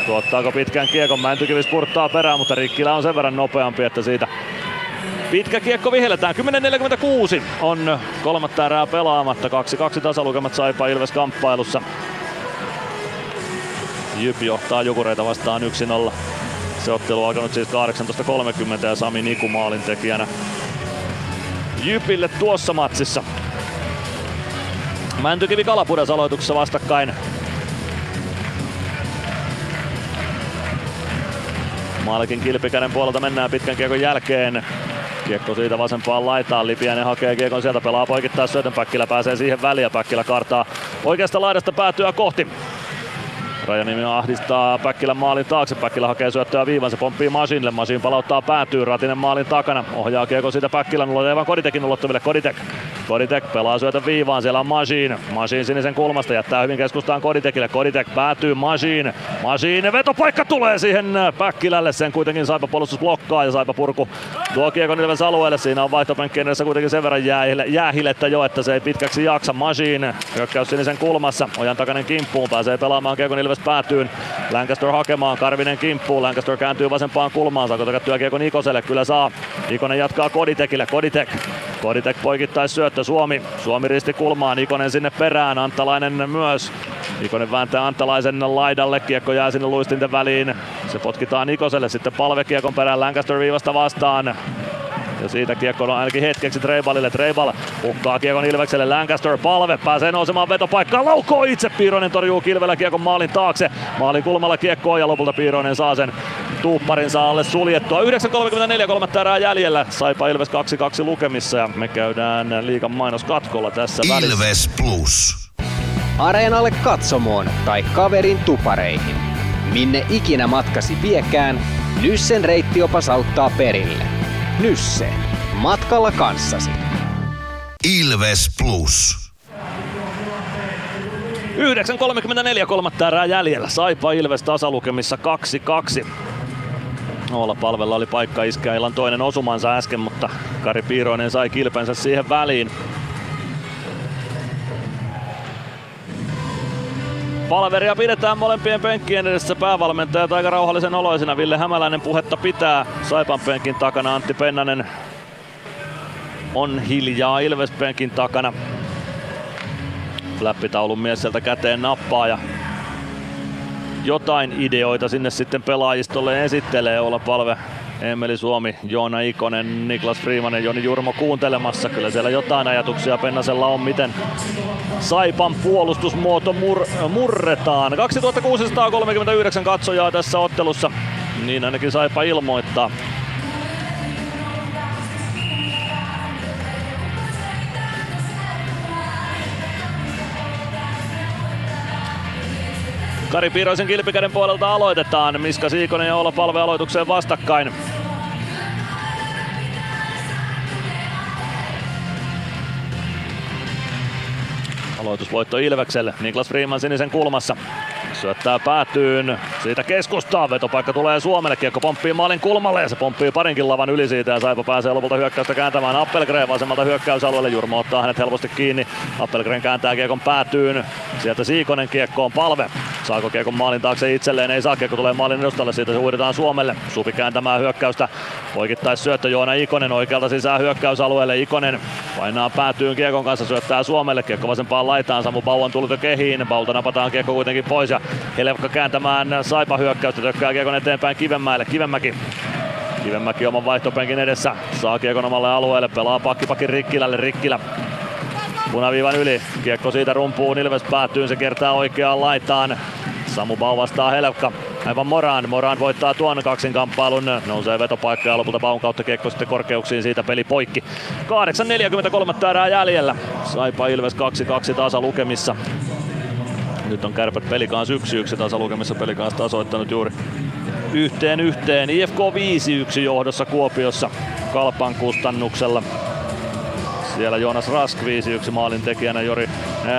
Tuottaako pitkän kiekon? Mäntykivi spurttaa perään, mutta Rikkilä on sen verran nopeampi, että siitä Pitkä kiekko vihelletään. 10.46 on kolmatta erää pelaamatta. 2-2 tasalukemat Saipa Ilves kamppailussa. Jyp johtaa Jukureita vastaan 1-0. Se ottelu on alkanut siis 18.30 ja Sami Niku maalin tekijänä Jypille tuossa matsissa. Mäntykivi Kalapudas aloituksessa vastakkain. Maalikin kilpikäden puolelta mennään pitkän kiekon jälkeen. Kiekko siitä vasempaan laitaan, Lipiäinen hakee kiekon sieltä, pelaa poikittaa syötön, Päkkilä pääsee siihen väliin ja Päkkilä kartaa oikeasta laidasta päätyä kohti. Rajanimi ahdistaa Päkkilän maalin taakse. Päkkilä hakee syöttöä viivan, se pomppii Masinille. Masin palauttaa päätyy, Ratinen maalin takana. Ohjaa kiekko siitä Päkkilän ulottuville Koditekin ulottuville. Koditek. Koditek pelaa syötön viivaan, siellä on Masin. Masin sinisen kulmasta jättää hyvin keskustaan Koditekille. Koditek päätyy Masin. Masin vetopaikka tulee siihen Päkkilälle. Sen kuitenkin Saipa puolustus blokkaa ja Saipa purku tuo kiekon Ilves alueelle. Siinä on vaihtopenkkien edessä kuitenkin sen verran jäähilettä jo, että se ei pitkäksi jaksa. Masin hyökkäys sinisen kulmassa. Ojan takainen kimppuun pääsee pelaamaan kiekon Ilves päätyyn. Lancaster hakemaan, Karvinen kimppuu, Lancaster kääntyy vasempaan kulmaan, saako takattua kiekko Nikoselle, kyllä saa. Ikonen jatkaa Koditekille, Koditek. Koditek poikittais syöttö, Suomi. Suomi risti kulmaan, Ikonen sinne perään, Antalainen myös. Ikonen vääntää Antalaisen laidalle, kiekko jää sinne luistinten väliin. Se potkitaan Nikoselle, sitten palve kiekon perään Lancaster viivasta vastaan. Ja siitä kiekko on ainakin hetkeksi Treibalille. Treibal hukkaa kiekon Ilvekselle. Lancaster palve pääsee nousemaan vetopaikkaan. Laukoo itse. Piironen torjuu kilvellä kiekon maalin taakse. Maalin kulmalla kiekkoa ja lopulta Piironen saa sen tuupparinsa alle suljettua. 9.34 kolmatta erää jäljellä. Saipa Ilves 2-2 lukemissa ja me käydään liikan mainoskatkolla tässä välissä. Ilves Plus. Areenalle katsomoon tai kaverin tupareihin. Minne ikinä matkasi viekään, Nyssen reittiopas auttaa perille. Nysse. Matkalla kanssasi. Ilves Plus. 9.34 kolmatta erää jäljellä. Saipa Ilves tasalukemissa 2-2. Olla palvella oli paikka iskeä illan toinen osumansa äsken, mutta Kari Piiroinen sai kilpensä siihen väliin. Palveria pidetään molempien penkkien edessä päävalmentajat aika rauhallisen oloisina. Ville Hämäläinen puhetta pitää. Saipan penkin takana Antti Pennanen on hiljaa Ilves penkin takana. Läppitaulun mies sieltä käteen nappaa ja jotain ideoita sinne sitten pelaajistolle esittelee olla palve Emeli Suomi, Joona Ikonen, Niklas Freeman ja Joni Jurmo kuuntelemassa. Kyllä siellä jotain ajatuksia Pennasella on, miten Saipan puolustusmuoto mur- murretaan. 2639 katsojaa tässä ottelussa, niin ainakin Saipa ilmoittaa. Kari Piiroisen kilpikäden puolelta aloitetaan. Miska Siikonen ja Olla Palve aloitukseen vastakkain. Aloitusvoitto Ilvekselle. Niklas Freeman sinisen kulmassa. Syöttää päätyyn. Siitä keskustaa. Vetopaikka tulee Suomelle. Kiekko pomppii maalin kulmalle ja se pomppii parinkin lavan yli siitä ja Saipa pääsee lopulta hyökkäystä kääntämään Appelgren vasemmalta hyökkäysalueelle. Jurmo ottaa hänet helposti kiinni. Appelgren kääntää kiekon päätyyn. Sieltä Siikonen kiekkoon palve. Saako kiekon maalin taakse itselleen? Ei saa. Kiekko tulee maalin edustalle. Siitä se huidetaan Suomelle. Supi kääntämään hyökkäystä. Poikittais syöttö Joona Ikonen oikealta sisään hyökkäysalueelle. Ikonen painaa päätyyn kiekon kanssa. Syöttää Suomelle. Kiekko vasempaan laitaan. Samu Bauan tullut jo kehiin. Baulta napataan kiekko kuitenkin pois ja Helevka kääntämään Saipa hyökkäystä. Tökkää kiekon eteenpäin Kivenmäelle. Kivenmäki Kivenmäki oman vaihtopenkin edessä. Saa kiekon omalle alueelle. Pelaa pakkipakin Rikkilälle. Rikkilä punaviivan yli. Kiekko siitä rumpuun Ilves päätyy. Se kertaa oikeaan laitaan. Samu Bau vastaa Helevka. Aivan Moran. Moran voittaa tuon kaksinkamppailun. Nousee vetopaikka ja lopulta Baun kautta kiekko sitten korkeuksiin siitä peli poikki. 8.43 erää jäljellä. Saipa Ilves 2-2 tasa lukemissa. Nyt on kärpät peli kanssa 1-1 tasa lukemissa peli kanssa tasoittanut juuri yhteen yhteen. IFK 5-1 johdossa Kuopiossa Kalpan kustannuksella. Siellä Joonas Rask 5-1 maalin tekijänä Jori,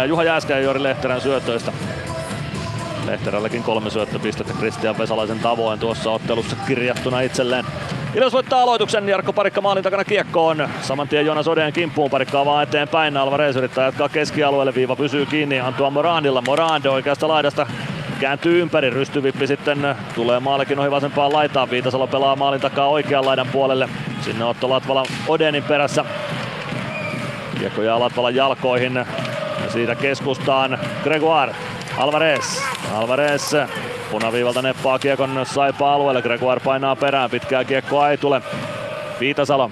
Juha Jääskä ja Jori Lehterän syötöistä. Lehterälläkin kolme syöttöpistettä Kristian Vesalaisen tavoin tuossa ottelussa kirjattuna itselleen. Ilves voittaa aloituksen, Jarkko Parikka maalin takana kiekkoon. Saman tien Jonas Odeen kimppuun, Parikka vaan eteenpäin. Alvarez yrittää jatkaa keskialueelle, viiva pysyy kiinni Antua Morandilla. Morande oikeasta laidasta kääntyy ympäri, rystyvippi sitten tulee maalikin ohi vasempaan laitaan. Viitasalo pelaa maalin takaa oikean laidan puolelle. Sinne Otto Latvala Odenin perässä. Kiekko jää Latvalan jalkoihin. Ja siitä keskustaan Gregoire. Alvarez. Alvarez punaviivalta neppaa kiekon saipa alueelle. Gregoire painaa perään. Pitkää kiekkoa ei tule. Viitasalo.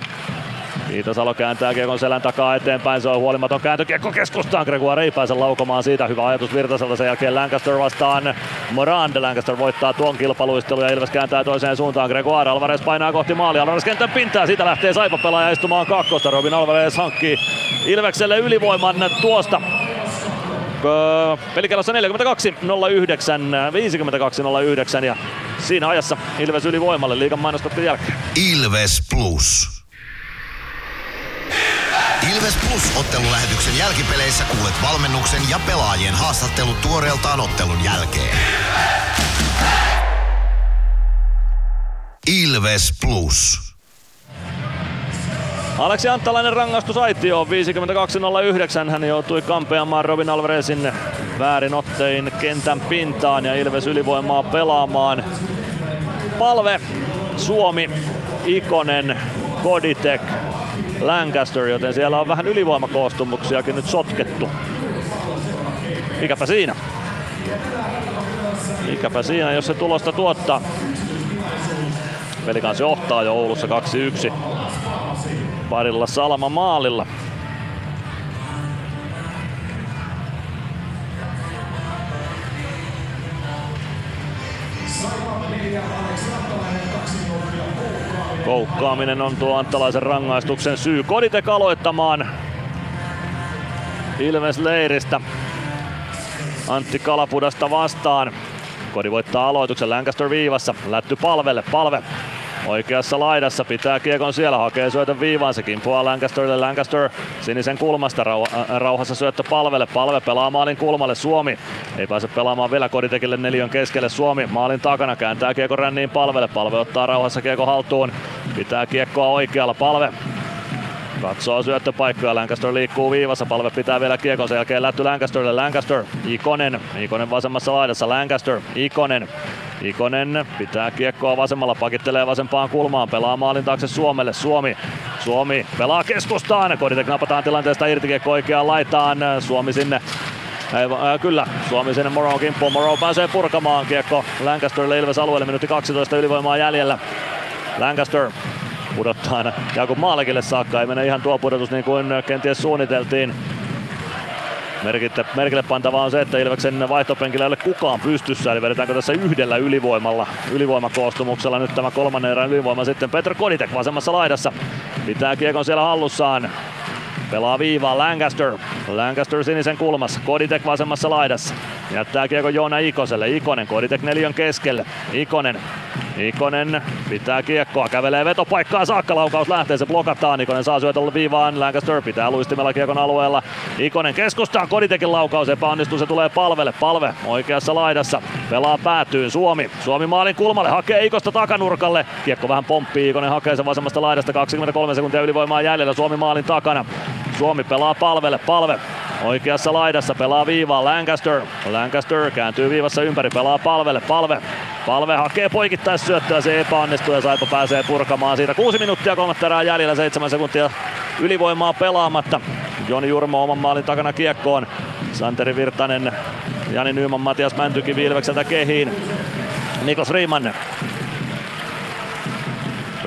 Viitasalo kääntää kiekon selän takaa eteenpäin. Se on huolimaton kääntökiekko keskustaan. Gregoire ei pääse laukomaan siitä. Hyvä ajatus Virtaselta. Sen jälkeen Lancaster vastaan Morand. Lancaster voittaa tuon kilpailuistelun ja Ilves kääntää toiseen suuntaan. Gregoire Alvarez painaa kohti maalia. Alvarez kentän pintaa. Siitä lähtee Saipa pelaaja istumaan kakkosta. Robin Alvarez hankkii Ilvekselle ylivoiman tuosta Pelikellossa 42 09 52 09 ja siinä ajassa Ilves ylivoimalle liigan mainostettu jälkeen. Ilves Plus. Ilves Plus ottelulähetyksen jälkipeleissä kuulet valmennuksen ja pelaajien haastattelut tuoreeltaan ottelun jälkeen. Ilves Plus. Aleksi Anttalainen rangaistus aitioon 52.09. Hän joutui kampeamaan Robin Alvarezin väärin ottein kentän pintaan ja Ilves ylivoimaa pelaamaan. Palve, Suomi, Ikonen, Koditek, Lancaster, joten siellä on vähän ylivoimakoostumuksiakin nyt sotkettu. Mikäpä siinä? Mikäpä siinä, jos se tulosta tuottaa. Peli kanssa johtaa jo Oulussa 2-1 parilla Salma maalilla. Koukkaaminen on tuo Anttalaisen rangaistuksen syy. Koditek aloittamaan Ilves leiristä. Antti Kalapudasta vastaan. Kodi voittaa aloituksen Lancaster viivassa. Lätty palvelle. Palve Oikeassa laidassa pitää kiekon siellä, hakee syötön viivaan, se kimpoaa Lancasterille, Lancaster sinisen kulmasta, rau- äh, rauhassa syöttö palvelle, palve pelaa maalin kulmalle, Suomi ei pääse pelaamaan vielä Koditekille neljön keskelle, Suomi maalin takana kääntää kiekon ränniin palvelle, palve ottaa rauhassa kiekko haltuun, pitää kiekkoa oikealla, palve Katsoo syöttöpaikkoja, Lancaster liikkuu viivassa, palve pitää vielä kiekon, sen jälkeen lätty Lancasterille, Lancaster, Ikonen, Ikonen vasemmassa laidassa, Lancaster, Ikonen, Ikonen pitää kiekkoa vasemmalla, pakittelee vasempaan kulmaan, pelaa maalin taakse Suomelle, Suomi, Suomi pelaa keskustaan, Koditek napataan tilanteesta irti, kiekko oikeaan laitaan, Suomi sinne. Ei, äh, kyllä, Suomi sinne Moro kimppuun. Moro pääsee purkamaan. Kiekko Lancasterille Ilves alueelle, minuutti 12 ylivoimaa jäljellä. Lancaster pudottaa aina Jakub Maalekille saakka. Ei mene ihan tuo pudotus niin kuin kenties suunniteltiin. Merkille, merkille pantavaa on se, että Ilveksen vaihtopenkillä ei ole kukaan pystyssä, eli vedetäänkö tässä yhdellä ylivoimalla, ylivoimakoostumuksella nyt tämä kolmannen erän ylivoima sitten Petr Koditek vasemmassa laidassa. Pitää kiekon siellä hallussaan. Pelaa viivaa Lancaster. Lancaster sinisen kulmassa. Koditek vasemmassa laidassa. Jättää kiekko Joona Ikoselle. Ikonen Koditek neljön keskelle. Ikonen. Ikonen pitää kiekkoa, kävelee vetopaikkaa saakka, laukaus lähtee, se blokataan. Ikonen saa syötellä viivaan, Lancaster pitää luistimella kiekon alueella. Ikonen keskustaa, Koditekin laukaus epäonnistuu, se tulee palvelle. Palve oikeassa laidassa, pelaa päätyyn Suomi. Suomi maalin kulmalle, hakee Ikosta takanurkalle. Kiekko vähän pomppii, Ikonen hakee sen vasemmasta laidasta, 23 sekuntia ylivoimaa jäljellä, Suomi maalin takana. Suomi pelaa palvelle, palve Oikeassa laidassa pelaa viivaa Lancaster. Lancaster kääntyy viivassa ympäri, pelaa palvelle, palve. Palve hakee poikittais syöttöä, se epäonnistuu ja Saipa pääsee purkamaan siitä. Kuusi minuuttia kolmatta erää jäljellä, seitsemän sekuntia ylivoimaa pelaamatta. Joni Jurmo oman maalin takana kiekkoon. Santeri Virtanen, Jani Nyman, Matias Mäntyki Vilvekseltä kehiin. Niklas Riemann.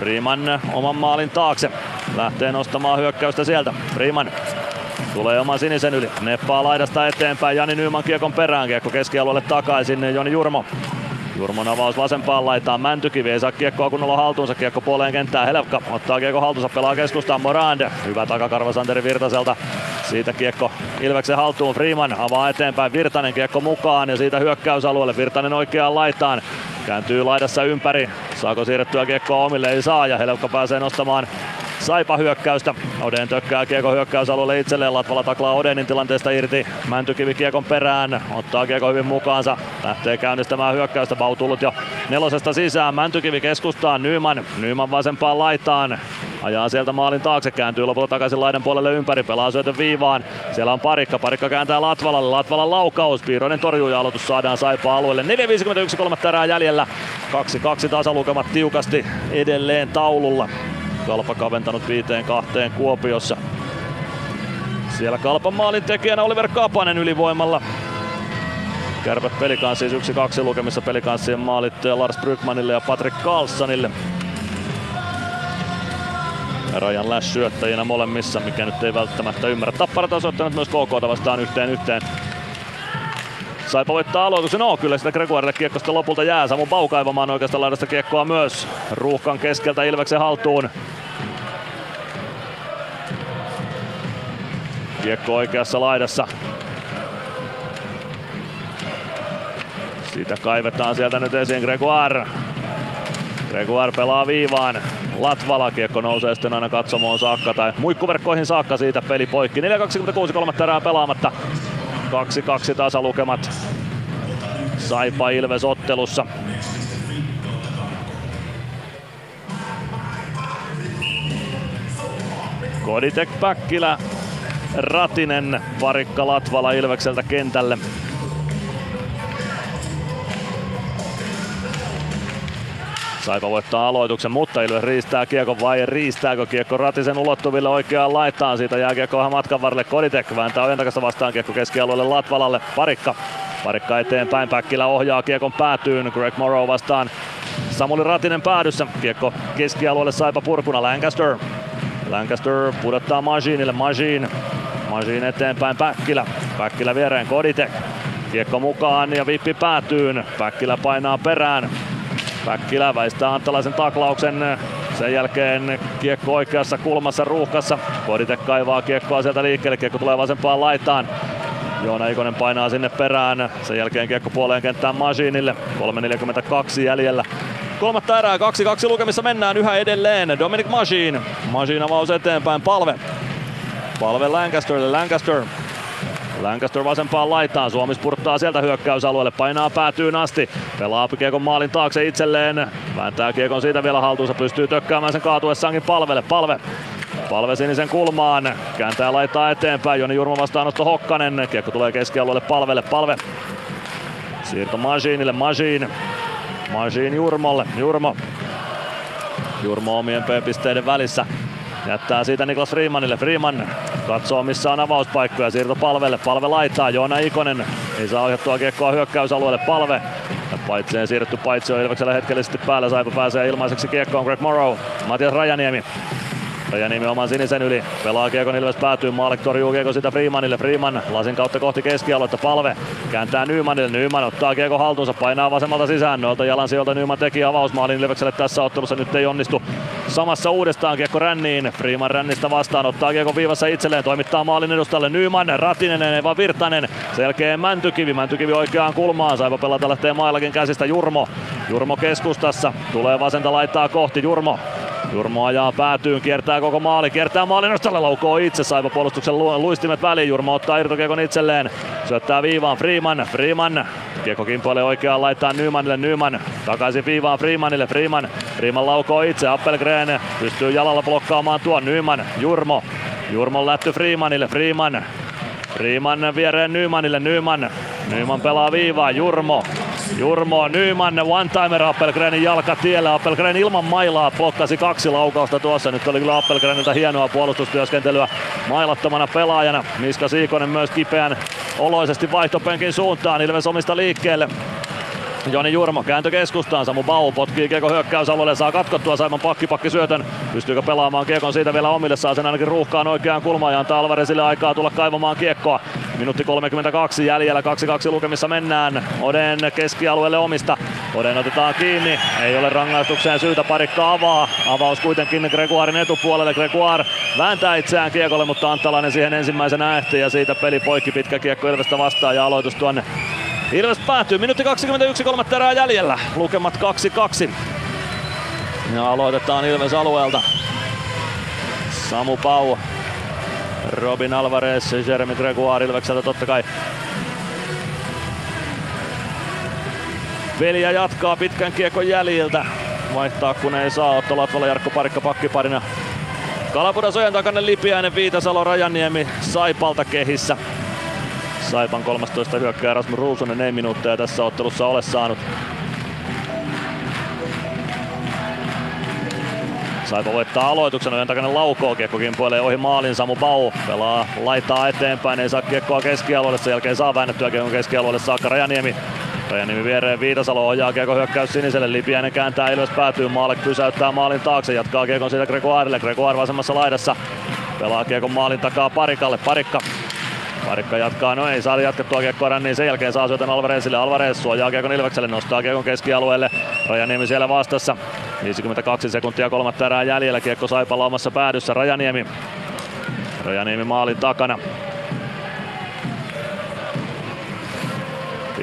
Riemann oman maalin taakse. Lähtee nostamaan hyökkäystä sieltä. Riemann Tulee oman sinisen yli. Neppaa laidasta eteenpäin. Jani Nyman kiekon perään. Kiekko keskialueelle takaisin. Joni Jurmo. Jurmon avaus vasempaan laitaan. Mäntykivi ei saa kiekkoa kunnolla haltuunsa. Kiekko puoleen kenttään. Helpka ottaa kiekko haltuunsa. Pelaa keskustaan Morande. Hyvä takakarva Santeri Virtaselta. Siitä kiekko Ilveksen haltuun. Freeman avaa eteenpäin. Virtanen kiekko mukaan ja siitä hyökkäysalueelle. Virtanen oikeaan laitaan. Kääntyy laidassa ympäri. Saako siirrettyä kiekkoa omille? Ei saa ja Helpka pääsee nostamaan Saipa hyökkäystä. Oden tökkää kiekko hyökkäysalueelle itselleen. Latvala taklaa Odenin tilanteesta irti. Mäntykivi kiekon perään. Ottaa kiekko hyvin mukaansa. Lähtee käynnistämään hyökkäystä. Bau tullut jo nelosesta sisään. Mäntykivi keskustaan. Nyman. Nyman vasempaan laitaan. Ajaa sieltä maalin taakse, kääntyy lopulta takaisin laidan puolelle ympäri, pelaa syötön viivaan. Siellä on parikka, parikka kääntää Latvalalle, Latvalan laukaus, Piiroinen torjuu ja aloitus saadaan Saipa alueelle. 4.51 kolmatta erää jäljellä, 2-2 tasalukemat tiukasti edelleen taululla. Kalpa kaventanut viiteen kahteen Kuopiossa. Siellä Kalpan maalin tekijänä Oliver Kapanen ylivoimalla. Kärpät pelikanssi siis yksi kaksi lukemissa pelikanssien maalit Lars Brykmanille ja Patrick Carlsonille. Rajan Lash syöttäjinä molemmissa, mikä nyt ei välttämättä ymmärrä. Tapparat on soittanut myös KK vastaan yhteen yhteen. Saipa voittaa aloituksen. No, kyllä sitä Gregoirille kiekkosta lopulta jää. Samu Bau kaivamaan oikeasta laidasta kiekkoa myös. Ruuhkan keskeltä Ilveksen haltuun. Kiekko oikeassa laidassa. Siitä kaivetaan sieltä nyt esiin Gregoire. Gregoire pelaa viivaan. Latvala kiekko nousee sitten aina katsomoon saakka tai muikkuverkkoihin saakka siitä peli poikki. 4.26 kolmatta erää pelaamatta. 2-2 tasalukemat Saipa Ilves ottelussa. Koditek Päkkilä, Ratinen, Parikka Latvala Ilvekseltä kentälle. Saipa voittaa aloituksen, mutta Ilves riistää kiekon vai riistääkö kiekko Ratisen ulottuville oikeaan laitaan. Siitä jää kiekko vähän matkan varrelle Koditek. Vääntää ojentakasta vastaan kiekko keskialueelle Latvalalle. Parikka. Parikka eteenpäin. Päkkilä ohjaa kiekon päätyyn. Greg Morrow vastaan Samuli Ratinen päädyssä. Kiekko keskialueelle Saipa purkuna. Lancaster. Lancaster pudottaa Majinille. Majin. Majin eteenpäin Päkkilä. Päkkilä viereen Koditek. Kiekko mukaan ja vippi päätyyn. Päkkilä painaa perään. Päkkilä väistää Antalaisen taklauksen. Sen jälkeen kiekko oikeassa kulmassa ruuhkassa. Kodite kaivaa kiekkoa sieltä liikkeelle. Kiekko tulee vasempaan laitaan. Joona Ikonen painaa sinne perään. Sen jälkeen kiekko puoleen kenttään Masiinille. 3.42 jäljellä. Kolmatta erää, 2-2 lukemissa mennään yhä edelleen. Dominic Machine. Machine avaus eteenpäin, palve. Palve Lancasterille, Lancaster Lancaster vasempaan laitaan, Suomi spurttaa sieltä hyökkäysalueelle, painaa päätyyn asti, pelaa kiekon maalin taakse itselleen, vääntää kiekon siitä vielä haltuunsa, pystyy tökkäämään sen kaatuessaankin palvelle, palve. Palve sinisen kulmaan, kääntää laittaa eteenpäin, Joni Jurmo vastaanotto Hokkanen, kiekko tulee keskialueelle. Palvelle, palve. Siirto Majinille, Majin. Majin Jurmolle, Jurmo. Jurmo omien P-pisteiden välissä. Jättää siitä Niklas Freemanille. Freeman katsoo missä on avauspaikkoja. Siirto palvelle. Palve laittaa. Joona Ikonen ei saa ohjattua kiekkoa hyökkäysalueelle. Palve. Paitsi siirretty paitsi on Ilveksellä hetkellisesti päällä. Saipa pääsee ilmaiseksi kiekkoon Greg Morrow. Matias Rajaniemi Rajaniemi oman sinisen yli. Pelaa Kiekon Ilves päätyy. Maalek torjuu Kiekko sitä Freemanille. Freeman lasin kautta kohti keskialuetta. Palve kääntää Nymanille. Nyman ottaa Kiekko haltuunsa. Painaa vasemmalta sisään. Noilta jalan sieltä Nyman teki avausmaalin Ilvekselle tässä ottelussa. Nyt ei onnistu samassa uudestaan kiekko ränniin. Freeman rännistä vastaan ottaa kiekko viivassa itselleen, toimittaa maalin edustalle Nyman, Ratinen, Eva Virtanen. Selkeä Mäntykivi, Mäntykivi oikeaan kulmaan. Saipa pelata lähtee maillakin käsistä Jurmo. Jurmo keskustassa, tulee vasenta laittaa kohti Jurmo. Jurmo ajaa päätyyn, kiertää koko maali, kiertää maalin nostalle, laukoo itse, saipa puolustuksen lu- luistimet väliin, Jurmo ottaa irtokiekon itselleen, syöttää viivaan Freeman, Freeman, kiekko kimpoilee oikeaan, laittaa Nymanille, Nyman, takaisin viivaan Freemanille, Freeman, Freeman laukoo itse, Appelgren pystyy jalalla blokkaamaan tuon, Nyman, Jurmo, Jurmo lätty Freemanille, Freeman, Freeman viereen Nymanille, Nyman, Nyman pelaa viivaa, Jurmo, Jurmo Nyman, one-timer Appelgrenin jalka tiellä. Appelgren ilman mailaa blokkasi kaksi laukausta tuossa. Nyt oli kyllä Appelgrenilta hienoa puolustustyöskentelyä mailattomana pelaajana. Miska Siikonen myös kipeän oloisesti vaihtopenkin suuntaan. Ilves omista liikkeelle. Joni Jurmo kääntö keskustaan, Samu Bau potkii Kiekko hyökkäysalueelle, saa katkottua Saiman pakkipakki syötön. Pystyykö pelaamaan Kiekon siitä vielä omille, saa sen ainakin ruuhkaan oikeaan kulmaan ja antaa Alvarezille aikaa tulla kaivamaan Kiekkoa. Minuutti 32 jäljellä, 2-2 lukemissa mennään. Oden keskialueelle omista. Oden otetaan kiinni, ei ole rangaistukseen syytä, parikka avaa. Avaus kuitenkin Gregoirin etupuolelle. Gregoire vääntää itseään Kiekolle, mutta Anttalainen siihen ensimmäisenä ehti ja siitä peli poikki pitkä Kiekko Ilvestä vastaan ja aloitus tuonne Ilves päättyy. Minuutti 21, kolmatta erää jäljellä. Lukemat 2-2. Ja aloitetaan Ilves alueelta. Samu Pau, Robin Alvarez, Jeremy Gregoire Ilvekseltä totta kai. Peliä jatkaa pitkän kiekon jäljiltä. Vaihtaa kun ei saa. Otto Latvala, Jarkko Parikka pakkiparina. Kalapuda Sojan takana Lipiäinen, Viitasalo, Rajaniemi Saipalta kehissä. Saipan 13 hyökkää Rasmus Ruusunen ei minuutteja tässä ottelussa ole saanut. Saipa voittaa aloituksen, ojan takana laukoo, kiekko kimpoilee ohi maalin, Samu Bau pelaa, laittaa eteenpäin, ei saa kiekkoa keskialueelle, sen jälkeen saa väännettyä kiekon keskialueelle saakka Rajaniemi. Rajaniemi viereen Viitasalo ohjaa kiekko hyökkäys siniselle, Lipiäinen kääntää Ilves päätyy, maalle pysäyttää maalin taakse, jatkaa kiekon siitä Gregoirelle, Gregoire vasemmassa laidassa. Pelaa kiekon maalin takaa Parikalle, Parikka Parikka jatkaa, no ei saa jatkettua kiekkoa niin sen jälkeen saa syötän Alvarezille. Alvarez suojaa kiekon Ilvekselle, nostaa kiekon keskialueelle. Rajaniemi siellä vastassa. 52 sekuntia kolmatta erää jäljellä, kiekko Saipalla omassa päädyssä. Rajaniemi. Rajaniemi maalin takana.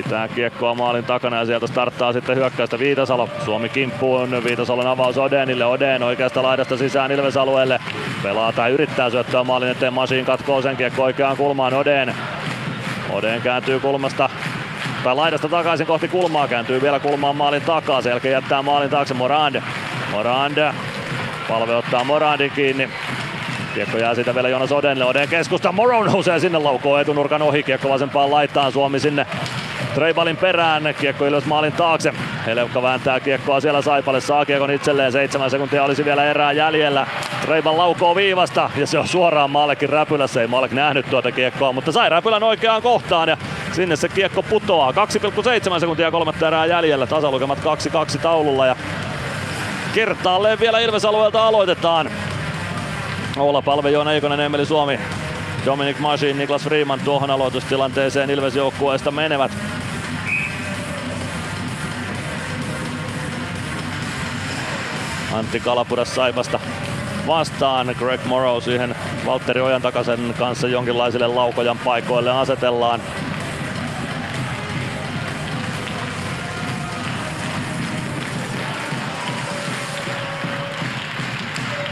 Pitää kiekkoa maalin takana ja sieltä starttaa sitten hyökkäystä Viitasalo. Suomi kimppuun, Viitasalon avaus Odenille. Oden oikeasta laidasta sisään Ilves alueelle. Pelaa tai yrittää syöttää maalin eteen. Masiin katkoo sen kiekko oikeaan kulmaan Oden. Oden kääntyy kulmasta tai laidasta takaisin kohti kulmaa, kääntyy vielä kulmaan maalin takaa. Sen jälkeen jättää maalin taakse Morand. Morand. Palve ottaa Morandin kiinni. Kiekko jää siitä vielä Jonas Odenille. Oden keskusta. Moro nousee sinne laukoo etunurkan ohi. Kiekko vasempaan laittaa Suomi sinne Treibalin perään, kiekko ylös maalin taakse. Helevka vääntää kiekkoa siellä Saipalle, saa kiekon itselleen, seitsemän sekuntia olisi vielä erää jäljellä. Treibal laukoo viivasta ja se on suoraan Maallekin räpylässä, ei Maalek nähnyt tuota kiekkoa, mutta sai räpylän oikeaan kohtaan ja sinne se kiekko putoaa. 2,7 sekuntia kolmatta erää jäljellä, tasalukemat 2-2 taululla ja kertaalleen vielä Ilves-alueelta aloitetaan. Oula Palve, Joona Eikonen, Emeli Suomi, Dominic Masin, Niklas Freeman tuohon aloitustilanteeseen Ilves joukkueesta menevät. Antti Kalapudas Saipasta vastaan. Greg Morrow siihen Valtteri Ojan takaisen kanssa jonkinlaisille laukojan paikoille asetellaan.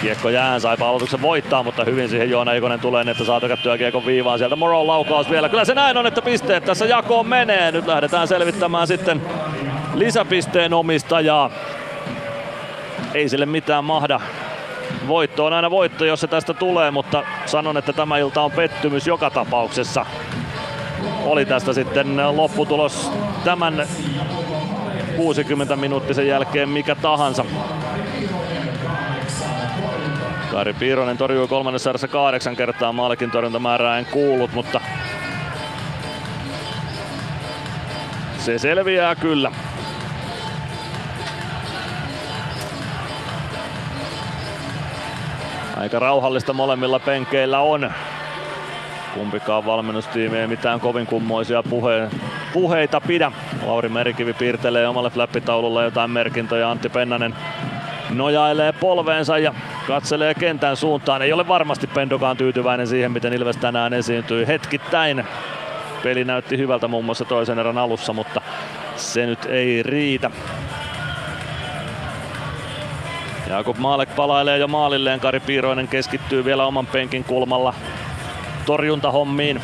Kiekko jään, Saipa aloituksen voittaa, mutta hyvin siihen Joona Ikonen tulee, niin että saa tökättyä kiekon viivaan. Sieltä Moron laukaus vielä. Kyllä se näin on, että pisteet tässä jakoon menee. Nyt lähdetään selvittämään sitten lisäpisteen omistajaa. Ei sille mitään mahda. Voitto on aina voitto, jos se tästä tulee, mutta sanon, että tämä ilta on pettymys joka tapauksessa. Oli tästä sitten lopputulos tämän 60 minuuttisen jälkeen mikä tahansa. Kari Piironen torjui kolmannessa erässä kahdeksan kertaa maalikin torjuntamäärää en kuullut, mutta se selviää kyllä. Aika rauhallista molemmilla penkeillä on. Kumpikaan valmennustiimi ei mitään kovin kummoisia puhe- puheita pidä. Lauri Merikivi piirtelee omalle flappitaululla jotain merkintöjä. Antti Pennanen nojailee polveensa ja katselee kentän suuntaan. Ei ole varmasti Pendokaan tyytyväinen siihen, miten Ilves tänään esiintyi hetkittäin. Peli näytti hyvältä muun muassa toisen erän alussa, mutta se nyt ei riitä. Jakub Maalek palailee jo maalilleen, Kari Piiroinen keskittyy vielä oman penkin kulmalla torjuntahommiin.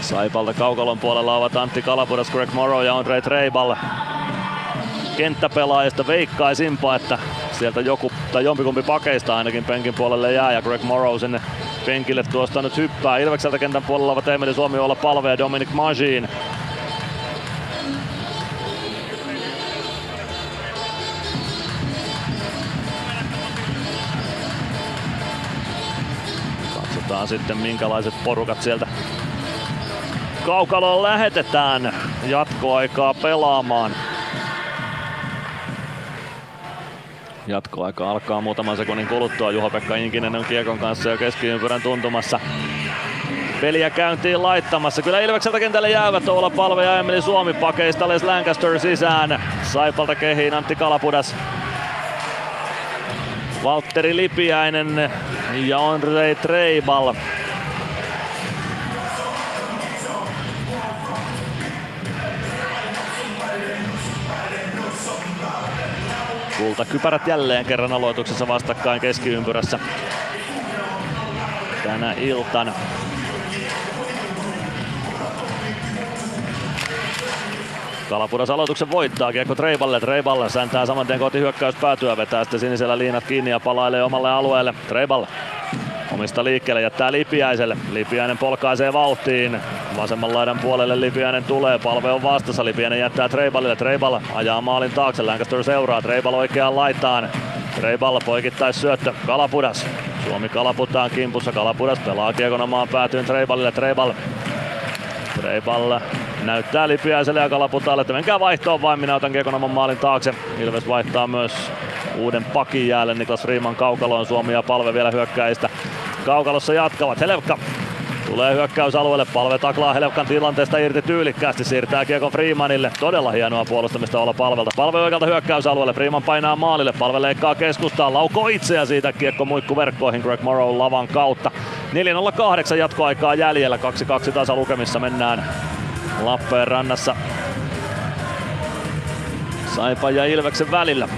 Saipalta kaukalon puolella ovat Antti Kalapudas, Greg Morrow ja Andre Treibal. Kenttäpelaajista veikkaisimpa, että sieltä joku tai jompikumpi pakeista ainakin penkin puolelle jää ja Greg Morrow sinne penkille tuosta nyt hyppää. Ilvekseltä kentän puolella ovat Emeli Suomi olla palve ja Dominic Majin. Katsotaan sitten minkälaiset porukat sieltä kaukaloon lähetetään jatkoaikaa pelaamaan. Jatkoaika alkaa muutaman sekunnin kuluttua. Juha-Pekka Inkinen on kiekon kanssa jo keskiympyrän tuntumassa. Peliä käyntiin laittamassa. Kyllä Ilvekseltä kentälle jäävät olla Palve ja Emeli Suomi pakeista. Les Lancaster sisään. Saipalta kehiin Antti Kalapudas. Valtteri Lipiäinen ja Andre Treibal. Kultakypärät jälleen kerran aloituksessa vastakkain keskiympyrässä tänä iltana. Kalapudas aloituksen voittaa, kiekko Treiballe, Treiballe säntää saman tien kohti hyökkäyspäätyä, vetää sitten sinisellä liinat kiinni ja palailee omalle alueelle. Treiballe omista liikkeelle, jättää Lipiäiselle. Lipiäinen polkaisee vauhtiin. Vasemman laidan puolelle Lipiäinen tulee. Palve on vastassa. Lipiäinen jättää Treiballille. Treiball ajaa maalin taakse. Lancaster seuraa. Treiball oikeaan laitaan. Treiball poikittais syöttö. Kalapudas. Suomi kalaputtaan kimpussa. Kalapudas pelaa kiekon omaan päätyyn Treiballille. Treiball. Treiball näyttää Lipiäiselle ja Kalaputalle, että menkää vaihtoon vain, minä otan kiekon oman maalin taakse. Ilves vaihtaa myös uuden pakin jäälle Niklas Riiman kaukaloon. Suomi ja palve vielä hyökkäistä. Kaukalossa jatkavat. Helevka tulee hyökkäysalueelle. Palve taklaa Helevkan tilanteesta irti tyylikkäästi. Siirtää kiekon Freemanille. Todella hienoa puolustamista olla palvelta. Palve oikealta hyökkäysalueelle. Freeman painaa maalille. Palve leikkaa keskustaan. Laukoo itseä siitä kiekko muikku verkkoihin Greg Morrow lavan kautta. 4.08 jatkoaikaa jäljellä. 2-2 tasa lukemissa mennään Lappeenrannassa. Saipa ja Ilveksen välillä.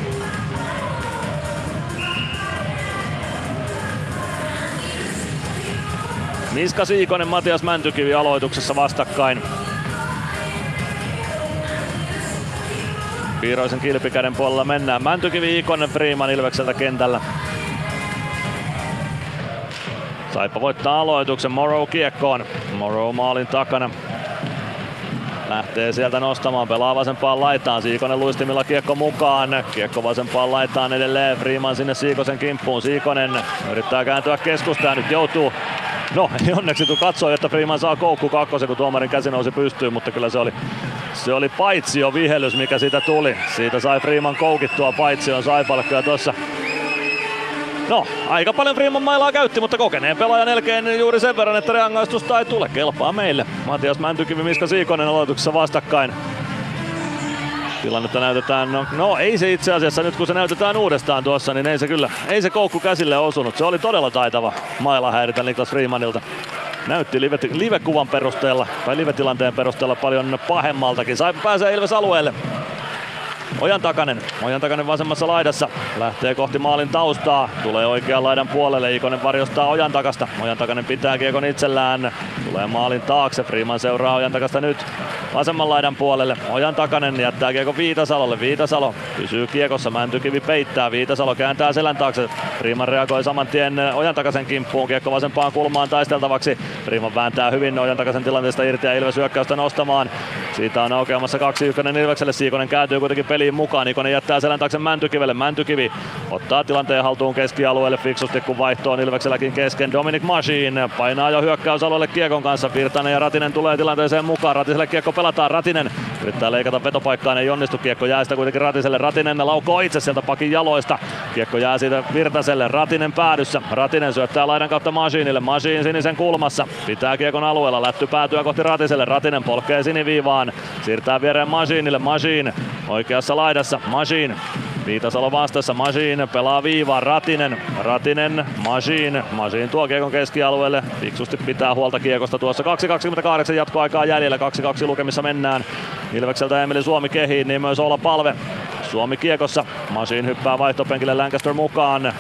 Miska Siikonen, Matias Mäntykivi aloituksessa vastakkain. Piiroisen kilpikäden puolella mennään. Mäntykivi, Ikonen, Freeman Ilvekseltä kentällä. Saipa voittaa aloituksen Morrow kiekkoon. Morrow maalin takana. Lähtee sieltä nostamaan, pelaa vasempaan laitaan. Siikonen luistimilla kiekko mukaan. Kiekko vasempaan laitaan edelleen. Freeman sinne Siikosen kimppuun. Siikonen yrittää kääntyä keskustaan. Nyt joutuu No, onneksi tu katsoi, että Freeman saa koukku kakkosen, kun tuomarin käsi nousi pystyyn, mutta kyllä se oli, se oli paitsi jo vihellys, mikä siitä tuli. Siitä sai Freeman koukittua paitsi on Saipalle kyllä tuossa No, aika paljon Freeman mailaa käytti, mutta kokeneen pelaajan elkeen juuri sen verran, että rangaistusta ei tule. Kelpaa meille. Matias Mäntykivi, Miska Siikonen aloituksessa vastakkain. Tilannetta näytetään, no, no ei se itse asiassa nyt kun se näytetään uudestaan tuossa, niin ei se kyllä, ei se koukku käsille osunut. Se oli todella taitava maila häiritä Niklas Freemanilta. Näytti live, live-kuvan perusteella tai live-tilanteen perusteella paljon pahemmaltakin. Sai pääsee Ilves alueelle. Ojan Takanen, Ojan Takanen vasemmassa laidassa, lähtee kohti maalin taustaa, tulee oikean laidan puolelle, Ikonen varjostaa Ojan takasta, Ojan Takanen pitää kiekon itsellään, tulee maalin taakse, Freeman seuraa Ojan takasta nyt vasemman laidan puolelle, Ojan Takanen jättää kiekon Viitasalolle, Viitasalo pysyy kiekossa, Mäntykivi peittää, Viitasalo kääntää selän taakse, Freeman reagoi saman tien Ojan Takasen kimppuun, kiekko vasempaan kulmaan taisteltavaksi, Freeman vääntää hyvin Ojan Takasen tilanteesta irti ja Ilves nostamaan, siitä on aukeamassa kaksi ykkönen Ilvekselle, Siikonen kääntyy kuitenkin peliin mukaan. Ikonen jättää selän taakse Mäntykivelle. Mäntykivi ottaa tilanteen haltuun keskialueelle fiksusti, kun vaihto on Ilvekselläkin kesken. Dominic Machine painaa jo hyökkäysalueelle Kiekon kanssa. Virtanen ja Ratinen tulee tilanteeseen mukaan. Ratiselle Kiekko pelataan. Ratinen Yrittää leikata vetopaikkaan, ei onnistu. Kiekko jää sitä kuitenkin Ratiselle. Ratinen laukoo itse sieltä pakin jaloista. Kiekko jää siitä Virtaselle. Ratinen päädyssä. Ratinen syöttää laidan kautta Masiinille. Masiin sinisen kulmassa. Pitää kiekon alueella. Lätty päätyä kohti Ratiselle. Ratinen polkee siniviivaan. Siirtää viereen Masiinille. Masiin oikeassa laidassa. Masiin Viitasalo vastassa, Machine pelaa viivaan, Ratinen, Ratinen, Machine, Machine tuo kiekon keskialueelle, fiksusti pitää huolta kiekosta tuossa. 2.28 jatkoaikaa jäljellä, 2-2 lukemissa mennään. Ilvekseltä Emeli Suomi kehiin, niin myös olla palve. Suomi kiekossa, Machine hyppää vaihtopenkille Lancaster mukaan.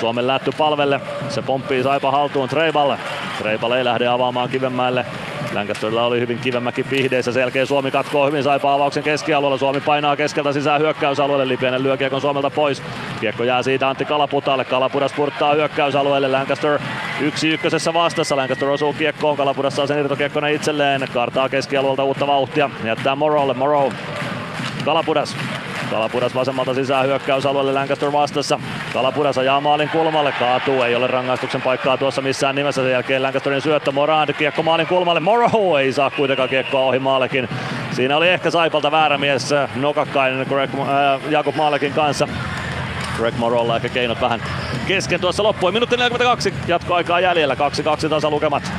Suomen lätty palvelle, se pomppii Saipa haltuun Treiballe. Treibal ei lähde avaamaan Kivenmäelle Lancasterilla oli hyvin kivemäki pihdeissä, sen jälkeen Suomi katkoo hyvin Saipa avauksen keskialueella. Suomi painaa keskeltä sisään hyökkäysalueelle, Lipienen lyö kiekon Suomelta pois. Kiekko jää siitä Antti Kalaputalle, Kalapudas spurttaa hyökkäysalueelle, Lancaster yksi ykkösessä vastassa, Lancaster osuu kiekkoon, Kalapudas saa sen irtokiekkona itselleen, kartaa keskialueelta uutta vauhtia, jättää Morolle, Moro Kalapudas Kalapudas vasemmalta sisään hyökkäysalueelle Lancaster vastassa. Kalapudas ajaa maalin kulmalle, kaatuu, ei ole rangaistuksen paikkaa tuossa missään nimessä. Sen jälkeen Lancasterin syöttö Morand, kiekko maalin kulmalle. Moro ei saa kuitenkaan kiekkoa ohi maalekin. Siinä oli ehkä Saipalta väärä mies nokakkainen Greg, äh, Jakub Maalekin kanssa. Greg Morolla ehkä keinot vähän kesken tuossa loppui. Minuutti 42 jatkoaikaa jäljellä, 2-2 tasa lukemat.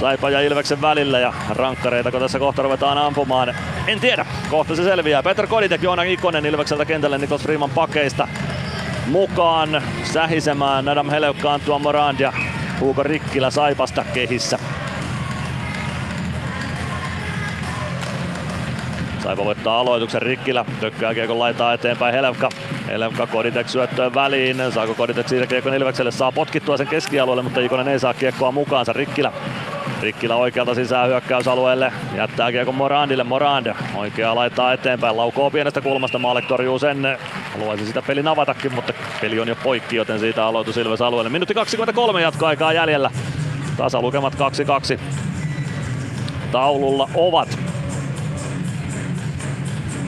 Saipa ja Ilveksen välillä ja rankkareita kun tässä kohta ruvetaan ampumaan. En tiedä, kohta se selviää. Peter Koditek, Joona Ikonen Ilvekseltä kentälle Nikos Freeman pakeista mukaan sähisemään Adam Heleukka, Antua Morand ja Hugo Rikkilä Saipasta kehissä. Saipa voittaa aloituksen Rikkilä, tökkää kiekon laitaa eteenpäin. Helevka. Helevka Koditek syöttöön väliin, saako Koditek siitä kiekon Ilvekselle, saa potkittua sen keskialueelle, mutta Ikonen ei saa kiekkoa mukaansa. Rikkilä. Rikkilä oikealta sisään hyökkäysalueelle, jättää kiekon Morandille, Morand oikeaa laittaa eteenpäin, laukoo pienestä kulmasta, Maalek torjuu sen, haluaisi sitä pelin avatakin, mutta peli on jo poikki, joten siitä aloitus Ilves alueelle. Minuutti 23 jatkoaikaa jäljellä, tasalukemat 2-2 taululla ovat.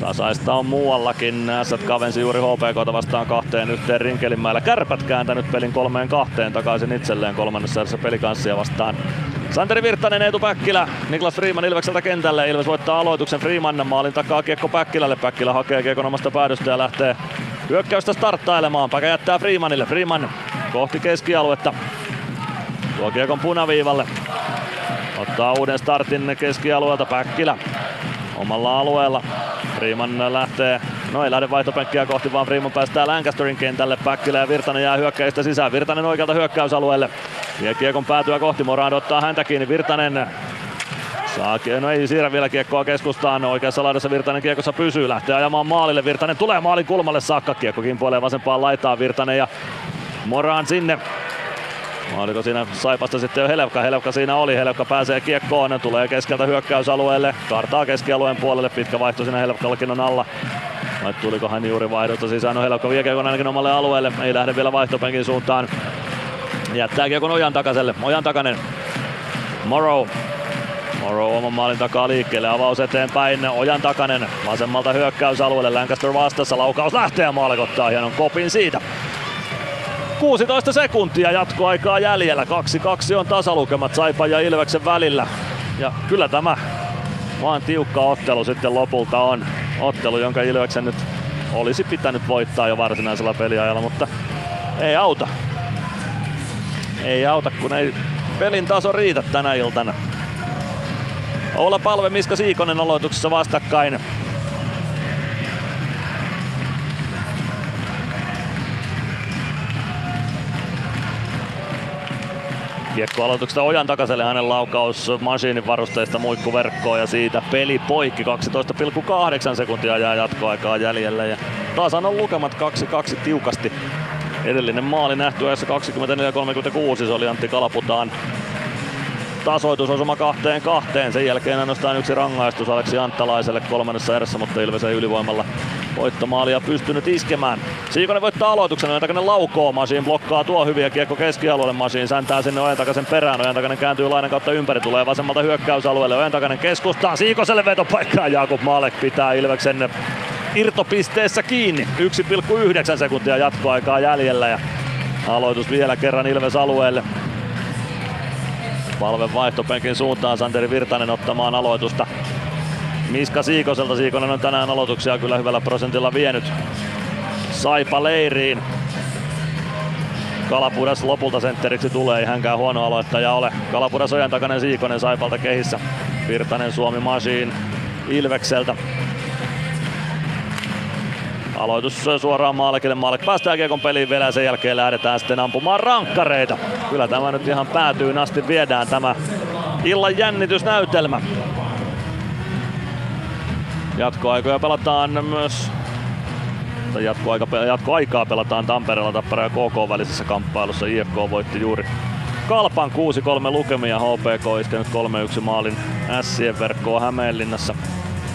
Tasaista on muuallakin. Ässät kavensi juuri HPK vastaan kahteen yhteen Rinkelinmäellä. Kärpät kääntänyt pelin kolmeen kahteen takaisin itselleen kolmannessa erässä pelikanssia vastaan. Santeri Virtanen, Eetu Päkkilä, Niklas Freeman Ilvekseltä kentälle. Ilves voittaa aloituksen Freeman maalin takaa kiekko Päkkilälle. Päkkilä hakee kiekon omasta päädystä ja lähtee hyökkäystä starttailemaan. Päkä jättää Freemanille. Freeman kohti keskialuetta. Tuo kiekon punaviivalle. Ottaa uuden startin keskialueelta Päkkilä omalla alueella. Freeman lähtee, no ei lähde vaihtopenkkiä kohti, vaan Freeman päästää Lancasterin kentälle. Päkkilä ja Virtanen jää hyökkäistä sisään. Virtanen oikealta hyökkäysalueelle. Vie kiekon päätyä kohti, Morad ottaa häntä kiinni. Virtanen Saa, no ei siirrä vielä kiekkoa keskustaan. Oikeassa laidassa Virtanen kiekossa pysyy. Lähtee ajamaan maalille. Virtanen tulee maalin kulmalle saakka. Kiekko kimpoilee vasempaan laitaan. Virtanen ja Moran sinne. Oliko siinä Saipasta sitten jo Helevka? Helevka siinä oli. Helevka pääsee kiekkoon. Tulee keskeltä hyökkäysalueelle. Kartaa keskialueen puolelle. Pitkä vaihto siinä Helevkallakin on alla. Vai tuliko hän juuri vaihdosta sisään? No Helevka vie kiekon ainakin omalle alueelle. Ei lähde vielä vaihtopenkin suuntaan. Jättää kiekon Ojan takaselle. Ojan takainen. Morrow Morrow oman maalin takaa liikkeelle, avaus eteenpäin, Ojan takainen vasemmalta hyökkäysalueelle, Lancaster vastassa, laukaus lähtee ja maalekottaa hienon kopin siitä. 16 sekuntia jatkoaikaa jäljellä, 2-2 on tasalukemat Saipa ja Ilveksen välillä. Ja kyllä tämä vaan tiukka ottelu sitten lopulta on. Ottelu, jonka Ilveksen nyt olisi pitänyt voittaa jo varsinaisella peliajalla, mutta ei auta. Ei auta, kun ei pelin taso riitä tänä iltana. Olla Palve, Miska Siikonen aloituksessa vastakkain. Kiekko aloituksesta Ojan takaselle hänen laukaus masiinin varusteista muikkuverkkoon ja siitä peli poikki. 12,8 sekuntia jää jatkoaikaa jäljellä ja tasan on lukemat 2-2 tiukasti. Edellinen maali nähty ajassa 24-36, se oli Antti Kalaputaan tasoitusosuma kahteen kahteen. Sen jälkeen ainoastaan yksi rangaistus Aleksi Anttalaiselle kolmannessa erässä, mutta Ilves ei ylivoimalla voittomaalia pystynyt iskemään. Siikonen voittaa aloituksen, Ojantakainen laukoo, Masiin blokkaa tuo hyviä kiekko keskialueelle, Masiin säntää sinne Ojantakaisen perään, Ojantakainen kääntyy lainan kautta ympäri, tulee vasemmalta hyökkäysalueelle, Ojantakainen keskustaa, Siikoselle vetopaikkaa, Jakub Malek pitää Ilveksen irtopisteessä kiinni, 1,9 sekuntia jatkoaikaa jäljellä ja aloitus vielä kerran Ilves alueelle. Palve vaihtopenkin suuntaan Santeri Virtanen ottamaan aloitusta. Miska Siikoselta. Siikonen on tänään aloituksia kyllä hyvällä prosentilla vienyt Saipa leiriin. Kalapudas lopulta sentteriksi tulee, ei hänkään huono aloittaja ole. Kalapudas ojan takainen Siikonen Saipalta kehissä. Virtanen Suomi Masiin Ilvekseltä. Aloitus suoraan Maalekille. Maalek päästään Kiekon peliin vielä sen jälkeen lähdetään sitten ampumaan rankkareita. Kyllä tämä nyt ihan päätyy asti viedään tämä illan jännitysnäytelmä. Jatkoaikoja pelataan myös jatkoaika, jatkoaikaa pelataan Tampereella Tappara ja KK välisessä kamppailussa. IFK voitti juuri Kalpan 6-3 lukemia. HPK iskenyt 3-1 maalin Sien verkkoa Hämeenlinnassa.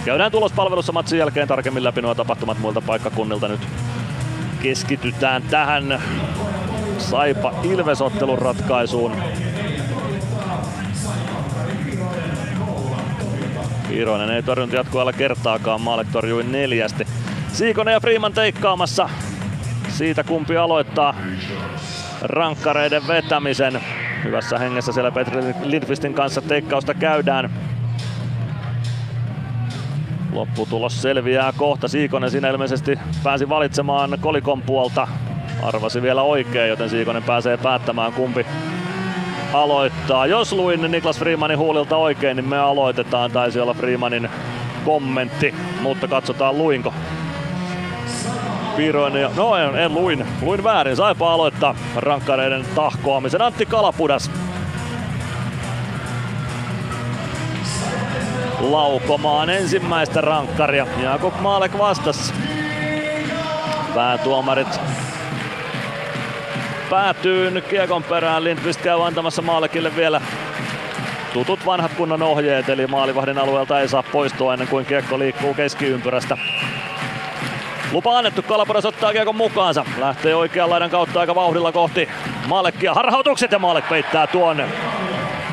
Käydään tulospalvelussa matsin jälkeen tarkemmin läpi nuo tapahtumat muilta paikkakunnilta. Nyt keskitytään tähän Saipa Ilves-ottelun ratkaisuun. Iroinen ei torjunut jatkoalla kertaakaan, Maalek torjui neljästi. Siikonen ja Freeman teikkaamassa siitä kumpi aloittaa rankkareiden vetämisen. Hyvässä hengessä siellä Petri Lindqvistin kanssa teikkausta käydään. Lopputulos selviää kohta. Siikonen siinä ilmeisesti pääsi valitsemaan kolikon puolta. Arvasi vielä oikein, joten Siikonen pääsee päättämään kumpi aloittaa. Jos luin Niklas Freemanin huulilta oikein, niin me aloitetaan. Taisi olla Freemanin kommentti, mutta katsotaan luinko. Piiroinen ja... No en, en luin. Luin väärin. Saipa aloittaa rankkareiden tahkoamisen. Antti Kalapudas laukomaan ensimmäistä rankkaria. Jakob Maalek vastassa. Päätuomarit päätyy kiekon perään. Lindqvist käy antamassa Maalekille vielä tutut vanhat kunnon ohjeet, eli maalivahdin alueelta ei saa poistua ennen kuin kiekko liikkuu keskiympyrästä. Lupa annettu, Kalapudas ottaa kiekon mukaansa. Lähtee oikean laidan kautta aika vauhdilla kohti Maalekkia. Harhautukset ja Maalek peittää tuonne.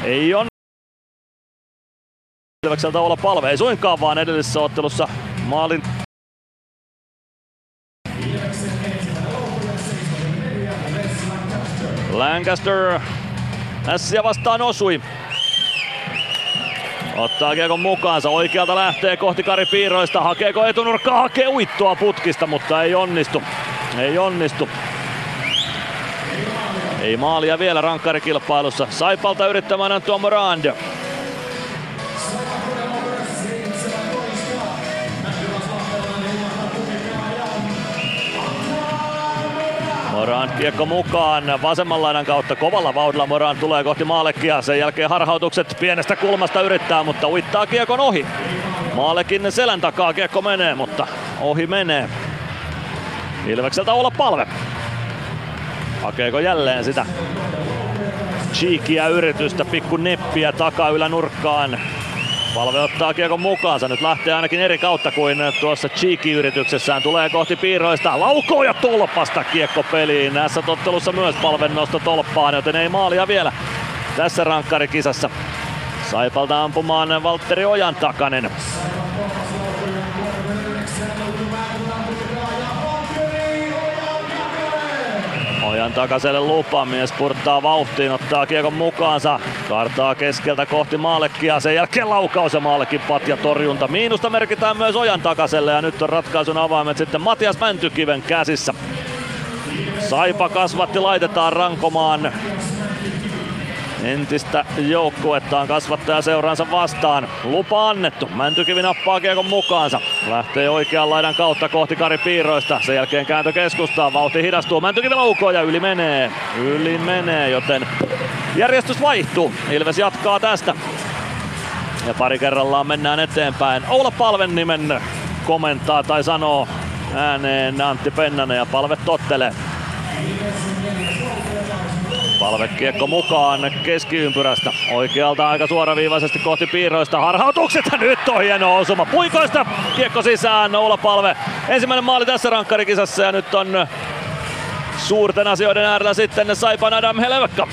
Ei on Ilvekseltä olla palve, ei suinkaan vaan edellisessä ottelussa maalin Lancaster Ässiä vastaan osui. Ottaa kiekon mukaansa, oikealta lähtee kohti Kari Piiroista, hakeeko etunurkkaa, hakee uittoa putkista, mutta ei onnistu. Ei onnistu. Ei maalia vielä rankkarikilpailussa. Saipalta yrittämään Tuo Morand. Moran kiekko mukaan vasemman laidan kautta kovalla vauhdilla Moran tulee kohti Maalekia. Sen jälkeen harhautukset pienestä kulmasta yrittää, mutta uittaa kiekon ohi. Maalekin selän takaa kiekko menee, mutta ohi menee. Ilvekseltä olla palve. Hakeeko jälleen sitä cheekiä yritystä, pikku neppiä ylänurkkaan. Palve ottaa kiekon mukaansa. Nyt lähtee ainakin eri kautta kuin tuossa Cheeky-yrityksessään. Tulee kohti piirroista. Laukoo ja tolpasta kiekko peliin. Näissä tottelussa myös palven nosto tolppaan, joten ei maalia vielä tässä rankkarikisassa. Saipalta ampumaan Valtteri Ojan takanen. Ojan takaselle lupa, mies purttaa vauhtiin, ottaa kiekon mukaansa. Kartaa keskeltä kohti Maalekkia, sen jälkeen laukaus ja Maalekin patja torjunta. Miinusta merkitään myös Ojan takaselle ja nyt on ratkaisun avaimet sitten Matias Mäntykiven käsissä. Saipa kasvatti, laitetaan rankomaan entistä joukkuettaan kasvattaja seuransa vastaan. Lupa annettu. Mäntykivi nappaa kiekon mukaansa. Lähtee oikean laidan kautta kohti Kari Piiroista. Sen jälkeen kääntö keskustaa. Vauhti hidastuu. Mäntykivi laukoo ja yli menee. Yli menee, joten järjestys vaihtuu. Ilves jatkaa tästä. Ja pari kerrallaan mennään eteenpäin. Oula Palven nimen komentaa tai sanoo ääneen Antti Pennanen ja Palve tottelee. Palvekiekko mukaan keskiympyrästä. Oikealta aika suoraviivaisesti kohti piirroista. Harhautukset nyt on hieno osuma. Puikoista kiekko sisään. Noula Palve. Ensimmäinen maali tässä rankkarikisassa ja nyt on suurten asioiden äärellä sitten Saipan Adam Helevekka.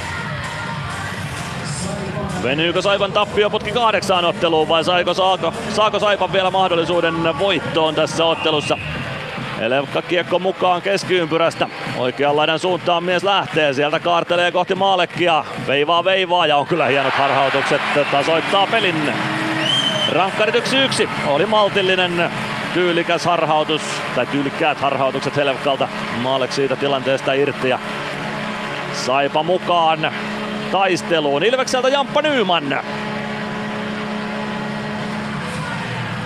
Venyykö Saipan tappio putki kahdeksaan otteluun vai saiko, saako, saako Saipan vielä mahdollisuuden voittoon tässä ottelussa? Elevka kiekko mukaan keskiympyrästä. Oikean laidan suuntaan mies lähtee. Sieltä kaartelee kohti Maalekkia. Veivaa veivaa ja on kyllä hienot harhautukset. Tasoittaa pelin. Rankkarit 1-1. Oli maltillinen tyylikäs harhautus, tai tyylikkäät harhautukset Helvkalta. Maalek siitä tilanteesta irti ja Saipa mukaan taisteluun. Ilvekseltä Jamppa Nyman.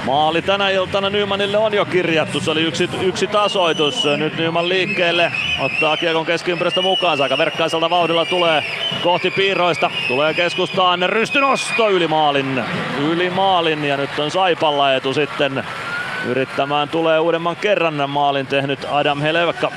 Maali tänä iltana Nymanille on jo kirjattu. Se oli yksi, yksi tasoitus. Nyt Nyman liikkeelle. Ottaa kiekon keskiympäristö mukaan. Aika verkkaiselta vauhdilla tulee kohti piirroista. Tulee keskustaan rystynosto yli maalin. Yli maalin ja nyt on Saipalla etu sitten. Yrittämään tulee uudemman kerran maalin tehnyt Adam Helevka.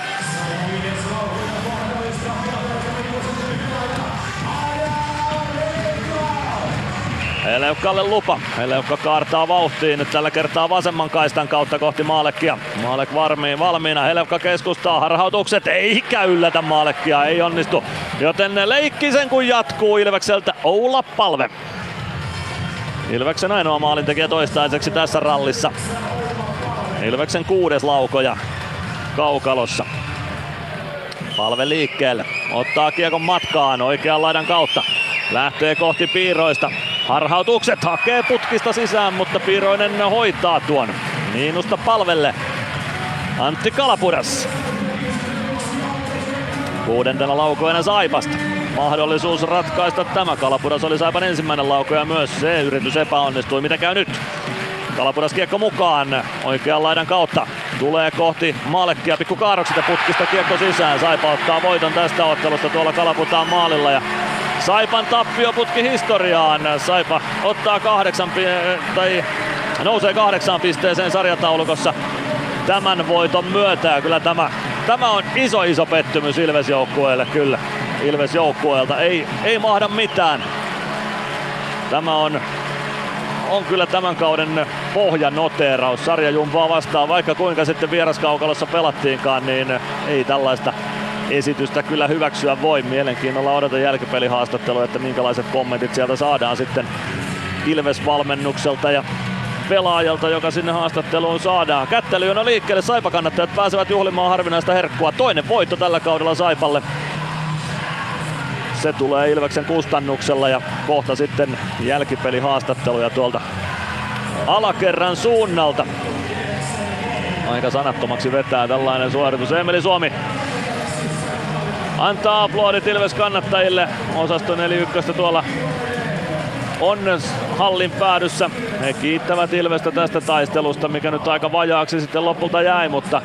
Heleukalle lupa. Heleukka kaartaa vauhtiin nyt tällä kertaa vasemman kaistan kautta kohti Maalekia. Maalek varmiin, valmiina. Heleukka keskustaa. Harhautukset ei yllätä Maalekia. Ei onnistu. Joten leikki sen kun jatkuu Ilvekseltä Oula Palve. Ilveksen ainoa maalintekijä toistaiseksi tässä rallissa. Ilveksen kuudes laukoja kaukalossa. Palve liikkeelle. Ottaa kiekon matkaan oikean laidan kautta. Lähtee kohti piiroista. Harhautukset hakee putkista sisään, mutta Piiroinen hoitaa tuon. Miinusta palvelle. Antti Kalapudas. Kuudentena laukoina Saipasta. Mahdollisuus ratkaista tämä. Kalapudas oli Saipan ensimmäinen lauko ja myös se yritys epäonnistui. Mitä käy nyt? Kalapudas kiekko mukaan oikean laidan kautta. Tulee kohti Malekkia pikku kaarokset ja putkista kiekko sisään. Saipa ottaa voiton tästä ottelusta tuolla Kalaputaan maalilla ja Saipan tappioputki historiaan. Saipa ottaa kahdeksan, tai nousee kahdeksaan pisteeseen sarjataulukossa tämän voiton myötä. kyllä tämä, tämä on iso iso pettymys Ilves joukkueelle kyllä. Ilves joukkueelta ei, ei mahda mitään. Tämä on, on kyllä tämän kauden pohjanoteeraus. Sarja jumpaa vastaan, vaikka kuinka sitten vieraskaukalossa pelattiinkaan, niin ei tällaista esitystä kyllä hyväksyä voi. Mielenkiinnolla odotan jälkipelihaastattelua, että minkälaiset kommentit sieltä saadaan sitten Ilves-valmennukselta ja pelaajalta, joka sinne haastatteluun saadaan. Kättely on liikkeelle, Saipa-kannattajat pääsevät juhlimaan harvinaista herkkua. Toinen voitto tällä kaudella Saipalle. Se tulee Ilveksen kustannuksella ja kohta sitten jälkipelihaastatteluja tuolta alakerran suunnalta. Aika sanattomaksi vetää tällainen suoritus. Emeli Suomi antaa aplodit Ilves kannattajille. Osasto 41 tuolla on hallin päädyssä. He kiittävät Ilvestä tästä taistelusta, mikä nyt aika vajaaksi sitten lopulta jäi, mutta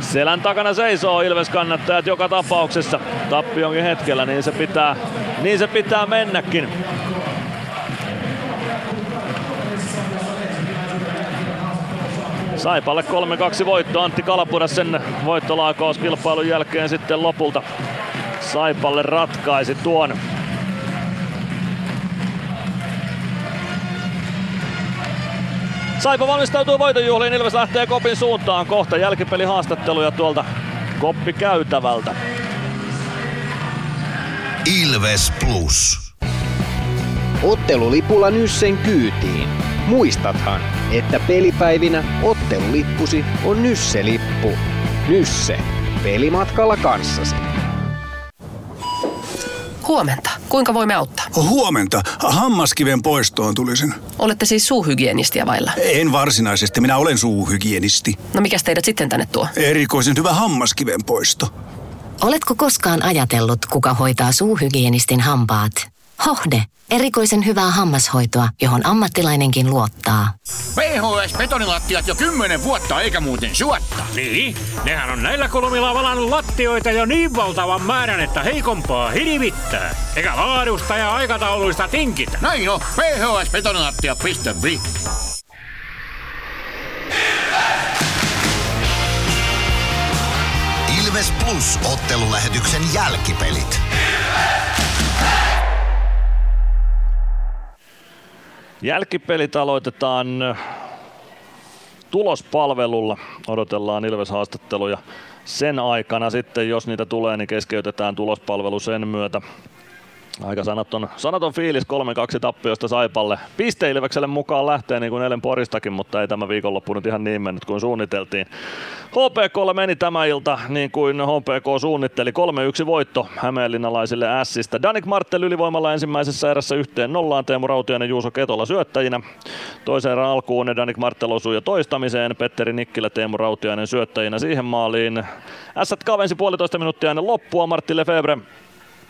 selän takana seisoo Ilves kannattajat joka tapauksessa tappionkin hetkellä, niin se pitää, niin se pitää mennäkin. Saipalle 3-2 voitto Antti Kalapudas sen voittolaakauskilpailun jälkeen sitten lopulta Saipalle ratkaisi tuon. Saipa valmistautuu voitonjuhliin, Ilves lähtee Kopin suuntaan kohta jälkipelihaastatteluja tuolta Koppi käytävältä. Ilves Plus. Ottelulipulla Nyssen kyytiin. Muistathan, että pelipäivinä ottelulippusi on Nysse-lippu. Nysse. Pelimatkalla kanssasi. Huomenta. Kuinka voimme auttaa? Huomenta. Hammaskiven poistoon tulisin. Olette siis suuhygienistiä vailla? En varsinaisesti. Minä olen suuhygienisti. No mikä teidät sitten tänne tuo? Erikoisen hyvä hammaskiven poisto. Oletko koskaan ajatellut, kuka hoitaa suuhygienistin hampaat? Hohde. Erikoisen hyvää hammashoitoa, johon ammattilainenkin luottaa. PHS betonilattiat jo kymmenen vuotta eikä muuten suotta. Niin, nehän on näillä kolmilla valannut lattioita jo niin valtavan määrän, että heikompaa hirvittää. Eikä laadusta ja aikatauluista tinkitä. Näin on, phsbetonilattia.fi. Ilves Plus ottelulähetyksen jälkipelit. Jälkipelit aloitetaan tulospalvelulla. Odotellaan Ilves-haastatteluja sen aikana sitten, jos niitä tulee, niin keskeytetään tulospalvelu sen myötä. Aika sanaton, sanaton fiilis 3-2 tappiosta Saipalle. Piste Ilvekselle mukaan lähtee niin kuin eilen Poristakin, mutta ei tämä viikonloppu nyt ihan niin mennyt kuin suunniteltiin. HPKlle meni tämä ilta niin kuin HPK suunnitteli 3-1 voitto Hämeenlinnalaisille Ässistä. Danik Martel ylivoimalla ensimmäisessä erässä yhteen nollaan Teemu Rautiainen Juuso Ketola syöttäjinä. Toisen erän alkuun Danik Martel osui jo toistamiseen. Petteri Nikkilä Teemu Rautiainen syöttäjinä siihen maaliin. Ässät kavensi puolitoista minuuttia ennen loppua. Martti Lefebvre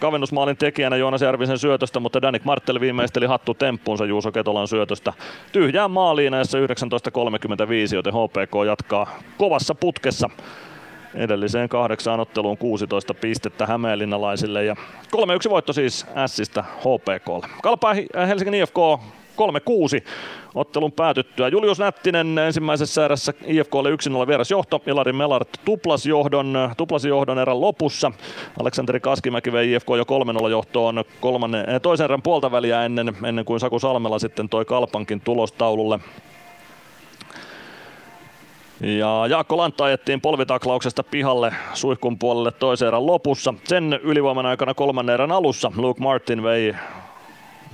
kavennusmaalin tekijänä Joonas Järvisen syötöstä, mutta Danik Martel viimeisteli hattu temppuunsa Juuso Ketolan syötöstä. Tyhjään maaliin näissä 19.35, joten HPK jatkaa kovassa putkessa. Edelliseen kahdeksaan otteluun 16 pistettä Hämeenlinnalaisille ja 3-1 voitto siis Sistä HPKlle. Kalpa Helsingin IFK 3-6 ottelun päätyttyä. Julius Nättinen ensimmäisessä erässä IFKlle 1-0 vierasjohto. Ilari Melart tuplas johdon, tuplasi johdon erän lopussa. Aleksanteri Kaskimäki vei IFK jo 3-0 johtoon kolmannen, eh, toisen erän puolta väliä ennen, ennen kuin Saku Salmela sitten toi Kalpankin tulostaululle. Ja Jaakko Lantta ajettiin polvitaklauksesta pihalle suihkun puolelle toisen erän lopussa. Sen ylivoiman aikana kolmannen erän alussa Luke Martin vei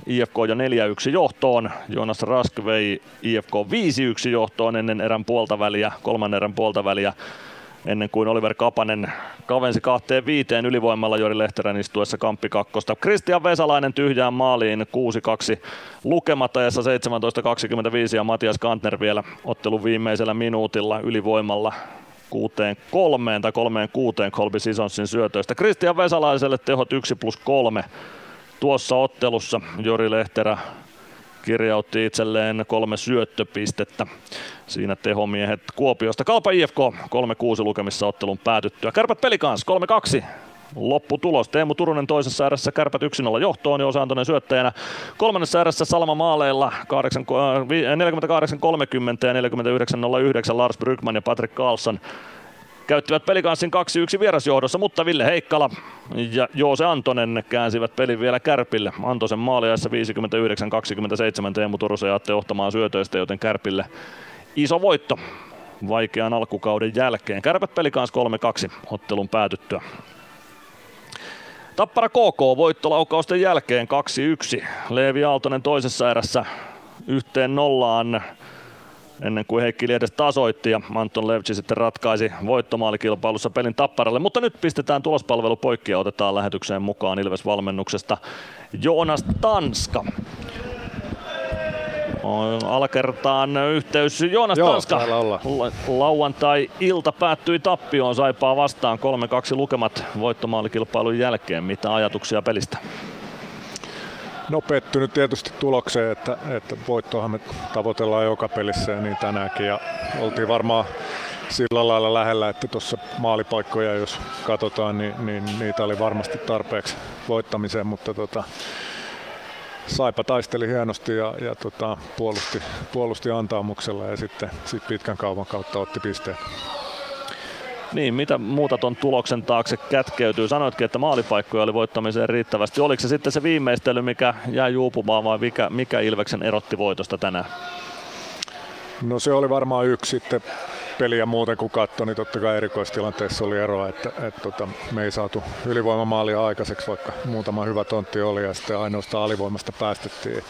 IFK jo 4-1 johtoon. Jonas Rask vei IFK 5-1 johtoon ennen erän puolta väliä, kolmannen erän puolta väliä ennen kuin Oliver Kapanen kavensi kahteen viiteen ylivoimalla Jori Lehterän istuessa kamppi kakkosta. Kristian Vesalainen tyhjään maaliin 6-2 lukemattajassa 17-25 ja Matias Kantner vielä ottelun viimeisellä minuutilla ylivoimalla kuuteen kolmeen tai kolmeen kuuteen Colby Sisonsin syötöistä. Kristian Vesalaiselle tehot 1 plus 3 tuossa ottelussa Jori Lehterä kirjautti itselleen kolme syöttöpistettä. Siinä tehomiehet Kuopiosta. Kalpa IFK 3-6 lukemissa ottelun päätyttyä. Kärpät pelikans 3-2 lopputulos. Teemu Turunen toisessa erässä Kärpät 1-0 johtoon, Joosa Antonen syöttäjänä. Kolmannessa erässä Salma maaleilla 48-30 äh, ja 49-09 Lars Brygman ja Patrick Carlson käyttivät pelikanssin 2-1 vierasjohdossa, mutta Ville Heikkala ja Joose Antonen käänsivät pelin vielä Kärpille. Antosen maaliajassa 59-27 Teemu Turusen ja Atte Ohtamaan syötöistä, joten Kärpille iso voitto vaikean alkukauden jälkeen. Kärpät pelikans 3-2 ottelun päätyttyä. Tappara KK voittolaukausten jälkeen 2-1. Leevi Aaltonen toisessa erässä yhteen nollaan ennen kuin Heikki Liedes tasoitti ja Anton Levci sitten ratkaisi voittomaalikilpailussa pelin Tapparalle. Mutta nyt pistetään tulospalvelu poikki ja otetaan lähetykseen mukaan Ilves-valmennuksesta Joonas Tanska. Alakertaan yhteys Joonas Joo, Tanska. Lauantai-ilta päättyi tappioon Saipaa vastaan 3-2 lukemat voittomaalikilpailun jälkeen. Mitä ajatuksia pelistä? No pettynyt tietysti tulokseen, että, että voittoahan me tavoitellaan joka pelissä ja niin tänäänkin. Ja oltiin varmaan sillä lailla lähellä, että tuossa maalipaikkoja jos katsotaan, niin, niin niitä oli varmasti tarpeeksi voittamiseen, mutta tota, Saipa taisteli hienosti ja, ja tota, puolusti, puolusti antaamuksella ja sitten sit pitkän kaupan kautta otti pisteen. Niin, mitä muuta ton tuloksen taakse kätkeytyy? Sanoitkin, että maalipaikkoja oli voittamiseen riittävästi. Oliko se sitten se viimeistely, mikä jäi juupumaan vai mikä, mikä Ilveksen erotti voitosta tänään? No se oli varmaan yksi sitten peliä muuten kun katsoi, niin totta kai erikoistilanteessa oli eroa, että, että, että tota, me ei saatu ylivoimamaalia aikaiseksi, vaikka muutama hyvä tontti oli ja sitten ainoastaan alivoimasta päästettiin.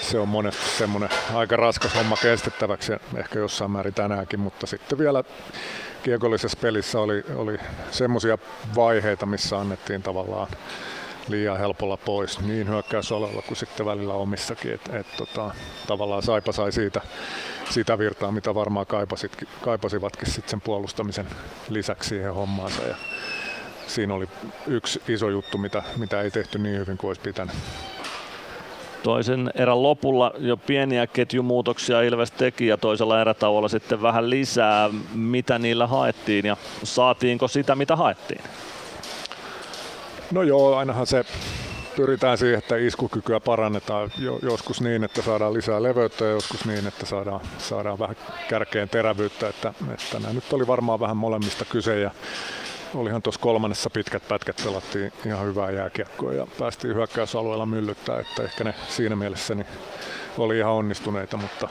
Se on monesti semmoinen aika raskas homma kestettäväksi, ehkä jossain määrin tänäänkin, mutta sitten vielä kiekollisessa pelissä oli, oli semmoisia vaiheita, missä annettiin tavallaan liian helpolla pois niin hyökkäysalalla kuin sitten välillä omissakin. Et, et, tota, tavallaan Saipa sai siitä, sitä virtaa, mitä varmaan kaipasivatkin sitten sen puolustamisen lisäksi siihen hommaansa. Ja siinä oli yksi iso juttu, mitä, mitä ei tehty niin hyvin kuin olisi pitänyt. Toisen erän lopulla jo pieniä ketjumuutoksia Ilves teki ja toisella erätauolla sitten vähän lisää. Mitä niillä haettiin ja saatiinko sitä mitä haettiin? No joo, ainahan se pyritään siihen, että iskukykyä parannetaan joskus niin, että saadaan lisää leveyttä ja joskus niin, että saadaan, saadaan vähän kärkeen terävyyttä. Että, että nämä nyt oli varmaan vähän molemmista kyse ja olihan tuossa kolmannessa pitkät pätkät pelattiin ihan hyvää jääkiekkoa ja päästiin hyökkäysalueella myllyttää, että ehkä ne siinä mielessä niin oli ihan onnistuneita, mutta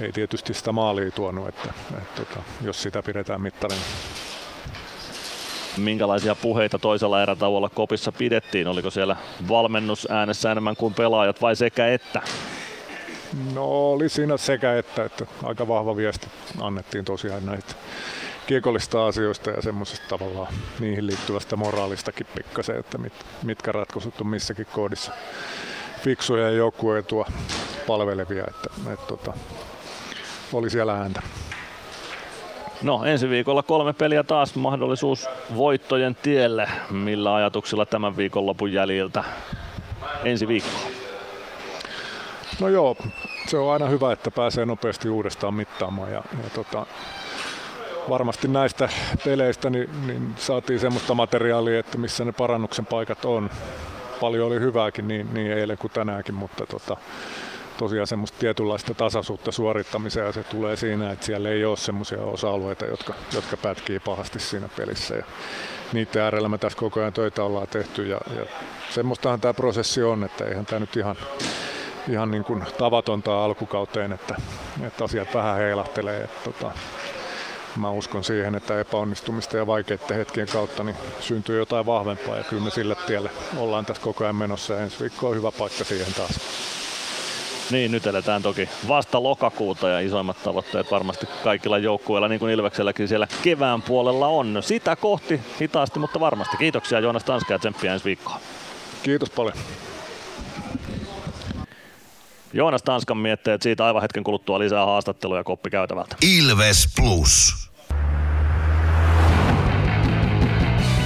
ei tietysti sitä maalia tuonut, että, että, että jos sitä pidetään mittarina. minkälaisia puheita toisella erätauolla kopissa pidettiin? Oliko siellä valmennus äänessä enemmän kuin pelaajat vai sekä että? No oli siinä sekä että, että aika vahva viesti annettiin tosiaan näitä kiekollista asioista ja semmoisesta tavallaan niihin liittyvästä moraalistakin pikkasen, että mit, mitkä ratkaisut on missäkin koodissa fiksuja ja joku etua palvelevia, että, että tota, oli siellä ääntä. No ensi viikolla kolme peliä taas mahdollisuus voittojen tielle. Millä ajatuksilla tämän viikonlopun jäljiltä ensi viikkoon? No joo, se on aina hyvä, että pääsee nopeasti uudestaan mittaamaan ja, ja tota, varmasti näistä peleistä niin, niin saatiin semmoista materiaalia, että missä ne parannuksen paikat on. Paljon oli hyvääkin niin, niin eilen kuin tänäänkin, mutta tota, tosiaan semmoista tietynlaista tasaisuutta suorittamiseen ja se tulee siinä, että siellä ei ole semmoisia osa-alueita, jotka, jotka pätkii pahasti siinä pelissä. Ja niiden äärellä me tässä koko ajan töitä ollaan tehty ja, ja semmoistahan tämä prosessi on, että eihän tämä nyt ihan, ihan niin kuin tavatonta alkukauteen, että, että asiat vähän heilahtelee. Että, tota, mä uskon siihen, että epäonnistumista ja vaikeiden hetkien kautta niin syntyy jotain vahvempaa ja kyllä me sille tielle ollaan tässä koko ajan menossa ja ensi viikko on hyvä paikka siihen taas. Niin, nyt eletään toki vasta lokakuuta ja isoimmat tavoitteet varmasti kaikilla joukkueilla, niin kuin Ilvekselläkin siellä kevään puolella on. Sitä kohti hitaasti, mutta varmasti. Kiitoksia Joonas Tanska ja tsemppiä ensi viikkoon. Kiitos paljon. Joonas Tanskan mietteet siitä aivan hetken kuluttua lisää haastatteluja koppi käytävältä. Ilves Plus.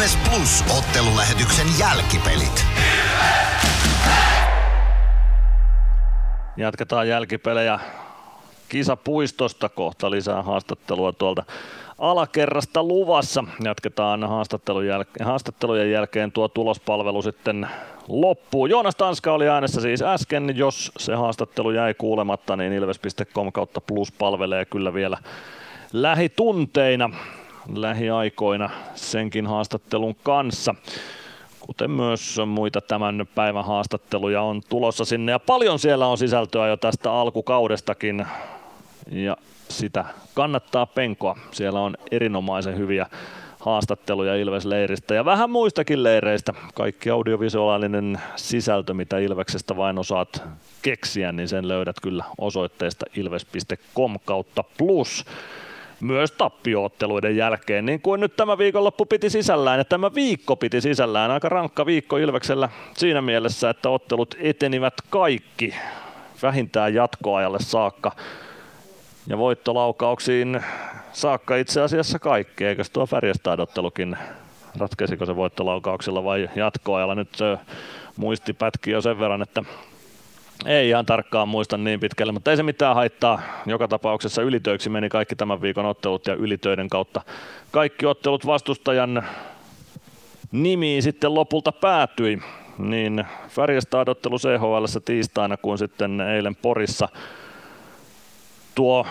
Ilves Plus ottelulähetyksen jälkipelit. Jatketaan jälkipelejä kisapuistosta kohta lisää haastattelua tuolta alakerrasta luvassa. Jatketaan haastattelun jäl- haastattelujen jälkeen tuo tulospalvelu sitten loppuu. Joonas Tanska oli äänessä siis äsken. Jos se haastattelu jäi kuulematta, niin ilves.com kautta plus palvelee kyllä vielä lähitunteina lähiaikoina senkin haastattelun kanssa kuten myös muita tämän päivän haastatteluja on tulossa sinne. Ja paljon siellä on sisältöä jo tästä alkukaudestakin ja sitä kannattaa penkoa. Siellä on erinomaisen hyviä haastatteluja Ilves-leiristä ja vähän muistakin leireistä. Kaikki audiovisuaalinen sisältö, mitä Ilveksestä vain osaat keksiä, niin sen löydät kyllä osoitteesta ilves.com kautta plus myös tappiootteluiden jälkeen, niin kuin nyt tämä viikonloppu piti sisällään, ja tämä viikko piti sisällään, aika rankka viikko Ilveksellä siinä mielessä, että ottelut etenivät kaikki vähintään jatkoajalle saakka, ja voittolaukauksiin saakka itse asiassa kaikki, eikö tuo Färjestad-ottelukin, ratkeisiko se voittolaukauksilla vai jatkoajalla, nyt muisti pätki jo sen verran, että ei ihan tarkkaan muista niin pitkälle, mutta ei se mitään haittaa. Joka tapauksessa ylitöiksi meni kaikki tämän viikon ottelut ja ylitöiden kautta kaikki ottelut vastustajan nimiin sitten lopulta päätyi. Niin Färjestad-ottelu CHL tiistaina kuin sitten eilen Porissa. Tuo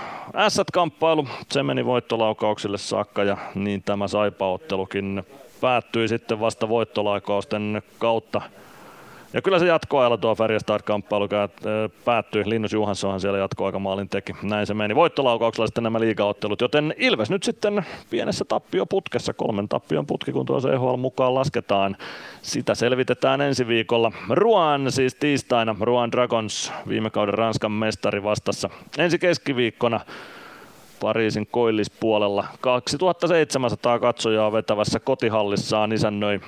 S-kamppailu, se meni voittolaukauksille saakka ja niin tämä Saipa-ottelukin päättyi sitten vasta voittolaukausten kautta – ja kyllä se jatkoajalla tuo Färjestad-kamppailu päättyi. Linnus Johanssonhan siellä jatkoaikamaalin teki. Näin se meni. Voittolaukauksella sitten nämä liigaottelut, joten Ilves nyt sitten pienessä tappioputkessa. Kolmen tappion putki, kun tuo CHL mukaan lasketaan. Sitä selvitetään ensi viikolla. Ruan siis tiistaina. Ruan Dragons, viime kauden Ranskan mestari vastassa. Ensi keskiviikkona Pariisin koillispuolella. 2700 katsojaa vetävässä kotihallissaan isännöi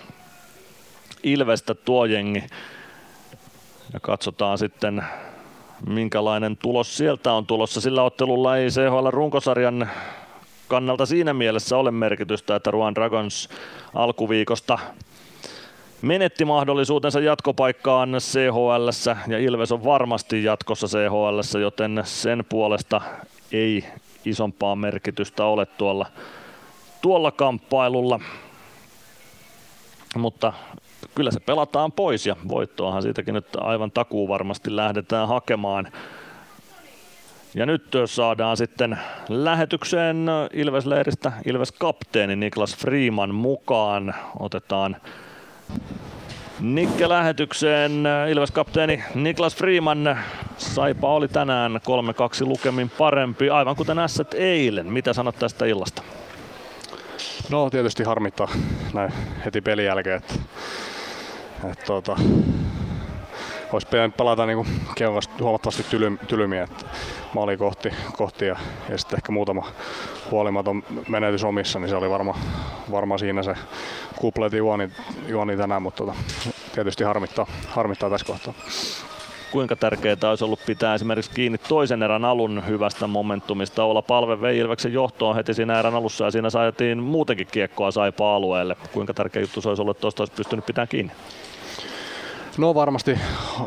Ilvestä tuo jengi. Ja katsotaan sitten minkälainen tulos sieltä on tulossa. Sillä ottelulla ei CHL runkosarjan kannalta siinä mielessä ole merkitystä, että Ruan Dragons alkuviikosta menetti mahdollisuutensa jatkopaikkaan CHL ja Ilves on varmasti jatkossa CHL, joten sen puolesta ei isompaa merkitystä ole tuolla, tuolla kamppailulla. Mutta kyllä se pelataan pois ja voittoahan siitäkin nyt aivan takuu varmasti lähdetään hakemaan. Ja nyt saadaan sitten lähetykseen Ilves-leiristä Ilves-kapteeni Niklas Freeman mukaan. Otetaan Nikke lähetykseen. Ilves-kapteeni Niklas Freeman. Saipa oli tänään 3-2 lukemin parempi, aivan kuten Ässät eilen. Mitä sanot tästä illasta? No tietysti harmittaa näin heti pelin jälkeen, että, että tuota, olisi pitänyt pelata niin huomattavasti tyly, tylymiä, että maali kohti, kohti ja, ja sitten ehkä muutama huolimaton menetys omissa, niin se oli varma, varma siinä se kupletin juoni, juoni tänään, mutta tota, tietysti harmittaa, harmittaa tässä kohtaa kuinka tärkeää olisi ollut pitää esimerkiksi kiinni toisen erän alun hyvästä momentumista. Olla palve vei Ilveksen johtoon heti siinä erän alussa ja siinä saatiin muutenkin kiekkoa saipa alueelle. Kuinka tärkeä juttu se olisi ollut, että tuosta olisi pystynyt pitämään kiinni? No varmasti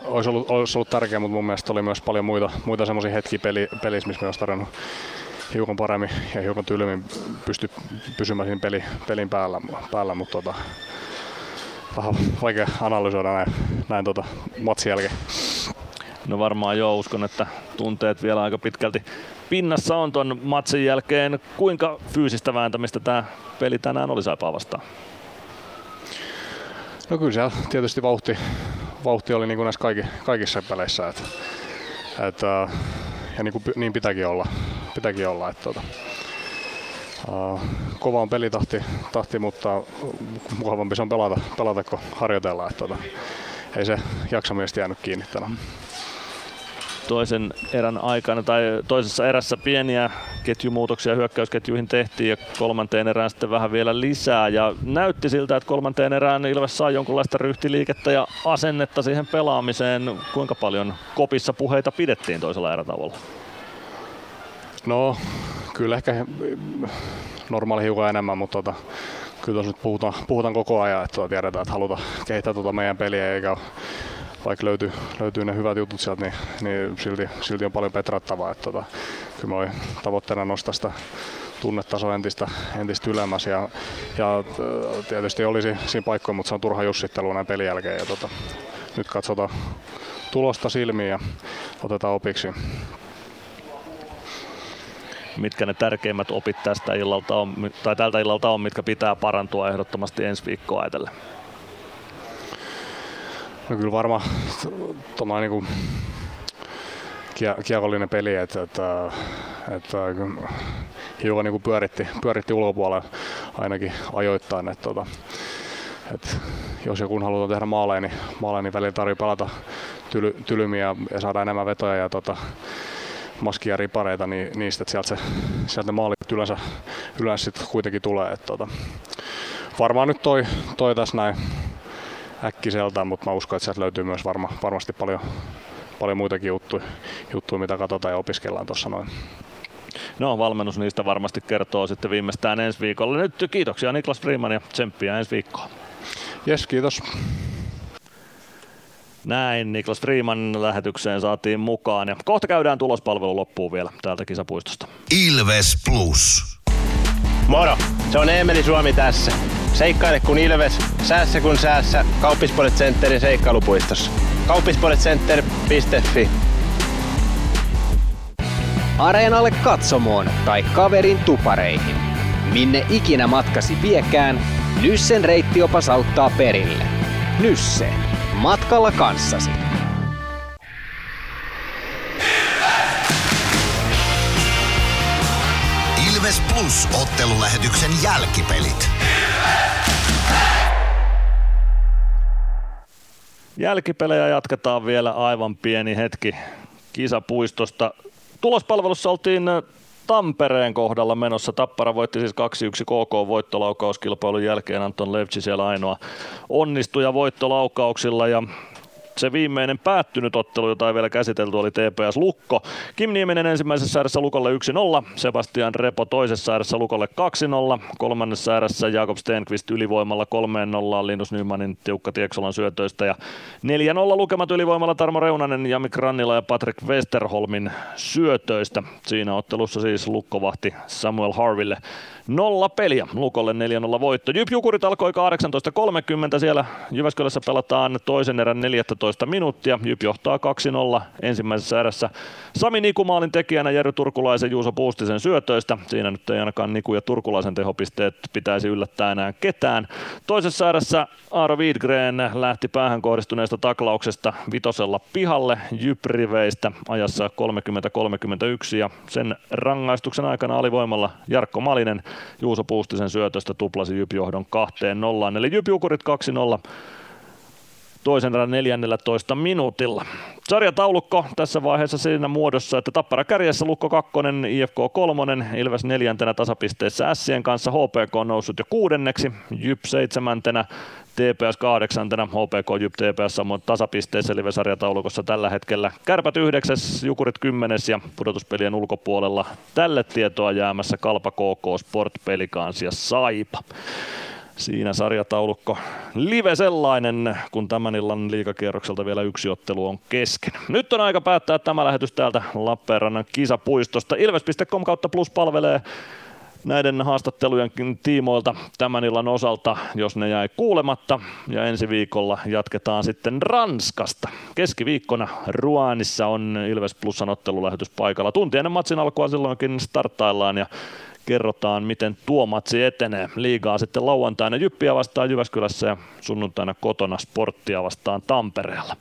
olisi ollut, olisi ollut tärkeää, mutta mun mielestä oli myös paljon muita, muita semmoisia hetkiä peli, pelissä, missä me olisi tarjonnut hiukan paremmin ja hiukan tylmmin pysty pysymään siinä peli, pelin päällä, päällä mutta tota, vähän vaikea analysoida näin, näin tota, matsin jälkeen. No varmaan joo, uskon, että tunteet vielä aika pitkälti pinnassa on ton matsin jälkeen. Kuinka fyysistä vääntämistä tämä peli tänään oli Saipaa vastaan? No kyllä siellä tietysti vauhti, vauhti oli niin kuin näissä kaikki, kaikissa peleissä. Että, että, ja niin, kuin, niin pitääkin olla. Pitääkin olla että, tuota, uh, kova on pelitahti, tahti, mutta mukavampi se on pelata, pelata kun harjoitellaan. Että, tuota, ei se jaksamista jäänyt kiinni tänään toisen erän aikana tai toisessa erässä pieniä ketjumuutoksia hyökkäysketjuihin tehtiin ja kolmanteen erään sitten vähän vielä lisää ja näytti siltä, että kolmanteen erään Ilves saa jonkunlaista ryhtiliikettä ja asennetta siihen pelaamiseen. Kuinka paljon kopissa puheita pidettiin toisella erätavolla? No, kyllä ehkä normaali hiukan enemmän, mutta tota, kyllä tuossa nyt puhutaan, puhutaan koko ajan, että tuota tiedetään, että halutaan kehittää tuota meidän peliä eikä vaikka löytyy, löytyy ne hyvät jutut sieltä, niin, niin silti, silti on paljon petrattavaa. Että tota, kyllä mä tavoitteena nostaa sitä tunnetasoa entistä, entistä ylemmäs ja, ja äh, tietysti olisi siinä paikkoja, mutta se on turha jussittelu näin pelin jälkeen. Ja tota, nyt katsotaan tulosta silmiin ja otetaan opiksi. Mitkä ne tärkeimmät opit tästä illalta on, tai tältä illalta on, mitkä pitää parantua ehdottomasti ensi viikkoa ajatellen? No kyllä varmaan tuommoinen niin kiekollinen peli, että, että, että hiukan niin pyöritti, pyöritti ulkopuolella ainakin ajoittain. Että, että, että jos joku haluaa tehdä maaleja, niin, maaleja, niin välillä tarvitsee pelata tyly, tylymiä ja saada enemmän vetoja ja tota, maskia ripareita niin, niistä, että sieltä, se, sieltä ne maalit yleensä, yleensä sit kuitenkin tulee. Että, tota, varmaan nyt toi, toi tässä näin äkkiseltään, mutta mä uskon, että sieltä löytyy myös varma, varmasti paljon, paljon muitakin juttuja, juttuja, mitä katsotaan ja opiskellaan tuossa noin. No, valmennus niistä varmasti kertoo sitten viimeistään ensi viikolla. Nyt kiitoksia Niklas Freeman ja tsemppiä ensi viikkoon. Jes, kiitos. Näin Niklas Freeman lähetykseen saatiin mukaan ja kohta käydään tulospalvelu loppuun vielä täältä kisapuistosta. Ilves Plus. Moro, se on Eemeli Suomi tässä. Seikkaile kun ilves, säässä kun säässä. Kauppispoilet Centerin seikkailupuistossa. Kauppispoiletcenter.fi Areenalle katsomoon tai kaverin tupareihin. Minne ikinä matkasi viekään, Nyssen reittiopas auttaa perille. Nysse. Matkalla kanssasi. Ilves Plus ottelulähetyksen jälkipelit. Jälkipelejä jatketaan vielä aivan pieni hetki kisapuistosta. Tulospalvelussa oltiin Tampereen kohdalla menossa. Tappara voitti siis 2-1 KK voittolaukauskilpailun jälkeen. Anton Levci siellä ainoa onnistuja voittolaukauksilla ja se viimeinen päättynyt ottelu, jota ei vielä käsitelty, oli TPS Lukko. Kim Nieminen ensimmäisessä ääressä Lukolle 1-0, Sebastian Repo toisessa ääressä Lukolle 2-0, kolmannessa ääressä Jakob Stenqvist ylivoimalla 3-0 Linus Nymanin tiukka Tieksolan syötöistä ja 4-0 lukemat ylivoimalla Tarmo Reunanen, Jamik Rannila ja Patrick Westerholmin syötöistä. Siinä ottelussa siis Lukko vahti Samuel Harville nolla peliä. Lukolle 4-0 voitto. Jyp Jukurit alkoi 18.30. Siellä Jyväskylässä pelataan toisen erän 14 minuuttia. Jyp johtaa 2-0 ensimmäisessä erässä. Sami Nikumaalin tekijänä Jere Turkulaisen Juuso Puustisen syötöistä. Siinä nyt ei ainakaan Niku ja Turkulaisen tehopisteet pitäisi yllättää enää ketään. Toisessa erässä Aaro Wiedgren lähti päähän kohdistuneesta taklauksesta vitosella pihalle Jypriveistä ajassa 30-31 ja sen rangaistuksen aikana alivoimalla Jarkko Malinen Juuso Puustisen syötöstä tuplasi Jyp-johdon kahteen nollaan. Eli Jyp-Jukurit 2-0 toisen erän 14 minuutilla. Sarjataulukko tässä vaiheessa siinä muodossa, että Tappara kärjessä Lukko 2, IFK 3, Ilves neljäntenä tasapisteessä Sien kanssa, HPK on noussut jo kuudenneksi, Jyp seitsemäntenä, TPS kahdeksantena, HPK Jyp TPS samoin tasapisteessä live-sarjataulukossa tällä hetkellä. Kärpät yhdeksäs, Jukurit kymmenes ja pudotuspelien ulkopuolella tälle tietoa jäämässä Kalpa KK, Sport Pelikans ja Saipa siinä sarjataulukko live sellainen, kun tämän illan liikakierrokselta vielä yksi ottelu on kesken. Nyt on aika päättää tämä lähetys täältä Lappeenrannan kisapuistosta. Ilves.com kautta plus palvelee näiden haastattelujen tiimoilta tämän illan osalta, jos ne jäi kuulematta. Ja ensi viikolla jatketaan sitten Ranskasta. Keskiviikkona Ruanissa on Ilves Plusan ottelulähetys paikalla. Tunti ennen matsin alkua silloinkin startaillaan ja kerrotaan, miten tuo matsi etenee. Liigaa sitten lauantaina Jyppiä vastaan Jyväskylässä ja sunnuntaina kotona Sporttia vastaan Tampereella.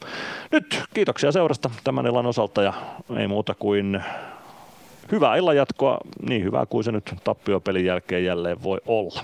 Nyt kiitoksia seurasta tämän illan osalta ja ei muuta kuin hyvää illan jatkoa, niin hyvää kuin se nyt tappiopelin jälkeen jälleen voi olla.